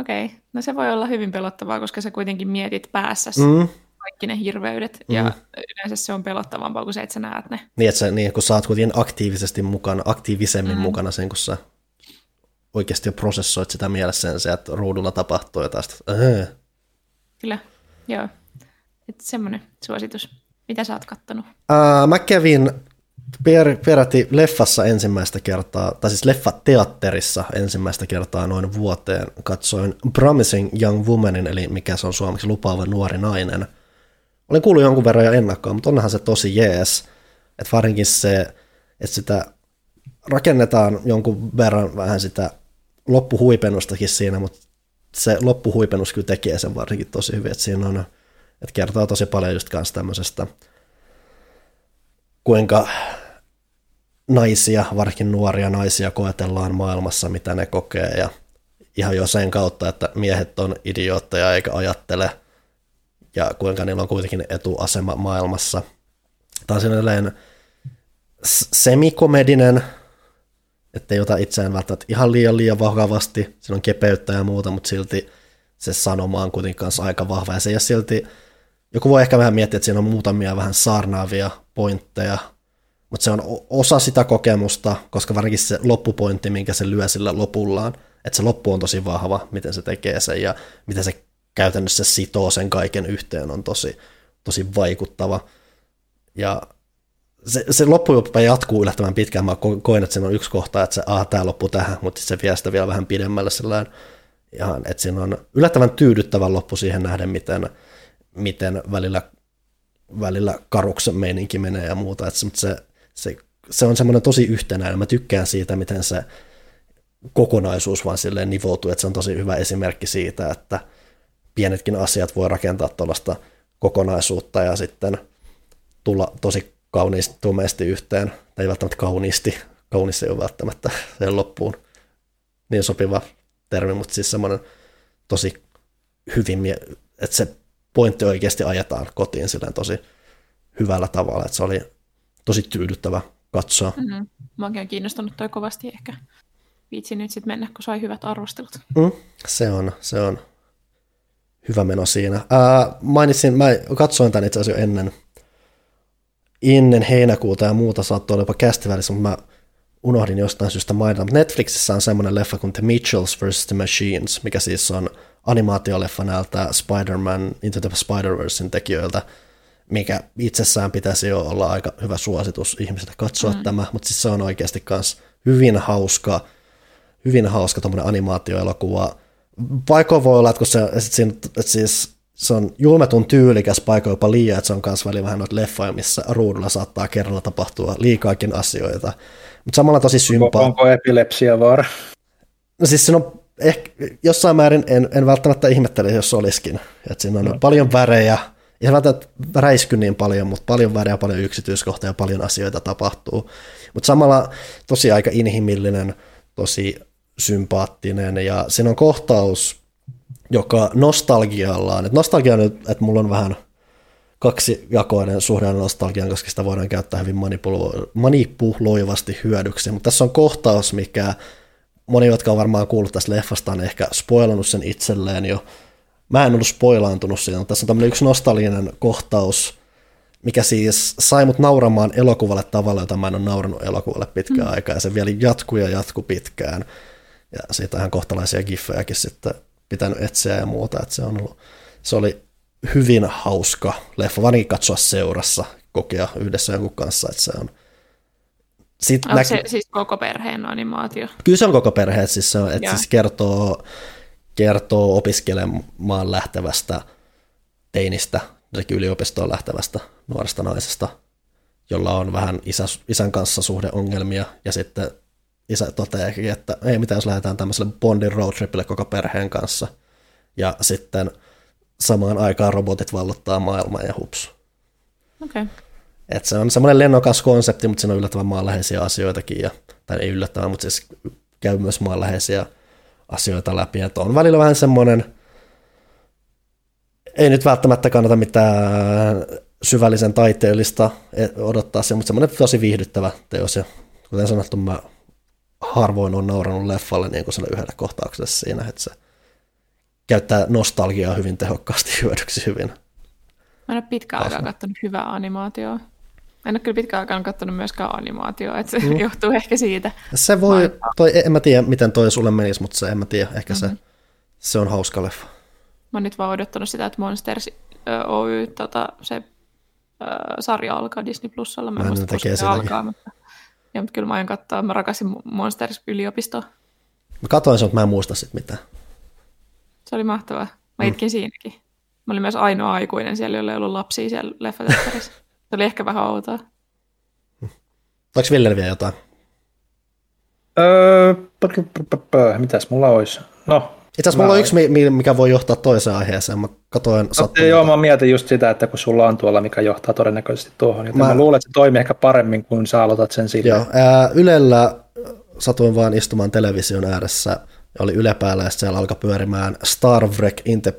Okei, okay. no se voi olla hyvin pelottavaa, koska sä kuitenkin mietit päässä Mm. kaikki ne hirveydet, Mm. ja yleensä se on pelottavampaa kuin se, että sä näet ne. Niin, että sä, niin, kun sä oot kuitenkin aktiivisesti mukana, aktiivisemmin Mm. mukana sen, kun sä oikeasti jo prosessoit sitä mielessä että ruudulla tapahtuu jotain. Äh. Kyllä, joo. Että semmoinen suositus. Mitä sä oot kattonut? Ää, mä kävin per, peräti leffassa ensimmäistä kertaa, tai siis leffateatterissa ensimmäistä kertaa noin vuoteen. Katsoin Promising Young Womanin, eli mikä se on suomeksi lupaava nuori nainen. Olen kuullut jonkun verran jo ennakkoon, mutta onhan se tosi jees. Että varsinkin se, että sitä rakennetaan jonkun verran vähän sitä loppuhuipennustakin siinä, mutta se loppuhuipennus kyllä tekee sen varsinkin tosi hyvin, että siinä on, että kertoo tosi paljon just kanssa tämmöisestä, kuinka naisia, varsinkin nuoria naisia koetellaan maailmassa, mitä ne kokee. Ja ihan jo sen kautta, että miehet on idiootteja eikä ajattele ja kuinka niillä on kuitenkin etuasema maailmassa. Tämä on sellainen semikomedinen, ettei ota itseään välttämättä ihan liian liian vakavasti, siinä on kepeyttä ja muuta, mutta silti se sanoma on kuitenkin kanssa aika vahva. Ja se ei silti, joku voi ehkä vähän miettiä, että siinä on muutamia vähän saarnaavia pointteja, mutta se on osa sitä kokemusta, koska varsinkin se loppupointti, minkä se lyö sillä lopullaan, että se loppu on tosi vahva, miten se tekee sen ja miten se käytännössä sitoo sen kaiken yhteen, on tosi, tosi vaikuttava. Ja se, se loppujopa jatkuu yllättävän pitkään. Mä ko- koen, että siinä on yksi kohta, että se, ah, tämä loppuu tähän, mutta se vie sitä vielä vähän pidemmälle sellainen, ihan, että siinä on yllättävän tyydyttävä loppu siihen nähden, miten, miten välillä, välillä karuksen meininki menee ja muuta. Että mutta se, se, se, on semmoinen tosi yhtenäinen. Mä tykkään siitä, miten se kokonaisuus vaan silleen nivoutuu, että se on tosi hyvä esimerkki siitä, että pienetkin asiat voi rakentaa tuollaista kokonaisuutta ja sitten tulla tosi kauniisti, tumeesti yhteen, tai ei välttämättä kauniisti, kaunis ei ole välttämättä sen loppuun niin sopiva termi, mutta siis semmoinen tosi hyvin, että se pointti oikeasti ajetaan kotiin silleen tosi hyvällä tavalla, että se oli tosi tyydyttävä katsoa. Mm-hmm. Mä oonkin kiinnostunut toi kovasti ehkä. Viitsin nyt sitten mennä, kun sai hyvät arvostelut. Mm, se on, se on hyvä meno siinä. Ää, mainitsin, mä katsoin tämän itse asiassa jo ennen, ennen heinäkuuta ja muuta saattoi olla jopa kästivälissä, mutta mä unohdin jostain syystä mainita. Mutta Netflixissä on semmoinen leffa kuin The Mitchells vs. The Machines, mikä siis on animaatioleffa näiltä Spider-Man Into the Spider-Versein tekijöiltä, mikä itsessään pitäisi jo olla aika hyvä suositus ihmisille katsoa mm. tämä, mutta siis se on oikeasti myös hyvin hauska, hyvin hauska tuommoinen animaatioelokuva. Paikoin voi olla, että kun se, että siinä, että siis se on julmetun tyylikäs paikoin jopa liian, että se on myös välillä vähän noita leffoja, missä ruudulla saattaa kerralla tapahtua liikaakin asioita. Mutta samalla tosi sympa. Onko epilepsia vaara? No siis siinä on ehkä, jossain määrin en, en välttämättä ihmettele, jos olisikin. Että siinä on no. paljon värejä, ei välttämättä räisky niin paljon, mutta paljon värejä, paljon yksityiskohtia ja paljon asioita tapahtuu. Mutta samalla tosi aika inhimillinen, tosi sympaattinen ja siinä on kohtaus, joka nostalgiallaan, että nostalgia on nyt, että mulla on vähän kaksijakoinen suhde nostalgian, koska sitä voidaan käyttää hyvin manipulo- manipuloivasti hyödyksi, mutta tässä on kohtaus, mikä moni, jotka on varmaan kuullut tästä leffasta, on ehkä spoilannut sen itselleen jo. Mä en ollut spoilaantunut siitä, mutta tässä on tämmöinen yksi nostalginen kohtaus, mikä siis sai mut nauramaan elokuvalle tavalla, jota mä en ole naurannut elokuvalle pitkään mm. aikaa, ja se vielä jatkuu ja jatkuu pitkään. Ja siitä ihan kohtalaisia giffejäkin sitten pitänyt etsiä ja muuta, että se, on ollut, se oli hyvin hauska leffa, varsinkin katsoa seurassa, kokea yhdessä jonkun kanssa, että se on Sitten Onko näky... se siis koko perheen animaatio? Kyllä se on koko perhe, että siis, se on, että siis kertoo, kertoo opiskelemaan lähtevästä teinistä, yliopistoon lähtevästä nuoresta naisesta, jolla on vähän isä, isän kanssa suhdeongelmia, ja sitten isä toteakin, että ei mitä jos lähdetään tämmöiselle Bondin roadtripille koko perheen kanssa. Ja sitten samaan aikaan robotit vallottaa maailmaa ja hups. Okay. Et se on semmoinen lennokas konsepti, mutta siinä on yllättävän maanläheisiä asioitakin, ja, tai ei yllättävän, mutta siis käy myös maanläheisiä asioita läpi. Että on välillä vähän semmoinen, ei nyt välttämättä kannata mitään syvällisen taiteellista odottaa se, mutta semmoinen tosi viihdyttävä teos. Ja kuten sanottu, mä harvoin on nauranut leffalle niin kuin yhdellä kohtauksessa siinä, että se käyttää nostalgiaa hyvin tehokkaasti [laughs] hyödyksi hyvin. Mä en ole pitkään aikaa katsonut hyvää animaatioa. En ole kyllä pitkään aikaan katsonut myöskään animaatioa, että se mm. johtuu ehkä siitä. Se voi, toi, en mä tiedä miten toi sulle menisi, mutta se en mä tiedä, ehkä mm-hmm. se, se on hauska leffa. Mä oon nyt vaan odottanut sitä, että Monsters Oy, tota, se sarja alkaa Disney Plusalla. Mä, mä en tekee se alkaa, mutta, ja, mutta kyllä mä aion katsoa, mä rakasin Monsters yliopistoa. Mä katsoin sen, mutta mä en muista sit mitään. Se oli mahtavaa. Mä mm. itkin siinäkin. Mä olin myös ainoa aikuinen siellä, jolla ei ollut lapsia siellä leffateatterissa. [laughs] Se oli ehkä vähän outoa. Onko Ville vielä jotain? Öö, mitäs mulla olisi? No, itse asiassa mulla on yksi, mikä voi johtaa toiseen aiheeseen. Mä katoin no, Joo, mä mietin just sitä, että kun sulla on tuolla, mikä johtaa todennäköisesti tuohon, joten mä, mä luulen, että se toimii ehkä paremmin, kun sä aloitat sen sille. Joo, ää, Ylellä satuin vaan istumaan television ääressä, oli Yle päällä ja siellä alkoi pyörimään Star Trek Inte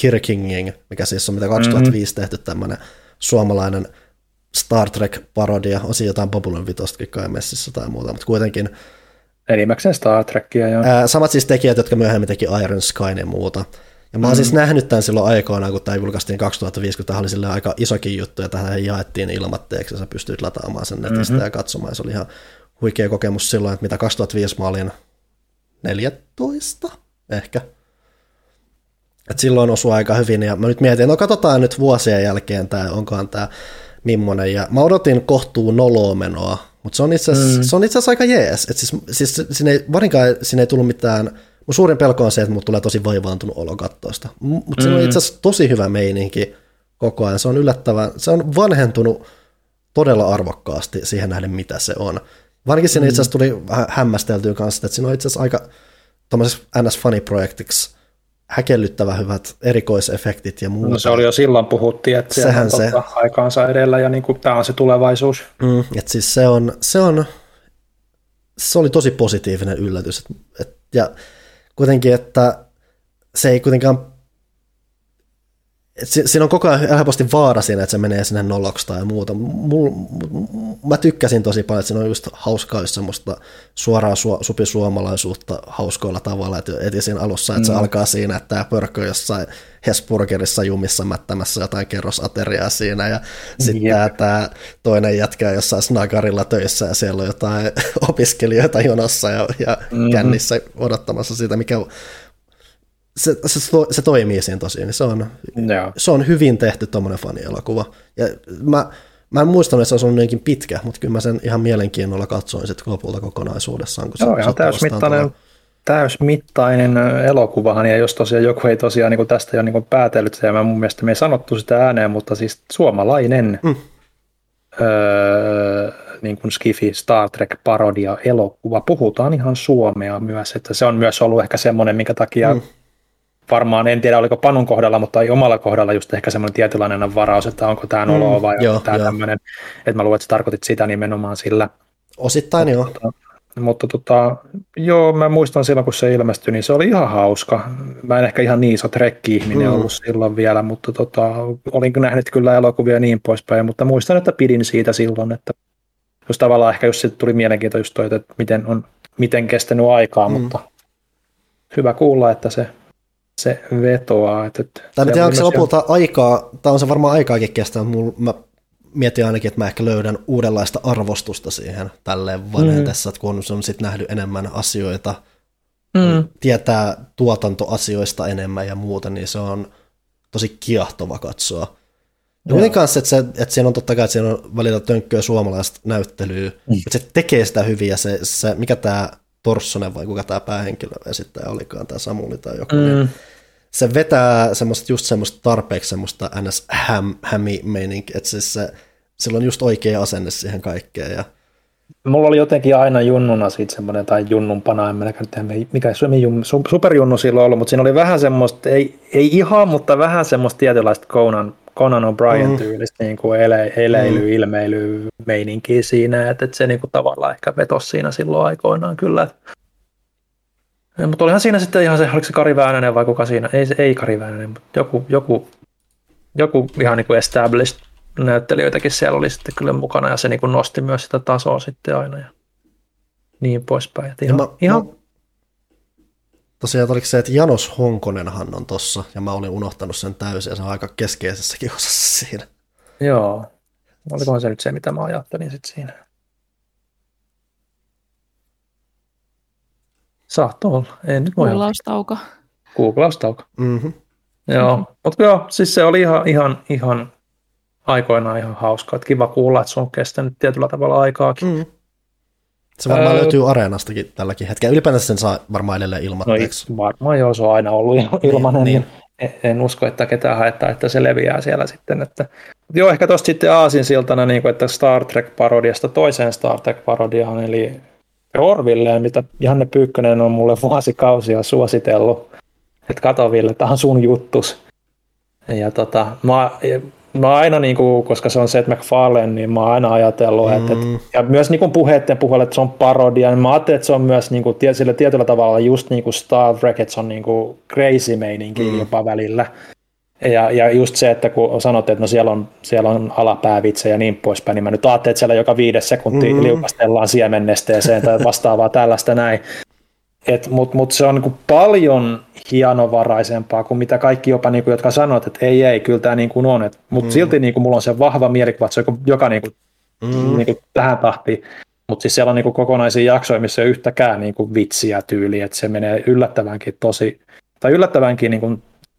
Pirkinging, mikä siis on mitä 2005 mm-hmm. tehty tämmöinen suomalainen Star Trek-parodia, osin jotain Babylon 5 kai messissä tai muuta, mutta kuitenkin Enimmäkseen Star Trekia, joo. Ää, samat siis tekijät, jotka myöhemmin teki Iron Sky ja muuta. Ja mä oon mm. siis nähnyt tämän silloin aikoina, kun tämä julkaistiin 2050, tämä oli sille aika isokin juttu, ja tähän jaettiin ilmatteeksi, ja sä pystyit lataamaan sen netistä mm-hmm. ja katsomaan, ja se oli ihan huikea kokemus silloin, että mitä 2005 mä olin 14 ehkä. Et silloin osui aika hyvin, ja mä nyt mietin, no katsotaan nyt vuosien jälkeen tämä, onkohan tämä mimmonen, ja mä odotin kohtuu noloa menoa, mutta se on itse asiassa, mm. aika jees. Et siis, siis sinne ei, varinkaan sinne ei tullut mitään, mun suurin pelko on se, että mut tulee tosi vaivaantunut olo kattoista. Mutta mm. siinä on itse asiassa tosi hyvä meininki koko ajan. Se on yllättävän, se on vanhentunut todella arvokkaasti siihen nähden, mitä se on. Varsinkin siinä mm. itse asiassa tuli hämmästeltyä kanssa, että siinä on itse asiassa aika NS Funny projektiksi häkellyttävä hyvät erikoisefektit ja muuta. No se oli jo silloin puhuttiin, että Sehän se. aikaansa edellä ja niin kuin tämä on se tulevaisuus. Mm, että siis se on, se on, se oli tosi positiivinen yllätys. Et, et, ja kuitenkin, että se ei kuitenkaan siinä on koko ajan helposti vaara siinä, että se menee sinne nolloksi tai muuta. Mul, mä tykkäsin tosi paljon, että siinä on just hauskaa just semmoista suoraa su, supisuomalaisuutta hauskoilla tavalla, että eti siinä alussa, että mm. se alkaa siinä, että tämä pörkkö jossain Hesburgerissa jumissa mättämässä jotain kerrosateriaa siinä, ja sitten yep. tämä toinen jätkä jossain snagarilla töissä, ja siellä on jotain [laughs] opiskelijoita jonossa ja, ja mm-hmm. kännissä odottamassa sitä, mikä se, se, se toimii siinä tosiaan. Se on, yeah. se on hyvin tehty tuommoinen fanielokuva. Ja mä, mä en muistanut, että se olisi ollut niinkin pitkä, mutta kyllä mä sen ihan mielenkiinnolla katsoin sitten lopulta kokonaisuudessaan. Kun Joo, se, ihan täysmittainen, täysmittainen elokuvahan, ja jos tosiaan joku ei tosiaan niin tästä jo niin päätellyt, ja mä mun mielestä me ei sanottu sitä ääneen, mutta siis suomalainen mm. öö, niin kuin Skifi Star Trek parodia elokuva. Puhutaan ihan suomea myös, että se on myös ollut ehkä semmoinen, minkä takia mm varmaan, en tiedä oliko Panun kohdalla, mutta ei omalla kohdalla just ehkä semmoinen tietynlainen varaus, että onko tämä noloa mm, vai mm, onko tämä tämmöinen, että mä luulen, että sä tarkoitit sitä nimenomaan sillä. Osittain joo. Mutta, mutta tota, joo, mä muistan silloin, kun se ilmestyi, niin se oli ihan hauska. Mä en ehkä ihan niin iso trekki-ihminen mm. ollut silloin vielä, mutta tota, olin nähnyt kyllä elokuvia ja niin poispäin, mutta muistan, että pidin siitä silloin, että jos tavallaan ehkä just tuli mielenkiintoista että miten on miten kestänyt aikaa, mm. mutta hyvä kuulla, että se se vetoaa. Että, että tai tiedä, onko se lopulta jo... aikaa, tai on se varmaan aikaakin kestää, mutta mä mietin ainakin, että mä ehkä löydän uudenlaista arvostusta siihen tälleen vanhetessa, mm. että kun on sitten nähnyt enemmän asioita, mm. tietää tuotantoasioista enemmän ja muuta, niin se on tosi kiehtova katsoa. Ja no. kanssa, että, se, että siinä on totta kai, että siinä on välillä tönkköä suomalaista näyttelyä, mm. mutta se tekee sitä hyvin ja se, se mikä tämä Torssonen vai kuka tämä päähenkilö esittäjä olikaan, tämä Samuli tai joku, niin mm. niin se vetää semmoista, just semmoista tarpeeksi semmoista ns. Hämi meininki, että siis se, sillä on just oikea asenne siihen kaikkeen ja mulla oli jotenkin aina junnuna siitä semmoinen, tai junnumpana, en minäkään tiedä, mikä superjunnu silloin ollut, mutta siinä oli vähän semmoista, ei, ei ihan, mutta vähän semmoista tietynlaista Conan, Conan O'Brien mm. tyylistä niin kuin ele, eleily, mm. ilmeily, meininkiä siinä, että, että se niin kuin tavallaan ehkä vetosi siinä silloin aikoinaan kyllä. Ja, mutta olihan siinä sitten ihan se, oliko se Kari Väänänen vai kuka siinä, ei, ei Kari Väänänen, mutta joku, joku, joku ihan niin kuin established näyttelijöitäkin siellä oli sitten kyllä mukana ja se niin kuin nosti myös sitä tasoa sitten aina ja niin poispäin. Et ihan, mä, ihan... Mä, tosiaan oliko se, että Janos Honkonenhan on tossa ja mä olin unohtanut sen täysin ja se on aika keskeisessäkin osassa siinä. Joo, olikohan se nyt se, mitä mä ajattelin sitten siinä. Saattoi olla, ei nyt voi Googlaustauko. Googlaustauko. Mm-hmm. Joo, mutta joo, siis se oli ihan, ihan, ihan aikoinaan ihan hauskaa. Että kiva kuulla, että se on kestänyt tietyllä tavalla aikaakin. Mm. Se varmaan öö, löytyy areenastakin tälläkin hetkellä. Ylipäänsä sen saa varmaan edelleen ilmatteeksi. No varmaan joo, se on aina ollut ilmanen. Niin, niin. En, en usko, että ketään haettaa, että se leviää siellä sitten. Että, joo, ehkä tuosta sitten aasinsiltana, niin kuin, että Star Trek-parodiasta toiseen Star Trek-parodiaan, eli Orville, mitä Janne Pyykkönen on mulle vuosikausia suositellut. Että kato Ville, tämä on sun juttus. Ja tota, mä, mä aina, niin kuin, koska se on Seth MacFarlane, niin mä oon aina ajatellut, mm. että, että, ja myös niin kuin puheiden puolella, että se on parodia, niin mä ajattelin, että se on myös niin kuin, sillä tietyllä tavalla just niin kuin Star Trek, että se on niin kuin crazy meininki mm. jopa välillä. Ja, ja just se, että kun sanot, että no siellä on, siellä on alapäävitse ja niin poispäin, niin mä nyt ajattelin, että siellä joka viides sekunti mm. liukastellaan siemennesteeseen tai vastaavaa tällaista näin. Mutta mut se on niinku paljon hienovaraisempaa kuin mitä kaikki jopa, niinku, jotka sanovat, että ei, ei, kyllä tämä niinku on. Mutta mm. silti niinku, mulla on se vahva mielikuva, että se on joka niinku, mm. niinku, tähän tahtiin. Mutta siis siellä on niinku kokonaisia jaksoja, missä ei ole yhtäkään niinku vitsiä tyyliä, että se menee yllättävänkin tosi, tai yllättävänkin niinku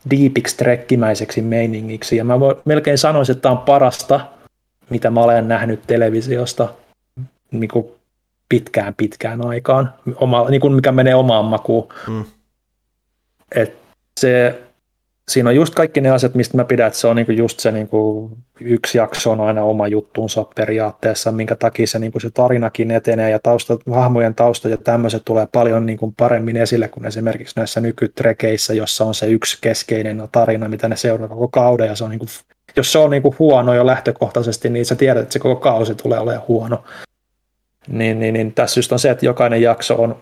diipiksi trekkimäiseksi meiningiksi. Ja mä melkein sanoisin, että tämä on parasta, mitä mä olen nähnyt televisiosta niinku pitkään pitkään aikaan, oma, niin kuin mikä menee omaan makuun. Mm. Et se, siinä on just kaikki ne asiat, mistä mä pidän, että se on niinku just se niinku, yksi jakso on aina oma juttuunsa periaatteessa, minkä takia se, niinku se tarinakin etenee ja tausta, hahmojen tausta ja tämmöiset tulee paljon niinku paremmin esille kuin esimerkiksi näissä nykytrekeissä, jossa on se yksi keskeinen tarina, mitä ne seuraa koko kauden ja se on niinku, jos se on niinku huono jo lähtökohtaisesti, niin sä tiedät, että se koko kausi tulee olemaan huono. Niin, niin, niin tässä just on se, että jokainen jakso on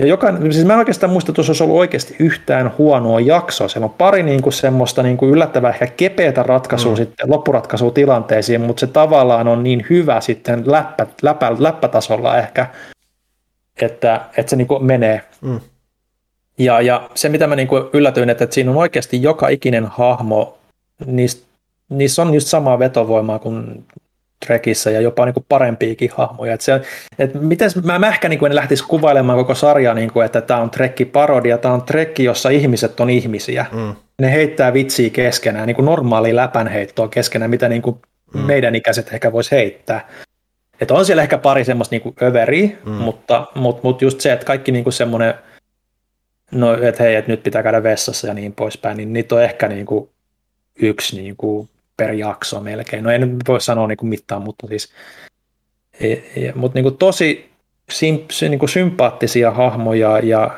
ja jokainen, siis mä en oikeastaan muista, että olisi ollut oikeasti yhtään huonoa jaksoa. Siellä on pari niin kuin semmoista niin kuin yllättävää ehkä kepeätä ratkaisua mm. sitten, loppuratkaisua tilanteisiin, mutta se tavallaan on niin hyvä sitten läppä, läppä, läppätasolla ehkä, että, että se niin kuin menee. Mm. Ja, ja se, mitä mä niin kuin yllätyin, että, että siinä on oikeasti joka ikinen hahmo, niistä, niissä on just samaa vetovoimaa kuin Trekissä ja jopa niin kuin parempiakin hahmoja. Et se, et miten, mä, mä ehkä niin kuin en lähtisi kuvailemaan koko sarjaa, niin kuin, että tämä on Trekki-parodia, tämä on Trekki, jossa ihmiset on ihmisiä. Mm. Ne heittää vitsiä keskenään, niin kuin normaali läpänheittoa keskenään, mitä niin kuin mm. meidän ikäiset ehkä voisi heittää. Että on siellä ehkä pari semmoista niin överiä, mm. mutta, mutta, mutta just se, että kaikki niin kuin semmoinen, no että hei, että nyt pitää käydä vessassa ja niin poispäin, niin niitä on ehkä niin kuin yksi niin kuin per jakso melkein. No en voi sanoa niin kuin mittaan, mutta siis e, e, mutta niin kuin tosi sim, niin kuin sympaattisia hahmoja ja,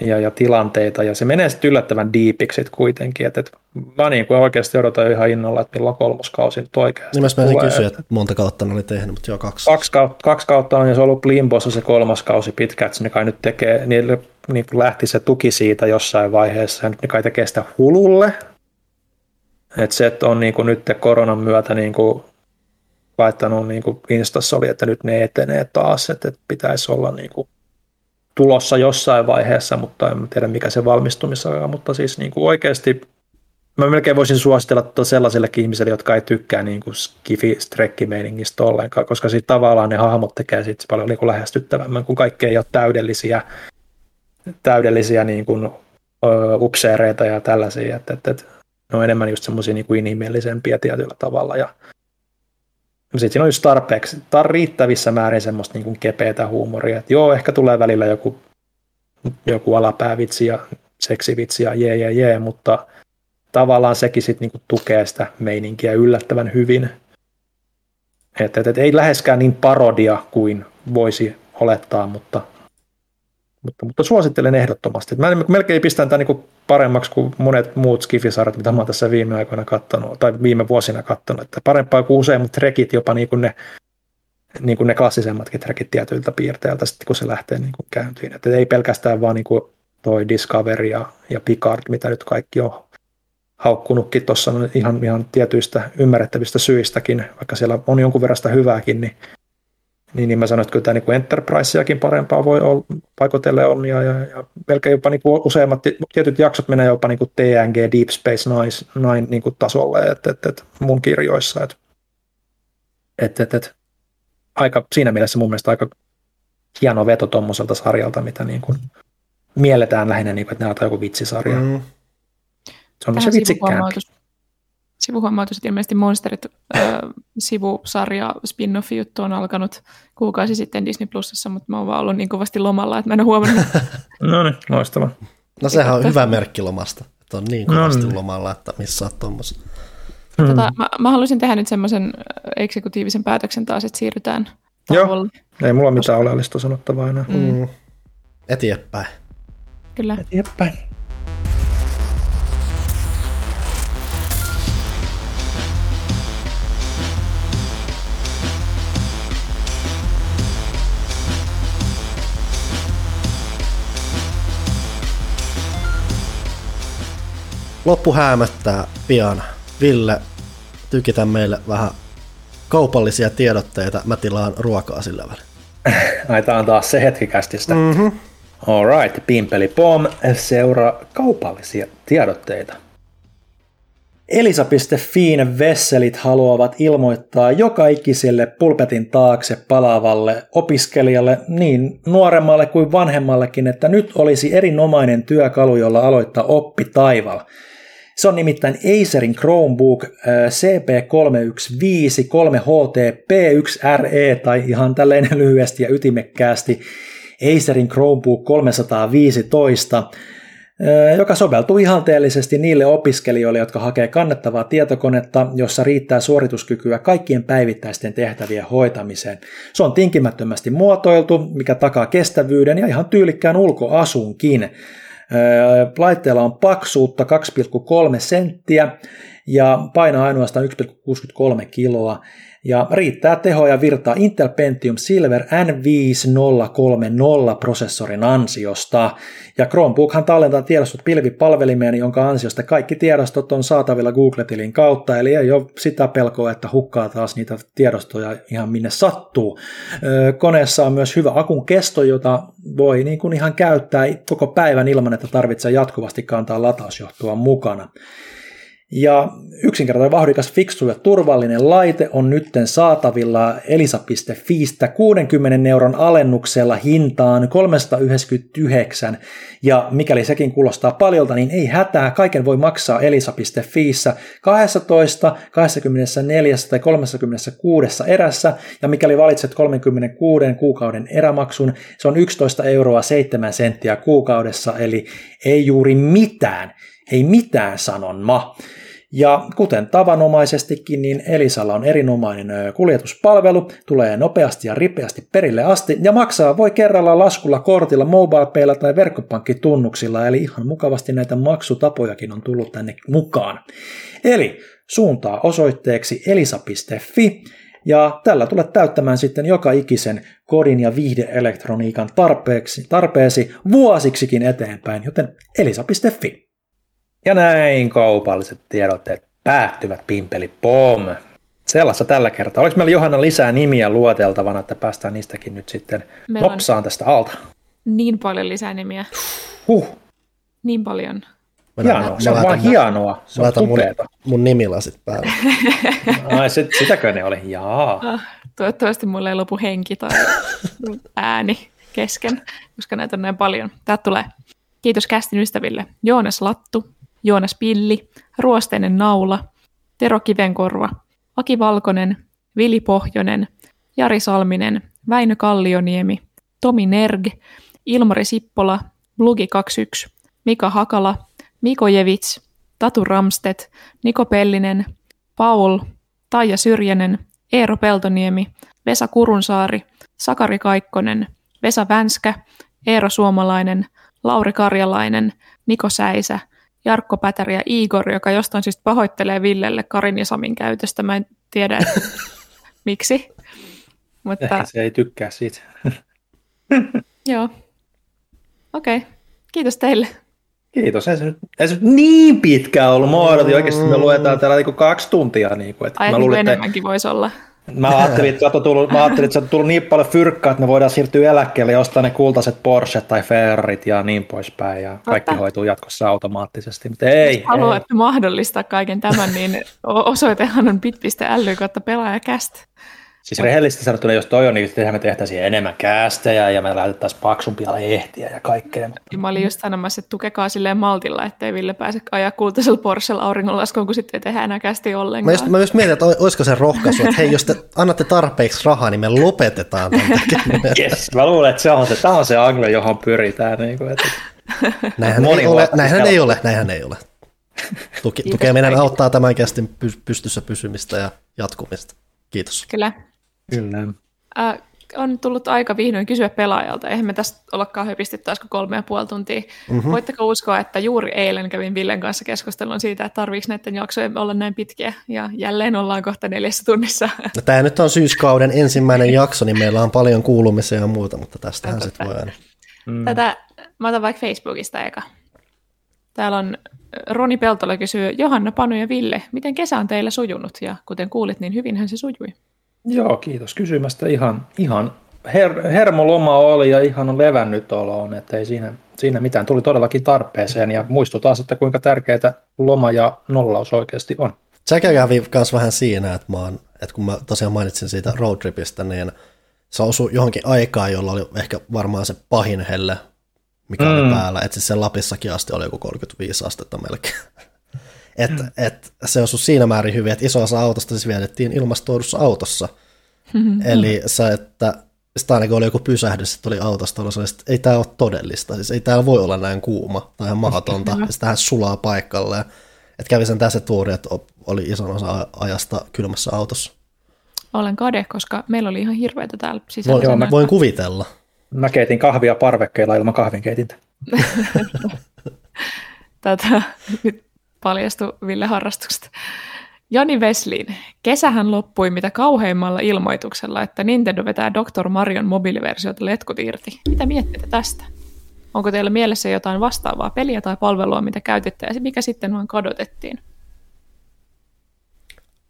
ja, ja, tilanteita, ja se menee sitten yllättävän diipiksi kuitenkin, että, että mä niin kuin oikeasti odotan ihan innolla, että milloin kolmoskausi nyt oikeasti Niin mä kysyä, että monta kautta ne oli tehnyt, mutta joo kaksi. Kaksi kautta, kaksi kautta on, jos on ollut Limbossa se kolmas kausi pitkä, että ne kai nyt tekee, niille niin lähti se tuki siitä jossain vaiheessa, ja nyt ne kai tekee sitä hululle, et se, että on niin kuin nyt koronan myötä niin kuin laittanut niin kuin Instassa oli, että nyt ne etenee taas, että, että pitäisi olla niin kuin tulossa jossain vaiheessa, mutta en tiedä mikä se valmistumisaika, mutta siis niin kuin oikeasti mä melkein voisin suositella tuota sellaisillekin ihmisille, jotka ei tykkää niin kuin skifi meiningistä ollenkaan, koska sitten tavallaan ne hahmot tekee siitä paljon niin kuin lähestyttävämmän, kun kaikki ei ole täydellisiä, täydellisiä niin kuin, ö, upseereita ja tällaisia, että, että, että ne on enemmän just semmoisia niin inhimillisempiä tietyllä tavalla. Ja sitten siinä on just tarpeeksi, tar riittävissä määrin semmoista niin kepeätä huumoria. Että joo, ehkä tulee välillä joku, joku alapäävitsi ja seksivitsi ja jee, jee, jee, mutta tavallaan sekin sitten niin tukee sitä meininkiä yllättävän hyvin. Että et, et ei läheskään niin parodia kuin voisi olettaa, mutta, mutta, mutta suosittelen ehdottomasti. Mä melkein pistän tämän niin paremmaksi kuin monet muut skifisarjat, mitä mä oon tässä viime aikoina katsonut, tai viime vuosina katsonut. Että parempaa kuin useimmat trekit, jopa niin kuin ne, niin kuin ne klassisemmatkin trekit tietyiltä piirteiltä, sitten kun se lähtee niin kuin käyntiin. Että ei pelkästään vaan niin kuin toi Discovery ja, ja Picard, mitä nyt kaikki on haukkunutkin tuossa ihan, ihan tietyistä ymmärrettävistä syistäkin, vaikka siellä on jonkun verran sitä hyvääkin, niin, niin, niin mä sanoin, että kyllä tämä niin Enterpriseakin parempaa voi olla, paikotelle on, ja, ja, ja melkein jopa niin kuin useimmat tietyt jaksot menee jopa niin kuin TNG, Deep Space Nine, Nine niin kuin tasolle, että et, et mun kirjoissa, että et, et, et, aika, siinä mielessä mun mielestä aika hieno veto tuommoiselta sarjalta, mitä niin kuin mielletään lähinnä, niin kuin, että nämä on joku vitsisarja. Mm. Se on se vitsikkäämpi. Sivuhuomautus, että ilmeisesti Monsterit äh, sivusarja spin-off juttu on alkanut kuukausi sitten Disney Plusassa, mutta mä oon vaan ollut niin kovasti lomalla, että mä en ole huomannut. [laughs] no niin, loistava. No sehän on hyvä merkki lomasta, että on niin kovasti no niin. lomalla, että missä oot tuommoisen. Hmm. Tota, mä, mä, haluaisin tehdä nyt semmoisen eksekutiivisen päätöksen taas, että siirrytään tauolle. Joo, ei mulla mitään oleellista sanottavaa enää. Mm. Eteenpäin. Kyllä. Eteenpäin. Loppu häämöttää pian. Ville, tykitä meille vähän kaupallisia tiedotteita. Mä tilaan ruokaa sillä välin. Ai, tää on taas se hetki kästistä. Mm-hmm. Alright, Pimpeli Pom seuraa kaupallisia tiedotteita. Elisa.fiin vesselit haluavat ilmoittaa joka ikiselle pulpetin taakse palaavalle opiskelijalle, niin nuoremmalle kuin vanhemmallekin, että nyt olisi erinomainen työkalu, jolla aloittaa oppi taival. Se on nimittäin Acerin Chromebook CP315 3HT P1RE tai ihan tällainen [laughs] lyhyesti ja ytimekkäästi Acerin Chromebook 315, joka soveltuu ihanteellisesti niille opiskelijoille, jotka hakee kannettavaa tietokonetta, jossa riittää suorituskykyä kaikkien päivittäisten tehtävien hoitamiseen. Se on tinkimättömästi muotoiltu, mikä takaa kestävyyden ja ihan tyylikkään ulkoasunkin. Laitteella on paksuutta 2,3 senttiä ja painaa ainoastaan 1,63 kiloa ja riittää tehoa ja virtaa Intel Pentium Silver N5030 prosessorin ansiosta. Ja Chromebookhan tallentaa tiedostot pilvipalvelimeen, jonka ansiosta kaikki tiedostot on saatavilla Google-tilin kautta, eli ei ole sitä pelkoa, että hukkaa taas niitä tiedostoja ihan minne sattuu. Koneessa on myös hyvä akun kesto, jota voi niin kuin ihan käyttää koko päivän ilman, että tarvitsee jatkuvasti kantaa latausjohtoa mukana. Ja yksinkertainen vauhdikas, fiksu ja turvallinen laite on nytten saatavilla elisa.fiistä 60 euron alennuksella hintaan 399. Ja mikäli sekin kuulostaa paljolta, niin ei hätää, kaiken voi maksaa elisa.fiissä 12, 24 tai 36 erässä. Ja mikäli valitset 36 kuukauden erämaksun, se on 11 euroa 7 senttiä kuukaudessa, eli ei juuri mitään, ei mitään sanon ma. Ja kuten tavanomaisestikin, niin Elisalla on erinomainen kuljetuspalvelu, tulee nopeasti ja ripeästi perille asti ja maksaa voi kerralla laskulla, kortilla, mobilepaylla tai verkkopankkitunnuksilla, eli ihan mukavasti näitä maksutapojakin on tullut tänne mukaan. Eli suuntaa osoitteeksi elisa.fi ja tällä tulet täyttämään sitten joka ikisen kodin ja viihdeelektroniikan tarpeeksi, tarpeesi vuosiksikin eteenpäin, joten elisa.fi. Ja näin kaupalliset tiedotteet päättyvät Pimpeli Pom. Sellaista tällä kertaa. Oliko meillä Johanna lisää nimiä luoteltavana, että päästään niistäkin nyt sitten meillä nopsaan tästä alta? Niin paljon lisää nimiä. Huh. Niin paljon. hienoa, se on vaan hienoa. Se on mun, mun nimilasit päälle. [laughs] Ai, sit, sitäkö ne oli? Jaa. Ah, toivottavasti mulle ei lopu henki tai ääni kesken, koska näitä on näin paljon. Täältä tulee. Kiitos kästin ystäville. Joonas Lattu, Joonas Pilli, Ruosteinen Naula, Tero Kivenkorva, Aki Valkonen, Vili Pohjonen, Jari Salminen, Väinö Kallioniemi, Tomi Nerg, Ilmari Sippola, Blugi 21, Mika Hakala, Miko Jevits, Tatu Ramstedt, Niko Pellinen, Paul, Taija Syrjänen, Eero Peltoniemi, Vesa Kurunsaari, Sakari Kaikkonen, Vesa Vänskä, Eero Suomalainen, Lauri Karjalainen, Niko Säisä, Jarkko Pätäri ja Igor, joka jostain syystä pahoittelee Villelle Karin ja Samin käytöstä. Mä en tiedä, että [laughs] miksi. Mutta Ehkä se ei tykkää siitä. [laughs] joo. Okei. Okay. Kiitos teille. Kiitos. Ei se, nyt, ei se nyt niin pitkä ollut. Mä odotin oikeasti, me luetaan täällä niinku kaksi tuntia. Niinku, että Ai, mä, niin luulin, että, enemmänkin voisi olla. Mä, ajattelin, että on tullut, mä ajattelin, että on tullut niin paljon fyrkkaa, että me voidaan siirtyä eläkkeelle ja ostaa ne kultaiset Porsche tai Ferrarit ja niin poispäin. Ja kaikki Totta. hoituu jatkossa automaattisesti. Mutta ei, Jos haluatte mahdollistaa kaiken tämän, niin osoitehan on bit.ly kautta pelaajakästä. Siis rehellisesti sanottuna, jos toi on, niin sittenhän me tehtäisiin enemmän käästejä ja me laitettaisiin paksumpia lehtiä ja kaikkea. Ja Mä olin just sanomassa, että tukekaa silleen maltilla, ettei Ville pääse ajaa kultaisella Porschella auringonlaskuun, kun sitten ei tehdä enää kästi ollenkaan. Mä just, mä just mietin, että ol- olisiko se rohkaisu, että hei, jos te annatte tarpeeksi rahaa, niin me lopetetaan tämän. Yes, mä luulen, että se on se, tämä on se angle, johon pyritään. Niin kuin, että Näinhän ei, ole, näinhän ei ole, näinhän ei ole. Tuki, tukeminen auttaa tämän kästin py- pystyssä pysymistä ja jatkumista. Kiitos. Kyllä. Kyllä. Äh, on tullut aika vihdoin kysyä pelaajalta. Eihän me tästä ollakaan höpisty taas kuin kolme ja puoli tuntia. Mhm. Mm-hmm. Voitteko uskoa, että juuri eilen kävin Villen kanssa keskustelun siitä, että tarviiko näiden jaksojen olla näin pitkiä. Ja jälleen ollaan kohta neljässä tunnissa. No, Tämä nyt on syyskauden ensimmäinen jakso, niin meillä on paljon kuulumisia ja muuta, mutta tästähän Totta. sitten voi aina. Mm. Tätä, mä otan vaikka Facebookista eka. Täällä on Roni Peltola kysyy, Johanna, Panu ja Ville, miten kesä on teillä sujunut? Ja kuten kuulit, niin hyvinhän se sujui. Joo, kiitos kysymästä. Ihan, ihan her, hermoloma oli ja ihan on levännyt olo on, että ei siinä, siinä mitään. Tuli todellakin tarpeeseen ja muistutaan sitten, kuinka tärkeää loma ja nollaus oikeasti on. Sekä kävi myös vähän siinä, että, mä oon, että kun mä tosiaan mainitsin siitä roadtripistä, niin se osui johonkin aikaan, jolla oli ehkä varmaan se pahin helle, mikä mm. oli päällä. Että siis sen Lapissakin asti oli joku 35 astetta melkein. [laughs] Et, et se osui siinä määrin hyvin, että iso osa autosta siis vietettiin ilmastoidussa autossa. [laughs] Eli se, että sitä ainakin oli joku pysähdys, että tuli autosta, oli sellaista, että ei tämä ole todellista, siis ei täällä voi olla näin kuuma tai ihan mahdotonta, ja sitähän sulaa paikalle. Että kävi sen tässä tuuri, että oli ison osa ajasta kylmässä autossa. Olen kade, koska meillä oli ihan hirveätä täällä sisällä. Voin, sen mä voin kuvitella. Mä keitin kahvia parvekkeilla ilman kahvinkeitintä. [laughs] Tätä nyt paljastui Ville harrastuksesta. Jani Veslin. Kesähän loppui mitä kauheimmalla ilmoituksella, että Nintendo vetää Dr. Marion mobiiliversiota letkut irti. Mitä miettitte tästä? Onko teillä mielessä jotain vastaavaa peliä tai palvelua, mitä käytitte ja mikä sitten vaan kadotettiin?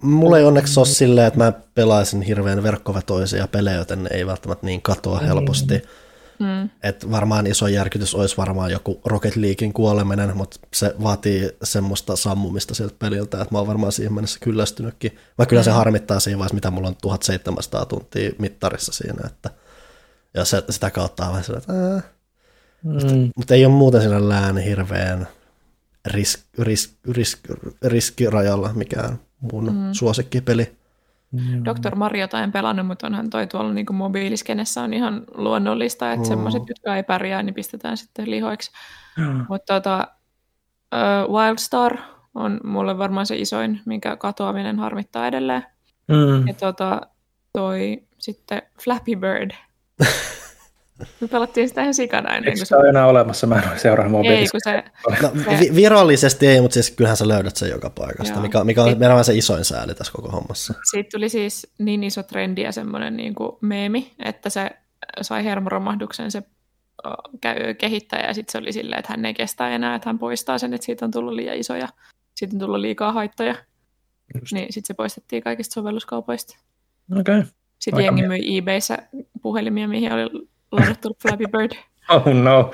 Mulla ei onneksi ole silleen, että mä pelaisin hirveän verkkovetoisia pelejä, joten ne ei välttämättä niin katoa helposti. Mm. Et varmaan iso järkytys olisi varmaan joku Rocket Leaguein kuoleminen, mutta se vaatii semmoista sammumista sieltä peliltä, että mä oon varmaan siihen mennessä kyllästynytkin. Mä kyllä se harmittaa siinä vaiheessa, mitä mulla on 1700 tuntia mittarissa siinä, että ja se, sitä kautta on vähän sellainen, että ää. Mm. Mutta ei ole muuten siinä lään hirveän risk, risk, risk, riskirajalla mikään mun mm. suosikkipeli. Dr. Mariota en pelannut, mutta onhan toi tuolla niin mobiiliskenessä on ihan luonnollista, että mm. semmoiset, jotka ei pärjää, niin pistetään sitten lihoiksi. Mutta tota, uh, Wildstar on mulle varmaan se isoin, minkä katoaminen harmittaa edelleen. Mm. Ja tota, toi sitten Flappy Bird. [laughs] Me pelattiin sitä ihan sikana ennen Eikö kuin se ole enää olemassa? Mä en ole seurannut Ei, kun se, No, vi- virallisesti ei, mutta siis kyllähän sä löydät sen joka paikasta, Joo. mikä, mikä on meidän se isoin sääli tässä koko hommassa. siitä tuli siis niin iso trendi ja semmoinen niin kuin meemi, että se sai hermoromahduksen se kehittäjä ja sitten se oli silleen, että hän ei kestä enää, että hän poistaa sen, että siitä on tullut liian iso ja siitä on tullut liikaa haittoja. Just. Niin sitten se poistettiin kaikista sovelluskaupoista. Okei. Okay. Sitten Aika jengi myi eBayssä puhelimia, mihin oli ladattu Flappy [laughs] Bird. Oh no.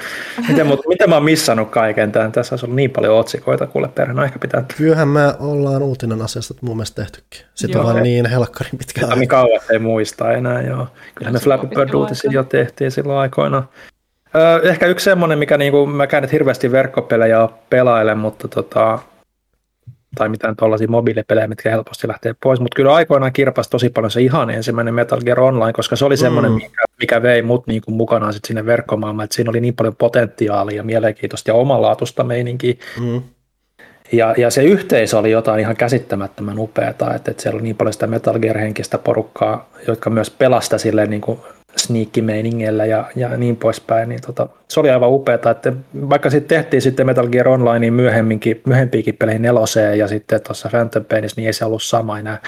Miten, mut, miten mä oon missannut kaiken tämän? Tässä on ollut niin paljon otsikoita kuule perhe. No ehkä pitää Kyllähän me ollaan uutinen asiasta mun mielestä tehtykin. Sitten on Joo. vaan niin helkkarin pitkä Sitä aika. niin kauan ei muista enää. Joo. Kyllä me Flappy Bird uutisia jo tehtiin silloin aikoinaan. Öö, ehkä yksi semmoinen, mikä niinku, mä käyn nyt hirveästi verkkopelejä pelailen, mutta tota, tai mitään tuollaisia mobiilipelejä, mitkä helposti lähtee pois, mutta kyllä aikoinaan kirpasi tosi paljon se ihan ensimmäinen Metal Gear Online, koska se oli semmoinen, Mm. mikä, mikä vei mut niin kuin mukanaan sit sinne verkkomaailmaan, että siinä oli niin paljon potentiaalia ja mielenkiintoista ja omanlaatuista meininkiä, Mm. ja, ja se yhteisö oli jotain ihan käsittämättömän upeata, että, että siellä oli niin paljon sitä Metal Gear-henkistä porukkaa, jotka myös pelasta silleen niin kuin sneakkimeiningillä ja, ja niin poispäin, niin tota, se oli aivan upeaa, että vaikka sitten tehtiin sitten Metal Gear Online niin myöhemminkin, myöhempiinkin peleihin neloseen ja sitten tuossa Phantom Painissa, niin ei se ollut sama enää.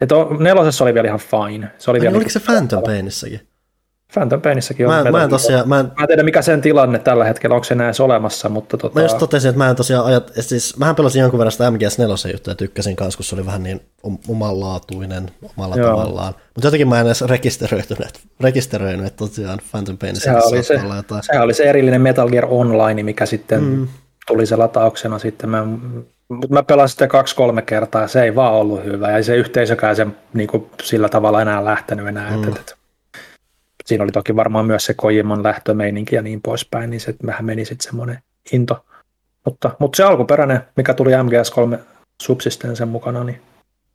Et nelosessa oli vielä ihan fine. Se oli Ai, vielä oliko se Phantom Painissakin? Phantom Painissakin on. Mä, en- mä en tosiaan, mä en, Mä en tiedä mikä sen tilanne tällä hetkellä, onko se enää edes olemassa, mutta tota, Mä just totesin, että mä en tosiaan ajat, siis mähän pelasin jonkun verran sitä MGS4 juttua ja tykkäsin kanssa, kun se oli vähän niin om- omanlaatuinen omalla Joo. tavallaan. Mutta jotenkin mä en edes rekisteröitynyt, rekisteröinyt, että tosiaan Phantom Painissa sehän oli, se, olla jotain. sehän oli se erillinen Metal Gear Online, mikä sitten mm. tuli se latauksena sitten. Mä, mutta mä pelasin sitä kaksi-kolme kertaa ja se ei vaan ollut hyvä. Ja se yhteisökään sen niin kuin, sillä tavalla enää lähtenyt enää. Mm. Et, et, siinä oli toki varmaan myös se Kojimon lähtömeininki ja niin poispäin, niin se vähän meni sitten semmoinen into. Mutta, mutta se alkuperäinen, mikä tuli MGS3 Subsistensen mukana, niin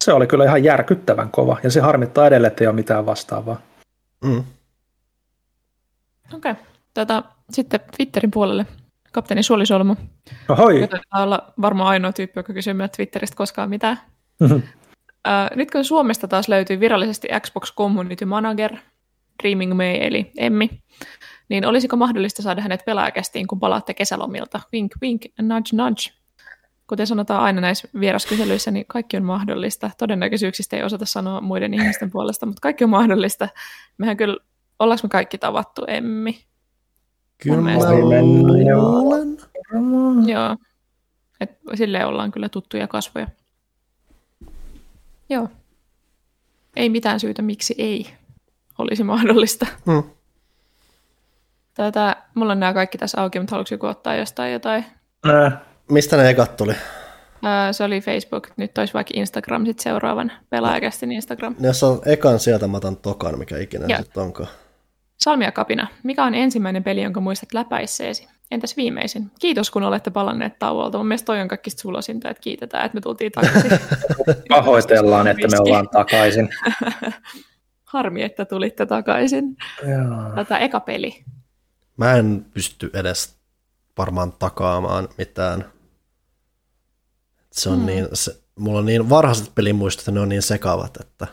se oli kyllä ihan järkyttävän kova. Ja se harmittaa edelleen, että ei ole mitään vastaavaa. Mm. Okei. Okay. Tota, sitten Twitterin puolelle. Kapteeni Suolisolmu. Ohoi! Joka taitaa olla varmaan ainoa tyyppi, joka kysyy meiltä Twitteristä koskaan mitään. Ö, nyt kun Suomesta taas löytyy virallisesti Xbox Community Manager, Dreaming May eli Emmi, niin olisiko mahdollista saada hänet pelaajakästiin, kun palaatte kesälomilta? Wink, wink, nudge, nudge. Kuten sanotaan aina näissä vieraskyselyissä, niin kaikki on mahdollista. Todennäköisyyksistä ei osata sanoa muiden ihmisten puolesta, mutta kaikki on mahdollista. Mehän kyllä, ollaanko me kaikki tavattu, Emmi? Kyllä mä luulen. Joo. Et silleen ollaan kyllä tuttuja kasvoja. Joo. Ei mitään syytä, miksi ei olisi mahdollista. Mm. Tätä, mulla on nämä kaikki tässä auki, mutta haluatko joku ottaa jostain jotain? Nää. Mistä ne ekat tuli? Ää, se oli Facebook, nyt olisi vaikka Instagram sitten seuraavan pelaajakästin Instagram. Ne Jos on ekan sieltä, mä otan tokan, mikä ikinä Joo. sitten onkaan. Salmia kapina, mikä on ensimmäinen peli, jonka muistat läpäisseesi? Entäs viimeisin? Kiitos, kun olette palanneet tauolta. Mun mielestä toi on kaikista sulosinta, että kiitetään, että me tultiin takaisin. [laughs] Pahoitellaan, että me ollaan takaisin. [laughs] Harmi, että tulitte takaisin. Joo. Tätä eka peli. Mä en pysty edes varmaan takaamaan mitään. Se on mm. niin, se, mulla on niin varhaiset pelimuistot, että ne on niin sekavat, että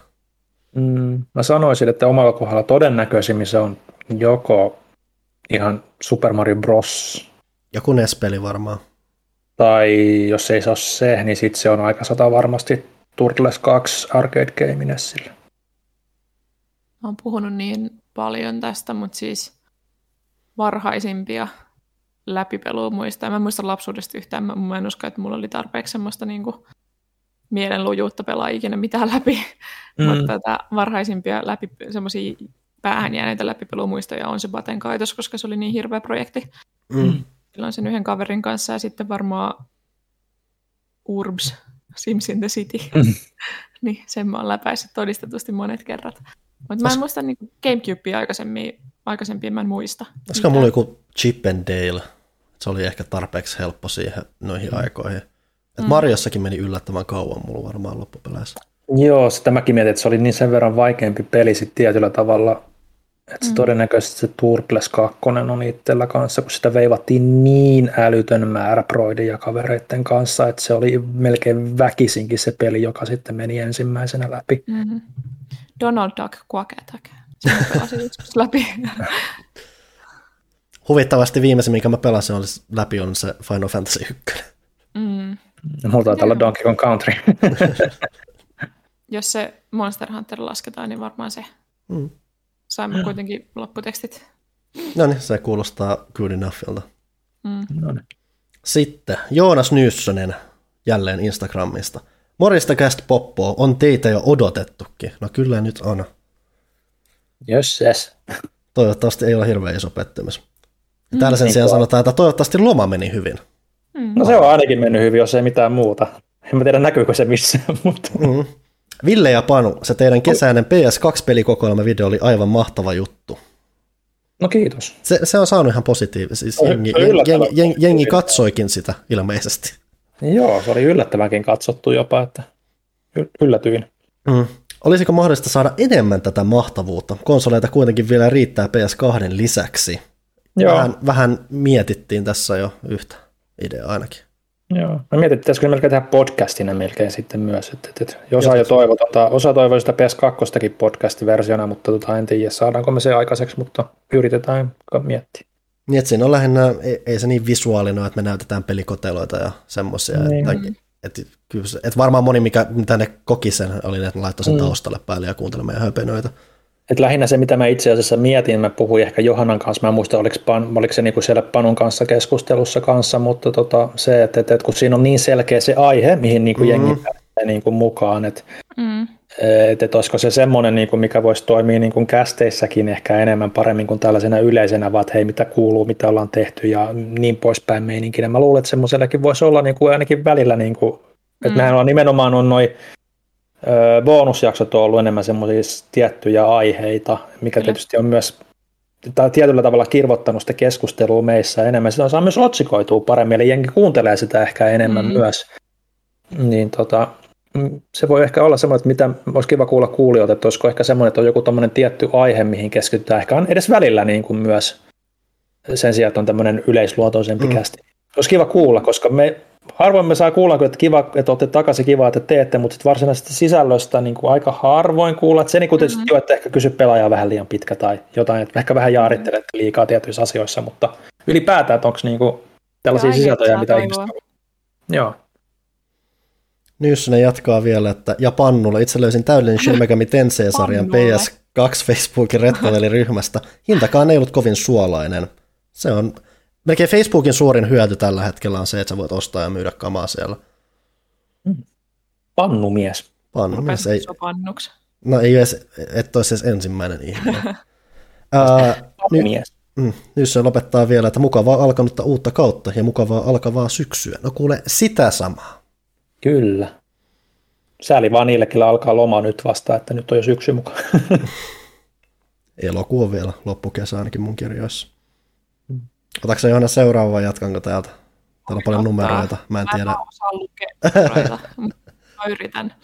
Mm, mä sanoisin, että omalla kohdalla todennäköisimmin se on joko ihan Super Mario Bros. joku NES-peli varmaan. Tai jos ei se ole se, niin sitten se on aika sata varmasti Turtles 2 Arcade Game Nessillä. Mä oon puhunut niin paljon tästä, mutta siis varhaisimpia läpipelua muistaa. Mä en muista lapsuudesta yhtään. Mä, mä en usko, että mulla oli tarpeeksi semmoista niin kuin mielenlujuutta pelaa ikinä mitään läpi. Mm. Mm. Mutta tätä varhaisimpia läpi, semmoisia päähän jääneitä läpipelumuistoja on se Baten kaitos, koska se oli niin hirveä projekti. Mm. Silloin sen yhden kaverin kanssa ja sitten varmaan Urbs, Sims in the City. Mm. [laughs] niin sen mä oon läpäissyt todistetusti monet kerrat. Mutta mä en muista niin Gamecubea aikaisemmin, aikaisempia mä en muista. Olisiko mulla joku Chip and Dale? Se oli ehkä tarpeeksi helppo siihen noihin aikoihin. Et Mm. Mariossakin meni yllättävän kauan mulla varmaan loppupeleissä. Joo, sitä mäkin mietin, että se oli niin sen verran vaikeampi peli sitten tietyllä tavalla, että se Mm. todennäköisesti se Turtles 2 on itsellä kanssa, kun sitä veivattiin niin älytön määrä proiden ja kavereiden kanssa, että se oli melkein väkisinkin se peli, joka sitten meni ensimmäisenä läpi. Mm-hmm. Donald Duck Quack Attack. Sen mä pelasin [laughs] joskus läpi. Huvittavasti viimeisin, minkä mä pelasin, oli läpi, on se Final Fantasy 1. mm. Mulla taitaa olla Donkey Kong Country. [laughs] Jos se Monster Hunter lasketaan, niin varmaan se. Mm. Saimme kuitenkin lopputekstit. No niin, se kuulostaa good enoughilta. Mm. no niin. Sitten Joonas Nyssönen jälleen Instagramista. Morista Cast Poppo, on teitä jo odotettukin. No kyllä nyt on. Yes. Toivottavasti ei ole hirveän iso pettymys. Ja Täällä sen Niin sijaan sanotaan, että toivottavasti loma meni hyvin. Mm. No se on ainakin mennyt hyvin, jos ei mitään muuta. En mä tiedä näkyykö se missään, [laughs] mutta Mm. Ville ja Panu, se teidän kesäinen PS2-pelikokoelma video oli aivan mahtava juttu. no kiitos. Se, se on saanut ihan positiivisesti. Siis On- jengi, yllättävän jengi, jengi, jengi katsoikin sitä ilmeisesti. Joo, se oli yllättävänkin katsottu jopa, että yllätyin. Mm. Olisiko mahdollista saada enemmän tätä mahtavuutta? Konsoleita kuitenkin vielä riittää PS2 lisäksi. Joo, Vähän, vähän mietittiin tässä jo yhtä ideaa ainakin. Joo. Mä mietin, että pitäisikö melkein tehdä podcastina melkein sitten myös. Että, että, että osa jo toivo, tota, osa toivoi sitä PS2 podcast-versiona, mutta tota, en tiedä saadaanko me se aikaiseksi, mutta yritetään miettiä. Niin, että siinä on lähinnä, ei, ei se niin visuaalinen, että me näytetään pelikoteloita ja semmoisia. Niin. Että, että, että, että varmaan moni, mikä, mitä ne koki sen, oli, että ne laittoi sen mm. taustalle päälle ja kuunteli meidän höpenoita. Et lähinnä se, mitä mä itse asiassa mietin, mä puhuin ehkä Johannan kanssa, mä en muista, oliko, pan, oliko se niinku siellä Panun kanssa keskustelussa kanssa, mutta tota, se, että, että, että kun siinä on niin selkeä se aihe, mihin niinku mm. jengi pääsee niinku mukaan, että mm. että, että olisiko se semmoinen, niinku, mikä voisi toimia niinku kästeissäkin ehkä enemmän paremmin kuin tällaisena yleisenä, vaan että hei, mitä kuuluu, mitä ollaan tehty ja niin poispäin meininkin. Mä luulen, että semmoisellekin voisi olla niinku ainakin välillä, niinku, että mm. mehän on nimenomaan on noin bonusjaksot on ollut enemmän semmoisia tiettyjä aiheita, mikä Kyllä. tietysti on myös tai tietyllä tavalla kirvottanut sitä keskustelua meissä enemmän. Sitä saa myös otsikoitua paremmin, eli jenki kuuntelee sitä ehkä enemmän mm-hmm. myös. Niin tota, se voi ehkä olla semmoinen, että mitä olisi kiva kuulla kuulijoilta, että olisiko ehkä semmoinen, että on joku tämmöinen tietty aihe, mihin keskitytään ehkä on edes välillä niin kuin myös sen sijaan, että on tämmöinen yleisluontoisempi mm. kästi. Olisi kiva kuulla, koska me harvoin me saa kuulla, että kiva, että olette takaisin, kiva, että teette, mutta sitten varsinaisesti sisällöstä niin kuin aika harvoin kuulla. Että se niin kuin tietysti mm-hmm. jo, että ehkä kysy pelaajaa vähän liian pitkä tai jotain, että ehkä vähän jaarittelet liikaa tietyissä asioissa, mutta ylipäätään, että onko niin kuin tällaisia sisältöjä, mitä ihmiset Joo. Nyssynen jatkaa vielä, että ja Pannulla itse löysin täydellinen Shin Megami Tensei-sarjan PS2 Facebookin rettoveliryhmästä. Hintakaan ei ollut kovin suolainen. Se on melkein Facebookin suurin hyöty tällä hetkellä on se, että sä voit ostaa ja myydä kamaa siellä. Mm. Pannumies. Pannumies. Ei, pannuksi. No ei edes, et olisi edes ensimmäinen ihminen. [laughs] uh, Pannumies. Mm, nyt se lopettaa vielä, että mukavaa alkanutta uutta kautta ja mukavaa alkavaa syksyä. No kuule, sitä samaa. Kyllä. Sääli vaan niille, kellä alkaa loma nyt vasta, että nyt on jo syksy mukaan. [laughs] Elokuu on vielä loppukesä ainakin mun kirjoissa. Otatko se Johanna seuraava vai jatkanko täältä? Täällä on paljon numeroita, mä en tiedä. Mä osaa lukea [laughs] mä yritän.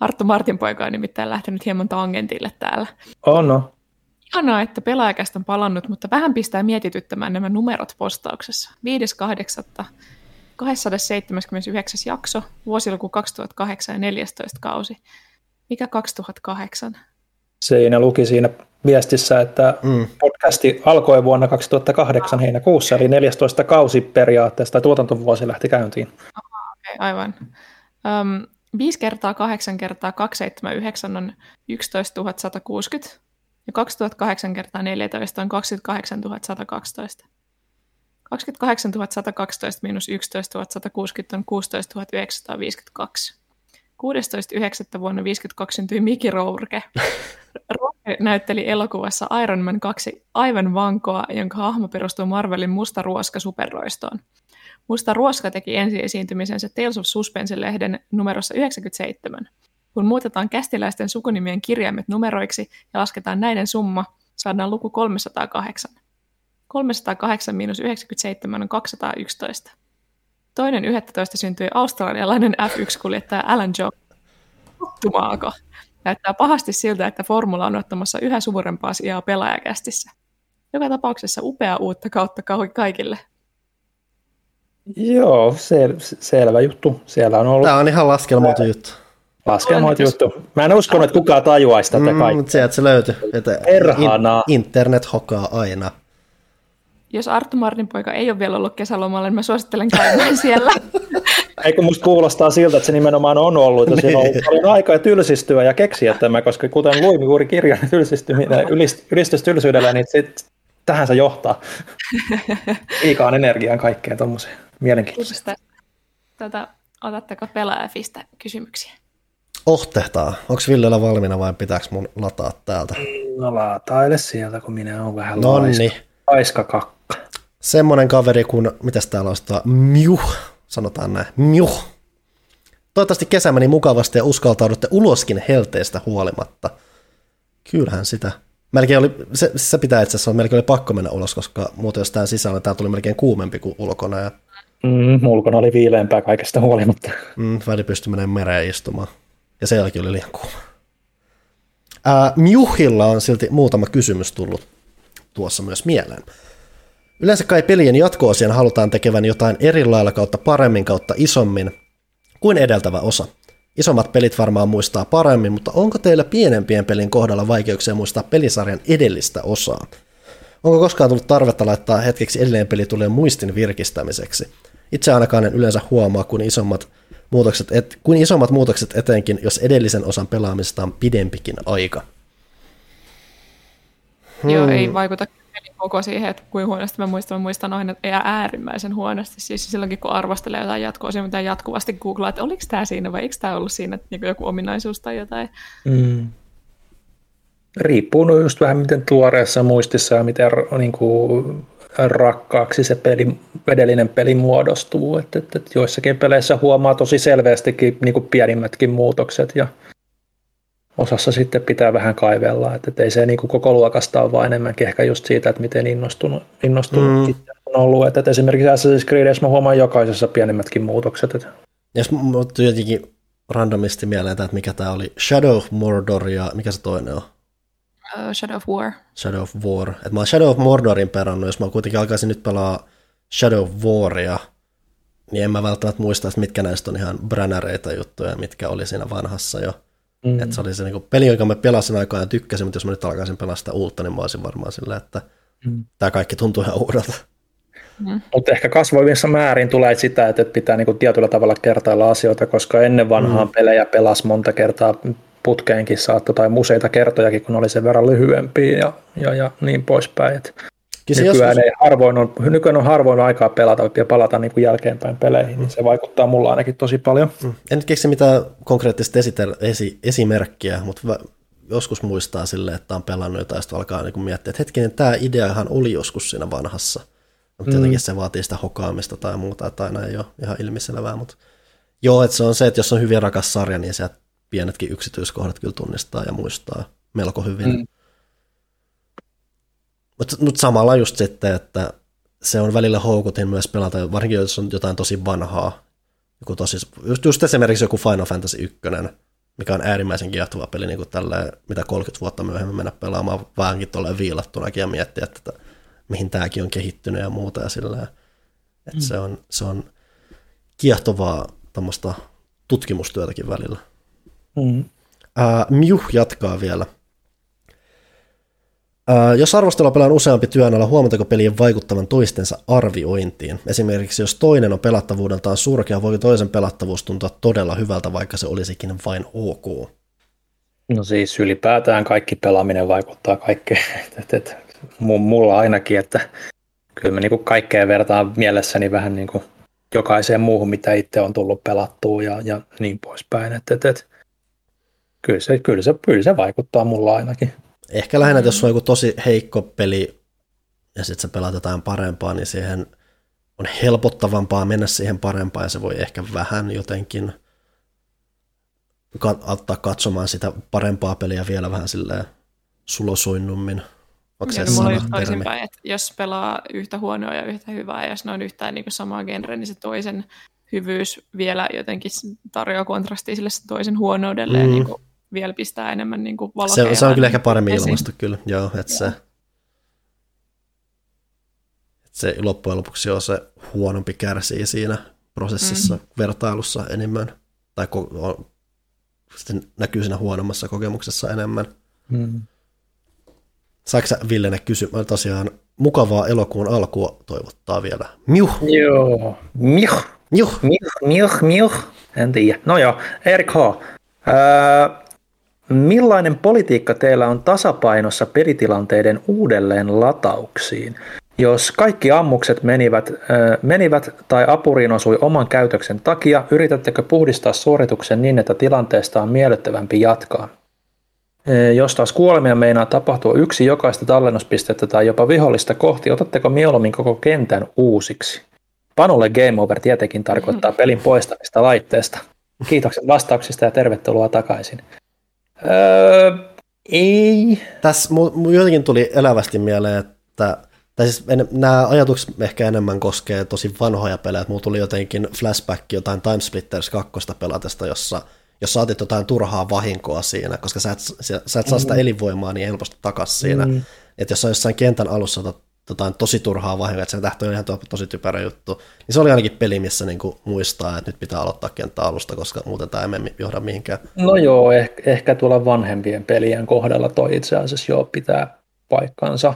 Arttu Martin poika on nimittäin lähtenyt hieman tangentille täällä. Oh no. Ihanaa, että pelaajakästä on palannut, mutta vähän pistää mietityttämään nämä numerot postauksessa. 5.8. 279. jakso, vuosiluku 2008 ja 14 kausi. Mikä 2008? Siinä luki siinä viestissä, että mm. podcasti alkoi vuonna 2008 heinäkuussa, eli 14 kausi periaatteessa, tai tuotantovuosi lähti käyntiin. Aha, okay, aivan. Um, 5 kertaa 8 kertaa 279 on 11 160, ja 2008 kertaa 14 on 28 112. 28 112 miinus 11 160 on 16 952. 16.9. vuonna 52 syntyi Miki Rourke. [laughs] Rourke näytteli elokuvassa Iron Man 2 aivan vankoa, jonka hahmo perustuu Marvelin Musta Ruoska superroistoon. Musta Ruoska teki ensi esiintymisensä Tales of Suspense-lehden numerossa 97. Kun muutetaan kästiläisten sukunimien kirjaimet numeroiksi ja lasketaan näiden summa, saadaan luku 308. 308 miinus 97 on 211. Toinen 11 syntyi australialainen F1-kuljettaja Alan Jones. Sattumaako? Näyttää pahasti siltä, että formula on ottamassa yhä suurempaa sijaa pelaajakästissä. Joka tapauksessa upea uutta kautta kaikille. Joo, sel- selvä juttu. Siellä on ollut... Tämä on ihan laskelmoitu juttu. Laskelmoitu juttu. Mä en uskonut, että kukaan tajuaisi tätä mm, kaikkea. Sieltä se löytyy. Että in- internet hokaa aina jos Arttu Martin poika ei ole vielä ollut kesälomalla, niin mä suosittelen käymään [laughs] siellä. Eikö musta kuulostaa siltä, että se nimenomaan on ollut, että siinä on ollut paljon aikaa tylsistyä ja keksiä tämä, koska kuten luin juuri kirjan tylsistyminen, ylistys tylsyydellä, niin sit, tähän se johtaa. Liikaan energiaan kaikkeen tuommoiseen mielenkiintoiseen. Tätä, otatteko pelaajafista kysymyksiä? Ohtehtaa. Onko Villellä valmiina vai pitääkö mun lataa täältä? No lataile sieltä, kun minä olen vähän Nonni. laiska. Laiska kakka semmoinen kaveri kuin, mitäs täällä on sitä, Mjuh, sanotaan näin, Mjuh. Toivottavasti kesä meni mukavasti ja uskaltaudutte uloskin helteestä huolimatta. Kyllähän sitä. Melkein oli, se, se pitää itse asiassa, melkein oli pakko mennä ulos, koska muuten jos tämä sisällä, tämä tuli melkein kuumempi kuin ulkona. Ja... Mm, ulkona oli viileämpää kaikesta huolimatta. Mm, väli pystyi menemään mereen istumaan. Ja se jälkeen oli liian kuuma. Ää, Mjuhilla on silti muutama kysymys tullut tuossa myös mieleen. Yleensä kai pelien jatko-osien halutaan tekevän jotain eri lailla kautta paremmin kautta isommin kuin edeltävä osa. Isommat pelit varmaan muistaa paremmin, mutta onko teillä pienempien pelin kohdalla vaikeuksia muistaa pelisarjan edellistä osaa? Onko koskaan tullut tarvetta laittaa hetkeksi edelleen peli tulee muistin virkistämiseksi? Itse ainakaan en yleensä huomaa, kun isommat muutokset, et, kuin isommat muutokset etenkin, jos edellisen osan pelaamista on pidempikin aika. Hmm. Joo, ei vaikuta koko siihen, että kuin huonosti mä muistan. Mä muistan aina äärimmäisen huonosti. Siis silloinkin, kun arvostelee jotain jatkoa, mitä jatkuvasti googlaa, että oliko tämä siinä vai eikö tämä ollut siinä niin joku ominaisuus tai jotain. Mm. Riippuu no just vähän miten tuoreessa muistissa ja miten niin kuin, rakkaaksi se peli, edellinen peli muodostuu. Et, et, et joissakin peleissä huomaa tosi selvästikin niin pienimmätkin muutokset ja osassa sitten pitää vähän kaivella, että et ei se niin kuin koko luokasta ole vaan enemmänkin ehkä just siitä, että miten innostunut, innostunut mm. on ollut. Että et esimerkiksi Assassin's Creedessä mä huomaan jokaisessa pienimmätkin muutokset. Että. Jos mut jotenkin randomisti mieleen, että mikä tämä oli, Shadow of Mordor ja mikä se toinen on? Uh, Shadow of War. Shadow of War. Et mä oon Shadow of Mordorin perannut, jos mä kuitenkin alkaisin nyt pelaa Shadow of Waria, niin en mä välttämättä muista, että mitkä näistä on ihan bränäreitä juttuja, mitkä oli siinä vanhassa jo. Mm. Että se oli se niin peli, jonka mä pelasin aikaan ja tykkäsin, mutta jos mä nyt alkaisin pelaa sitä uutta, niin mä olisin varmaan silleen, että mm. tämä kaikki tuntuu ihan uudelta. Mm. Mutta ehkä kasvoivissa määrin tulee sitä, että pitää niinku tietyllä tavalla kertailla asioita, koska ennen vanhaan mm. pelejä pelas monta kertaa putkeenkin saattoi tai museita kertojakin, kun oli sen verran lyhyempiä ja, ja, ja niin poispäin. Et nykyään, joskus... ei harvoin on, nykyään on harvoin aikaa pelata ja palata niin kuin jälkeenpäin peleihin, niin se vaikuttaa mulla ainakin tosi paljon. Mm. En nyt keksi mitään konkreettista esiter- esi- esimerkkiä, mutta joskus muistaa silleen, että on pelannut jotain, ja alkaa niin miettiä, että hetkinen, tämä ideahan oli joskus siinä vanhassa. Mutta mm. jotenkin se vaatii sitä hokaamista tai muuta, että aina ei ole ihan ilmiselvää, mutta joo, että se on se, että jos on hyvin rakas sarja, niin sieltä pienetkin yksityiskohdat kyllä tunnistaa ja muistaa melko hyvin. Mm. Mutta mut samalla just sitten, että se on välillä houkutin myös pelata, varsinkin jos on jotain tosi vanhaa. Joku tosi, just, just esimerkiksi joku Final Fantasy 1, mikä on äärimmäisen kiehtova peli, niin kuin tälle, mitä 30 vuotta myöhemmin mennä pelaamaan vähänkin tuolle viilattunakin ja miettiä, että, että mihin tämäkin on kehittynyt ja muuta ja sillä että mm. se, on, se on kiehtovaa tutkimustyötäkin välillä. Mm. Uh, Miuh jatkaa vielä. Jos arvostelua pelaan useampi työn alla, huomatteko pelien vaikuttavan toistensa arviointiin? Esimerkiksi jos toinen on pelattavuudeltaan surkea, voiko toisen pelattavuus tuntua todella hyvältä, vaikka se olisikin vain ok? No siis ylipäätään kaikki pelaaminen vaikuttaa kaikkeen. [laughs] Mulla ainakin, että kyllä mä niinku kaikkeen vertaan mielessäni vähän niinku jokaiseen muuhun, mitä itse on tullut pelattua ja, ja niin poispäin. Et, et, et, kyllä se, kyllä, se, kyllä se vaikuttaa mulla ainakin. Ehkä lähinnä, mm. jos on joku tosi heikko peli ja sitten sä pelaat jotain parempaa, niin siihen on helpottavampaa mennä siihen parempaan ja se voi ehkä vähän jotenkin ottaa katsomaan sitä parempaa peliä vielä vähän silleen sulosuinnummin. Onko se on toisinpäin, että jos pelaa yhtä huonoa ja yhtä hyvää, ja jos ne on yhtään niin samaa genre, niin se toisen hyvyys vielä jotenkin tarjoaa kontrastia sille toisen huonoudelle mm. ja niin kuin vielä pistää enemmän niin kuin se, se on kyllä ehkä paremmin esiin. ilmastu kyllä, joo, että se, että se loppujen lopuksi on se huonompi kärsii siinä prosessissa, mm. vertailussa enemmän, tai on, sitten näkyy siinä huonommassa kokemuksessa enemmän. Mm. Saatko sä Villene kysymään tosiaan mukavaa elokuun alkua toivottaa vielä? Miuh! Joo, miuh! Miuh! Miuh, miuh, miuh. En tiedä. No joo, Erik H. Öö, Millainen politiikka teillä on tasapainossa pelitilanteiden uudelleen latauksiin? Jos kaikki ammukset menivät, menivät tai apuriin osui oman käytöksen takia, yritättekö puhdistaa suorituksen niin, että tilanteesta on miellyttävämpi jatkaa? Jos taas kuolemia meinaa tapahtua yksi jokaista tallennuspistettä tai jopa vihollista kohti, otatteko mieluummin koko kentän uusiksi? Panulle Game Over tietenkin tarkoittaa pelin poistamista laitteesta. Kiitokset vastauksista ja tervetuloa takaisin. Öö, ei. Tässä jotenkin tuli elävästi mieleen, että tai siis en, nämä ajatukset ehkä enemmän koskee tosi vanhoja pelejä. Mulla tuli jotenkin flashback jotain Timesplitters 2 pelatesta, jossa jos saatit jotain turhaa vahinkoa siinä, koska sä et, sä, sä et saa sitä mm. elinvoimaa niin helposti takaisin siinä. Mm. Että jos sä jossain kentän alussa otat jotain tosi turhaa vahinkoa, että se tähtö on ihan tosi typerä juttu. Niin se oli ainakin peli, missä niin kuin muistaa, että nyt pitää aloittaa kenttä alusta, koska muuten tämä ei mene johda mihinkään. No joo, ehkä, ehkä tuolla vanhempien pelien kohdalla toi itse asiassa joo pitää paikkansa.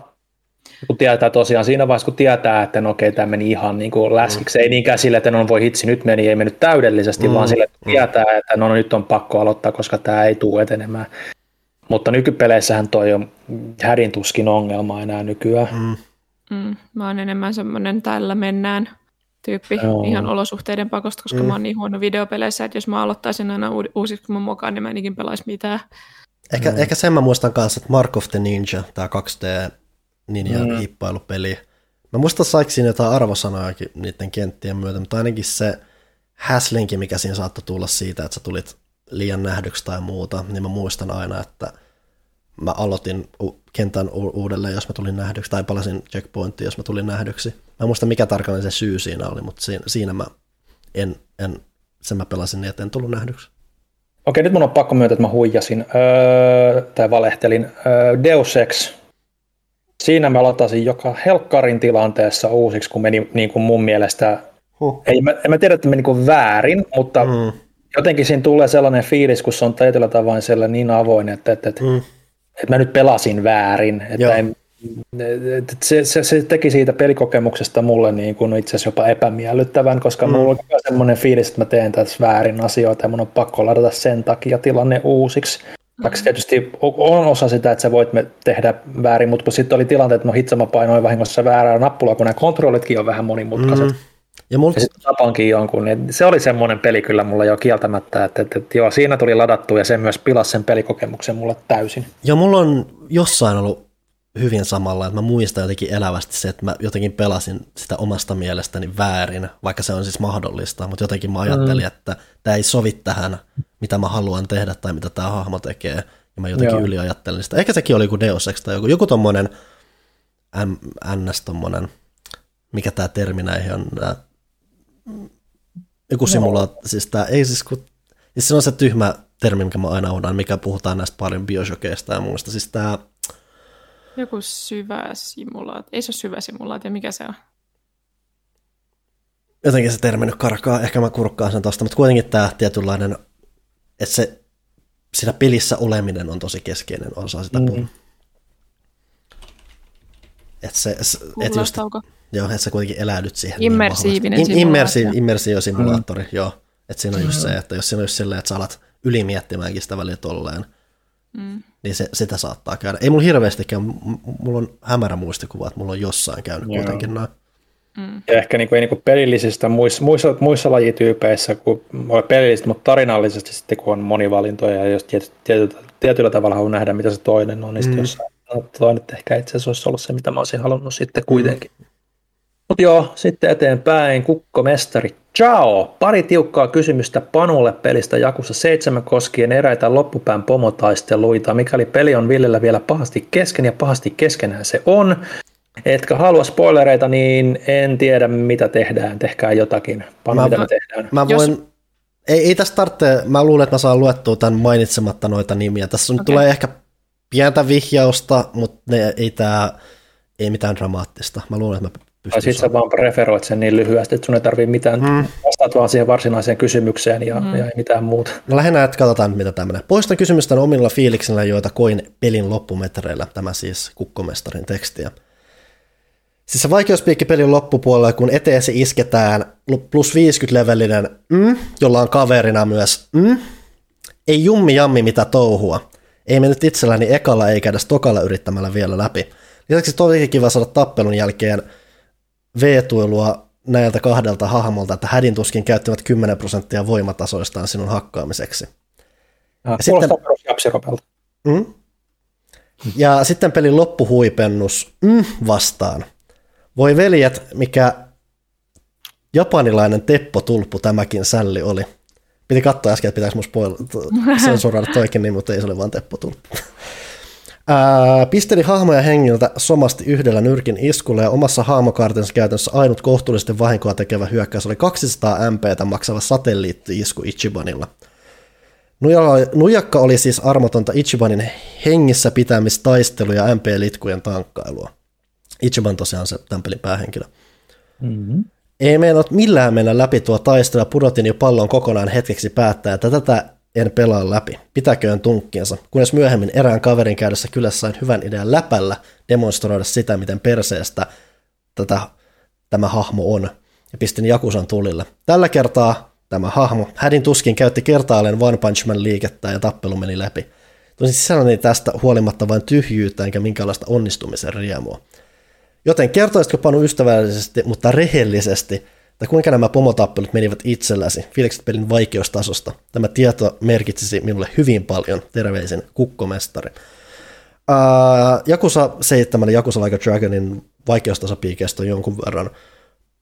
Kun tietää tosiaan siinä vaiheessa, kun tietää, että no okei, tämä meni ihan niin kuin läskiksi, mm. ei niinkään sille, että no voi hitsi, nyt meni, ei mennyt täydellisesti, mm. vaan sille, että tietää, että no nyt on pakko aloittaa, koska tämä ei tule etenemään. Mutta nykypeleissähän toi on hädin tuskin ongelma enää nykyään. Mm. Mm, mä oon enemmän semmoinen tällä mennään tyyppi Joo. ihan olosuhteiden pakosta, koska mm. mä oon niin huono videopeleissä, että jos mä aloittaisin aina uusiksi kun mä mukaan, niin mä en ikin pelaisi mitään. Ehkä, mm. ehkä sen mä muistan kanssa, että Mark of the Ninja, tämä 2D ninja mm. hippailupeli. Mä muistan saiko siinä jotain arvosanojakin niiden kenttien myötä, mutta ainakin se häslinki, mikä siinä saattoi tulla siitä, että sä tulit liian nähdyksi tai muuta, niin mä muistan aina, että mä aloitin kentän uudelleen, jos mä tulin nähdyksi, tai palasin checkpointiin, jos mä tulin nähdyksi. Mä en muista, mikä tarkalleen se syy siinä oli, mutta siinä, siinä mä en, en, sen mä pelasin niin, että en tullut nähdyksi. Okei, nyt mun on pakko myöntää, että mä huijasin, öö, tai valehtelin. Öö, Deus Ex, siinä mä latasin joka helkkarin tilanteessa uusiksi, kun meni niin kuin mun mielestä, huh. ei, mä, en mä tiedä, että meni niin väärin, mutta mm. jotenkin siinä tulee sellainen fiilis, kun se on tietyllä tavoin sellainen niin avoin, että, että, että mm että mä nyt pelasin väärin. Että en, että se, se, se, teki siitä pelikokemuksesta mulle niin kuin itse asiassa jopa epämiellyttävän, koska mm. mulla on semmoinen fiilis, että mä teen tässä väärin asioita ja mun on pakko ladata sen takia tilanne uusiksi. Vaikka tietysti on osa sitä, että sä voit me tehdä väärin, mutta sitten oli tilanteet, että no hitsa mä painoin vahingossa väärää nappulaa, kun nämä kontrollitkin on vähän monimutkaiset. Mm. Ja, ja sitten tapankin jonkun, niin se oli semmoinen peli kyllä mulla jo kieltämättä, että, että, että joo, siinä tuli ladattu ja se myös pilasi sen pelikokemuksen mulle täysin. Ja mulla on jossain ollut hyvin samalla, että mä muistan jotenkin elävästi se, että mä jotenkin pelasin sitä omasta mielestäni väärin, vaikka se on siis mahdollista, mutta jotenkin mä ajattelin, mm. että tämä ei sovi tähän, mitä mä haluan tehdä tai mitä tämä hahmo tekee, ja mä jotenkin Joo. yliajattelin sitä. Ehkä sekin oli joku Deus Ex tai joku, joku tommonen ns tommonen, mikä tämä termi näihin on, joku simulaatio, siis tää, ei siis kun, siis se on se tyhmä termi, mikä mä aina unohdan, mikä puhutaan näistä paljon bioshokeista ja muusta, siis tää... Joku syvä simulaatio, ei se ole syvä simulaatio, mikä se on? Jotenkin se termi nyt karkaa, ehkä mä kurkkaan sen tosta, mutta kuitenkin tämä tietynlainen, että se siinä pelissä oleminen on tosi keskeinen osa sitä mm. Että se, et just, Joo, että sä kuitenkin eläydyt siihen. Immersiivinen niin simulaatio. Immersiivinen simulaattori, mm. joo. Että siinä on just se, että jos siinä on just silleen, että sä alat ylimiettimäänkin sitä väliä tolleen, mm. niin se, sitä saattaa käydä. Ei mulla hirveästikään, mulla on hämärä muistikuva, että mulla on jossain käynyt joo. kuitenkin noin. Mm. Ja ehkä niin kuin, niin kuin pelillisistä muissa, muissa, muissa lajityypeissä, kun on pelillistä, mutta tarinallisesti sitten kun on monivalintoja ja jos tiety, tiety, tietyllä tavalla haluaa nähdä, mitä se toinen on, niin sitten mm. jossain no, toinen ehkä itse asiassa olisi ollut se, mitä mä olisin halunnut sitten kuitenkin. Mm. Mutta joo, sitten eteenpäin. Kukkomestari, ciao! Pari tiukkaa kysymystä Panulle pelistä Jakussa 7 koskien eräitä loppupään pomotaisteluita. Mikäli peli on Villellä vielä pahasti kesken ja pahasti keskenään se on, etkä halua spoilereita, niin en tiedä mitä tehdään. Tehkää jotakin. Panu, mä, mitä me tehdään? Mä voin, Jos... ei, ei tästä tarvitse, mä luulen, että mä saan luettua tämän mainitsematta noita nimiä. Tässä okay. tulee ehkä pientä vihjausta, mutta ne, ei tää, ei mitään dramaattista. Mä luulen, että mä tai sitten sä vaan preferoit sen niin lyhyesti, että sun ei tarvitse mitään, mm. vastaat vaan siihen varsinaiseen kysymykseen ja, mm. ja ei mitään muuta. No lähinnä, että katsotaan mitä tämmöinen. Poistan kysymystä omilla fiiliksillä, joita koin pelin loppumetreillä, tämä siis kukkomestarin tekstiä. Siis se vaikeuspiikki pelin loppupuolella, kun eteesi isketään plus 50 levelinen mm, jolla on kaverina myös mm, ei jummi jammi mitä touhua. Ei mennyt itselläni ekalla eikä edes tokalla yrittämällä vielä läpi. Lisäksi tosi kiva saada tappelun jälkeen veetuilua näiltä kahdelta hahmolta, että hädin tuskin käyttävät 10 prosenttia voimatasoistaan sinun hakkaamiseksi. Ja sitten, mm, ja sitten pelin loppuhuipennus mm, vastaan. Voi veljet, mikä japanilainen Teppo-tulppu tämäkin sälli oli. Piti katsoa äsken, että pitäisi mun spoil- [laughs] sensuroida toikin niin, mutta ei se ole vaan Teppo-tulppu. Ää, pisteli hahmoja hengiltä somasti yhdellä nyrkin iskulla ja omassa hahmokartensa käytännössä ainut kohtuullisesti vahinkoa tekevä hyökkäys oli 200 MPtä maksava satelliitti-isku Ichibanilla. Nujakka oli siis armotonta Ichibanin hengissä pitämistaistelu ja MP-litkujen tankkailua. Ichiban tosiaan se tämän pelin päähenkilö. Mm-hmm. Ei meillä millään mennä läpi tuo taistelu ja pudotin jo pallon kokonaan hetkeksi päättää, että tätä en pelaa läpi. Pitäköön tunkkiensa, kunnes myöhemmin erään kaverin käydessä kyllä sain hyvän idean läpällä demonstroida sitä, miten perseestä tätä, tämä hahmo on, ja pistin Jakusan tulille. Tällä kertaa tämä hahmo hädin tuskin käytti kertaalleen One Punch Man liikettä ja tappelu meni läpi. Tosin sisällöni tästä huolimatta vain tyhjyyttä enkä minkäänlaista onnistumisen riemua. Joten kertoisitko Panu ystävällisesti, mutta rehellisesti, että kuinka nämä pomotappelut menivät itselläsi, fiilikset pelin vaikeustasosta. Tämä tieto merkitsisi minulle hyvin paljon, terveisin kukkomestari. Uh, Jakusa 7 Jakusa Like a Dragonin vaikeustasopiikeistä on jonkun verran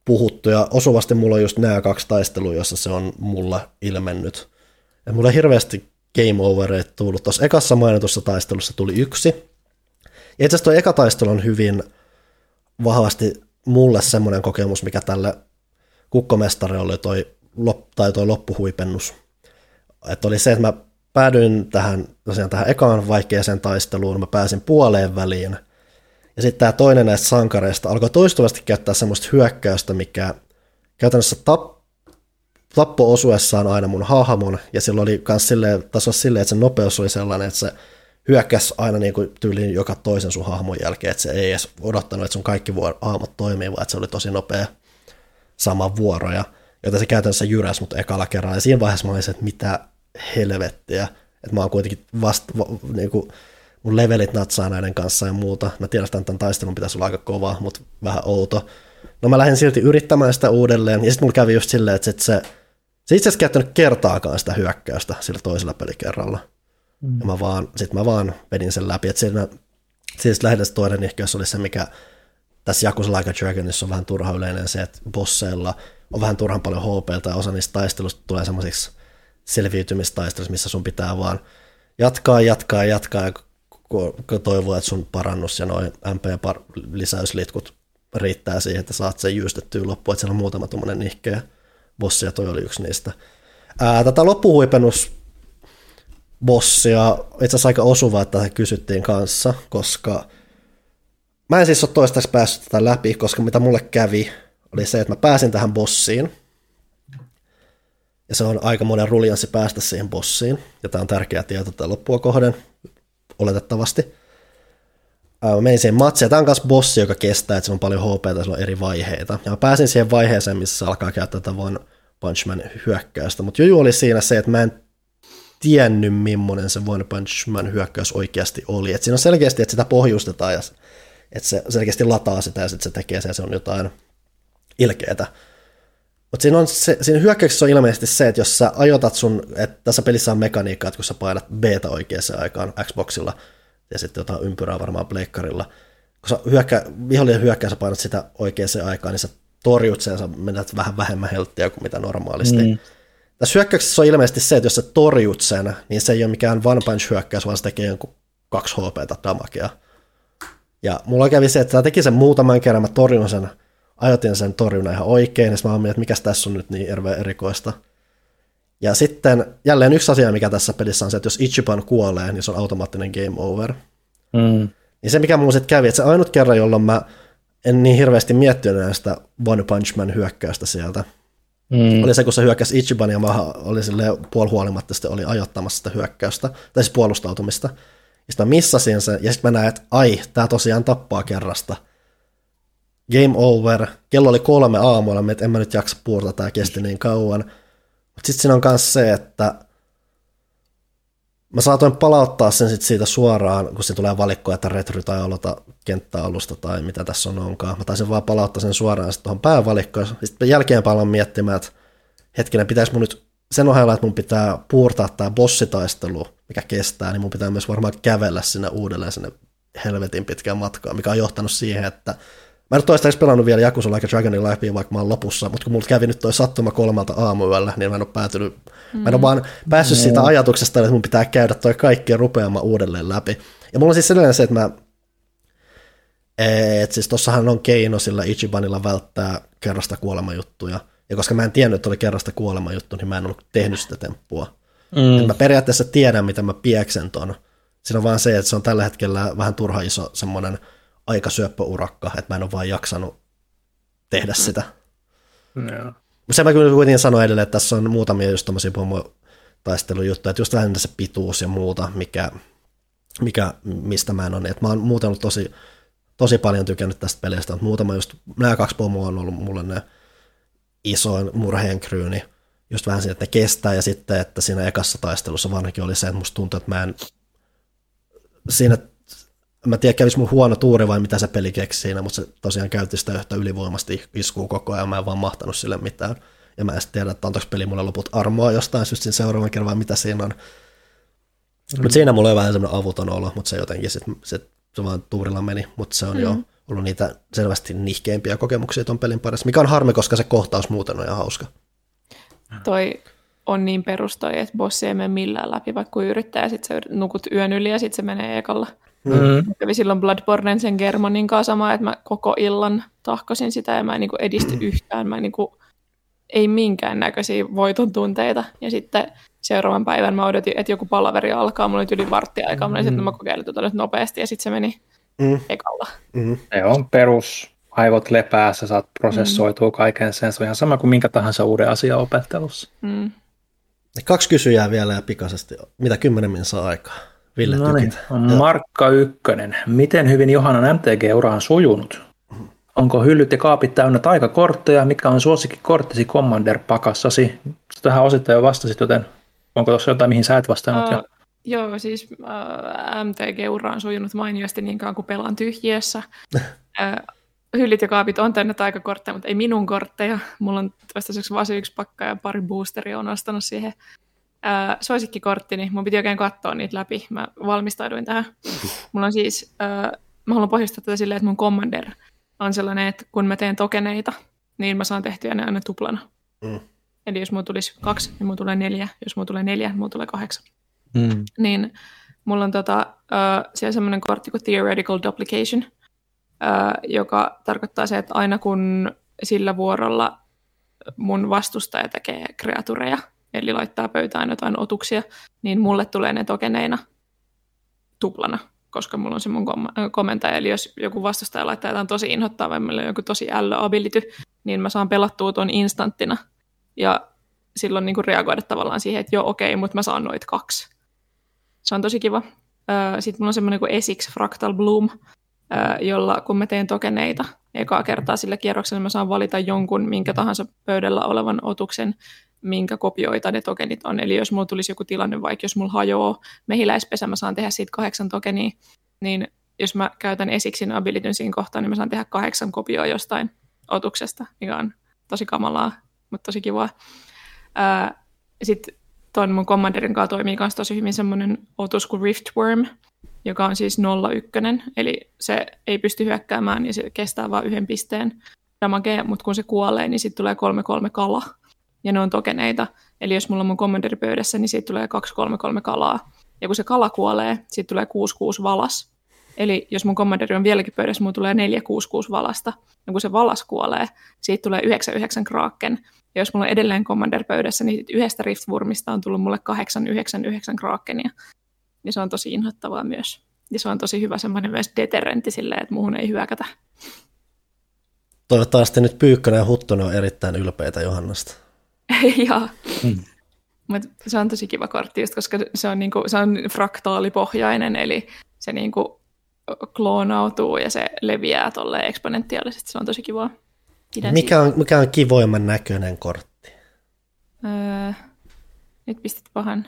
puhuttu, ja osuvasti mulla on just nämä kaksi taistelua, jossa se on mulla ilmennyt. Ja mulla ei hirveästi game overeita tullut. Tuossa ekassa mainitussa taistelussa tuli yksi. Ja itse asiassa tuo eka taistelu on hyvin vahvasti mulle semmoinen kokemus, mikä tälle kukkomestari oli toi, lop, tai toi loppuhuipennus. Että oli se, että mä päädyin tähän, tosiaan tähän ekaan vaikeaseen taisteluun, mä pääsin puoleen väliin, ja sitten tämä toinen näistä sankareista alkoi toistuvasti käyttää semmoista hyökkäystä, mikä käytännössä tap, tappo osuessaan aina mun hahmon, ja sillä oli myös silleen, taso silleen, että se nopeus oli sellainen, että se hyökkäsi aina niin kuin tyyliin joka toisen sun hahmon jälkeen, että se ei edes odottanut, että sun kaikki aamut toimii, vaan että se oli tosi nopea sama vuoroja, jota se käytännössä jyräsi mut ekalla kerralla. Ja siinä vaiheessa mä olisin, että mitä helvettiä, että mä oon kuitenkin vasta, niin kuin, mun levelit natsaa näiden kanssa ja muuta. Mä tiedän, että tämän taistelun pitäisi olla aika kova, mutta vähän outo. No mä lähdin silti yrittämään sitä uudelleen, ja sitten mulla kävi just silleen, että sit se, se itse asiassa käyttänyt kertaakaan sitä hyökkäystä sillä toisella pelikerralla. Mm. Ja mä vaan, sit mä vaan vedin sen läpi, että siinä, siis lähinnä toinen ehkä oli se, mikä tässä Yakuza Like a Dragonissa on vähän turha yleinen se, että bosseilla on vähän turhan paljon HP, ja osa niistä taistelusta tulee semmoisiksi selviytymistaisteluissa, missä sun pitää vaan jatkaa, jatkaa, jatkaa, ja toivoo, että sun parannus ja noin MP-lisäyslitkut riittää siihen, että saat sen jyystettyä loppuun, että siellä on muutama tuommoinen nihkeä bossi, ja toi oli yksi niistä. Ää, tätä loppuhuipennus bossia, itse asiassa aika osuva, että kysyttiin kanssa, koska mä en siis ole toistaiseksi päässyt tätä läpi, koska mitä mulle kävi, oli se, että mä pääsin tähän bossiin, ja se on aika monen ruljanssi päästä siihen bossiin, ja tämä on tärkeä tieto tätä loppua kohden, oletettavasti. Mä menin siihen matsiin, tämä on myös bossi, joka kestää, että se on paljon HP, ja on eri vaiheita. Ja mä pääsin siihen vaiheeseen, missä se alkaa käyttää tätä One Punch Man hyökkäystä, mutta juju oli siinä se, että mä en tiennyt, millainen se One Punch Man hyökkäys oikeasti oli. Et siinä on selkeästi, että sitä pohjustetaan ja että se selkeästi lataa sitä ja sitten se tekee sen, se on jotain ilkeätä. Mutta siinä, on se, siinä hyökkäyksessä on ilmeisesti se, että jos sä ajotat sun, että tässä pelissä on mekaniikka, että kun sä painat b oikeaan aikaan Xboxilla ja sitten jotain ympyrää varmaan pleikkarilla, kun sä hyökkä, vihollinen hyökkää, sä painat sitä oikeaan aikaan, niin sä torjut sen, sä menät vähän vähemmän helttiä kuin mitä normaalisti. Mm. Tässä hyökkäyksessä on ilmeisesti se, että jos sä torjut sen, niin se ei ole mikään one punch hyökkäys, vaan se tekee jonkun 2 HP damakea. Ja mulla kävi se, että tämä teki sen muutaman kerran, mä torjun sen, ajotin sen torjunnan ihan oikein, ja mä oon että mikä tässä on nyt niin erikoista. Ja sitten jälleen yksi asia, mikä tässä pelissä on se, että jos Ichiban kuolee, niin se on automaattinen game over. Mm. Niin se, mikä mulla sitten kävi, että se ainut kerran, jolloin mä en niin hirveästi miettinyt näistä One Punch Man hyökkäystä sieltä, Mm. Oli se, kun se hyökkäsi Ichiban ja mä oli sille puolihuolimatta oli ajoittamassa sitä hyökkäystä, tai siis puolustautumista. Ja sitten mä missasin sen, ja sitten mä näin, että ai, tää tosiaan tappaa kerrasta. Game over. Kello oli kolme aamulla, että en mä nyt jaksa puurta, tää kesti niin kauan. Mutta sitten siinä on myös se, että mä saatoin palauttaa sen sit siitä suoraan, kun se tulee valikkoja, että retry tai aloita kenttäalusta tai mitä tässä on onkaan. Mä taisin vaan palauttaa sen suoraan sitten tuohon päävalikkoon. Sitten jälkeen palaan miettimään, että hetkinen, pitäisi mun nyt sen ohella, että mun pitää puurtaa tämä bossitaistelu, mikä kestää, niin mun pitää myös varmaan kävellä sinne uudelleen sinne helvetin pitkään matkaan, mikä on johtanut siihen, että Mä en ole toistaiseksi pelannut vielä Yakuza Like a Dragonin läpi, vaikka mä oon lopussa, mutta kun mulla kävi nyt toi sattuma kolmelta aamuyöllä, niin mä en ole päätynyt, mm. mä en ole vaan päässyt siitä mm. ajatuksesta, että mun pitää käydä toi kaikki rupeama uudelleen läpi. Ja mulla on siis sellainen se, että mä, et siis tossahan on keino sillä Ichibanilla välttää kerrasta kuolemajuttuja, ja koska mä en tiennyt, että oli kerrasta kuolemajuttu, niin mä en ollut tehnyt sitä temppua. Mm. Et mä periaatteessa tiedän, mitä mä pieksen ton. Siinä on vaan se, että se on tällä hetkellä vähän turha iso semmoinen aika syöppöurakka, että mä en ole vaan jaksanut tehdä Mm. sitä. Joo. Se mä kyllä kuitenkin sanoin edelleen, että tässä on muutamia just tommosia pomotaistelujuttuja, että just vähän se pituus ja muuta, mikä, mikä, mistä mä en ole. Että mä oon muuten ollut tosi, tosi paljon tykännyt tästä pelistä, mutta muutama just, nämä kaksi pomoa on ollut mulle ne isoin murheenkryyni, just vähän siinä, että ne kestää, ja sitten, että siinä ekassa taistelussa vanhakin oli se, että musta tuntuu, että mä en siinä, mä en tiedä kävisi mun huono tuuri vai mitä se peli keksi siinä, mutta se tosiaan käytti sitä yhtä ylivoimasti iskuu koko ajan, mä en vaan mahtanut sille mitään. Ja mä en sitten tiedä, että antoiko peli mulle loput armoa jostain syystä siinä seuraavan kerran vai mitä siinä on. Mm. Mutta siinä mulla on vähän semmoinen avuton olo, mutta se jotenkin sit, se, se vaan tuurilla meni, mutta se on mm. jo ollut niitä selvästi nihkeimpiä kokemuksia ton pelin parissa, mikä on harmi, koska se kohtaus muuten on ihan hauska. Toi on niin perustoi, että bossi ei mene millään läpi, vaikka kun yrittää, ja sitten sä nukut yön yli, ja sitten se menee ekalla. Mm. Kävi silloin Bloodborne sen Germanin kanssa sama, että mä koko illan tahkosin sitä, ja mä en niinku edisty [clears throat] yhtään, mä en niinku, ei minkään näköisiä voiton tunteita. Ja sitten seuraavan päivän mä odotin, että joku palaveri alkaa, mulla oli yli varttiaikaa, mä olin sitten, että mä kokeilen tuota nyt nopeasti, ja sitten se meni Mm. ekalla. Mm. Se on perus. Aivot lepää, sä saat prosessoitua kaiken sen. Se on ihan sama kuin minkä tahansa uuden asian opettelussa. Mm. Kaksi kysyjää vielä ja pikaisesti. Mitä kymmenen min saa aikaa? Ville No niin. Markka Ykkönen. Miten hyvin Johannan MTG-ura on sujunut? Onko hyllyt ja kaapit täynnä taikakortteja? Mikä on suosikkikorttisi Commander-pakassasi? Tähän osittain jo vastasit, joten onko tuossa jotain, mihin sä et vastannut? Uh, joo, siis uh, MTG-ura on sujunut mainiosti niin kauan kuin pelaan tyhjiössä. uh, [laughs] hyllit ja kaapit on täynnä taikakortteja, mutta ei minun kortteja. Mulla on toistaiseksi vain yksi pakka ja pari boosteria on ostanut siihen. Uh, suosikkikorttini, niin mun piti oikein katsoa niitä läpi. Mä valmistauduin tähän. Mulla on siis, uh, mä haluan pohjustaa tätä silleen, että mun Commander on sellainen, että kun mä teen tokeneita, niin mä saan tehtyä ne aina tuplana. Mm. Eli jos mulla tulisi kaksi, niin mulla tulee neljä. Jos mulla tulee neljä, niin mulla tulee kahdeksan mm. niin mulla on tota, uh, siellä semmoinen kortti kuin Theoretical Duplication, uh, joka tarkoittaa se, että aina kun sillä vuorolla mun vastustaja tekee kreatureja, eli laittaa pöytään jotain otuksia, niin mulle tulee ne tokeneina tuplana, koska mulla on se mun kom- komentaja. Eli jos joku vastustaja laittaa jotain tosi inhottavaa, meillä on joku tosi ability, niin mä saan pelattua tuon instanttina. Ja silloin niin kuin reagoida tavallaan siihen, että joo okei, mutta mä saan noit kaksi. Se on tosi kiva. Sitten mulla on semmoinen kuin Esix Fractal Bloom, jolla kun mä teen tokeneita ekaa kertaa sillä kierroksella, mä saan valita jonkun minkä tahansa pöydällä olevan otuksen, minkä kopioita ne tokenit on. Eli jos mulla tulisi joku tilanne, vaikka jos mulla hajoaa mehiläispesä, mä saan tehdä siitä kahdeksan tokenia, niin jos mä käytän Esixin abilityn siinä kohtaa, niin mä saan tehdä kahdeksan kopioa jostain otuksesta, mikä on tosi kamalaa, mutta tosi kivaa. Sitten tuon mun Commanderin kanssa toimii myös tosi hyvin semmoinen otus kuin Riftworm, joka on siis 01, eli se ei pysty hyökkäämään, niin se kestää vain yhden pisteen damagea, mutta kun se kuolee, niin sitten tulee 3-3 kala, ja ne on tokeneita. Eli jos mulla on mun Commanderi pöydässä, niin siitä tulee 2-3-3 kalaa. Ja kun se kala kuolee, siitä tulee 6-6 valas. Eli jos mun Commanderi on vieläkin pöydässä, mulla tulee 4-6-6 valasta. Ja kun se valas kuolee, siitä tulee 9-9 kraken. Ja jos mulla on edelleen Commander pöydässä, niin yhdestä Riftwurmista on tullut mulle 8-9-9 krakenia. Ja se on tosi inhottavaa myös. Ja se on tosi hyvä semmoinen myös deterrentti silleen, että muuhun ei hyökätä. Toivottavasti nyt Pyykkönen ja Huttunen on erittäin ylpeitä Johannasta. [laughs] Joo. Mm. Mutta se on tosi kiva kortti, just koska se on, niinku, se on fraktaalipohjainen, eli se niinku kloonautuu ja se leviää tolle eksponentiaalisesti. Se on tosi kivaa. Mikä on, mikä on kivoimman näköinen kortti? Öö, nyt pistit pahan.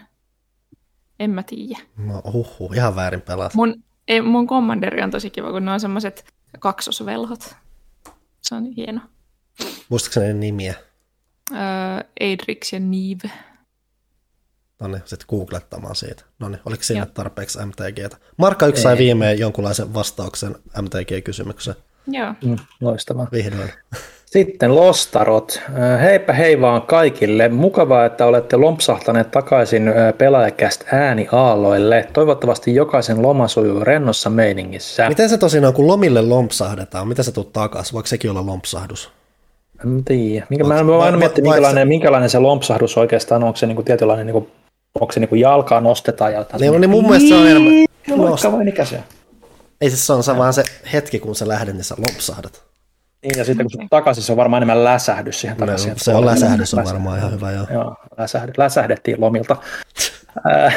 En mä tiedä. No, huhu, ihan väärin pelat. Mun, ei, mun kommanderi on tosi kiva, kun ne on semmoiset kaksosvelhot. Se on hieno. Muistatko ne nimiä? Öö, Adrix ja Nive. No niin, sitten googlettamaan siitä. No niin, oliko siinä Joo. tarpeeksi MTGtä? Markka yksi sai viimein jonkunlaisen vastauksen MTG-kysymykseen. Joo. Mm, loistavaa. Vihdoin. Sitten Lostarot. Heipä hei vaan kaikille. Mukavaa, että olette lompsahtaneet takaisin pelaajakäst ääniaalloille. Toivottavasti jokaisen loma sujuu rennossa meiningissä. Miten se tosiaan, kun lomille lompsahdetaan, mitä se tuut takaisin? Voiko sekin olla lompsahdus? En tiedä. Minkä, mä en voi aina miettiä, minkälainen, minkälainen se lompsahdus oikeastaan on. Onko se niinku tietynlainen, niinku, onko se niinku jalkaa nostetaan ja jotain? Niin, niin mun mielestä se on enemmän... Moikka vain ikäisiä. Ei siis se on se vaan se hetki, kun sä lähdet, niin sä lopsahdat. Niin, ja sitten kun se takaisin, se on varmaan enemmän läsähdys siihen takaisin. No, se on läsähdys, on varmaan ihan hyvä, joo. Joo, läsähdy, läsähdettiin lomilta. Äh,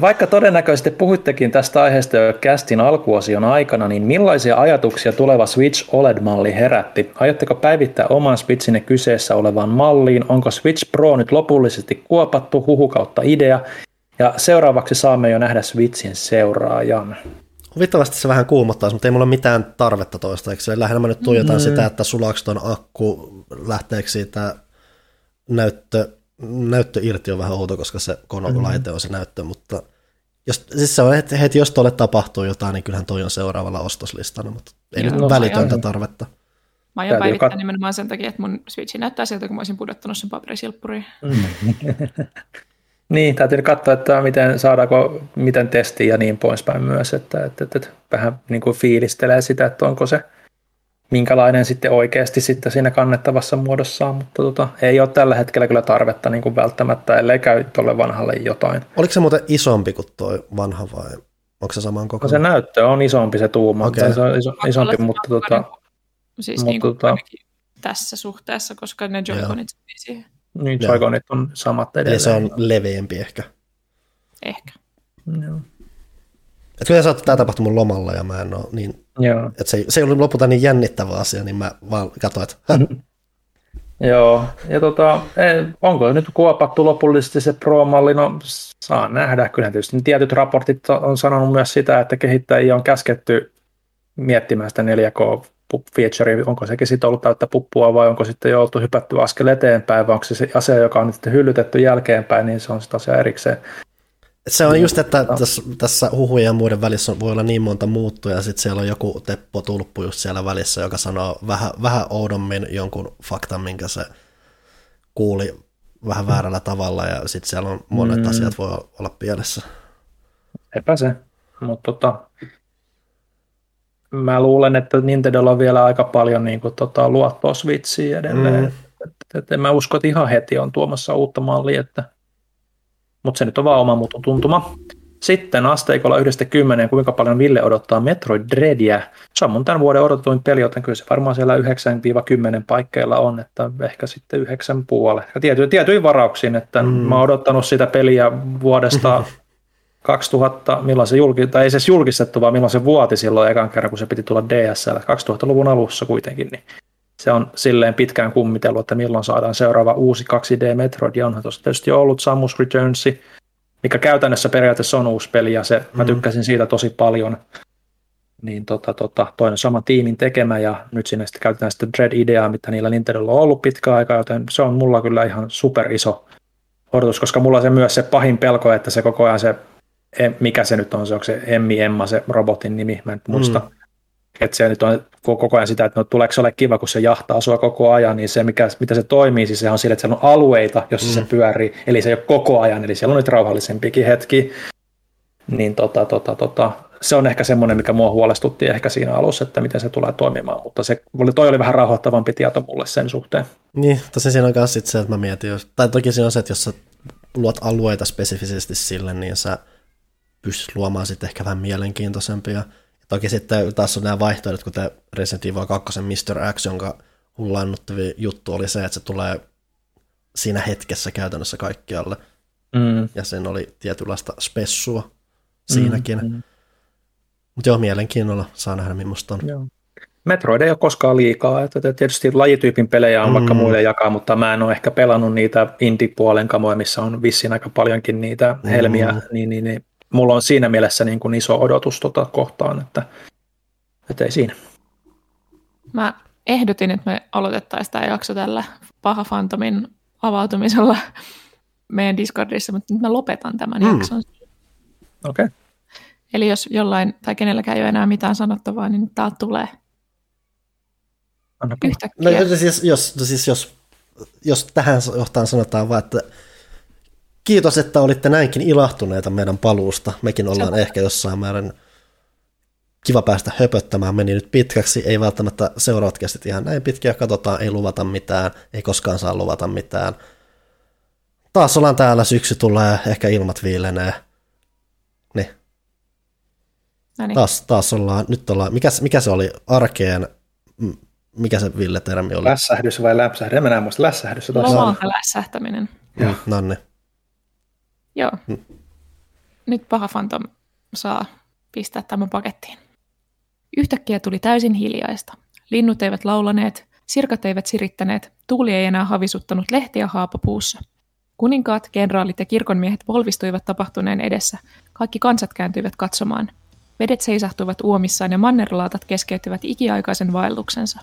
vaikka todennäköisesti puhuittekin tästä aiheesta jo kästin alkuosion aikana, niin millaisia ajatuksia tuleva Switch OLED-malli herätti? Aiotteko päivittää oman Switchinne kyseessä olevaan malliin? Onko Switch Pro nyt lopullisesti kuopattu huhu kautta idea? Ja seuraavaksi saamme jo nähdä Switchin seuraajan. Huvittavasti se vähän kuumottaa, mutta ei mulla ole mitään tarvetta toistaiseksi. Lähinnä mä nyt tuijotan mm. sitä, että sulaako ton akku, lähteekö siitä näyttö, näyttö irti on vähän outo, koska se konolaite on se näyttö, mutta jos, siis se on, että heti jos tuolle tapahtuu jotain, niin kyllähän toi on seuraavalla ostoslistalla, mutta ei Joo, nyt no, välitöntä aion, tarvetta. Mä aion päivittää joka... nimenomaan sen takia, että mun Switchi näyttää siltä, kun mä olisin pudottanut sen paperisilppuriin. Mm. [laughs] Niin, täytyy katsoa, että miten saadaanko, miten testi ja niin poispäin myös, että, että, että, että vähän niin kuin fiilistelee sitä, että onko se minkälainen sitten oikeasti sitten siinä kannettavassa muodossaan, mutta tota, ei ole tällä hetkellä kyllä tarvetta niin kuin välttämättä, ellei käy tuolle vanhalle jotain. Oliko se muuten isompi kuin tuo vanha vai onko se saman koko? No se näyttö on isompi se tuuma, okay. se on iso, isompi, mutta, tota, siis mutta niin kuin tota, tässä suhteessa, koska ne Joy-Conit siihen. Niin, Joy-Conit on samat edelleen. Eli se on leveämpi ehkä. Ehkä. Joo. Että kyllä että tämä tapahtui mun lomalla ja mä en ole niin, Joo. että se, se ei ollut lopulta niin jännittävä asia, niin mä vaan katsoin, että. [laughs] Joo, ja tota, onko nyt kuopattu lopullisesti se Pro-malli? No saa nähdä, kyllä tietysti tietyt raportit on sanonut myös sitä, että kehittäjiä on käsketty miettimään sitä 4K feature, onko sekin sitten ollut täyttä puppua vai onko sitten jo oltu hypätty askel eteenpäin vai onko se se asia, joka on sitten hyllytetty jälkeenpäin, niin se on sitten asia erikseen. Se on just, että tässä, tässä huhujen ja muiden välissä voi olla niin monta muuttua ja sitten siellä on joku Teppo Tulppu just siellä välissä, joka sanoo vähän, vähän oudommin jonkun faktan, minkä se kuuli vähän väärällä tavalla ja sitten siellä on monet mm. asiat voi olla pielessä. Epä se, mutta tota, mä luulen, että Nintendolla on vielä aika paljon niin kuin, tota, luottoa Switchiin edelleen. Mm. Et, et, en mä usko, että ihan heti on tuomassa uutta mallia, että... mutta se nyt on vaan oma muutun tuntuma. Sitten asteikolla yhdestä kymmeneen, kuinka paljon Ville odottaa Metroid Dreadia. Se on mun tämän vuoden odotetuin peli, joten kyllä se varmaan siellä 9-10 paikkeilla on, että ehkä sitten 9 puoli. Ja tiety, tietyin varauksiin, että mm. mä oon odottanut sitä peliä vuodesta [laughs] 2000, milloin se julki, tai ei se julkistettu, vaan milloin se vuoti silloin ekan kerran, kun se piti tulla DSL, 2000-luvun alussa kuitenkin, niin se on silleen pitkään kummitellut, että milloin saadaan seuraava uusi 2D Metroid, ja onhan tuossa tietysti ollut Samus Returns, mikä käytännössä periaatteessa on uusi peli, ja se, mm. mä tykkäsin siitä tosi paljon, niin tota, tota, toinen sama tiimin tekemä, ja nyt sinne sitten käytetään sitä Dread-ideaa, mitä niillä Nintendolla on ollut pitkä aika, joten se on mulla kyllä ihan super iso odotus, koska mulla on se myös se pahin pelko, että se koko ajan se mikä se nyt on, se onko se Emmi Emma se robotin nimi, mä en muista. Mm. Että se nyt on koko ajan sitä, että no, tuleeko se ole kiva, kun se jahtaa sua koko ajan, niin se, mikä, mitä se toimii, siis se on sille, että siellä on alueita, jossa mm. se pyörii, eli se ei ole koko ajan, eli siellä on nyt rauhallisempikin hetki. Niin tota, tota, tota, se on ehkä semmoinen, mikä mua huolestutti ehkä siinä alussa, että miten se tulee toimimaan, mutta se, toi oli vähän rauhoittavampi tieto mulle sen suhteen. Niin, tosi siinä on myös se, että mä mietin, jos, tai toki siinä on se, että jos sä luot alueita spesifisesti sille, niin sä pystyisi luomaan sitten ehkä vähän mielenkiintoisempia. Ja toki sitten taas on nämä vaihtoehdot, kuten Resident Evil 2 Mr. X, jonka hullaannuttavi juttu oli se, että se tulee siinä hetkessä käytännössä kaikkialle. Mm. Ja sen oli tietynlaista spessua siinäkin. Mm, mm. Mutta joo, mielenkiinnolla saa nähdä, millaista on. Joo. Metroid ei ole koskaan liikaa. Että tietysti lajityypin pelejä on mm. vaikka muille jakaa, mutta mä en ole ehkä pelannut niitä indie-puolen kamoja, missä on vissiin aika paljonkin niitä helmiä, mm. niin, niin, niin mulla on siinä mielessä niin kuin iso odotus tota kohtaan, että, että ei siinä. Mä ehdotin, että me aloitettaisiin tämä jakso tällä paha Fantomin avautumisella meidän Discordissa, mutta nyt mä lopetan tämän mm. jakson. Okei. Okay. Eli jos jollain tai kenelläkään ei ole enää mitään sanottavaa, niin tämä tulee. Anna Yhtäkkiä. No, siis, jos, siis jos, jos tähän johtaan sanotaan vaan, että kiitos, että olitte näinkin ilahtuneita meidän paluusta. Mekin ollaan Se ehkä jossain määrin kiva päästä höpöttämään. Meni nyt pitkäksi, ei välttämättä seuraavat kestit ihan näin pitkiä. Katsotaan, ei luvata mitään, ei koskaan saa luvata mitään. Taas ollaan täällä, syksy tulee, ehkä ilmat viilenee. Niin. No niin. Taas, taas ollaan, nyt ollaan, mikä, mikä se oli arkeen, mikä se Ville-termi oli? Lässähdys vai läpsähdys? En mä näe muista lässähdys. Lomalta lässähtäminen. Mm, Nanne. Joo. Nyt paha Phantom saa pistää tämän pakettiin. Yhtäkkiä tuli täysin hiljaista. Linnut eivät laulaneet, sirkat eivät sirittäneet, tuuli ei enää havisuttanut lehtiä haapapuussa. Kuninkaat, kenraalit ja kirkonmiehet polvistuivat tapahtuneen edessä. Kaikki kansat kääntyivät katsomaan. Vedet seisahtuivat uomissaan ja mannerlaatat keskeyttivät ikiaikaisen vaelluksensa.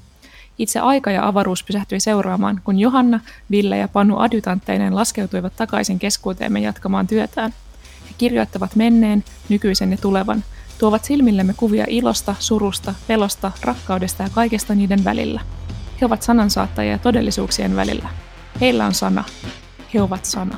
Itse aika ja avaruus pysähtyi seuraamaan, kun Johanna, Ville ja Panu adjutantteineen laskeutuivat takaisin keskuuteemme jatkamaan työtään. He kirjoittavat menneen, nykyisen ja tulevan, tuovat silmillemme kuvia ilosta, surusta, pelosta, rakkaudesta ja kaikesta niiden välillä. He ovat sanansaattajia todellisuuksien välillä. Heillä on sana. He ovat sana.